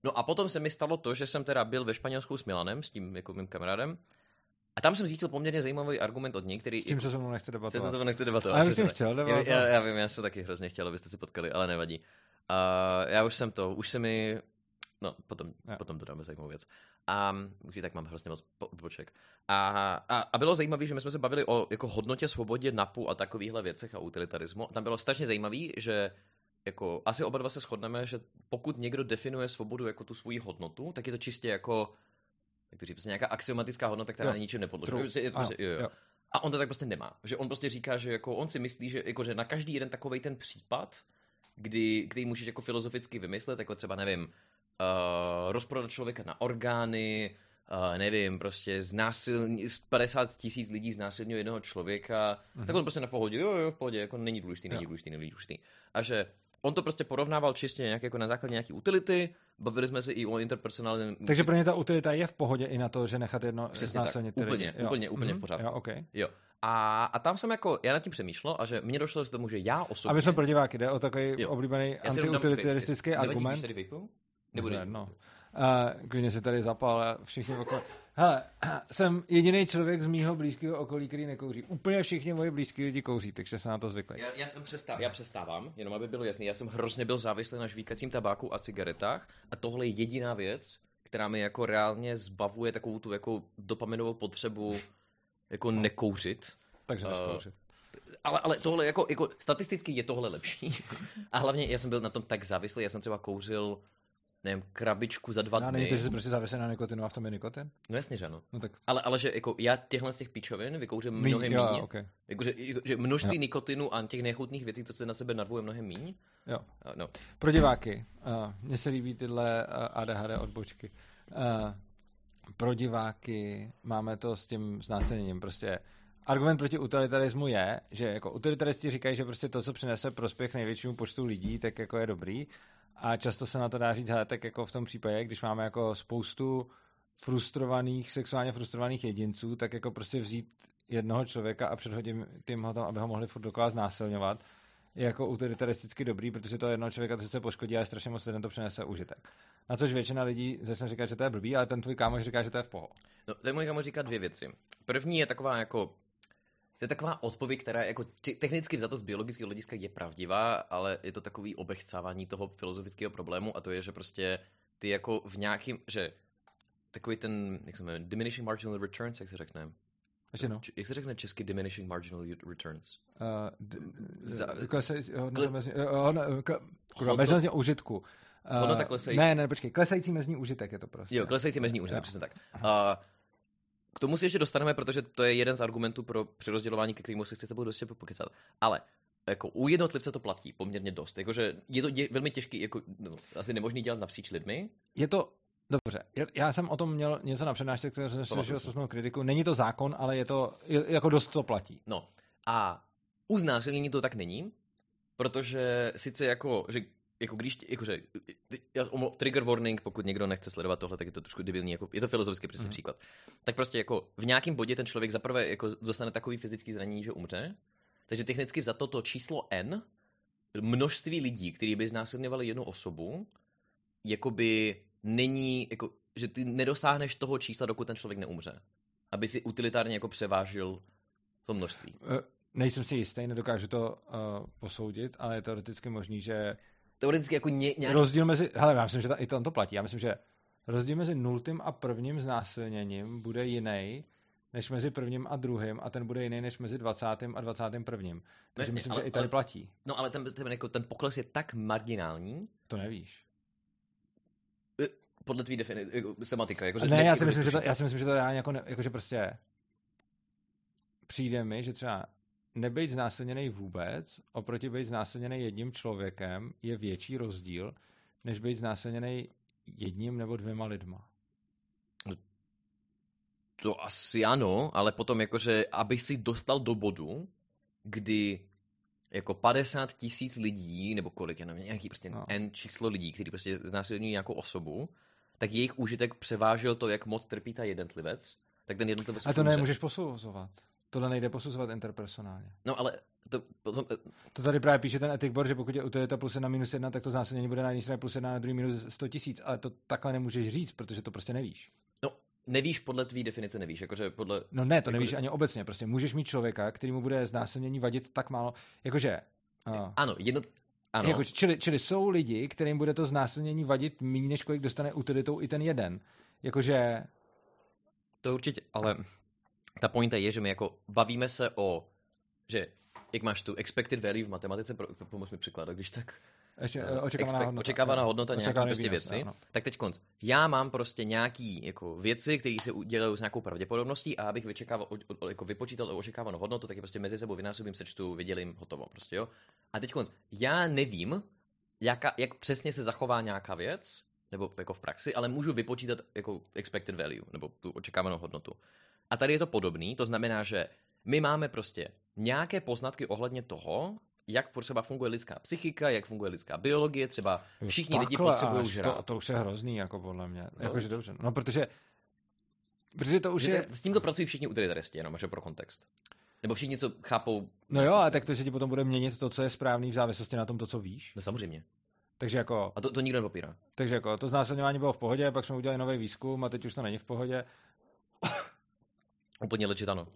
A: No a potom se mi stalo to, že jsem teda byl ve Španělsku s Milanem, s tím jako mým kamarádem, a tam jsem zjistil poměrně zajímavý argument od něj, který...
B: S tím se se mnou nechce debatovat.
A: Se se nechce debatovat.
B: Já bych chtěl debatovat.
A: Já, já, vím, já jsem taky hrozně chtěl, abyste si potkali, ale nevadí. Uh, já už jsem to, už se mi... No, potom, potom to dáme zajímavou věc. A už tak mám hrozně moc poček. A, a, a, bylo zajímavé, že my jsme se bavili o jako hodnotě, svobodě, napu a takovýchhle věcech a utilitarismu. A tam bylo strašně zajímavé, že jako asi oba dva se shodneme, že pokud někdo definuje svobodu jako tu svoji hodnotu, tak je to čistě jako jak to říct, prostě nějaká axiomatická hodnota, která jo. na ničem nepodloží. Prostě, prostě, jo, jo. A on to tak prostě nemá. Že on prostě říká, že jako on si myslí, že, jako, že na každý jeden takový ten případ, kdy, který můžeš jako filozoficky vymyslet, jako třeba, nevím, uh, rozprodat člověka na orgány, uh, nevím, prostě znásilní, 50 tisíc lidí znásilňuje jednoho člověka, mm-hmm. tak on prostě na pohodě, jo, jo, v pohodě, jako není důležitý, není důležitý, není důležitý. A že on to prostě porovnával čistě nějak jako na základě nějaký utility, bavili jsme se i o interpersonálním...
B: Takže pro ně ta utilita je v pohodě i na to, že nechat jedno
A: Přesně tak, úplně, jo. úplně, úplně mm-hmm. v pořádku.
B: Jo, okay.
A: jo. A, a tam jsem jako, já nad tím přemýšlel a že mně došlo z tomu, že já osobně...
B: Aby jsme pro diváky, jde o takový jo. oblíbený antiutilitaristický argument.
A: Nebude.
B: No. Uh, klidně se tady zapal a všichni okolo. Hele, *clears throat* jsem jediný člověk z mýho blízkého okolí, který nekouří. Úplně všichni moji blízký lidi kouří, takže se na to zvykli.
A: Já, já, jsem přestá, já přestávám, jenom aby bylo jasný. Já jsem hrozně byl závislý na žvíkacím tabáku a cigaretách a tohle je jediná věc, která mi jako reálně zbavuje takovou tu jako dopaminovou potřebu jako no. nekouřit.
B: Takže uh,
A: ale, ale tohle jako, jako statisticky je tohle lepší. *laughs* a hlavně já jsem byl na tom tak závislý, já jsem třeba kouřil nevím, krabičku za dva no, dny.
B: Není to, že jsi prostě závislý na nikotinu a v tom je nikotin?
A: No jasně, že ano. No, tak... ale, ale že jako já těchhle z těch pičovin vykouřím Míň, mnohem jo, méně. Okay. Jako, že, že množství jo. nikotinu a těch nechutných věcí, co se na sebe narvuje mnohem méně.
B: Jo. No. Pro diváky, uh, mně se líbí tyhle uh, ADHD odbočky. Uh, pro diváky máme to s tím znásilněním. Prostě argument proti utilitarismu je, že jako utilitaristi říkají, že prostě to, co přinese prospěch největšímu počtu lidí, tak jako je dobrý. A často se na to dá říct, hele, tak jako v tom případě, když máme jako spoustu frustrovaných, sexuálně frustrovaných jedinců, tak jako prostě vzít jednoho člověka a předhodit tím ho tam, aby ho mohli furt dokola znásilňovat, je jako utilitaristicky dobrý, protože to jednoho člověka to sice poškodí, ale strašně moc lidem to přinese užitek. Na což většina lidí začne říkat, že to je blbý, ale ten tvůj kámoš říká, že to je v poho.
A: No, ten můj kámoš říká dvě věci. První je taková jako to je taková odpověď, která jako technicky za to z biologického hlediska je pravdivá, ale je to takový obechcávání toho filozofického problému a to je, že prostě ty jako v nějakým, že takový ten, jak se jmenuje, diminishing marginal returns, jak se řekne,
B: Takže no.
A: Jak se řekne česky diminishing marginal returns?
B: Uh, d-
A: Za-
B: d- klesej- hodnota
A: kle-
B: mezi- eh, hodno- k- kurva,
A: Hodno-
B: mezní užitku. Uh,
A: Hodnota klesají-
B: Ne, ne, počkej, klesající mezní užitek je to prostě.
A: Jo, klesající mezní užitek, přesně tak. A k tomu si ještě dostaneme, protože to je jeden z argumentů pro přerozdělování, ke kterému se chci s tebou dosti pokecat. Ale jako u jednotlivce to platí poměrně dost. Jakože je to dě, velmi těžký, jako, no, asi nemožný dělat napříč lidmi.
B: Je to, dobře, já- jsem o tom měl něco na přednášce, které jsem slyšel s kritiku. Není to zákon, ale je to, je, jako dost to platí.
A: No a u znásilnění to tak není, protože sice jako, že jako když, jakože, omlou- trigger warning, pokud někdo nechce sledovat tohle, tak je to trošku debilní, jako, je to filozofický přesně
B: Mhm.
A: příklad. Tak prostě jako v nějakém bodě ten člověk zaprvé jako dostane takový fyzický zranění, že umře, takže technicky za to to číslo N, množství lidí, kteří by znásilňovali jednu osobu, jakoby není, jako, že ty nedosáhneš toho čísla, dokud ten člověk neumře. Aby si utilitárně jako převážil to množství.
B: Eh, Nejsem si jistý, nedokážu to uh, posoudit, ale je teoreticky možný, že
A: Teoreticky jako ně, nějaký...
B: rozdíl mezi, hele, já myslím, že ta, i to, to platí, já myslím, že rozdíl mezi nultým a prvním znásilněním bude jiný než mezi prvním a druhým a ten bude jiný než mezi 20. a 21. Takže
A: Jasně,
B: myslím,
A: ale-
B: že i tady
A: ale-
B: platí.
A: No ale ten, ten, jako, ten pokles je tak marginální,
B: To nevíš.
A: podle tvý definice, jako, sematika. Jako,
B: ne, já si myslím, že to, já si myslím, že to reálně jako, ne, jako že prostě přijde mi, že třeba nebejt znásilněný vůbec oproti být znásilněný jedním člověkem je větší rozdíl, než být znásilněný jedním nebo dvěma lidma.
A: To asi ano, ale potom jakože, aby si dostal do bodu, kdy jako 50 tisíc lidí, nebo kolik, já nevím, nějaký prostě
B: No.
A: no. N číslo lidí, kteří prostě znásilňují nějakou osobu, tak jejich užitek převážil to, jak moc trpí ta jednotlivec, tak ten jednotlivec
B: A to nemůžeš posuzovat. Tohle nejde posuzovat interpersonálně.
A: No ale to, potom, eh,
B: To tady právě píše ten etik board, že pokud je utilita plus jedna minus jedna, tak to znásilnění bude na jedné straně plus jedna, na druhý minus 100 tisíc, ale to takhle nemůžeš říct, protože to prostě nevíš.
A: no, nevíš podle tvý definice, nevíš, jakože podle,
B: No ne, to
A: Jako-
B: nevíš ani obecně, prostě můžeš mít člověka, který mu bude znásilnění vadit tak málo, jakože... Uh,
A: ano, jedno, ano,
B: jako, čili, čili jsou lidi, kterým bude to znásilnění vadit méně, než kolik dostane utilitou i ten jeden. Jakože,
A: To určitě, ale ta pointa je, že my jako bavíme se o, že jak máš tu expected value v matematice, pro, pomož mi překládat, když tak.
B: ještě
A: Eh,
B: uh, očekávaná
A: expect-
B: hodnota.
A: očekávaná hodnota nějaký
B: Očekávaný
A: prostě
B: výnos,
A: věci.
B: ano.
A: Tak teď konc. Já mám prostě nějaký jako věci, které se udělají s nějakou pravděpodobností a abych vyčekával, o, o, jako vypočítal očekávanou hodnotu, tak je prostě mezi sebou vynásobím, sečtu, vydělím, hotovo. Prostě, jo. A teď konc. Já nevím, jaka, jak přesně se zachová nějaká věc, nebo jako v praxi, ale můžu vypočítat jako expected value, nebo tu očekávanou hodnotu. A tady je to podobný, to znamená, že my máme prostě nějaké poznatky ohledně toho, jak třeba funguje lidská psychika, jak funguje lidská biologie, třeba všichni lidi
B: Takhle
A: potřebují
B: až,
A: žrát.
B: To, to už je hrozný, jako podle mě.
A: No.
B: Jakože dobře. No, protože, protože to už
A: Že
B: je...
A: S tímto pracují všichni utilitaristi, jenom že pro kontext. Nebo všichni, co chápou.
B: No jo, ale tak to se ti potom bude měnit to, co je správný v závislosti na tom, to, co víš.
A: No samozřejmě.
B: Takže jako,
A: A to, to nikdo nepopírá.
B: takže jako to znásilňování bylo v pohodě, pak jsme udělali nový výzkum a teď už to není v pohodě.
A: Úplně legit ano.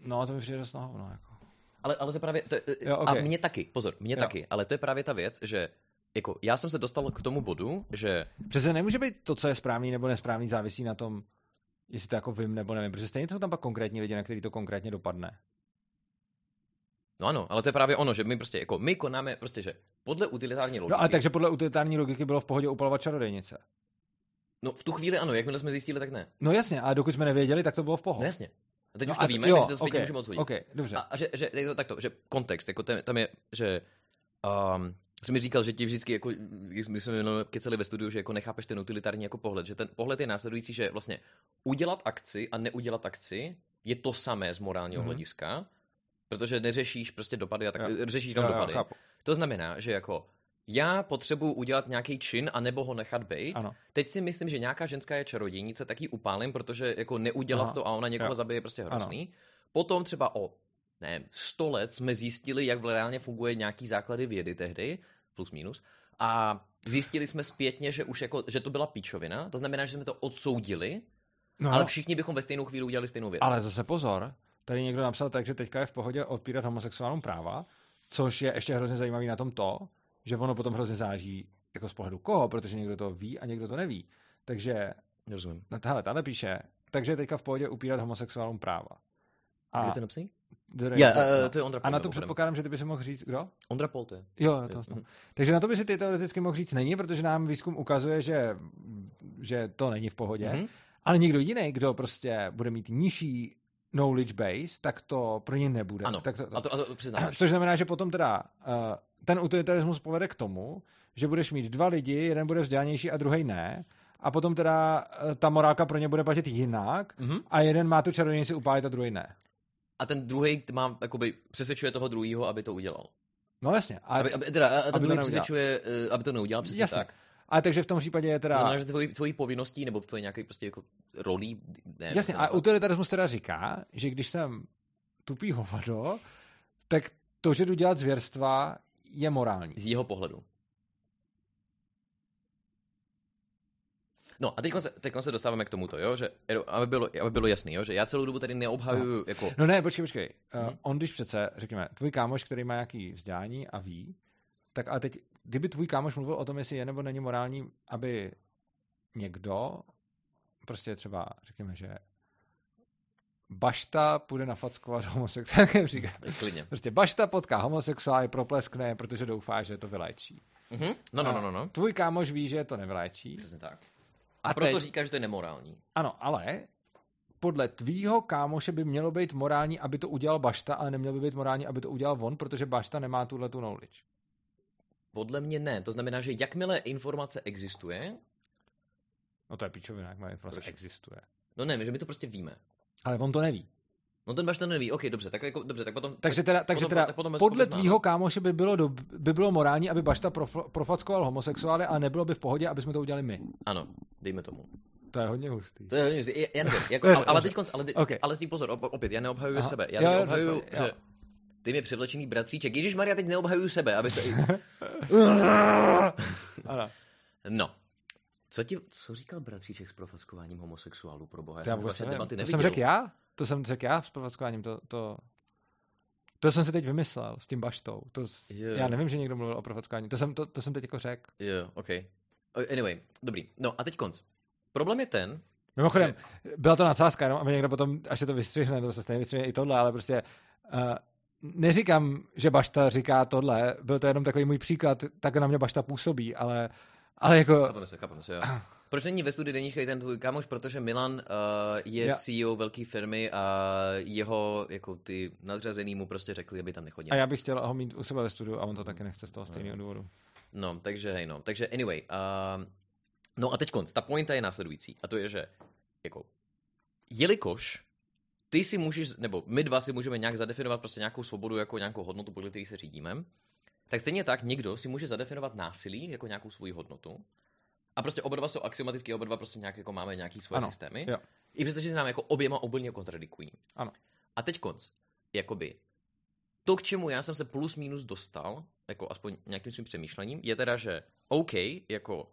B: No, to mi přijde dost na hovno, jako.
A: Ale, ale to je právě, to, je-
B: Jo,
A: a
B: okej.
A: mě taky, pozor, mě
B: Jo.
A: taky, ale to je právě ta věc, že jako já jsem se dostal k tomu bodu, že
B: Přece nemůže být to, co je správný nebo nesprávný, závisí na tom, jestli to jako vím nebo nevím, protože stejně jsou tam pak konkrétní lidi, na který to konkrétně dopadne.
A: No ano, ale to je právě ono, že my prostě jako my konáme prostě, že podle utilitární logiky.
B: No a takže podle utilitární logiky bylo v pohodě upalovat čarodejnice.
A: No v tu chvíli ano, jakmile jsme zjistili, tak ne.
B: No jasně, ale dokud jsme nevěděli, tak to bylo v
A: No
B: pohodě.
A: jasně. A teď
B: no
A: už to
B: a
A: víme,
B: jo,
A: takže to zpětně
B: okay,
A: můžeme odsudit.
B: OK, dobře.
A: A, a že, že, je to takto, že kontext, jako tam, tam je, že um, jsi mi říkal, že ti vždycky, jako, my jsme jenom keceli ve studiu, že jako nechápeš ten utilitární jako pohled, že ten pohled je následující, že vlastně udělat akci a neudělat akci je to samé z morálního
B: Mhm.
A: mm-hmm. hlediska, protože neřešíš prostě dopady a tak,
B: Jo.
A: řešíš jenom
B: jo,
A: dopady.
B: chápu.
A: To znamená, že jako já potřebuji udělat nějaký čin a nebo ho nechat být.
B: Ano.
A: Teď si myslím, že nějaká ženská je čarodějnice, tak ji upálím, protože jako neudělat
B: Aha.
A: to a ona někoho
B: Jo.
A: zabije je prostě hrozný. Potom třeba o ne, 100 let jsme zjistili, jak reálně funguje nějaký základy vědy tehdy, plus minus, a zjistili jsme zpětně, že už jako, že to byla píčovina, to znamená, že jsme to odsoudili,
B: No,
A: ale všichni bychom ve stejnou chvíli udělali stejnou věc.
B: ale zase pozor, tady někdo napsal tak, že teďka je v pohodě odpírat homosexuálům práva, což je ještě hrozně zajímavý na tom to, že ono potom hrozně záží jako z pohledu koho, protože někdo to ví a někdo to neví. Takže,
A: Rozumím.
B: no tahle, tahle píše, takže je teďka v pohodě upírat homosexuálům práva. A
A: Kde to napsaný? Je,
B: Ranger,
A: eh,
B: no.
A: to je Ondra
B: A
A: Pol,
B: na to předpokládám, že ty by si mohl říct, kdo?
A: Ondra Pol to je.
B: Jo, to
A: Jo, mhm.
B: Takže na to by si ty teoreticky mohl říct není, protože nám výzkum ukazuje, že, že to není v pohodě.
A: Mhm.
B: Ale někdo jiný, kdo prostě bude mít nižší knowledge base, tak to pro ně nebude.
A: Ano,
B: Tak to, to,
A: a to, a to přiznáváš. *clears throat*
B: Což znamená, že potom teda uh, ten utilitarismus povede k tomu, že budeš mít dva lidi, jeden bude vzdělanější a druhý ne, a potom teda uh, ta morálka pro ně bude platit jinak
A: Mhm.
B: a jeden má tu čarodějnici upálit a druhý ne.
A: A ten druhý má, jakoby, přesvědčuje toho druhého, aby to udělal.
B: No jasně. A,
A: Aby, aby, teda, a
B: to
A: ten druhý
B: neudělal.
A: přesvědčuje, eh, aby to neudělal, přesně
B: Jasně.
A: tak.
B: A takže v tom případě je
A: To
B: teda...
A: znamená, že tvojí, tvojí povinností, nebo tvojí nějaký prostě jako rolí, ne,
B: Jasně,
A: to
B: a utilitarismus teda říká, že když jsem tupý hovado, tak to, že jdu dělat zvěrstva, je morální.
A: Z jeho pohledu. No a teď se, teďkon se dostáváme k tomuto, jo, že, aby bylo, aby bylo jasný, jo, že já celou dobu tady neobhajuju no. jako...
B: No ne, počkej, počkej. Uh, on když přece, řekněme, tvůj kámoš, který má nějaký vzdělání a ví, tak a teď, kdyby tvůj kámoš mluvil o tom, jestli je nebo není morální, aby někdo, prostě třeba, řekněme, že Bašta půjde nafackovat homosexuálně, *laughs* říká.
A: Klidně.
B: Prostě Bašta potká homosexuály, propleskne, protože doufá, že to vyléčí.
A: Mhm. No, no, no, no, no.
B: Tvůj kámoš ví, že to nevyléčí.
A: Přesně tak.
B: A,
A: A proto
B: teď,
A: říká, že to je nemorální.
B: Ano, ale podle tvýho kámoše by mělo být morální, aby to udělal Bašta, ale nemělo by být morální, aby to udělal on, protože Bašta nemá tuhle tu knowledge.
A: Podle mě ne. To znamená, že jakmile informace existuje,
B: No to je pičovina, jak má informace
A: Proč?
B: existuje.
A: no ne, že my to prostě víme.
B: Ale on to neví.
A: No ten Bašta neví, ok, dobře, tak jako, dobře, tak potom...
B: Takže
A: tak,
B: teda, takže
A: potom,
B: teda
A: tak potom
B: podle tvýho kámoše by bylo, do, by bylo morální, aby Bašta prof, profackoval homosexuály a nebylo by v pohodě, aby jsme to udělali my.
A: Ano, dejme tomu.
B: To je hodně hustý.
A: To je, já- já nevím, *laughs* jako, ale, ale teď, ale, teď,
B: Okay.
A: ale pozor, op, opět, já neobhajuju
B: Aha.
A: sebe. Já obhajuju,
B: jo.
A: že ty mi převlečený bratříček. Ježíš Maria, teď neobhajuju sebe, aby se... *laughs*
B: Ano.
A: No. Co, ti, co říkal bratříček s profackováním homosexuálů pro boha? Já,
B: To já
A: jsem vaše
B: nevím.
A: debaty
B: To jsem řekl já? To jsem řekl já s provockováním. To, to, to jsem si teď vymyslel s tím baštou. To,
A: Jo.
B: já nevím, že někdo mluvil o provockování. To jsem, to, to jsem teď jako řekl.
A: Jo, ok. O, Anyway, dobrý. No a teď konc. Problém je ten,
B: Mimochodem, byla to nadsázka, jenom aby někdo potom, až se to vystřihne, to se stejně vystřihne i tohle, ale prostě uh, neříkám, že Bašta říká tohle, byl to jenom takový můj příklad, tak na mě Bašta působí, ale, ale jako,
A: chápeme se, chápeme se, jo. *clears throat* Proč není ve studiu Deníčka i ten tvůj kámoš? Protože Milan uh, je
B: Já-
A: CEO velké firmy a jeho, jako ty nadřazený mu prostě řekli, aby tam nechodil.
B: a já bych chtěl ho mít u sebe ve studiu a on to taky nechce z toho stejného důvodu.
A: No, takže hej, no. Takže anyway. Uh, no a teď konc. Ta pointa je následující. A to je, že jako, jelikož ty si můžeš, nebo my dva si můžeme nějak zadefinovat prostě nějakou svobodu jako nějakou hodnotu, podle které se řídíme, tak stejně tak někdo si může zadefinovat násilí jako nějakou svoji hodnotu. A prostě oba dva jsou axiomaticky, oba dva prostě nějak jako máme nějaký svoje
B: Ano,
A: systémy.
B: jo.
A: I přestože se nám jako oběma úplně kontradikují.
B: Ano.
A: A teď konc. Jakoby to, k čemu já jsem se plus minus dostal, jako aspoň nějakým svým přemýšlením, je teda, že OK, jako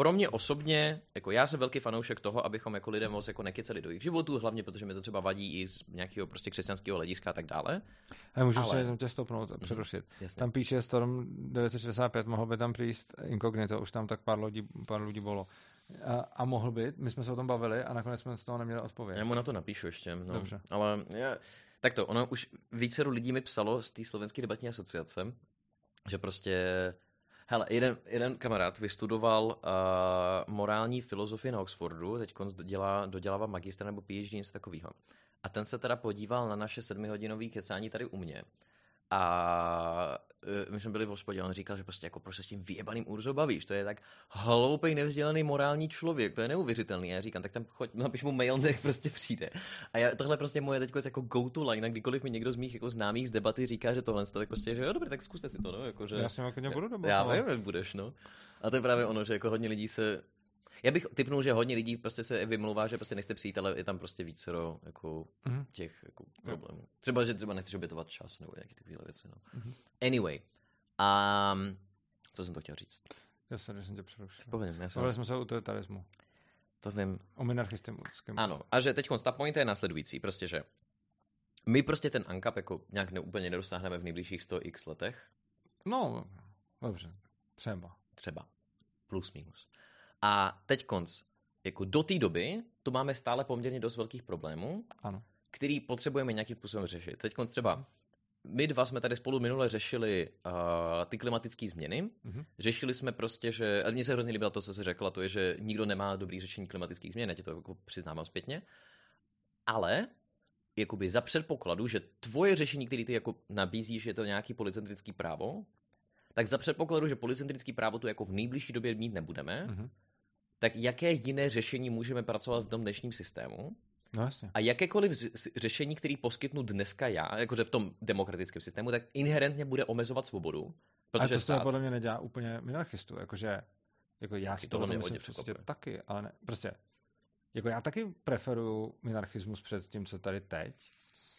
A: pro mě osobně, jako já jsem velký fanoušek toho, abychom jako lidé moc jako nekeceli do jejich životů, hlavně protože mi to třeba vadí i z nějakého prostě křesťanského hlediska a tak dále.
B: A můžu
A: Ale-
B: se tě stopnout a přerušit.
A: Jasně.
B: Tam píše Storm 965, mohl by tam přijít inkognito, už tam tak pár lidí, pár lidí bylo. A, a mohl by, my jsme se o tom bavili a nakonec jsme z toho neměli odpověď.
A: Já mu na to napíšu ještě. No.
B: Dobře.
A: Ale já, tak to, ono už více lidí mi psalo z té slovenské debatní asociace, že prostě, hele, jeden, jeden kamarád vystudoval uh, morální filozofii na Oxfordu, teď dělá, dodělává magistra nebo PhD, něco takového. A ten se teda podíval na naše sedmihodinový kecání tady u mě. A e, my jsme byli v hospodě, on říkal, že prostě jako proč se s tím vyjebaným Urzo bavíš, to je tak hloupý, nevzdělaný morální člověk, to je neuvěřitelný. Já říkám, tak tam choď, napiš mu mail, nech prostě přijde. A já, tohle prostě moje teď jako go to line, kdykoliv mi někdo z mých jako známých z debaty říká, že tohle, tak prostě, že jo, dobrý, tak zkuste si to, no, jako, že...
B: Já s ním jako nebudu
A: Já
B: debatovat.
A: vím, že budeš, no. A to je právě ono, že jako hodně lidí se... Já bych typnul, že hodně lidí prostě se vymlouvá, že prostě nechce přijít, ale je tam prostě více jako
B: Mhm.
A: těch jako problémů. Třeba, že třeba nechceš obětovat čas nebo nějaké takové věci. No.
B: Mhm.
A: Anyway. A co jsem to chtěl říct?
B: Já jsem, že jsem tě přerušil.
A: Povím, já jsem...
B: Mluvili jsme se o utilitarismu.
A: To vím.
B: O minarchistickém.
A: Ano. A že teď ta pointa je následující. Prostě, že my prostě ten ANCAP jako nějak neúplně nedosáhneme v nejbližších 100x letech.
B: No, dobře. Třeba.
A: Třeba. Plus minus. A teď konc. Jako do té doby tu máme stále poměrně dost velkých problémů,
B: Ano.
A: který potřebujeme nějakým způsobem řešit. Teď třeba my dva jsme tady spolu minule řešili uh, ty klimatické změny. Mm-hmm. Řešili jsme prostě, že, a mně se hrozně líbilo to, co jsi řekla, to je, že nikdo nemá dobrý řešení klimatických změn, já ti to jako přiznávám zpětně. Ale jakoby za předpokladu, že tvoje řešení, které ty jako nabízíš, je to nějaký policentrický právo, tak za předpokladu, že policentrický právo tu jako v nejbližší době mít nebudeme, mm-hmm. Tak jaké jiné řešení můžeme pracovat v tom dnešním systému?
B: No jasně.
A: A jakékoliv řešení, který poskytnu dneska já, jakože v tom demokratickém systému, tak inherentně bude omezovat svobodu.
B: Protože Ale to stát... podle mě nedělá úplně minarchistu, jakože jako já si to myslím prostě taky, ale ne, prostě jako já taky preferuju minarchismus před tím, co tady teď.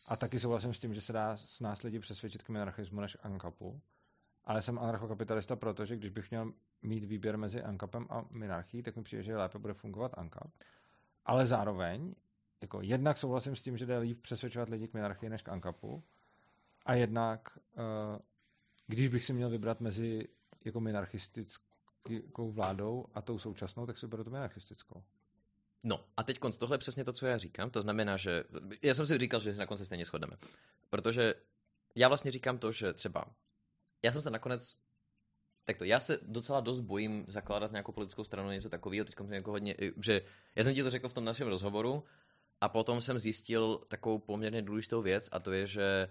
B: A taky souhlasím s tím, že se dá s nás lidi přesvědčit k minarchismu než ANKAPu. Ale jsem anarchokapitalista, protože když bych měl mít výběr mezi ANKAPem a minarchií, tak mi přijde, že lépe bude fungovat ANKAP. Ale zároveň, jako jednak souhlasím s tím, že jde líp přesvědčovat lidi k minarchii než k ANKAPu. A jednak, uh, když bych si měl vybrat mezi jako minarchistickou vládou a tou současnou, tak si vyberu tu minarchistickou.
A: No a teď konc, tohle je přesně to, co já říkám. To znamená, že já jsem si říkal, že na konci stejně shodneme. Protože já vlastně říkám to, že třeba já jsem se nakonec tak to, já se docela dost bojím zakládat nějakou politickou stranu, něco takového, teď jsem jako hodně, že já jsem ti to řekl v tom našem rozhovoru a potom jsem zjistil takovou poměrně důležitou věc a to je, že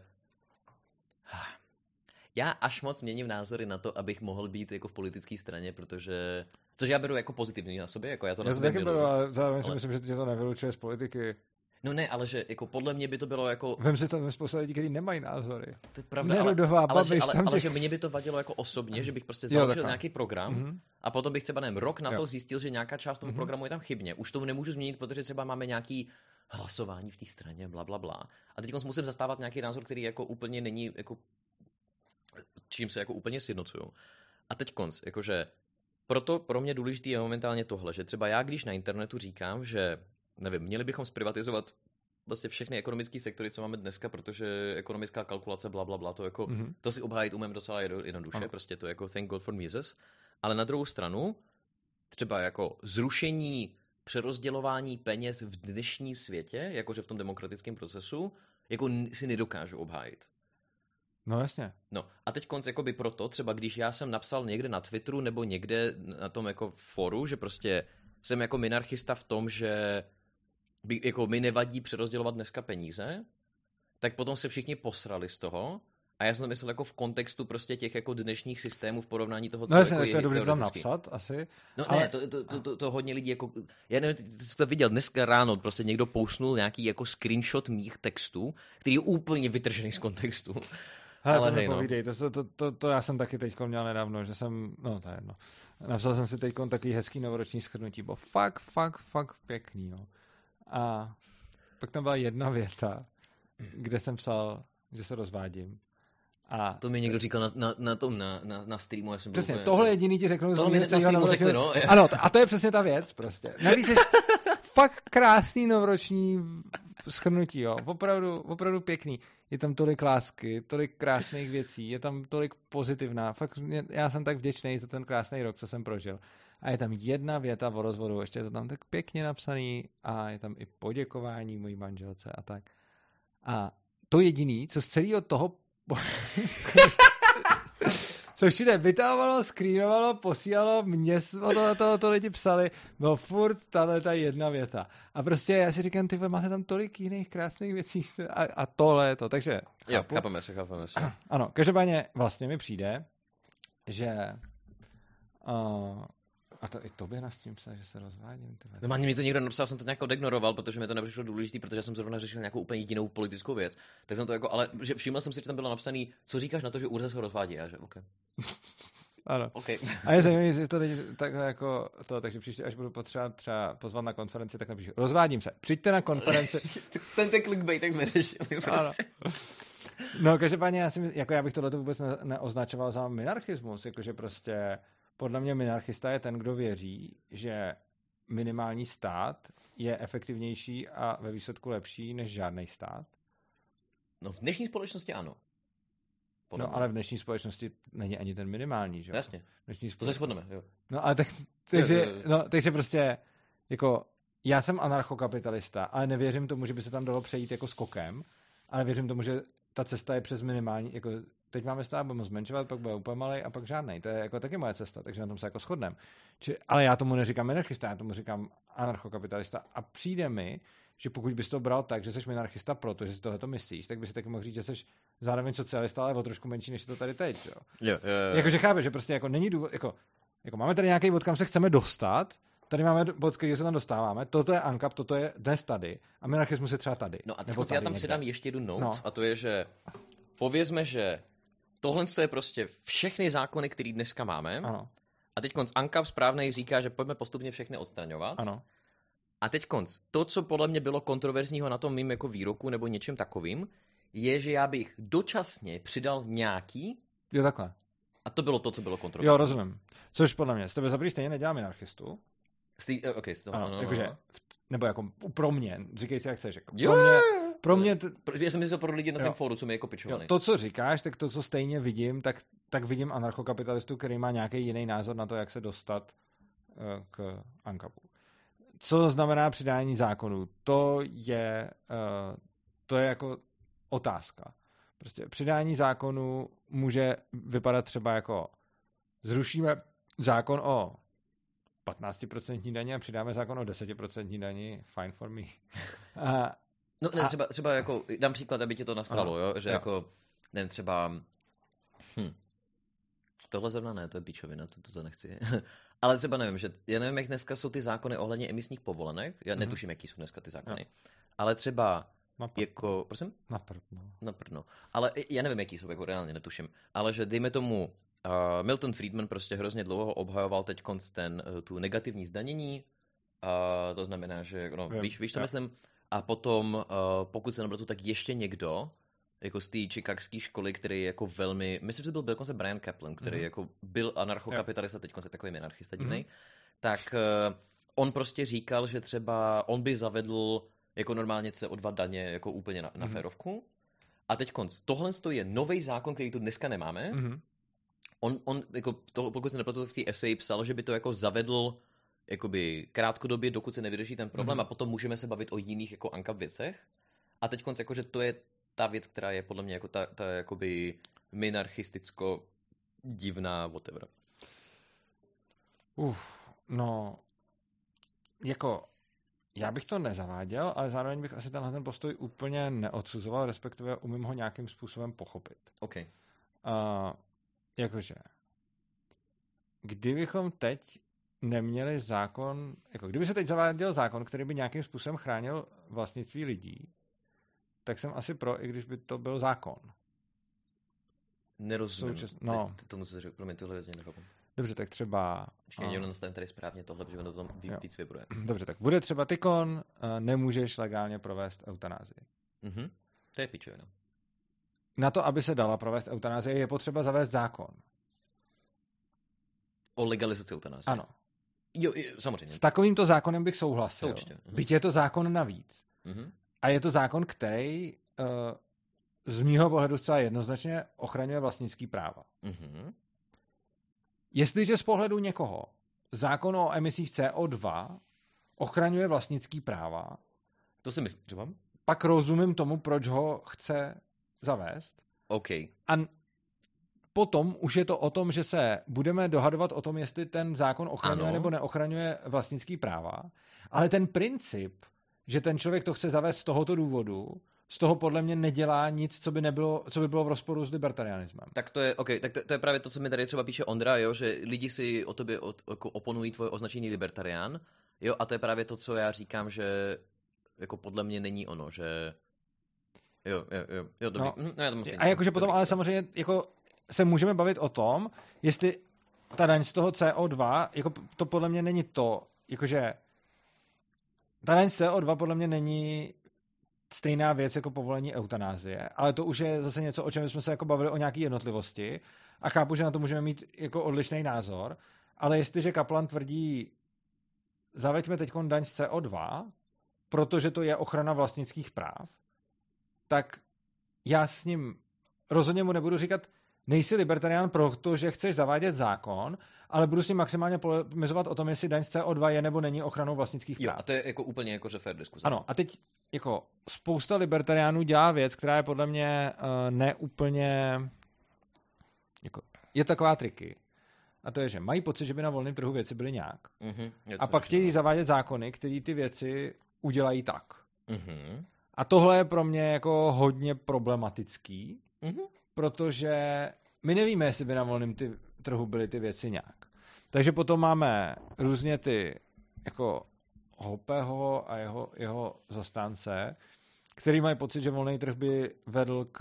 A: *sighs* já až moc měním názory na to, abych mohl být jako v politické straně, protože Což já beru jako pozitivní na sobě, jako já to na
B: já to taky beru, ale zároveň si myslím, že tě to nevylučuje z politiky.
A: No ne, ale že jako podle mě by to bylo jako...
B: Vem si to spousta lidí, kteří nemají názory.
A: To je pravda, ale, ale, ale, že, ale, těch... ale, že mě by to vadilo jako osobně, že bych prostě založil jo, nějaký program mm-hmm. a potom bych třeba nevím, rok na jo. to zjistil, že nějaká část toho mm-hmm. programu je tam chybně. Už to nemůžu změnit, protože třeba máme nějaký hlasování v té straně, bla, bla, bla. A teď musím zastávat nějaký názor, který jako úplně není, jako, čím se jako úplně sjednocuju. A teď konc, jakože proto pro mě důležitý je momentálně tohle, že třeba já, když na internetu říkám, že nevím, měli bychom zprivatizovat vlastně všechny ekonomické sektory, co máme dneska, protože ekonomická kalkulace, bla, bla, bla, to, jako, mm-hmm. to si obhájit umím docela jednoduše, ano. prostě to jako thank God for Mises. Ale na druhou stranu, třeba jako zrušení přerozdělování peněz v dnešním světě, jakože v tom demokratickém procesu, jako si nedokážu obhájit.
B: No jasně.
A: No a teď konc jakoby proto, třeba když já jsem napsal někde na Twitteru nebo někde na tom jako foru, že prostě jsem jako minarchista v tom, že by, jako mi nevadí přerozdělovat dneska peníze, tak potom se všichni posrali z toho a já jsem to myslel jako v kontextu prostě těch jako dnešních systémů v porovnání toho,
B: co no, jako je, to je dobré tam napsat asi.
A: No ale... ne, to, to, to, to, to, hodně lidí jako, já nevím, ty jsi to viděl, dneska ráno prostě někdo pousnul nějaký jako screenshot mých textů, který je úplně vytržený z kontextu. *laughs*
B: Hele, ale to hej, no. to, to, to, to, já jsem taky teď měl nedávno, že jsem, no to je jedno. Napsal jsem si teď takový hezký novoroční schrnutí, bylo fakt, fakt, fakt pěkný, no. A pak tam byla jedna věta, kde jsem psal, že se rozvádím. A
A: to mi někdo říkal na, na, na tom, na, na, na streamu. Já jsem
B: přesně, úplně, tohle jediný ti řeknu.
A: Tohle mi na streamu řekli, no.
B: Ano, a to je přesně ta věc, prostě. Navíc je *laughs* fakt krásný novoroční schrnutí, jo. Opravdu, opravdu pěkný. Je tam tolik lásky, tolik krásných věcí, je tam tolik pozitivná. Fakt, já jsem tak vděčný za ten krásný rok, co jsem prožil. A je tam jedna věta o rozvodu, ještě je to tam tak pěkně napsaný a je tam i poděkování mojí manželce a tak. A to jediný, co z celého toho *laughs* co všude vytahovalo, screenovalo, posílalo, mě to, to, to lidi psali, no furt tahle ta jedna věta. A prostě já si říkám, ty máte tam tolik jiných krásných věcí a, a tohle to, takže
A: chápu. Jo, chápeme se, chápeme se. *clears throat*
B: Ano, každopádně vlastně mi přijde, že uh, a to i tobě na tím psal, že se rozvádím. Tyhle.
A: No ani mi to někdo napsal, jsem to nějak odegnoroval, protože mi to nepřišlo důležitý, protože jsem zrovna řešil nějakou úplně jinou politickou věc. Tak jsem to jako, ale že všiml jsem si, že tam bylo napsaný, co říkáš na to, že Urza se rozvádí. A že, OK. *laughs*
B: Ano.
A: Okay. *laughs*
B: A je zajímavé, jestli to teď takhle jako to, takže příště, až budu potřebovat třeba pozvat na konferenci, tak napíšu, rozvádím se, přijďte na konferenci. *laughs*
A: ten ten clickbait, tak jsme řešili prostě.
B: No, každopádně já, si, jako já bych tohle vůbec ne, neoznačoval za minarchismus, jakože prostě podle mě minarchista je ten, kdo věří, že minimální stát je efektivnější a ve výsledku lepší než žádný stát.
A: No v dnešní společnosti ano.
B: Podle no, mě. ale v dnešní společnosti není ani ten minimální, že?
A: Jasně.
B: V dnešní
A: společnosti... To se shodneme, jo.
B: No, ale tak, takže, jo, jo, jo. No, takže prostě, jako, já jsem anarchokapitalista, ale nevěřím tomu, že by se tam dalo přejít jako skokem, ale věřím tomu, že ta cesta je přes minimální, jako teď máme stát, budeme zmenšovat, pak bude úplně malý a pak žádný. To je jako taky moje cesta, takže na tom se jako shodneme. ale já tomu neříkám anarchista, já tomu říkám anarchokapitalista a přijde mi, že pokud bys to bral tak, že jsi anarchista proto, že si tohle myslíš, tak by si taky mohl říct, že jsi zároveň socialista, ale o trošku menší, než je to tady teď. Jo?
A: Jo, jo, jo.
B: Jakože chápe, že prostě jako není důvod, jako, jako máme tady nějaký bod, kam se chceme dostat, tady máme bod, který se tam dostáváme, toto je ANCAP, toto je dnes tady a minarchismus je třeba tady.
A: No a teď já tam někde. přidám ještě jednu note no. a to je, že povězme, že tohle je prostě všechny zákony, které dneska máme.
B: Ano.
A: A teď konc ANCAP správnej říká, že pojďme postupně všechny odstraňovat.
B: Ano.
A: A teď konc, to, co podle mě bylo kontroverzního na tom mým jako výroku nebo něčem takovým, je, že já bych dočasně přidal nějaký.
B: Jo, takhle.
A: A to bylo to, co bylo kontroverzní.
B: Jo, rozumím. Což podle mě, z tebe za stejně nedělám anarchistu.
A: Stý, eh, okay,
B: to, ano, no, no, jakože, no. nebo jako pro mě, říkej si, jak chceš. Jako, pro mě,
A: pro mě t... Já jsem myslel pro lidi na tom fóru, co mi jako pičovali.
B: To, co říkáš, tak to, co stejně vidím, tak, tak vidím anarchokapitalistu, který má nějaký jiný názor na to, jak se dostat uh, k ANKAPu. Co znamená přidání zákonů? To je, uh, to je jako otázka. Prostě přidání zákonu může vypadat třeba jako zrušíme zákon o 15% daně a přidáme zákon o 10% daní, fine for me. *laughs*
A: a, no ne, a, třeba, třeba jako, dám příklad, aby ti to nastalo, jo? že jo. jako, nevím, třeba, hm, tohle zrovna ne, to je píčovina, to, to, to nechci. *laughs* Ale třeba nevím, že já nevím, jak dneska jsou ty zákony ohledně emisních povolenek, já mm-hmm. netuším, jaký jsou dneska ty zákony, jo. ale třeba
B: Napr-
A: jako, prosím?
B: Napr- no.
A: Napr- no. Ale já nevím, jaký jsou, jako reálně netuším. Ale že dejme tomu, uh, Milton Friedman prostě hrozně dlouho obhajoval teď ten, uh, tu negativní zdanění, uh, to znamená, že, no, Vím, víš, víš, co ja. myslím? A potom, uh, pokud se nebratu, tak ještě někdo, jako z té chicagské školy, který je jako velmi, myslím, že byl dokonce Brian Kaplan, který mm-hmm. jako byl anarchokapitalista, teď je takový anarchista divný, mm-hmm. tak uh, on prostě říkal, že třeba on by zavedl jako normálně CO2 daně jako úplně na, na mm-hmm. férovku. A teď konc. Tohle je nový zákon, který tu dneska nemáme. Mm-hmm. On, on jako to, pokud se nepletu, v té esej psal, že by to jako zavedl jakoby krátkodobě, dokud se nevyřeší ten problém mm-hmm. a potom můžeme se bavit o jiných jako ANCAP věcech. A teď konc, jako, že to je ta věc, která je podle mě jako ta, ta jakoby minarchisticko divná whatever.
B: Uf, no, jako já bych to nezaváděl, ale zároveň bych asi tenhle ten postoj úplně neodsuzoval, respektive umím ho nějakým způsobem pochopit.
A: OK. Uh,
B: jakože, kdybychom teď neměli zákon, jako kdyby se teď zaváděl zákon, který by nějakým způsobem chránil vlastnictví lidí, tak jsem asi pro, i když by to byl zákon.
A: Nerozumím. Součas... No. Tomu, co jsi řekl, pro mě tyhle věci nechápu.
B: Dobře, tak třeba...
A: Počkej, a... nastavím tady správně tohle, protože to tam víc vybruje. *clears throat*
B: Dobře, tak bude třeba tykon, nemůžeš legálně provést eutanázii.
A: Mhm, to je pičovina.
B: Na to, aby se dala provést eutanázii, je potřeba zavést zákon.
A: O legalizaci eutanázie?
B: Ano.
A: Jo, jo, samozřejmě.
B: S takovýmto zákonem bych souhlasil.
A: To určitě.
B: Mhm. Byť je to zákon navíc.
A: Mhm.
B: A je to zákon, který uh, z mýho pohledu zcela jednoznačně ochraňuje vlastnický práva.
A: Mhm.
B: Jestliže z pohledu někoho zákon o emisích CO2 ochraňuje vlastnický práva,
A: to si myslím, že mám.
B: Pak rozumím tomu, proč ho chce zavést.
A: OK.
B: A potom už je to o tom, že se budeme dohadovat o tom, jestli ten zákon ochraňuje ano. nebo neochraňuje vlastnický práva. Ale ten princip, že ten člověk to chce zavést z tohoto důvodu, z toho podle mě nedělá nic, co by, nebylo, co by bylo v rozporu s libertarianismem.
A: Tak to je, okay, tak to, to, je právě to, co mi tady třeba píše Ondra, jo, že lidi si o tobě od, jako oponují tvoje označení libertarián, jo, a to je právě to, co já říkám, že jako podle mě není ono, že jo, jo, jo, jo dobrý. No, no, já to
B: a jakože potom, ale samozřejmě jako se můžeme bavit o tom, jestli ta daň z toho CO2, jako to podle mě není to, jakože ta daň z CO2 podle mě není stejná věc jako povolení eutanázie, ale to už je zase něco, o čem jsme se jako bavili o nějaké jednotlivosti a chápu, že na to můžeme mít jako odlišný názor, ale jestliže Kaplan tvrdí, zaveďme teď daň z CO2, protože to je ochrana vlastnických práv, tak já s ním rozhodně mu nebudu říkat, nejsi libertarián proto, že chceš zavádět zákon, ale budu si maximálně polemizovat o tom, jestli daň z CO2 je nebo není ochranou vlastnických práv.
A: Jo, a to je jako úplně jako fair diskuze.
B: Ano, a teď jako spousta libertariánů dělá věc, která je podle mě uh, neúplně jako, je taková triky. A to je, že mají pocit, že by na volném trhu věci byly nějak.
A: Mm-hmm,
B: a pak chtějí no. zavádět zákony, které ty věci udělají tak.
A: Mm-hmm.
B: A tohle je pro mě jako hodně problematický,
A: mm-hmm.
B: protože my nevíme, jestli by na volném ty, trhu byly ty věci nějak. Takže potom máme různě ty jako Hopeho a jeho, jeho zastánce, který mají pocit, že volný trh by vedl k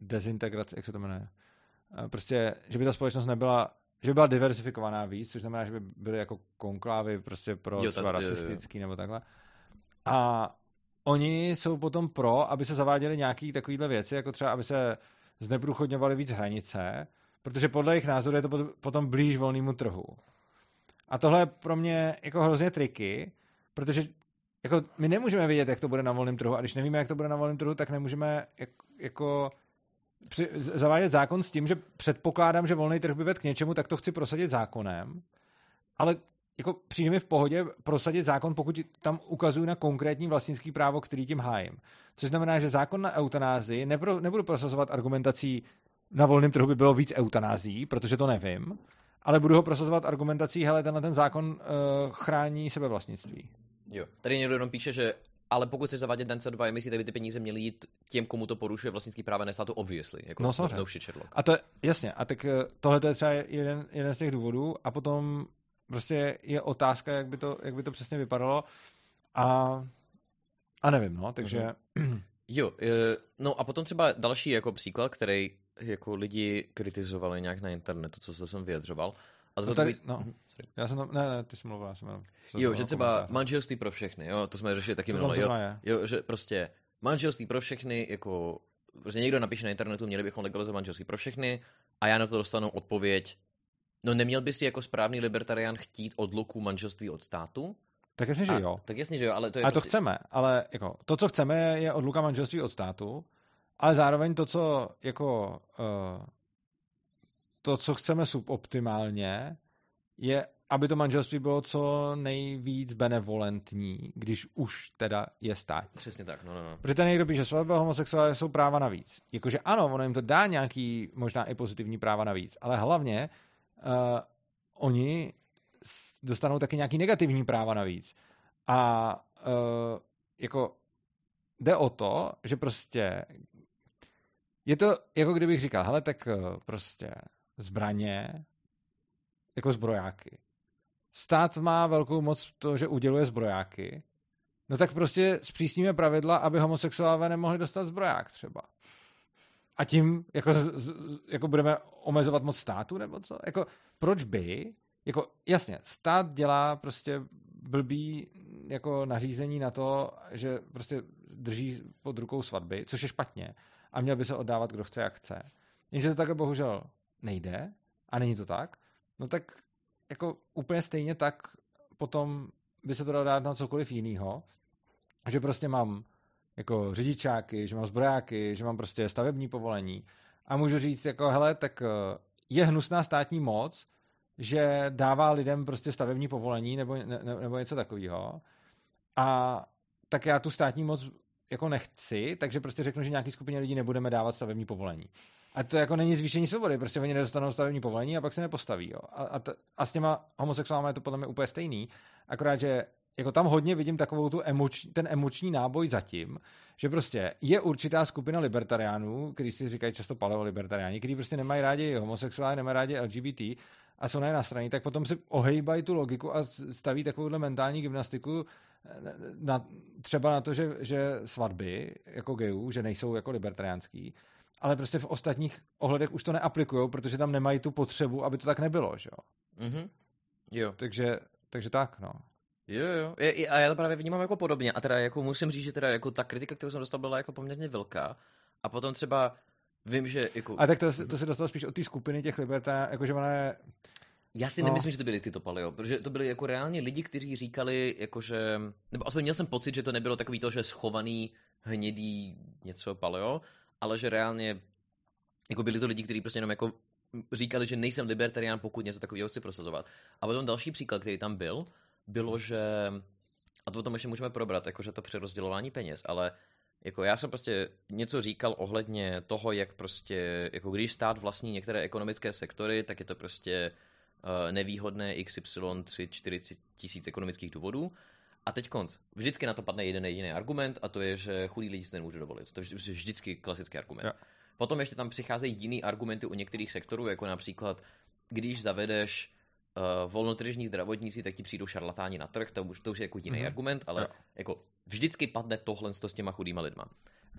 B: dezintegraci, jak se to jmenuje? Prostě, že by ta společnost nebyla, že by byla diversifikovaná víc, což znamená, že by byly jako konklávy prostě pro jo, třeba rasistický jo, jo. nebo takhle. A oni jsou potom pro, aby se zaváděly nějaké takovéhle věci, jako třeba, aby se zneprůchodňovaly víc hranice, protože podle jejich názoru je to potom blíž volnému trhu. A tohle je pro mě jako hrozně triky, protože jako my nemůžeme vědět, jak to bude na volném trhu a když nevíme, jak to bude na volném trhu, tak nemůžeme jak, jako při, zavádět zákon s tím, že předpokládám, že volný trh by vedl k něčemu, tak to chci prosadit zákonem, ale jako přijde mi v pohodě prosadit zákon, pokud tam ukazuju na konkrétní vlastnický právo, který tím hájím. Což znamená, že zákon na eutanázii nebro, nebudu prosazovat argumentací na volném trhu by bylo víc eutanází, protože to nevím, ale budu ho prosazovat argumentací, hele, tenhle ten zákon uh, chrání sebevlastnictví.
A: Jo. Tady někdo jenom píše, že ale pokud se zavádět ten CO2 emisí, tak by ty peníze měly jít těm, komu to porušuje vlastnický práva, ne státu obviously. Jako
B: no samozřejmě.
A: No
B: a to je, jasně, a tak eh, tohle je třeba jeden, jeden z těch důvodů a potom prostě je otázka, jak by to, jak by to přesně vypadalo a, a nevím, no, takže...
A: Mm-hmm. Jo, eh, no a potom třeba další jako příklad, který jako lidi kritizovali nějak na internetu, co jsem vyjadřoval.
B: A to no tady, no, mhm, já jsem, ne, ne, ty jsi mluvil, já jsem jenom...
A: Jo, že třeba komentář. manželství pro všechny, jo, to jsme řešili taky minule, jo, jo, že prostě manželství pro všechny, jako, prostě někdo napíše na internetu, měli bychom legalizovat manželství pro všechny a já na to dostanu odpověď, no neměl bys si jako správný libertarián chtít odluku manželství od státu?
B: Tak jasně, že
A: a,
B: jo.
A: Tak jasně, že jo, ale to je
B: A prostě... to chceme, ale jako, to, co chceme, je odluka manželství od státu, ale zároveň to, co jako uh, to, co chceme suboptimálně, je, aby to manželství bylo co nejvíc benevolentní, když už teda je stát.
A: Přesně tak, no, no, no.
B: Protože ten někdo píše, že svatba homosexuálové jsou práva navíc. Jakože ano, ono jim to dá nějaký možná i pozitivní práva navíc, ale hlavně uh, oni dostanou taky nějaký negativní práva navíc. A uh, jako jde o to, že prostě je to jako kdybych říkal, hele, tak uh, prostě zbraně jako zbrojáky. Stát má velkou moc to, že uděluje zbrojáky, no tak prostě zpřísníme pravidla, aby homosexuálové nemohli dostat zbroják třeba. A tím jako, jako budeme omezovat moc státu, nebo co? Jako, proč by? Jako, jasně, stát dělá prostě blbý jako nařízení na to, že prostě drží pod rukou svatby, což je špatně. A měl by se oddávat, kdo chce, jak chce. Jenže to také bohužel nejde a není to tak, no tak jako úplně stejně tak potom by se to dalo dát na cokoliv jiného, že prostě mám jako řidičáky, že mám zbrojáky, že mám prostě stavební povolení a můžu říct jako hele, tak eh, je hnusná státní moc, že dává lidem prostě stavební povolení nebo, ne, nebo něco takového a tak já tu státní moc jako nechci, takže prostě řeknu, že nějaký skupině lidí nebudeme dávat stavební povolení. A to jako není zvýšení svobody, prostě oni nedostanou stavební povolení a pak se nepostaví. Jo. A, a, to, a s těma homosexuálmi je to podle mě úplně stejný, akorát, že jako tam hodně vidím takovou tu emoč, ten emoční náboj zatím, že prostě je určitá skupina libertariánů, kteří si říkají často paleolibertariáni, kteří prostě nemají rádi homosexuály, nemají rádi LGBT a jsou na straně, tak potom si ohejbají tu logiku a staví takovouhle mentální gymnastiku na, třeba na to, že, že svatby jako gejů, že nejsou jako libertariánský, ale prostě v ostatních ohledech už to neaplikují, protože tam nemají tu potřebu, aby to tak nebylo, že jo.
A: Mm-hmm. Jo.
B: Takže, takže tak, no.
A: Jo, jo. A já to právě vnímám jako podobně. A teda jako musím říct, že teda jako ta kritika, kterou jsem dostal, byla jako poměrně velká. A potom třeba vím, že jako...
B: A tak to, to se dostalo spíš od té skupiny těch libertá, jakože ona je...
A: Já si no. nemyslím, že to byly tyto paleo, protože to byly jako reálně lidi, kteří říkali, jakože, nebo aspoň měl jsem pocit, že to nebylo takový to, že schovaný hnědý něco paleo, ale že reálně Jako byli to lidi, kteří prostě jenom jako říkali, že nejsem libertarián, pokud něco takového chci prosazovat. A potom další příklad, který tam byl, bylo, že, a to o tom ještě můžeme probrat, jakože to přerozdělování peněz, ale jako já jsem prostě něco říkal ohledně toho, jak prostě, jako když stát vlastní některé ekonomické sektory, tak je to prostě uh, nevýhodné XY 3, 40 tisíc ekonomických důvodů. A teď konc. Vždycky na to padne jeden jediný argument a to je, že chudí lidi si nemůže dovolit. To je vždycky klasický argument. Ja. Potom ještě tam přicházejí jiný argumenty u některých sektorů, jako například, když zavedeš uh, volnotržní zdravotníci, tak ti přijdou šarlatáni na trh, to už, to už je jako jiný mm-hmm. argument, ale jo. jako vždycky padne tohle s těma chudýma lidma.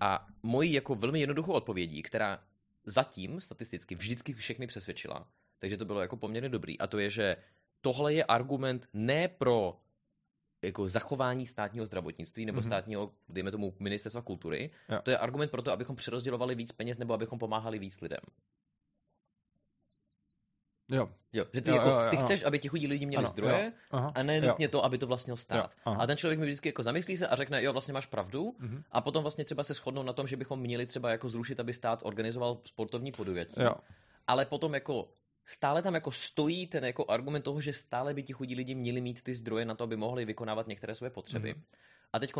A: A mojí jako velmi jednoduchou odpovědí, která zatím statisticky vždycky všechny přesvědčila, takže to bylo jako poměrně dobrý, a to je, že tohle je argument ne pro jako zachování státního zdravotnictví nebo mm-hmm. státního, dejme tomu, ministerstva kultury. Jo. To je argument pro to, abychom přerozdělovali víc peněz nebo abychom pomáhali víc lidem.
B: Jo.
A: jo. Že ty, jo, jako, jo, jo, ty chceš, aby ti chudí lidi měli ano, zdroje jo, aha, a ne nutně to, aby to vlastnil stát. Jo, a ten člověk mi vždycky jako zamyslí se a řekne, jo, vlastně máš pravdu. Mm-hmm. A potom vlastně třeba se shodnou na tom, že bychom měli třeba jako zrušit, aby stát organizoval sportovní podujetí. Ale potom jako stále tam jako stojí ten jako argument toho, že stále by ti chudí lidi měli mít ty zdroje na to, aby mohli vykonávat některé své potřeby. Mm-hmm. A teď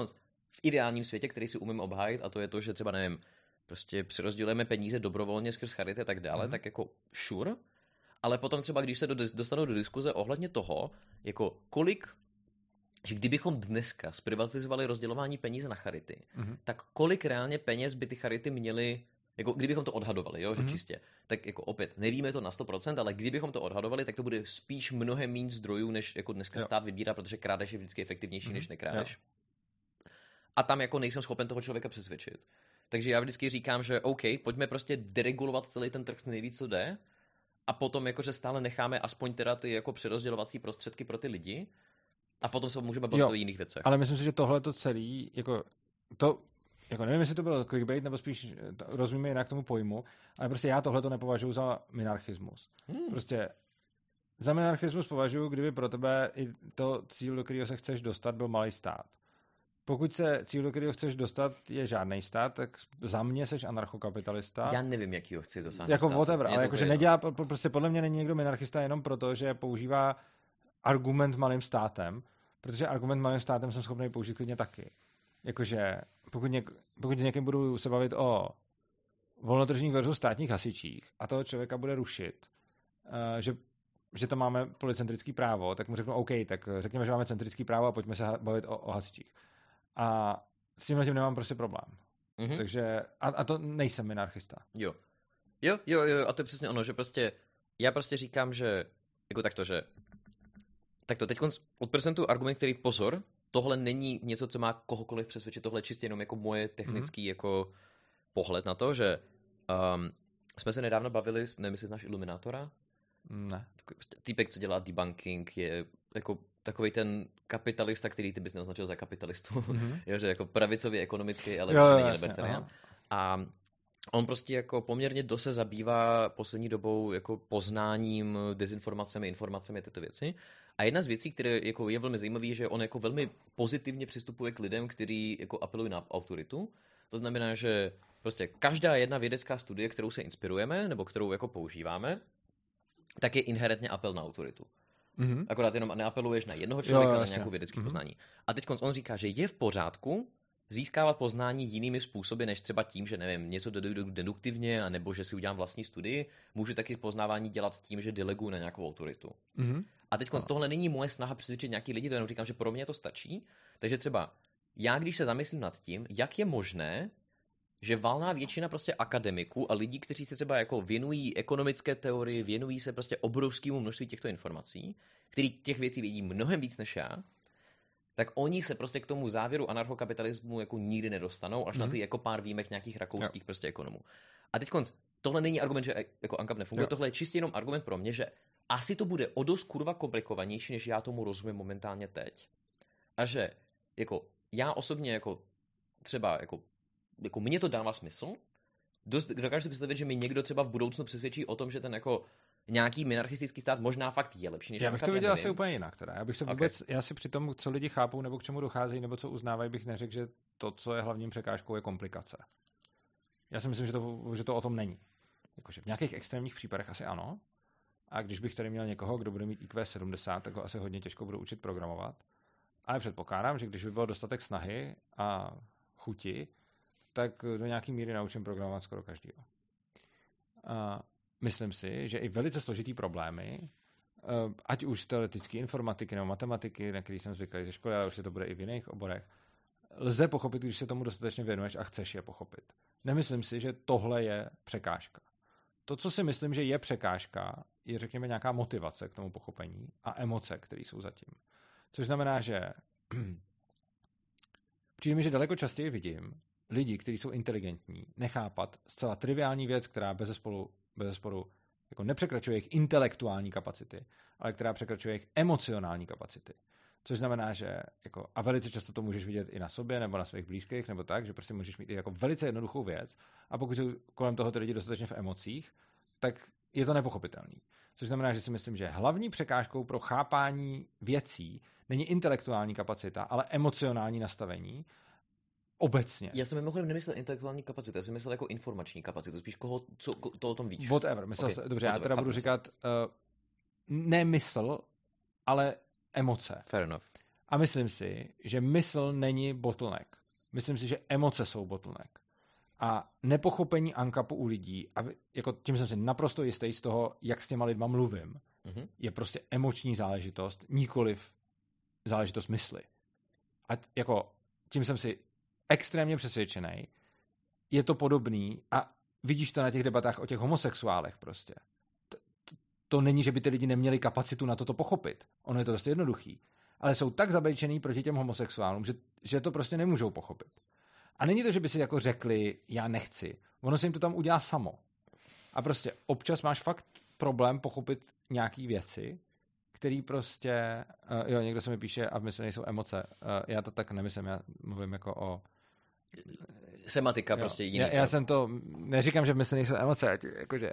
A: v ideálním světě, který si umím obhájit, a to je to, že třeba nevím, prostě přerozdělujeme peníze dobrovolně skrz charity a tak dále, mm-hmm. tak jako sure, ale potom třeba, když se do, dostanou do diskuze ohledně toho, jako kolik že kdybychom dneska zprivatizovali rozdělování peníze na charity, mm-hmm. tak kolik reálně peněz by ty charity měly jako kdybychom to odhadovali, jo, že mm-hmm. čistě, tak jako opět, nevíme to na 100%, ale kdybychom to odhadovali, tak to bude spíš mnohem méně zdrojů, než jako dneska jo. stát vybírá, protože krádež je vždycky efektivnější, mm-hmm. než nekrádež. Jo. A tam jako nejsem schopen toho člověka přesvědčit. Takže já vždycky říkám, že OK, pojďme prostě deregulovat celý ten trh nejvíc, co jde, a potom jakože stále necháme aspoň teda ty jako přerozdělovací prostředky pro ty lidi, a potom se můžeme bavit o jiných věcech.
B: Ale myslím si, že tohle to celý, jako to jako nevím, jestli to byl clickbait, nebo spíš rozumíme jinak tomu pojmu, ale prostě já tohle to nepovažuji za minarchismus. Hmm. Prostě za minarchismus považuji, kdyby pro tebe i to cíl, do kterého se chceš dostat, byl malý stát. Pokud se cíl, do kterého chceš dostat, je žádný stát, tak za mě seš anarchokapitalista.
A: Já nevím, jaký ho chci dosáhnout.
B: Jako whatever, ale jakože nedělá, prostě podle mě není někdo minarchista jenom proto, že používá argument malým státem, protože argument malým státem jsem schopný použít klidně taky. Jakože pokud, něk, pokud někým budu se bavit o volnotržních versus státních hasičích a toho člověka bude rušit, uh, že, že to máme policentrický právo, tak mu řeknu OK, tak řekněme, že máme centrický právo a pojďme se bavit o, o hasičích. A s tímhle tím nemám prostě problém. Mm-hmm. Takže, a, a to nejsem minarchista.
A: Jo. Jo, jo, jo, a to je přesně ono, že prostě, já prostě říkám, že, jako takto, že, takto, teď odprezentuju argument, který pozor, tohle není něco, co má kohokoliv přesvědčit, tohle je čistě jenom jako moje technický mm-hmm. jako pohled na to, že um, jsme se nedávno bavili, nevím, jestli znáš Iluminátora?
B: Ne.
A: Prostě týpek, co dělá debunking, je jako takový ten kapitalista, který ty bys neoznačil za kapitalistu. Mm-hmm. *laughs* jo, že jako pravicově ekonomický, ale jo, není libertarián. A on prostě jako poměrně dost se zabývá poslední dobou jako poznáním, dezinformacemi, informacemi, tyto věci. A jedna z věcí, které jako je velmi zajímavé, že on jako velmi pozitivně přistupuje k lidem, kteří jako apelují na autoritu. To znamená, že prostě každá jedna vědecká studie, kterou se inspirujeme, nebo kterou jako používáme, tak je inherentně apel na autoritu. Mm-hmm. Akorát jenom neapeluješ na jednoho člověka, jo, na nějakou vědecké mm-hmm. poznání. A teď on říká, že je v pořádku získávat poznání jinými způsoby, než třeba tím, že nevím, něco dojdu deduktivně, nebo že si udělám vlastní studii. Můžu taky poznávání dělat tím, že deleguju na nějakou autoritu. Mm-hmm. A teď z tohle není moje snaha přesvědčit nějaký lidi, to jenom říkám, že pro mě to stačí. Takže třeba já, když se zamyslím nad tím, jak je možné, že valná většina prostě akademiků a lidí, kteří se třeba jako věnují ekonomické teorii, věnují se prostě obrovskému množství těchto informací, který těch věcí vědí mnohem víc než já, tak oni se prostě k tomu závěru anarchokapitalismu jako nikdy nedostanou, až mm-hmm. na mhm. ty jako pár výjimek nějakých rakouských jo. prostě ekonomů. A teď tohle není argument, že jako ANCAP nefunguje, jo. tohle je čistě jenom argument pro mě, že asi to bude o dost kurva komplikovanější, než já tomu rozumím momentálně teď. A že jako já osobně jako třeba jako, jako mně to dává smysl, dost, dokážu si představit, že mi někdo třeba v budoucnu přesvědčí o tom, že ten jako nějaký minarchistický stát možná fakt je lepší než
B: Já bych to viděl asi úplně jinak. Teda. Já bych se vůbec, okay. já si při tom, co lidi chápou nebo k čemu docházejí nebo co uznávají, bych neřekl, že to, co je hlavním překážkou, je komplikace. Já si myslím, že to, že to o tom není. Jakože v nějakých extrémních případech asi ano. A když bych tady měl někoho, kdo bude mít IQ 70, tak ho asi hodně těžko budu učit programovat. Ale předpokládám, že když by bylo dostatek snahy a chuti, tak do nějaký míry naučím programovat skoro každýho. A myslím si, že i velice složitý problémy, eh, ať už z teoretické informatiky nebo matematiky, na který jsem zvyklý ze školy, ale už se to bude i v jiných oborech, lze pochopit, když se tomu dostatečně věnuješ a chceš je pochopit. Nemyslím si, že tohle je překážka. To, co si myslím, že je překážka, je řekněme nějaká motivace k tomu pochopení a emoce, které jsou zatím. Což znamená, že *clears throat* přijde mi, že daleko častěji vidím lidi, kteří jsou inteligentní, nechápat zcela triviální věc, která bez sporu, bez sporu jako nepřekračuje jejich intelektuální kapacity, ale která překračuje jejich emocionální kapacity. Což znamená, že jako, a velice často to můžeš vidět i na sobě nebo na svých blízkých, nebo tak, že prostě můžeš mít i jako velice jednoduchou věc a pokud jsou kolem toho ty lidi dostatečně v emocích, tak je to nepochopitelný. Což znamená, že si myslím, že hlavní překážkou pro chápání věcí není intelektuální kapacita, ale emocionální nastavení. Obecně.
A: Já jsem mimochodem nemyslel intelektuální kapacitu, já jsem myslel jako informační kapacitu, spíš koho, co, to o tom víš.
B: Whatever, myslel okay. se, dobře, Whatever, já teda budu říkat uh, ne mysl, ale emoce.
A: Fair enough.
B: A myslím si, že mysl není bottleneck. Myslím si, že emoce jsou bottleneck. A nepochopení ankapu u lidí, a jako tím jsem si naprosto jistý z toho, jak s těma lidma mluvím, mm-hmm. je prostě emoční záležitost, nikoliv záležitost mysli. A jako tím jsem si extrémně přesvědčený. Je to podobný a vidíš to na těch debatách o těch homosexuálech prostě. To, to, to není, že by ty lidi neměli kapacitu na toto pochopit. Ono je to dost jednoduchý. Ale jsou tak zabejčený proti těm homosexuálům, že, že to prostě nemůžou pochopit. A není to, že by si jako řekli, já nechci. Ono se jim to tam udělá samo. A prostě občas máš fakt problém pochopit nějaký věci, který prostě, uh, jo, někdo se mi píše a v mysli nejsou emoce. Uh, já to tak nemyslím, já mluvím jako o
A: Sematika jo. prostě jiný.
B: Já, já jsem to, neříkám, že v mysli nejsou emoce, jakože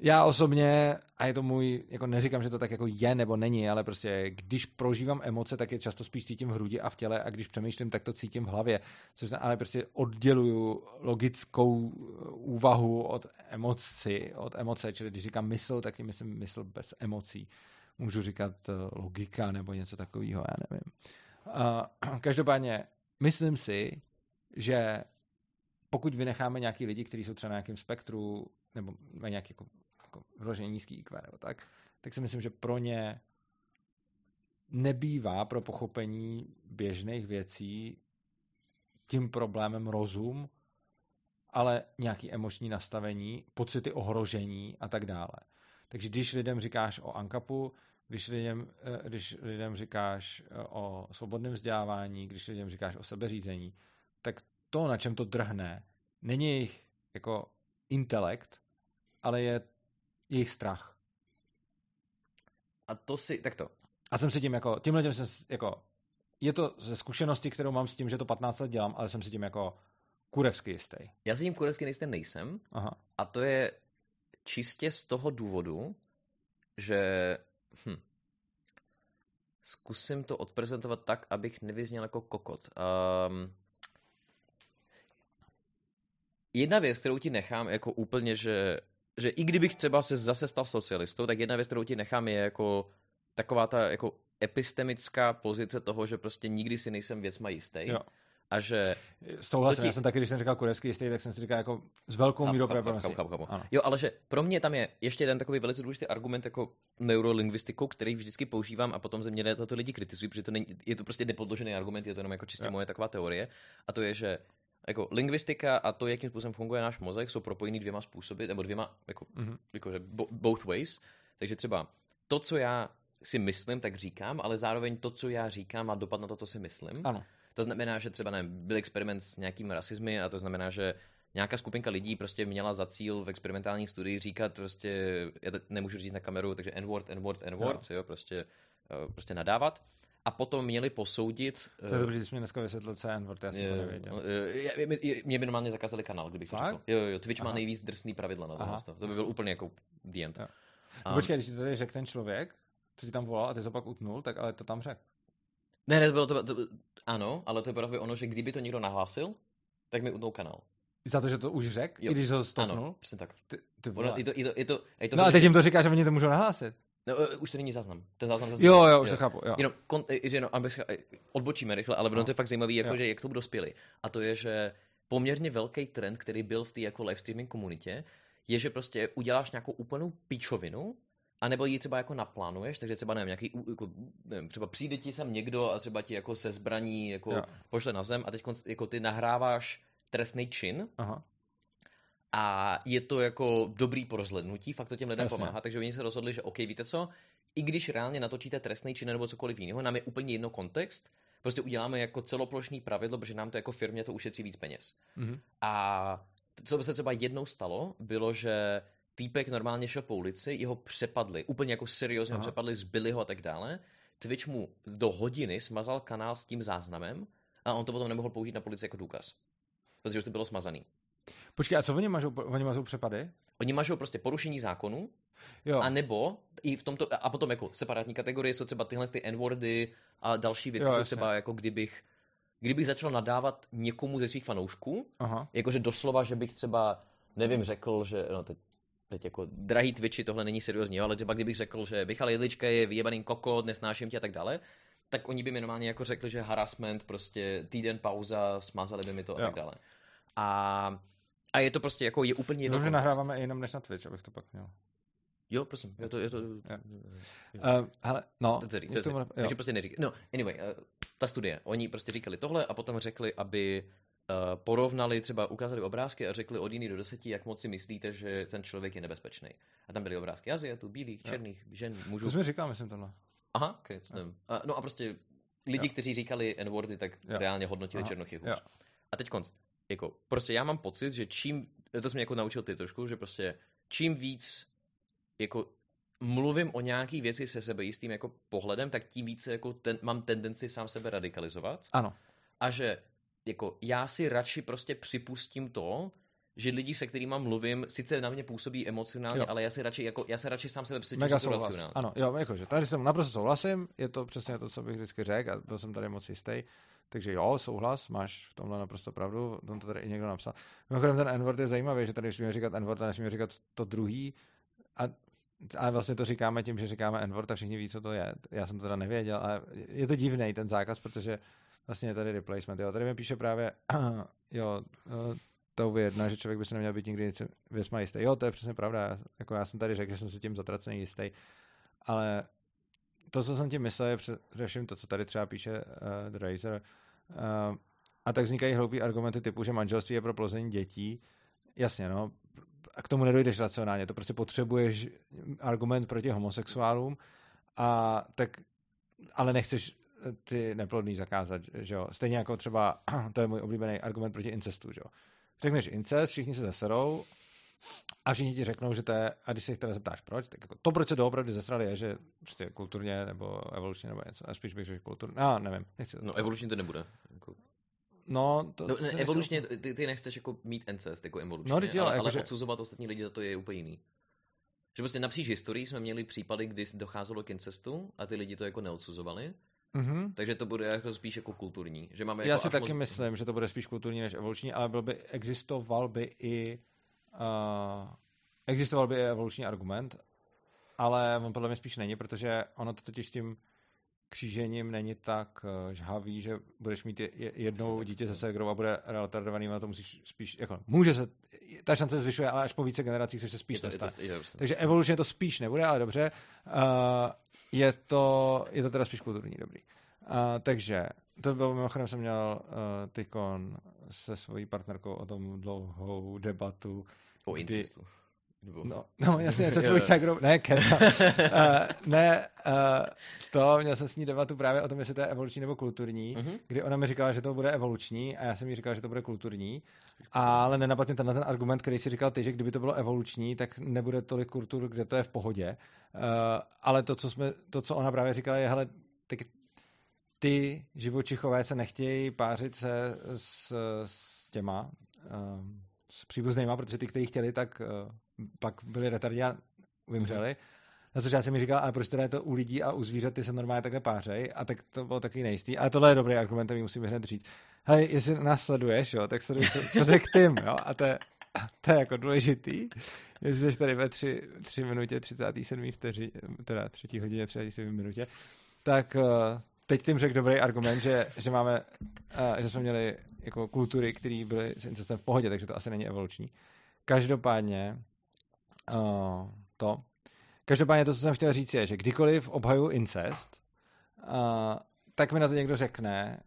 B: já osobně, a je to můj, jako neříkám, že to tak jako je nebo není, ale prostě když prožívám emoce, tak je často spíš cítím v hrudi a v těle a když přemýšlím, tak to cítím v hlavě. Což ale prostě odděluju logickou úvahu od emoci, od emoce, čili když říkám mysl, tak tím myslím mysl bez emocí. Můžu říkat eh, logika nebo něco takového, já nevím. Uh, *clears throat* každopádně myslím si, že pokud vynecháme nějaký lidi, kteří jsou třeba na nějakém spektru nebo mají nějaký jako jako vyloženě nízký IQ nebo tak, tak si myslím, že pro ně nebývá pro pochopení běžných věcí tím problémem rozum, ale nějaký emoční nastavení, pocity ohrožení a tak dále. Takže když lidem říkáš o ankapu, když lidem, eh, když lidem říkáš eh, o svobodném vzdělávání, když lidem říkáš o sebeřízení, to, na čem to drhne, není jejich jako intelekt, ale je jejich strach.
A: A to si, tak to.
B: A jsem si tím jako, tímhle tím jsem jako, je to ze zkušenosti, kterou mám s tím, že to 15 let dělám, ale jsem si tím jako kurevsky jistý.
A: Já si tím kurevsky jistý nejsem. Aha. A to je čistě z toho důvodu, že hm, zkusím to odprezentovat tak, abych nevyzněl jako kokot. Um, jedna věc, kterou ti nechám jako úplně, že že i kdybych třeba se zase stal socialistou, tak jedna věc, kterou ti nechám, je jako taková ta jako epistemická pozice toho, že prostě nikdy si nejsem věcma jistý. Jo. A že...
B: Souhlasím, ti... já jsem taky, když jsem říkal kurevský jistý, tak jsem si říkal jako s velkou mírou pravděpodobnosti.
A: Jo, ale že pro mě tam je ještě jeden takový velice důležitý argument jako neurolingvistikou, který vždycky používám a potom ze mě to lidi kritizují, protože to není, je to prostě nepodložený argument, je to jenom jako čistě jo. moje taková teorie. A to je, že jako lingvistika a to, jakým způsobem funguje náš mozek, jsou propojený dvěma způsoby, nebo dvěma, jako, mm-hmm. jako že both ways. Takže třeba to, co já si myslím, tak říkám, ale zároveň to, co já říkám, má dopad na to, co si myslím.
B: Ano.
A: To znamená, že třeba nevím, byl experiment s nějakým rasismy a to znamená, že nějaká skupinka lidí prostě měla za cíl v experimentálních studiích říkat prostě, já nemůžu říct na kameru, takže n-word, n-word, n-word, jo. jo prostě, eh, prostě nadávat a potom měli posoudit...
B: To je dobře, že jsi mě dneska vysvětlil, co je N-word, já jsem je, to nevěděl. Je,
A: je, mě by normálně zakázali kanál, kdybych Fakt? to řekl. Jo, jo, Twitch Aha. má nejvíc drsný pravidla na to. To by byl úplně jako the end.
B: No, počkej, když ti to tady řekl ten člověk, co ti tam volal a ty to pak utnul, tak ale to tam řekl.
A: Ne, ne, to bylo to, to, ano, ale to je právě ono, že kdyby to někdo nahlásil, tak mi utnul kanál.
B: Za to, že to už řekl, i když ho stopnul?
A: Ano, přesně tak.
B: Ty, ty
A: Ono, je to, je to, je to, je to
B: no a teď jim to říká, že oni to můžou nahlásit.
A: No, uh, už to není záznam. Ten záznam
B: zase Jo, jo, už to chápu. Jo.
A: Jenom, kon, jenom abych, odbočíme rychle, ale ono to je fakt zajímavé, jako, že jak to dospěli. A to je, že poměrně velký trend, který byl v té jako live streaming komunitě, je, že prostě uděláš nějakou úplnou pičovinu, a nebo ji třeba jako naplánuješ, takže třeba nevím, nějaký, jako, nevím, třeba přijde ti sem někdo a třeba ti jako se zbraní jako jo. pošle na zem a teď jako ty nahráváš trestný čin Aha. A je to jako dobrý pro rozhlednutí, fakt to těm lidem Jasně. pomáhá, takže oni se rozhodli, že OK, víte co, i když reálně natočíte trestný čin nebo cokoliv jiného, nám je úplně jedno kontext, prostě uděláme jako celoplošný pravidlo, protože nám to jako firmě to ušetří víc peněz. Mm-hmm. A co by se třeba jednou stalo, bylo, že týpek normálně šel po ulici, jeho přepadli, úplně jako seriózně ho přepadli, zbyli ho a tak dále. Twitch mu do hodiny smazal kanál s tím záznamem a on to potom nemohl použít na policii jako důkaz. Protože už to bylo smazaný.
B: Počkej, a co oni mažou, oni mažou přepady?
A: Oni mažou prostě porušení zákonu, jo. a nebo i v tomto, a potom jako separátní kategorie jsou třeba tyhle ty n-wordy a další věci jo, jsou třeba jako kdybych, kdybych začal nadávat někomu ze svých fanoušků, Aha. jakože doslova, že bych třeba, nevím, řekl, že, no teď teď jako drahý Twitchi, tohle není seriózní, ale třeba kdybych řekl, že Michal Jedlička je vyjebaný koko, nesnáším tě a tak dále, tak oni by mi normálně jako řekli, že harassment, prostě týden pauza, smazali by mi to a tak dále. A, a je to prostě jako, je úplně jedno.
B: No, že nahráváme jenom než na Twitch, abych to pak měl.
A: Jo, prosím, je to, je to, jo.
B: Uh, hele, no.
A: To celý, to celý. Takže prostě neříkej. No, anyway, uh, ta studie, oni prostě říkali tohle a potom řekli, aby Eh, porovnali, třeba ukázali obrázky a řekli od jiný do deseti, jak moc si myslíte, že ten člověk je nebezpečný. A tam byly obrázky Aziatů, bílých, černých, žen, mužů.
B: To jsme říkali, myslím tohle.
A: Aha, okay, nevím. A, no a prostě lidi, jo. kteří říkali n tak jo. reálně hodnotili černochy hůř. A teď konc. Jako, prostě já mám pocit, že čím, to jsem jako naučil ty trošku, že prostě čím víc jako mluvím o nějaký věci se sebejistým jako pohledem, tak tím více jako ten, mám tendenci sám sebe radikalizovat.
B: Ano.
A: A že jako já si radši prostě připustím to, že lidi, se kterými mluvím, sice na mě působí emocionálně, jo. ale já si radši, jako, já se radši sám sebe přesvědčím,
B: že to racionálně. Ano, jo, jakože tady jsem naprosto souhlasím, je to přesně to, co bych vždycky řekl a byl jsem tady moc jistý. Takže jo, souhlas, máš v tomhle naprosto pravdu, tom to tady i někdo napsal. Mimochodem ten n je zajímavý, že tady nesmíme říkat n a nesmíme říkat to druhý. A, a vlastně to říkáme tím, že říkáme n a všichni ví, co to je. Já jsem to teda nevěděl, ale je to divný ten zákaz, protože Vlastně je tady replacement. Jo, tady mi píše právě, *clears throat* jo, to uvědná, že člověk by se neměl být nikdy věcma jistý. Jo, to je přesně pravda. Jako já jsem tady řekl, že jsem si tím zatracený jistý. Ale to, co jsem tím myslel, je především to, co tady třeba píše uh, Razer. Uh, a tak vznikají hloupý argumenty typu, že manželství je pro plození dětí. Jasně, no. A k tomu nedojdeš racionálně. To prostě potřebuješ argument proti homosexuálům a tak ale nechceš ty neplodný zakázat, že jo. Stejně jako třeba, *clears throat* to je můj oblíbený argument proti incestu, že jo. Řekneš incest, všichni se zeserou a všichni ti řeknou, že to je, a když se jich teda zeptáš proč, tak jako to, proč se doopravdy zesrali, je, že prostě kulturně nebo evolučně nebo něco, a spíš bych řekl kulturně, no, nevím. Nechci
A: no, evolučně to nebude. Jako...
B: No, to,
A: no, ne, evolučně, ty, ty, nechceš jako mít incest jako evolučně, no, dělá, ale, jako ale že... odsuzovat ostatní lidi za to je úplně jiný. Že prostě napříč historii jsme měli případy, kdy docházelo k incestu a ty lidi to jako neodsuzovali. Mm-hmm. Takže to bude jako spíš jako kulturní. Že máme
B: Já
A: jako
B: si taky moc... myslím, že to bude spíš kulturní než evoluční, ale byl by, existoval by i uh, existoval by i evoluční argument, ale on podle mě spíš není, protože ono to totiž tím křížením není tak uh, žhavý, že budeš mít jednou dítě se ségrou a bude retardovaný, a to musíš spíš, jako, může se, ta šance zvyšuje, ale až po více generacích se spíš je to, je to, je to, Takže evolučně to spíš nebude, ale dobře. Uh, je, to, je to teda spíš kulturní, dobrý. Uh, takže to bylo, mimochodem jsem měl uh, tykon se svojí partnerkou o tom dlouhou debatu.
A: O incestu.
B: No, no jasně, se svou *laughs* sagrou, ne, uh, *laughs* ne, uh, to, měl jsem s ní debatu právě o tom, jestli to je evoluční nebo kulturní, uh-huh. kdy ona mi říkala, že to bude evoluční a já jsem jí říkal, že to bude kulturní, ale nenapadl mě ten, ten argument, který si říkal ty, že kdyby to bylo evoluční, tak nebude tolik kultur, kde to je v pohodě. Uh, ale to co, jsme, to, co ona právě říkala, je, hele, tak ty živočichové se nechtějí pářit se s, s těma, uh, s příbuznýma, protože ty, kteří chtěli, tak uh, pak byli retardi a vymřeli. Mm-hmm. Na což já jsem mi říkal, a proč teda je to u lidí a u zvířat ty se normálně takhle pářej, a tak to bylo takový nejistý. Ale tohle je dobrý argument, mi musím hned říct. Hej, jestli nás sleduješ, jo, tak sleduj, co, co řek tím, jo, a to je, *laughs* to je jako důležitý. Jestli jsi tady ve 3, 3 minutě 37 vteři, teda 3 hodině 37 minutě, tak teď tím řekl dobrý argument, že, že máme, uh, že jsme měli jako kultury, které byly s incestem v pohodě, takže to asi není evoluční. Každopádně uh, to, každopádně to, co jsem chtěl říct, je, že kdykoliv obhaju incest, uh, tak mi na to někdo řekne,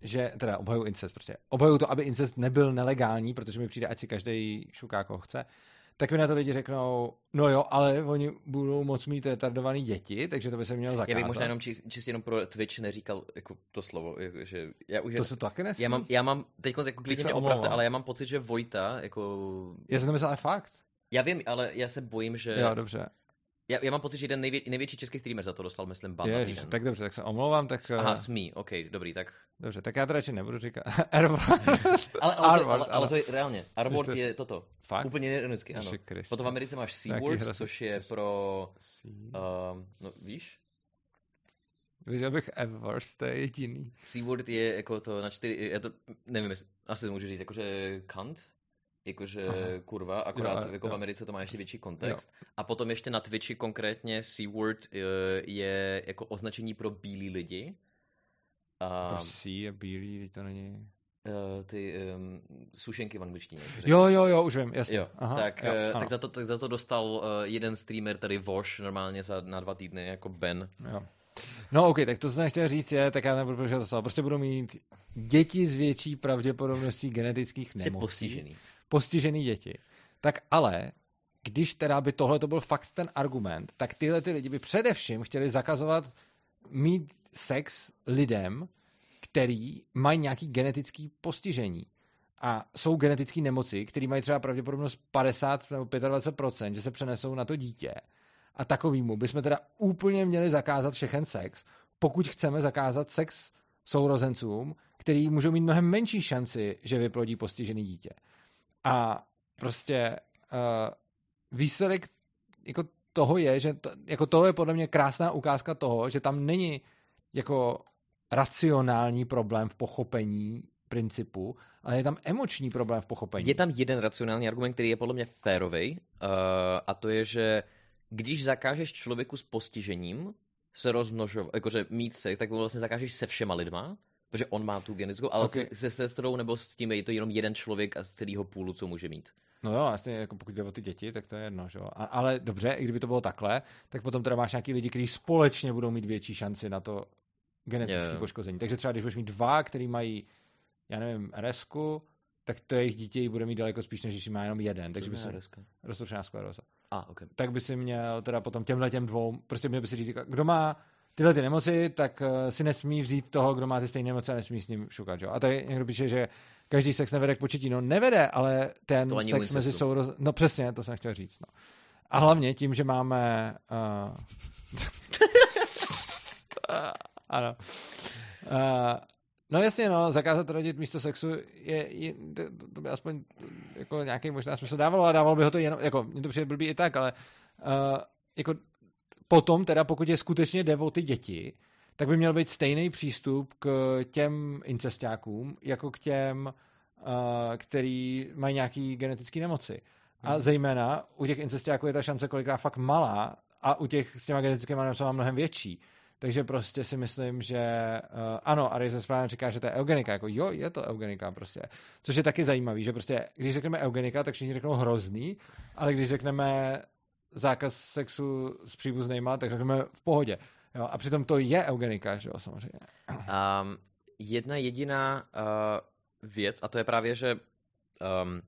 B: že, teda obhajuju incest prostě, obhajuju to, aby incest nebyl nelegální, protože mi přijde, ať si každý šuká, koho chce, tak mi na to lidi řeknou, no jo, ale oni budou moc mít retardovaný děti, takže to by se mělo zakázat.
A: Já bych možná jenom či, čistě jenom pro Twitch neříkal jako to slovo, jako, že já už...
B: To se to taky nesmí.
A: Já mám, já mám teď jako klidně mě opravdu, ale já mám pocit, že Vojta, jako...
B: Já jsem to myslel, ale fakt.
A: Já vím, ale já se bojím, že...
B: Jo, dobře.
A: Já, já mám pocit, že jeden nejvě, největší český streamer za to dostal, myslím, ban
B: Ježiš, tak dobře, tak se omlouvám, tak...
A: Aha, eh, smí, ok, dobrý, tak...
B: Dobře, tak já to radši nebudu říkat. *laughs* *laughs*
A: ale, ale, ale, ale, ale, to je reálně, Arbord to... je toto.
B: Fakt?
A: Úplně ironicky, ano. Potom v Americe máš Seaword, což je pro... Uh, no, víš?
B: Viděl bych Everst, to je jediný.
A: Seaword je jako to na čtyři, já to nevím, asi to můžu říct, jakože Kant, jakože Aha. kurva, akorát jo, jako jo. v Americe to má ještě větší kontext. Jo. A potom ještě na Twitchi konkrétně C-word eh, je jako označení pro bílí lidi.
B: A... C je bílý, to není...
A: Uh, ty um, sušenky v angličtině.
B: Jo, jo, jo, už vím, jasně.
A: Jo, Aha, tak, jo, uh, tak, za to, tak za to dostal uh, jeden streamer tady Vosh normálně za, na dva týdny jako Ben.
B: Jo. No ok, tak to, co jsem chtěl říct je, tak já nebudu protože to prostě budu mít děti s větší pravděpodobností genetických nemocí.
A: Jsi postižený
B: postižený děti. Tak ale, když teda by tohle to byl fakt ten argument, tak tyhle ty lidi by především chtěli zakazovat mít sex lidem, který mají nějaký genetický postižení a jsou genetické nemoci, které mají třeba pravděpodobnost 50 nebo 25%, že se přenesou na to dítě. A takovýmu bychom teda úplně měli zakázat všechen sex, pokud chceme zakázat sex sourozencům, který můžou mít mnohem menší šanci, že vyplodí postižený dítě. A prostě uh, výsledek jako toho je, že to, jako to je podle mě krásná ukázka toho, že tam není jako racionální problém v pochopení principu, ale je tam emoční problém v pochopení.
A: Je tam jeden racionální argument, který je podle mě férový, uh, a to je, že když zakážeš člověku s postižením se rozmnožovat, jakože mít sex, tak vlastně zakážeš se všema lidma, Protože on má tu genetickou, ale okay. se sestrou nebo s tím je to jenom jeden člověk a z celého půlu, co může mít.
B: No jo, vlastně jako pokud jde o ty děti, tak to je jedno, že jo. A, ale dobře, i kdyby to bylo takhle, tak potom teda máš nějaký lidi, kteří společně budou mít větší šanci na to genetické yeah. poškození. Takže třeba když budeš mít dva, který mají, já nevím, rs tak to jejich dítě bude mít daleko spíš, než když má jenom jeden.
A: Co takže
B: by
A: si
B: roztočená skleroza.
A: A, okay.
B: Tak by si měl teda potom těmhle těm dvou, prostě měl by si říct, kdo má tyhle ty nemoci, tak uh, si nesmí vzít toho, kdo má ty stejné nemoci a nesmí s ním šukat. Jo? A tady někdo píše, že každý sex nevede k početí. No nevede, ale ten to sex mezi souroz... No přesně, to jsem chtěl říct. No. A hlavně tím, že máme... Uh... *laughs* ano. Uh, No jasně, no, zakázat rodit místo sexu je, je to, to by aspoň jako nějaký možná smysl dávalo a dávalo by ho to jenom, jako, mě to přijde blbý i tak, ale uh, jako potom teda, pokud je skutečně jde o ty děti, tak by měl být stejný přístup k těm incestákům, jako k těm, uh, který mají nějaký genetické nemoci. A hmm. zejména u těch incestáků je ta šance kolikrát fakt malá a u těch s těma genetickými nemocemi mnohem větší. Takže prostě si myslím, že uh, ano, a se správně říká, že to je eugenika. Jako jo, je to eugenika prostě. Což je taky zajímavý, že prostě, když řekneme eugenika, tak všichni řeknou hrozný, ale když řekneme zákaz sexu s příbuznýma, tak řekneme v pohodě. Jo? A přitom to je eugenika, že jo, samozřejmě. *clears throat*
A: Um, jedna jediná uh, věc, a to je právě, že um,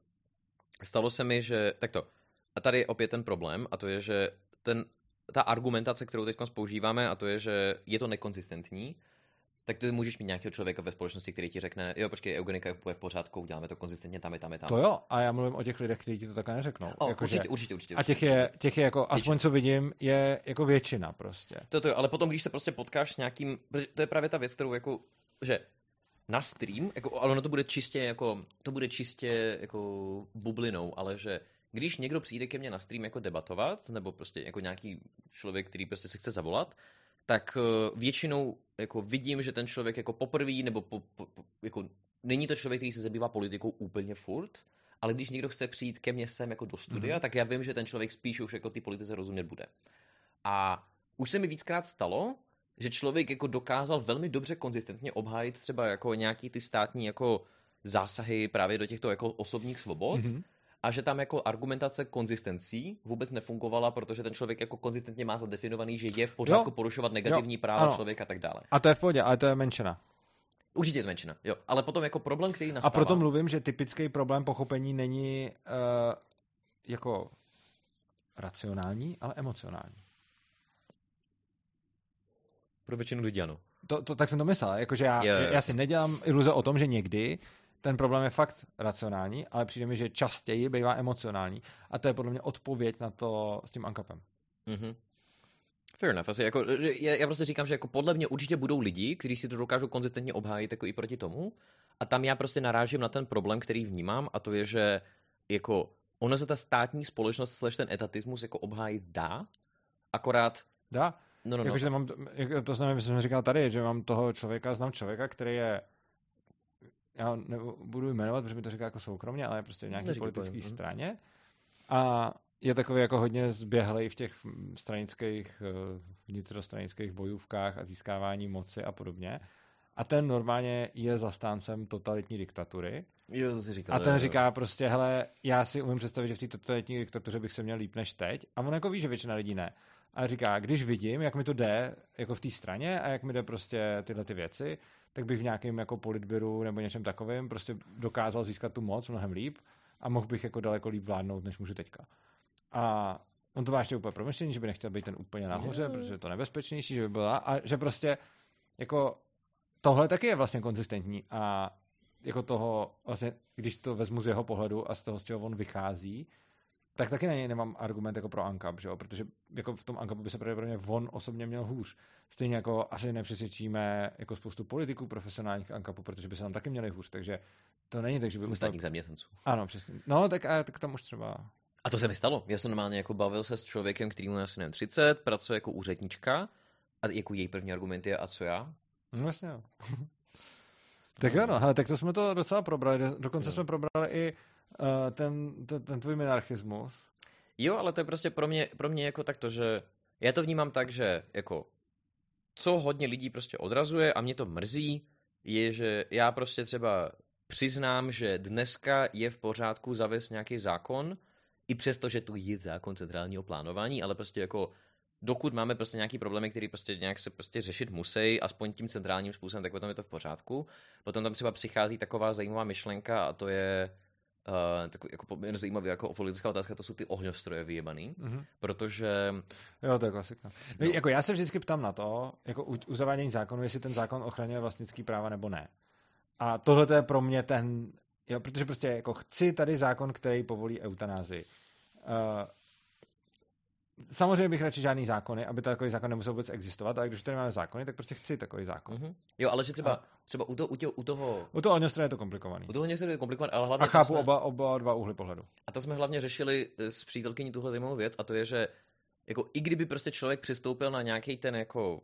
A: stalo se mi, že takto, a tady je opět ten problém, a to je, že ten, ta argumentace, kterou teď používáme, a to je, že je to nekonzistentní, tak ty můžeš mít nějakého člověka ve společnosti, který ti řekne, jo, počkej, eugenika je v pořádku, uděláme to konzistentně tam, je tam, je tam.
B: To jo, a já mluvím o těch lidech, kteří ti to takhle neřeknou.
A: O, jako, určitě, že... určitě, určitě,
B: A těch je, těch je jako, aspoň co vidím, je jako většina prostě.
A: To, to jo, ale potom, když se prostě potkáš s nějakým, to je právě ta věc, kterou jako, že na stream, jako, ale ono to bude čistě jako, to bude čistě jako bublinou, ale že když někdo přijde ke mně na stream jako debatovat, nebo prostě jako nějaký člověk, který prostě se chce zavolat, tak eh, většinou jako vidím, že ten člověk jako poprvé, nebo po, po, po, jako není to člověk, který se zabývá politikou úplně furt, ale když někdo chce přijít ke mně sem jako do studia, mm-hmm. tak já vím, že ten člověk spíš už jako ty politice rozumět bude. A už se mi víckrát stalo, že člověk jako dokázal velmi dobře konzistentně obhájit třeba jako nějaký ty státní jako zásahy právě do těchto jako osobních svobod mm-hmm. A že tam jako argumentace konzistencí vůbec nefungovala, protože ten člověk jako konzistentně má zadefinovaný, že je v pořádku jo. porušovat negativní jo. práva ano. člověka a tak dále.
B: A to je v pohodě, ale to je menšina.
A: Určitě je to menšina, jo. Ale potom jako problém, který nastává...
B: A proto mluvím, že typický problém pochopení není uh, jako racionální, ale emocionální.
A: Pro většinu lidí ano.
B: To, to, tak jsem to myslel, jakože já, je, je. já si nedělám iluze o tom, že někdy ten problém je fakt racionální, ale přijde mi, že častěji bývá emocionální. A to je podle mě odpověď na to s tím ankapem.
A: Mm-hmm. Fair enough. Asi jako, já, já prostě říkám, že jako podle mě určitě budou lidi, kteří si to dokážou konzistentně obhájit jako i proti tomu. A tam já prostě narážím na ten problém, který vnímám, a to je, že jako ono se ta státní společnost slash ten etatismus jako obhájit dá, akorát...
B: Dá. No, no, no. Jakože mám, to znamená, že jsem říkal tady, že mám toho člověka, znám člověka, který je já nebudu jmenovat, protože mi to říká jako soukromně, ale je prostě v nějaké politické mhm. straně. A je takový jako hodně zběhlej v těch stranických, eh, vnitrostranických bojůvkách a získávání moci a podobně. A ten normálně je zastáncem totalitní diktatury.
A: Jo, to si říkal,
B: a ten jo, říká prostě, hele, já si umím představit, že v té totalitní diktatuře bych se měl líp než teď. A on jako ví, že většina lidí ne. A říká, když vidím, jak mi to jde jako v té straně a jak mi jde prostě tyhle ty věci, tak bych v nějakém jako politběru nebo něčem takovém prostě dokázal získat tu moc mnohem líp a mohl bych jako daleko líp vládnout, než můžu teďka. A on to má ještě úplně promyšlený, že by nechtěl být ten úplně nahoře, protože je to nebezpečnější, že by byla. A že prostě jako tohle taky je vlastně konzistentní a jako toho, vlastně, když to vezmu z jeho pohledu a z toho, z čeho on vychází, tak taky na něj nemám argument jako pro Ankap, že jo? protože jako v tom Ankapu by se pravděpodobně on osobně měl hůř. Stejně jako asi nepřesvědčíme jako spoustu politiků profesionálních Ankapů, protože by se tam taky měli hůř, takže to není tak, že by...
A: Ostatních zaměstnanců.
B: Ano, přesně. No, tak, a, tak tam už třeba
A: a to se mi stalo. Já jsem normálně jako bavil se s člověkem, který mu asi nevím, 30, pracuje jako úřednička a jako její první argument je a co já?
B: No vlastně jo. *laughs* tak jo, no, hele, tak to jsme to docela probrali. Dokonce jo. jsme probrali i ten, ten, ten tvůj minarchismus.
A: Jo, ale to je prostě pro mě, pro mě jako takto, že já to vnímám tak, že jako co hodně lidí prostě odrazuje a mě to mrzí, je, že já prostě třeba přiznám, že dneska je v pořádku zavést nějaký zákon, i přesto, že to je zákon centrálního plánování, ale prostě jako dokud máme prostě nějaký problémy, které prostě nějak se prostě řešit musí, aspoň tím centrálním způsobem, tak potom je to v pořádku. Potom tam třeba přichází taková zajímavá myšlenka a to je Uh, takový jako poměrně zajímavý jako politická otázka, to jsou ty ohňostroje vyjebaný, mm-hmm. protože...
B: Jo, to je klasika. No. Jako já se vždycky ptám na to, jako u, u zavádění zákonu, jestli ten zákon ochraňuje vlastnický práva nebo ne. A tohle je pro mě ten Jo, protože prostě jako chci tady zákon, který povolí eutanázii. Uh, samozřejmě bych radši žádný zákony, aby takový zákon nemusel vůbec existovat, ale když tady máme zákony, tak prostě chci takový zákon. Mm-hmm.
A: Jo, ale že třeba, třeba u, to, u, tě, u toho...
B: U toho ohňostroje je to komplikovaný.
A: U toho ohňostroje je to komplikovaný, ale hlavně...
B: A chápu jsme... oba, oba dva úhly pohledu.
A: A to jsme hlavně řešili eh, s přítelkyní tuhle zajímavou věc a to je, že jako i kdyby prostě člověk přistoupil na nějaký ten jako uh,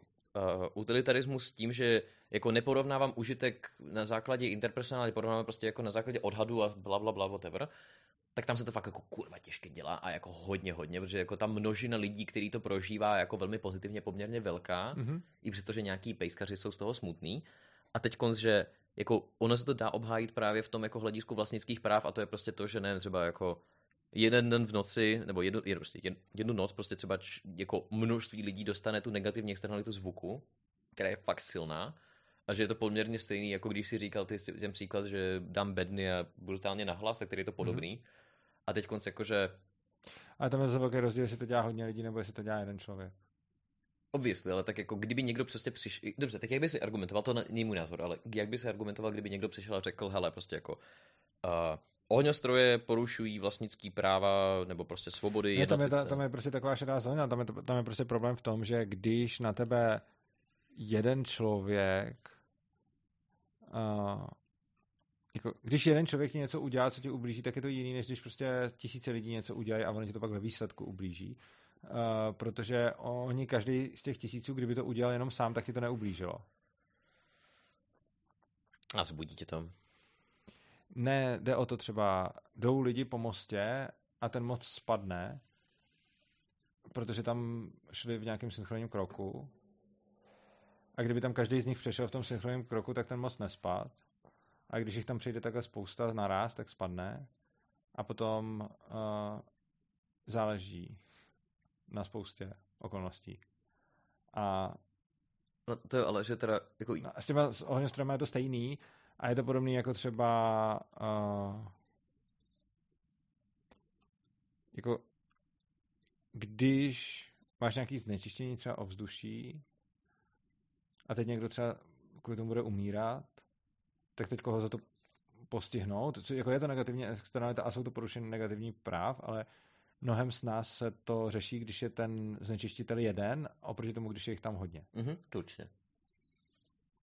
A: utilitarismus s tím, že jako neporovnávám užitek na základě interpersonálně, porovnávám prostě jako na základě odhadu a bla, bla, bla, whatever, tak tam se to fakt jako kurva těžké dělá a jako hodně, hodně, protože jako ta množina lidí, který to prožívá jako velmi pozitivně poměrně velká, mm-hmm. i přestože nějaký pejskaři jsou z toho smutný. A teď konc, že jako ono se to dá obhájit právě v tom jako hledisku vlastnických práv a to je prostě to, že ne třeba jako jeden den v noci, nebo jednu, jednu, prostě jednu noc prostě třeba č, jako množství lidí dostane tu negativní externalitu zvuku, která je fakt silná a že je to poměrně stejný, jako když si říkal ty, ten příklad, že dám bedny a brutálně nahlas, tak tady je to podobný. Mm. A teď konce jakože...
B: Ale tam je velký rozdíl, jestli to dělá hodně lidí, nebo jestli to dělá jeden člověk.
A: Obviously, ale tak jako kdyby někdo přesně přišel, dobře, tak jak by si argumentoval, to není můj názor, ale jak by si argumentoval, kdyby někdo přišel a řekl, hele, prostě jako uh, ohňostroje porušují vlastnický práva nebo prostě svobody.
B: Ne, tam, je, ta, tam je prostě taková šedá zóna, tam je, tam je prostě problém v tom, že když na tebe jeden člověk uh, jako, když jeden člověk něco udělá, co ti ublíží, tak je to jiný, než když prostě tisíce lidí něco udělají a oni ti to pak ve výsledku ublíží. Uh, protože oni, každý z těch tisíců, kdyby to udělal jenom sám, tak ti to neublížilo.
A: A zbudí tě to.
B: Ne, jde o to třeba, jdou lidi po mostě a ten most spadne, protože tam šli v nějakém synchronním kroku. A kdyby tam každý z nich přešel v tom synchronním kroku, tak ten most nespad. A když jich tam přijde takhle spousta naraz, tak spadne. A potom uh, záleží na spoustě okolností. A
A: No to je ale, že teda... Jako...
B: No, s těma ohňostromy je to stejný a je to podobný jako třeba uh, jako když máš nějaký znečištění třeba ovzduší a teď někdo třeba kvůli tomu bude umírat, tak teď koho za to postihnout. Jako je to negativní externalita a jsou to porušení negativní práv, ale mnohem z nás se to řeší, když je ten znečištitel jeden, oproti tomu, když je jich tam hodně.
A: Mhm, to určitě.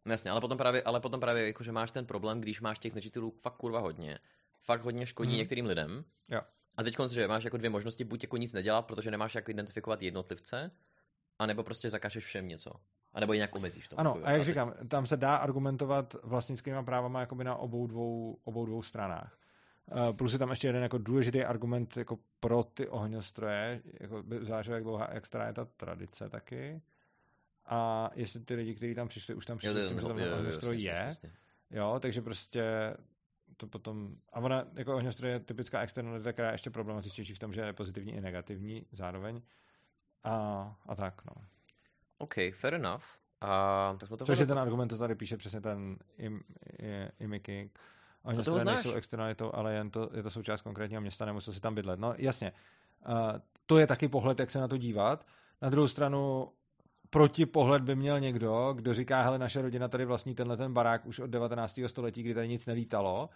A: Jasně, ale potom právě, ale potom právě jako, že máš ten problém, když máš těch znečitelů fakt kurva hodně, fakt hodně škodí mm. některým lidem.
B: Jo.
A: A teď že máš jako dvě možnosti, buď jako nic nedělat, protože nemáš jak identifikovat jednotlivce, anebo prostě zakážeš všem něco. A nebo nějak omezíš to.
B: Ano, a jak říkám, tam se dá argumentovat vlastnickými právama jakoby na obou dvou, obou dvou stranách. Uh, plus je tam ještě jeden jako důležitý argument jako pro ty ohňostroje, jako záleží, jak dlouhá, jak stará je ta tradice taky. A jestli ty lidi, kteří tam přišli, už tam přišli s tím, že tam ohňostroj je. Jasně, Jo, takže prostě to potom... A ona jako ohňostroj je typická externalita, která je ještě problematičtější v tom, že je pozitivní i negativní zároveň. A, a tak, no.
A: OK, fair enough. A, tak jsme to
B: Což je ten argument, co tady píše přesně ten Im, Imi King. Oni to nejsou externalitou, ale jen to, je to součást konkrétního města, nemusel si tam bydlet. No jasně, uh, to je taky pohled, jak se na to dívat. Na druhou stranu, proti pohled by měl někdo, kdo říká, hele, naše rodina tady vlastní tenhle ten barák už od 19. století, kdy tady nic nelítalo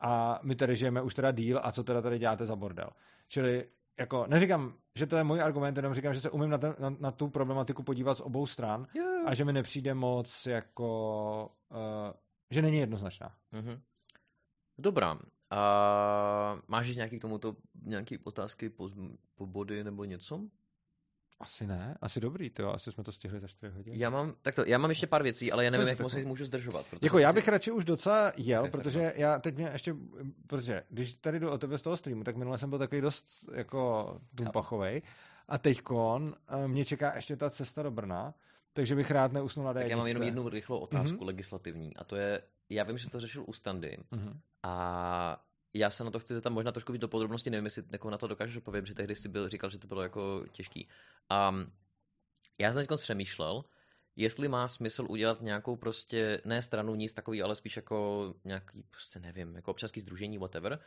B: a my tady žijeme už teda díl a co teda tady děláte za bordel. Čili jako neříkám, že to je můj argument, jenom říkám, že se umím na, ten, na, na tu problematiku podívat z obou stran yeah. a že mi nepřijde moc jako, uh, že není jednoznačná.
A: Mm-hmm. Dobrá. A máš nějaký k tomuto nějaké otázky po, po body nebo něco?
B: Asi ne, asi dobrý, to asi jsme to stihli za 4 hodiny.
A: Já mám, tak to, já mám ještě pár věcí, ale já nevím, jak moc můžu zdržovat.
B: Jako já bych si... radši už docela jel, okay, protože já teď mě ještě, protože když tady jdu o tebe z toho streamu, tak minule jsem byl takový dost jako dumpachovej a teďkon eh, mě čeká ještě ta cesta do Brna, takže bych rád neusnul na
A: Tak já mám jenom jednu rychlou otázku mm-hmm. legislativní a to je, já vím, že to řešil u standy mm-hmm. a já se na to chci zeptat možná trošku víc do podrobnosti, nevím, jestli jako na to dokážeš odpovědět, protože tehdy jsi byl, říkal, že to bylo jako těžký. A já jsem teď přemýšlel, jestli má smysl udělat nějakou prostě, ne stranu, nic takový, ale spíš jako nějaký, prostě nevím, jako občanský združení, whatever,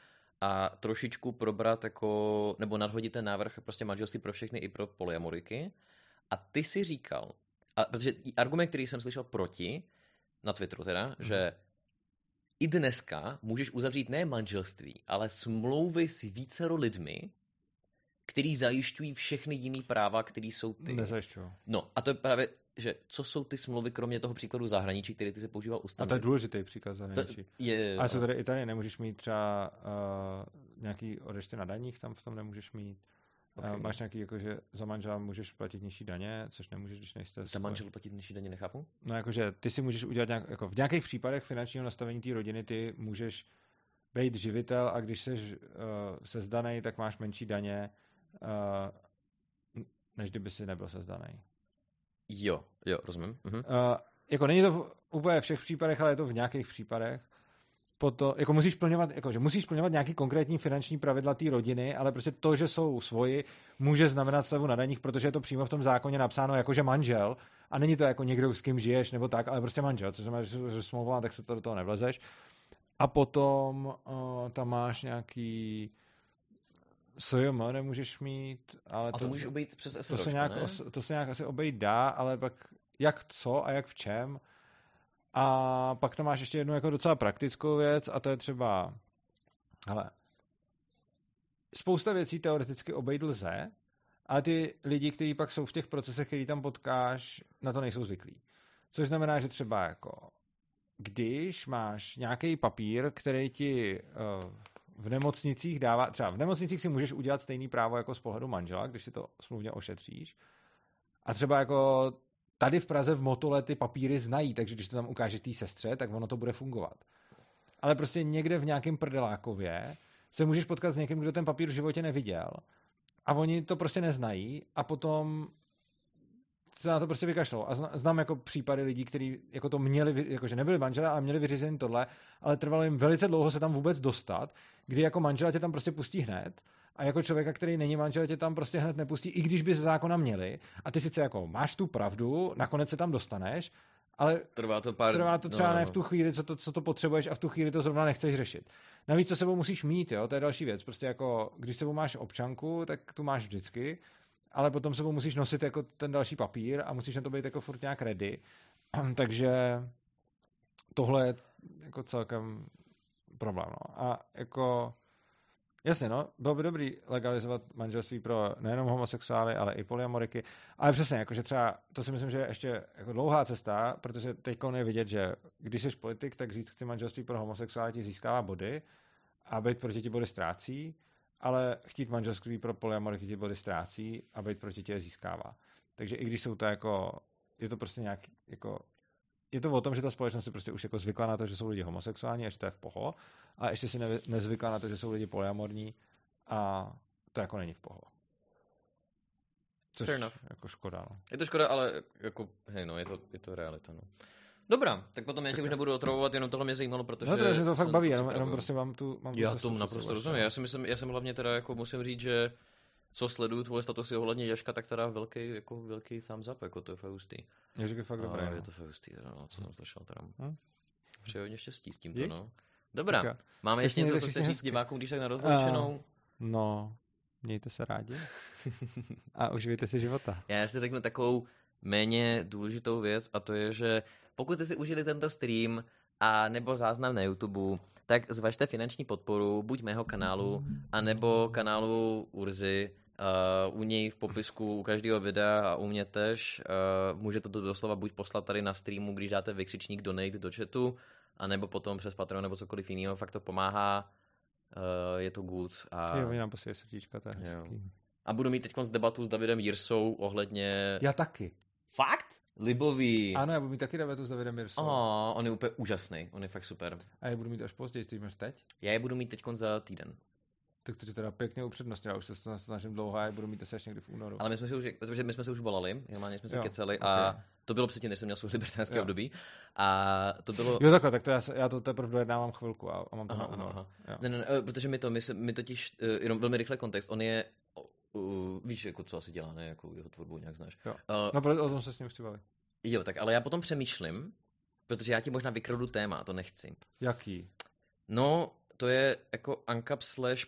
A: a trošičku probrat jako, nebo nadhodit ten návrh prostě manželství pro všechny i pro polyamoriky. A ty si říkal, a protože argument, který jsem slyšel proti, na Twitteru teda, mm. že i dneska můžeš uzavřít ne manželství, ale smlouvy s vícero lidmi, který zajišťují všechny jiný práva, které jsou ty.
B: Nezajišťují.
A: No a to je právě, že co jsou ty smlouvy, kromě toho příkladu zahraničí, který ty se používal u
B: A to je důležitý příklad zahraničí. To je, a jsou tady i tady, nemůžeš mít třeba uh, nějaký odešty na daních, tam v tom nemůžeš mít. Okay. Máš nějaký, jakože za manžela můžeš platit nižší daně, což nemůžeš, když nejste...
A: Za manžel platit nižší daně, nechápu?
B: No jakože ty si můžeš udělat nějak, jako v nějakých případech finančního nastavení té rodiny ty můžeš být živitel a když jsi uh, sezdaný, tak máš menší daně, uh, než kdyby si nebyl sezdaný.
A: Jo, jo, rozumím. Mhm. Uh,
B: jako není to v úplně všech případech, ale je to v nějakých případech to, jako musíš plňovat, jako, že musíš plňovat nějaký konkrétní finanční pravidla té rodiny, ale prostě to, že jsou svoji, může znamenat slevu na daních, protože je to přímo v tom zákoně napsáno jako, že manžel, a není to jako někdo, s kým žiješ nebo tak, ale prostě manžel, což znamená, že, že smlouva, tak se to do toho nevlezeš. A potom uh, tam máš nějaký SJM nemůžeš mít, ale
A: a to, to můžeš obejít přes
B: SROčka, to se, nějak, ne? to se nějak asi obejít dá, ale pak jak co a jak v čem, a pak tam máš ještě jednu jako docela praktickou věc a to je třeba, hele, spousta věcí teoreticky obejít lze, ale ty lidi, kteří pak jsou v těch procesech, který tam potkáš, na to nejsou zvyklí. Což znamená, že třeba jako když máš nějaký papír, který ti uh, v nemocnicích dává, třeba v nemocnicích si můžeš udělat stejný právo jako z pohledu manžela, když si to smluvně ošetříš. A třeba jako tady v Praze v Motole ty papíry znají, takže když to tam ukáže té sestře, tak ono to bude fungovat. Ale prostě někde v nějakém prdelákově se můžeš potkat s někým, kdo ten papír v životě neviděl a oni to prostě neznají a potom se na to prostě vykašlou. A znám jako případy lidí, kteří jako to měli, jakože nebyli manželé, ale měli vyřízený tohle, ale trvalo jim velice dlouho se tam vůbec dostat, kdy jako manžela tě tam prostě pustí hned a jako člověka, který není manžel, tě tam prostě hned nepustí, i když by ze zákona měli. A ty sice jako máš tu pravdu, nakonec se tam dostaneš, ale
A: trvá to, pár...
B: trvá to třeba
A: no, no,
B: ne v tu chvíli, co to, co to potřebuješ a v tu chvíli to zrovna nechceš řešit. Navíc to sebou musíš mít, jo, to je další věc. Prostě jako, když sebou máš občanku, tak tu máš vždycky, ale potom sebou musíš nosit jako ten další papír a musíš na to být jako furt nějak ready. *clears throat* Takže tohle je jako celkem problém. No. A jako Jasně, no, bylo by dobrý legalizovat manželství pro nejenom homosexuály, ale i polyamoriky. Ale přesně, jakože třeba, to si myslím, že je ještě jako dlouhá cesta, protože teď je vidět, že když jsi politik, tak říct chci manželství pro homosexuály ti získává body a být proti ti body ztrácí, ale chtít manželství pro polyamoriky ti body ztrácí a být proti ti je získává. Takže i když jsou to jako, je to prostě nějak jako je to o tom, že ta společnost je prostě už jako zvykla na to, že jsou lidi homosexuální a že to je v poho, a ještě si ne, nezvykla na to, že jsou lidi polyamorní a to jako není v poho. Což
A: Fair enough.
B: jako škoda, no.
A: Je to škoda, ale jako, hej no, je to, je to realita, no. Dobrá, tak potom já tě už nebudu otravovat, jenom tohle mě zajímalo, protože...
B: No to, že to fakt baví, jenom, jenom prostě mám tu... Mám
A: já to naprosto rozumím, já si myslím, já jsem hlavně teda jako musím říct, že co sleduju tvoje statusy ohledně Jaška, tak teda velký, jako velký thumbs up, jako to je fakt hustý.
B: Jašek je fakt dobrý.
A: Je
B: no.
A: to fakt hustý, no, co jsem to šel teda.
B: Hm?
A: Přeji hodně štěstí s tímto, no. Dobrá, máme ještě něco, co chceš říct divákům, když tak na
B: Uh,
A: rozloučenou?
B: no, mějte se rádi *laughs* a užijte si života.
A: Já si řeknu takovou méně důležitou věc a to je, že pokud jste si užili tento stream a nebo záznam na YouTube, tak zvažte finanční podporu buď mého kanálu, anebo kanálu Urzy. Uh, u něj v popisku u každého videa a u mě tež uh, můžete to doslova buď poslat tady na streamu, když dáte vykřičník donate do chatu, anebo potom přes Patreon nebo cokoliv jiného, fakt to pomáhá, uh, je to good. A...
B: Jo, nám posílají srdíčka, to je.
A: A budu mít teď debatu s Davidem Jirsou ohledně...
B: Já taky.
A: Fakt? Libový.
B: Ano, já budu mít taky debatu s Davidem Jirsou.
A: Oh, on je úplně úžasný, on je fakt super.
B: A já budu mít až později, ty máš teď?
A: Já je budu mít teď za týden.
B: Tak to ti teda pěkně upřednostnil, já už se snažím dlouho a budu mít asi až někdy v únoru.
A: Ale my jsme si už, protože my jsme se už volali, normálně jsme se jo, keceli okay. a to bylo předtím, než jsem měl svůj libertánský období. A to bylo...
B: Jo, takhle, tak to já, já to teprve dojednávám chvilku a, a mám to aha, na únor.
A: Ne, ne, ne, protože my to, my, se, my totiž, uh, jenom velmi rychle kontext, on je, uh, víš, jako co asi dělá, ne, jako jeho tvorbu nějak znáš.
B: Jo. Uh, no, proto o tom se s ním už
A: Jo, tak ale já potom přemýšlím, protože já ti možná vykradu téma, to nechci.
B: Jaký?
A: No, to je jako uncap slash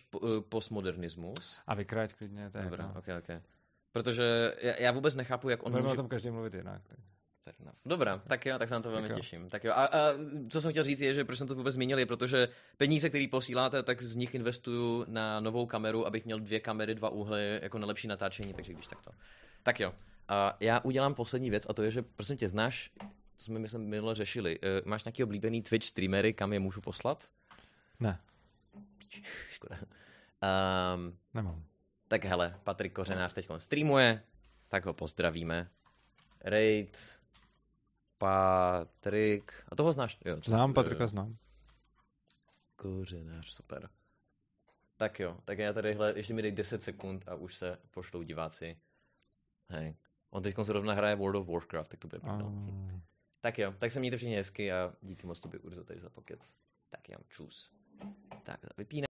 A: postmodernismus.
B: A vykrát klidně, to je
A: Dobrá, ok, ok. Protože já, já vůbec nechápu, jak on
B: Budeme může... o tom každý mluvit jinak. Tak.
A: Dobrá, tak jo, tak se na to velmi tak těším. Tak jo. A, a, co jsem chtěl říct je, že proč jsem to vůbec zmínil, je protože peníze, které posíláte, tak z nich investuju na novou kameru, abych měl dvě kamery, dva úhly, jako na lepší natáčení, takže když tak to. Tak jo. A já udělám poslední věc a to je, že prosím tě, znáš, to jsme myslím minule řešili, uh, máš nějaký oblíbený Twitch streamery, kam je můžu poslat?
B: Ne.
A: Škoda. Um,
B: Nemám.
A: Tak hele, Patrik Kořenář teď streamuje, tak ho pozdravíme. Raid, Patrik, a toho znáš? Jo,
B: znám, Patrika znám.
A: Kořenář, super. Tak jo, tak já tady, hle, ještě mi dej 10 sekund a už se pošlou diváci. Hej. On teď zrovna hraje World of Warcraft, tak to bude. Oh. Tak jo, tak se mějte všichni hezky a díky moc tobě Urzo tady za pokec. Tak jo, čus. Tak, vypínám.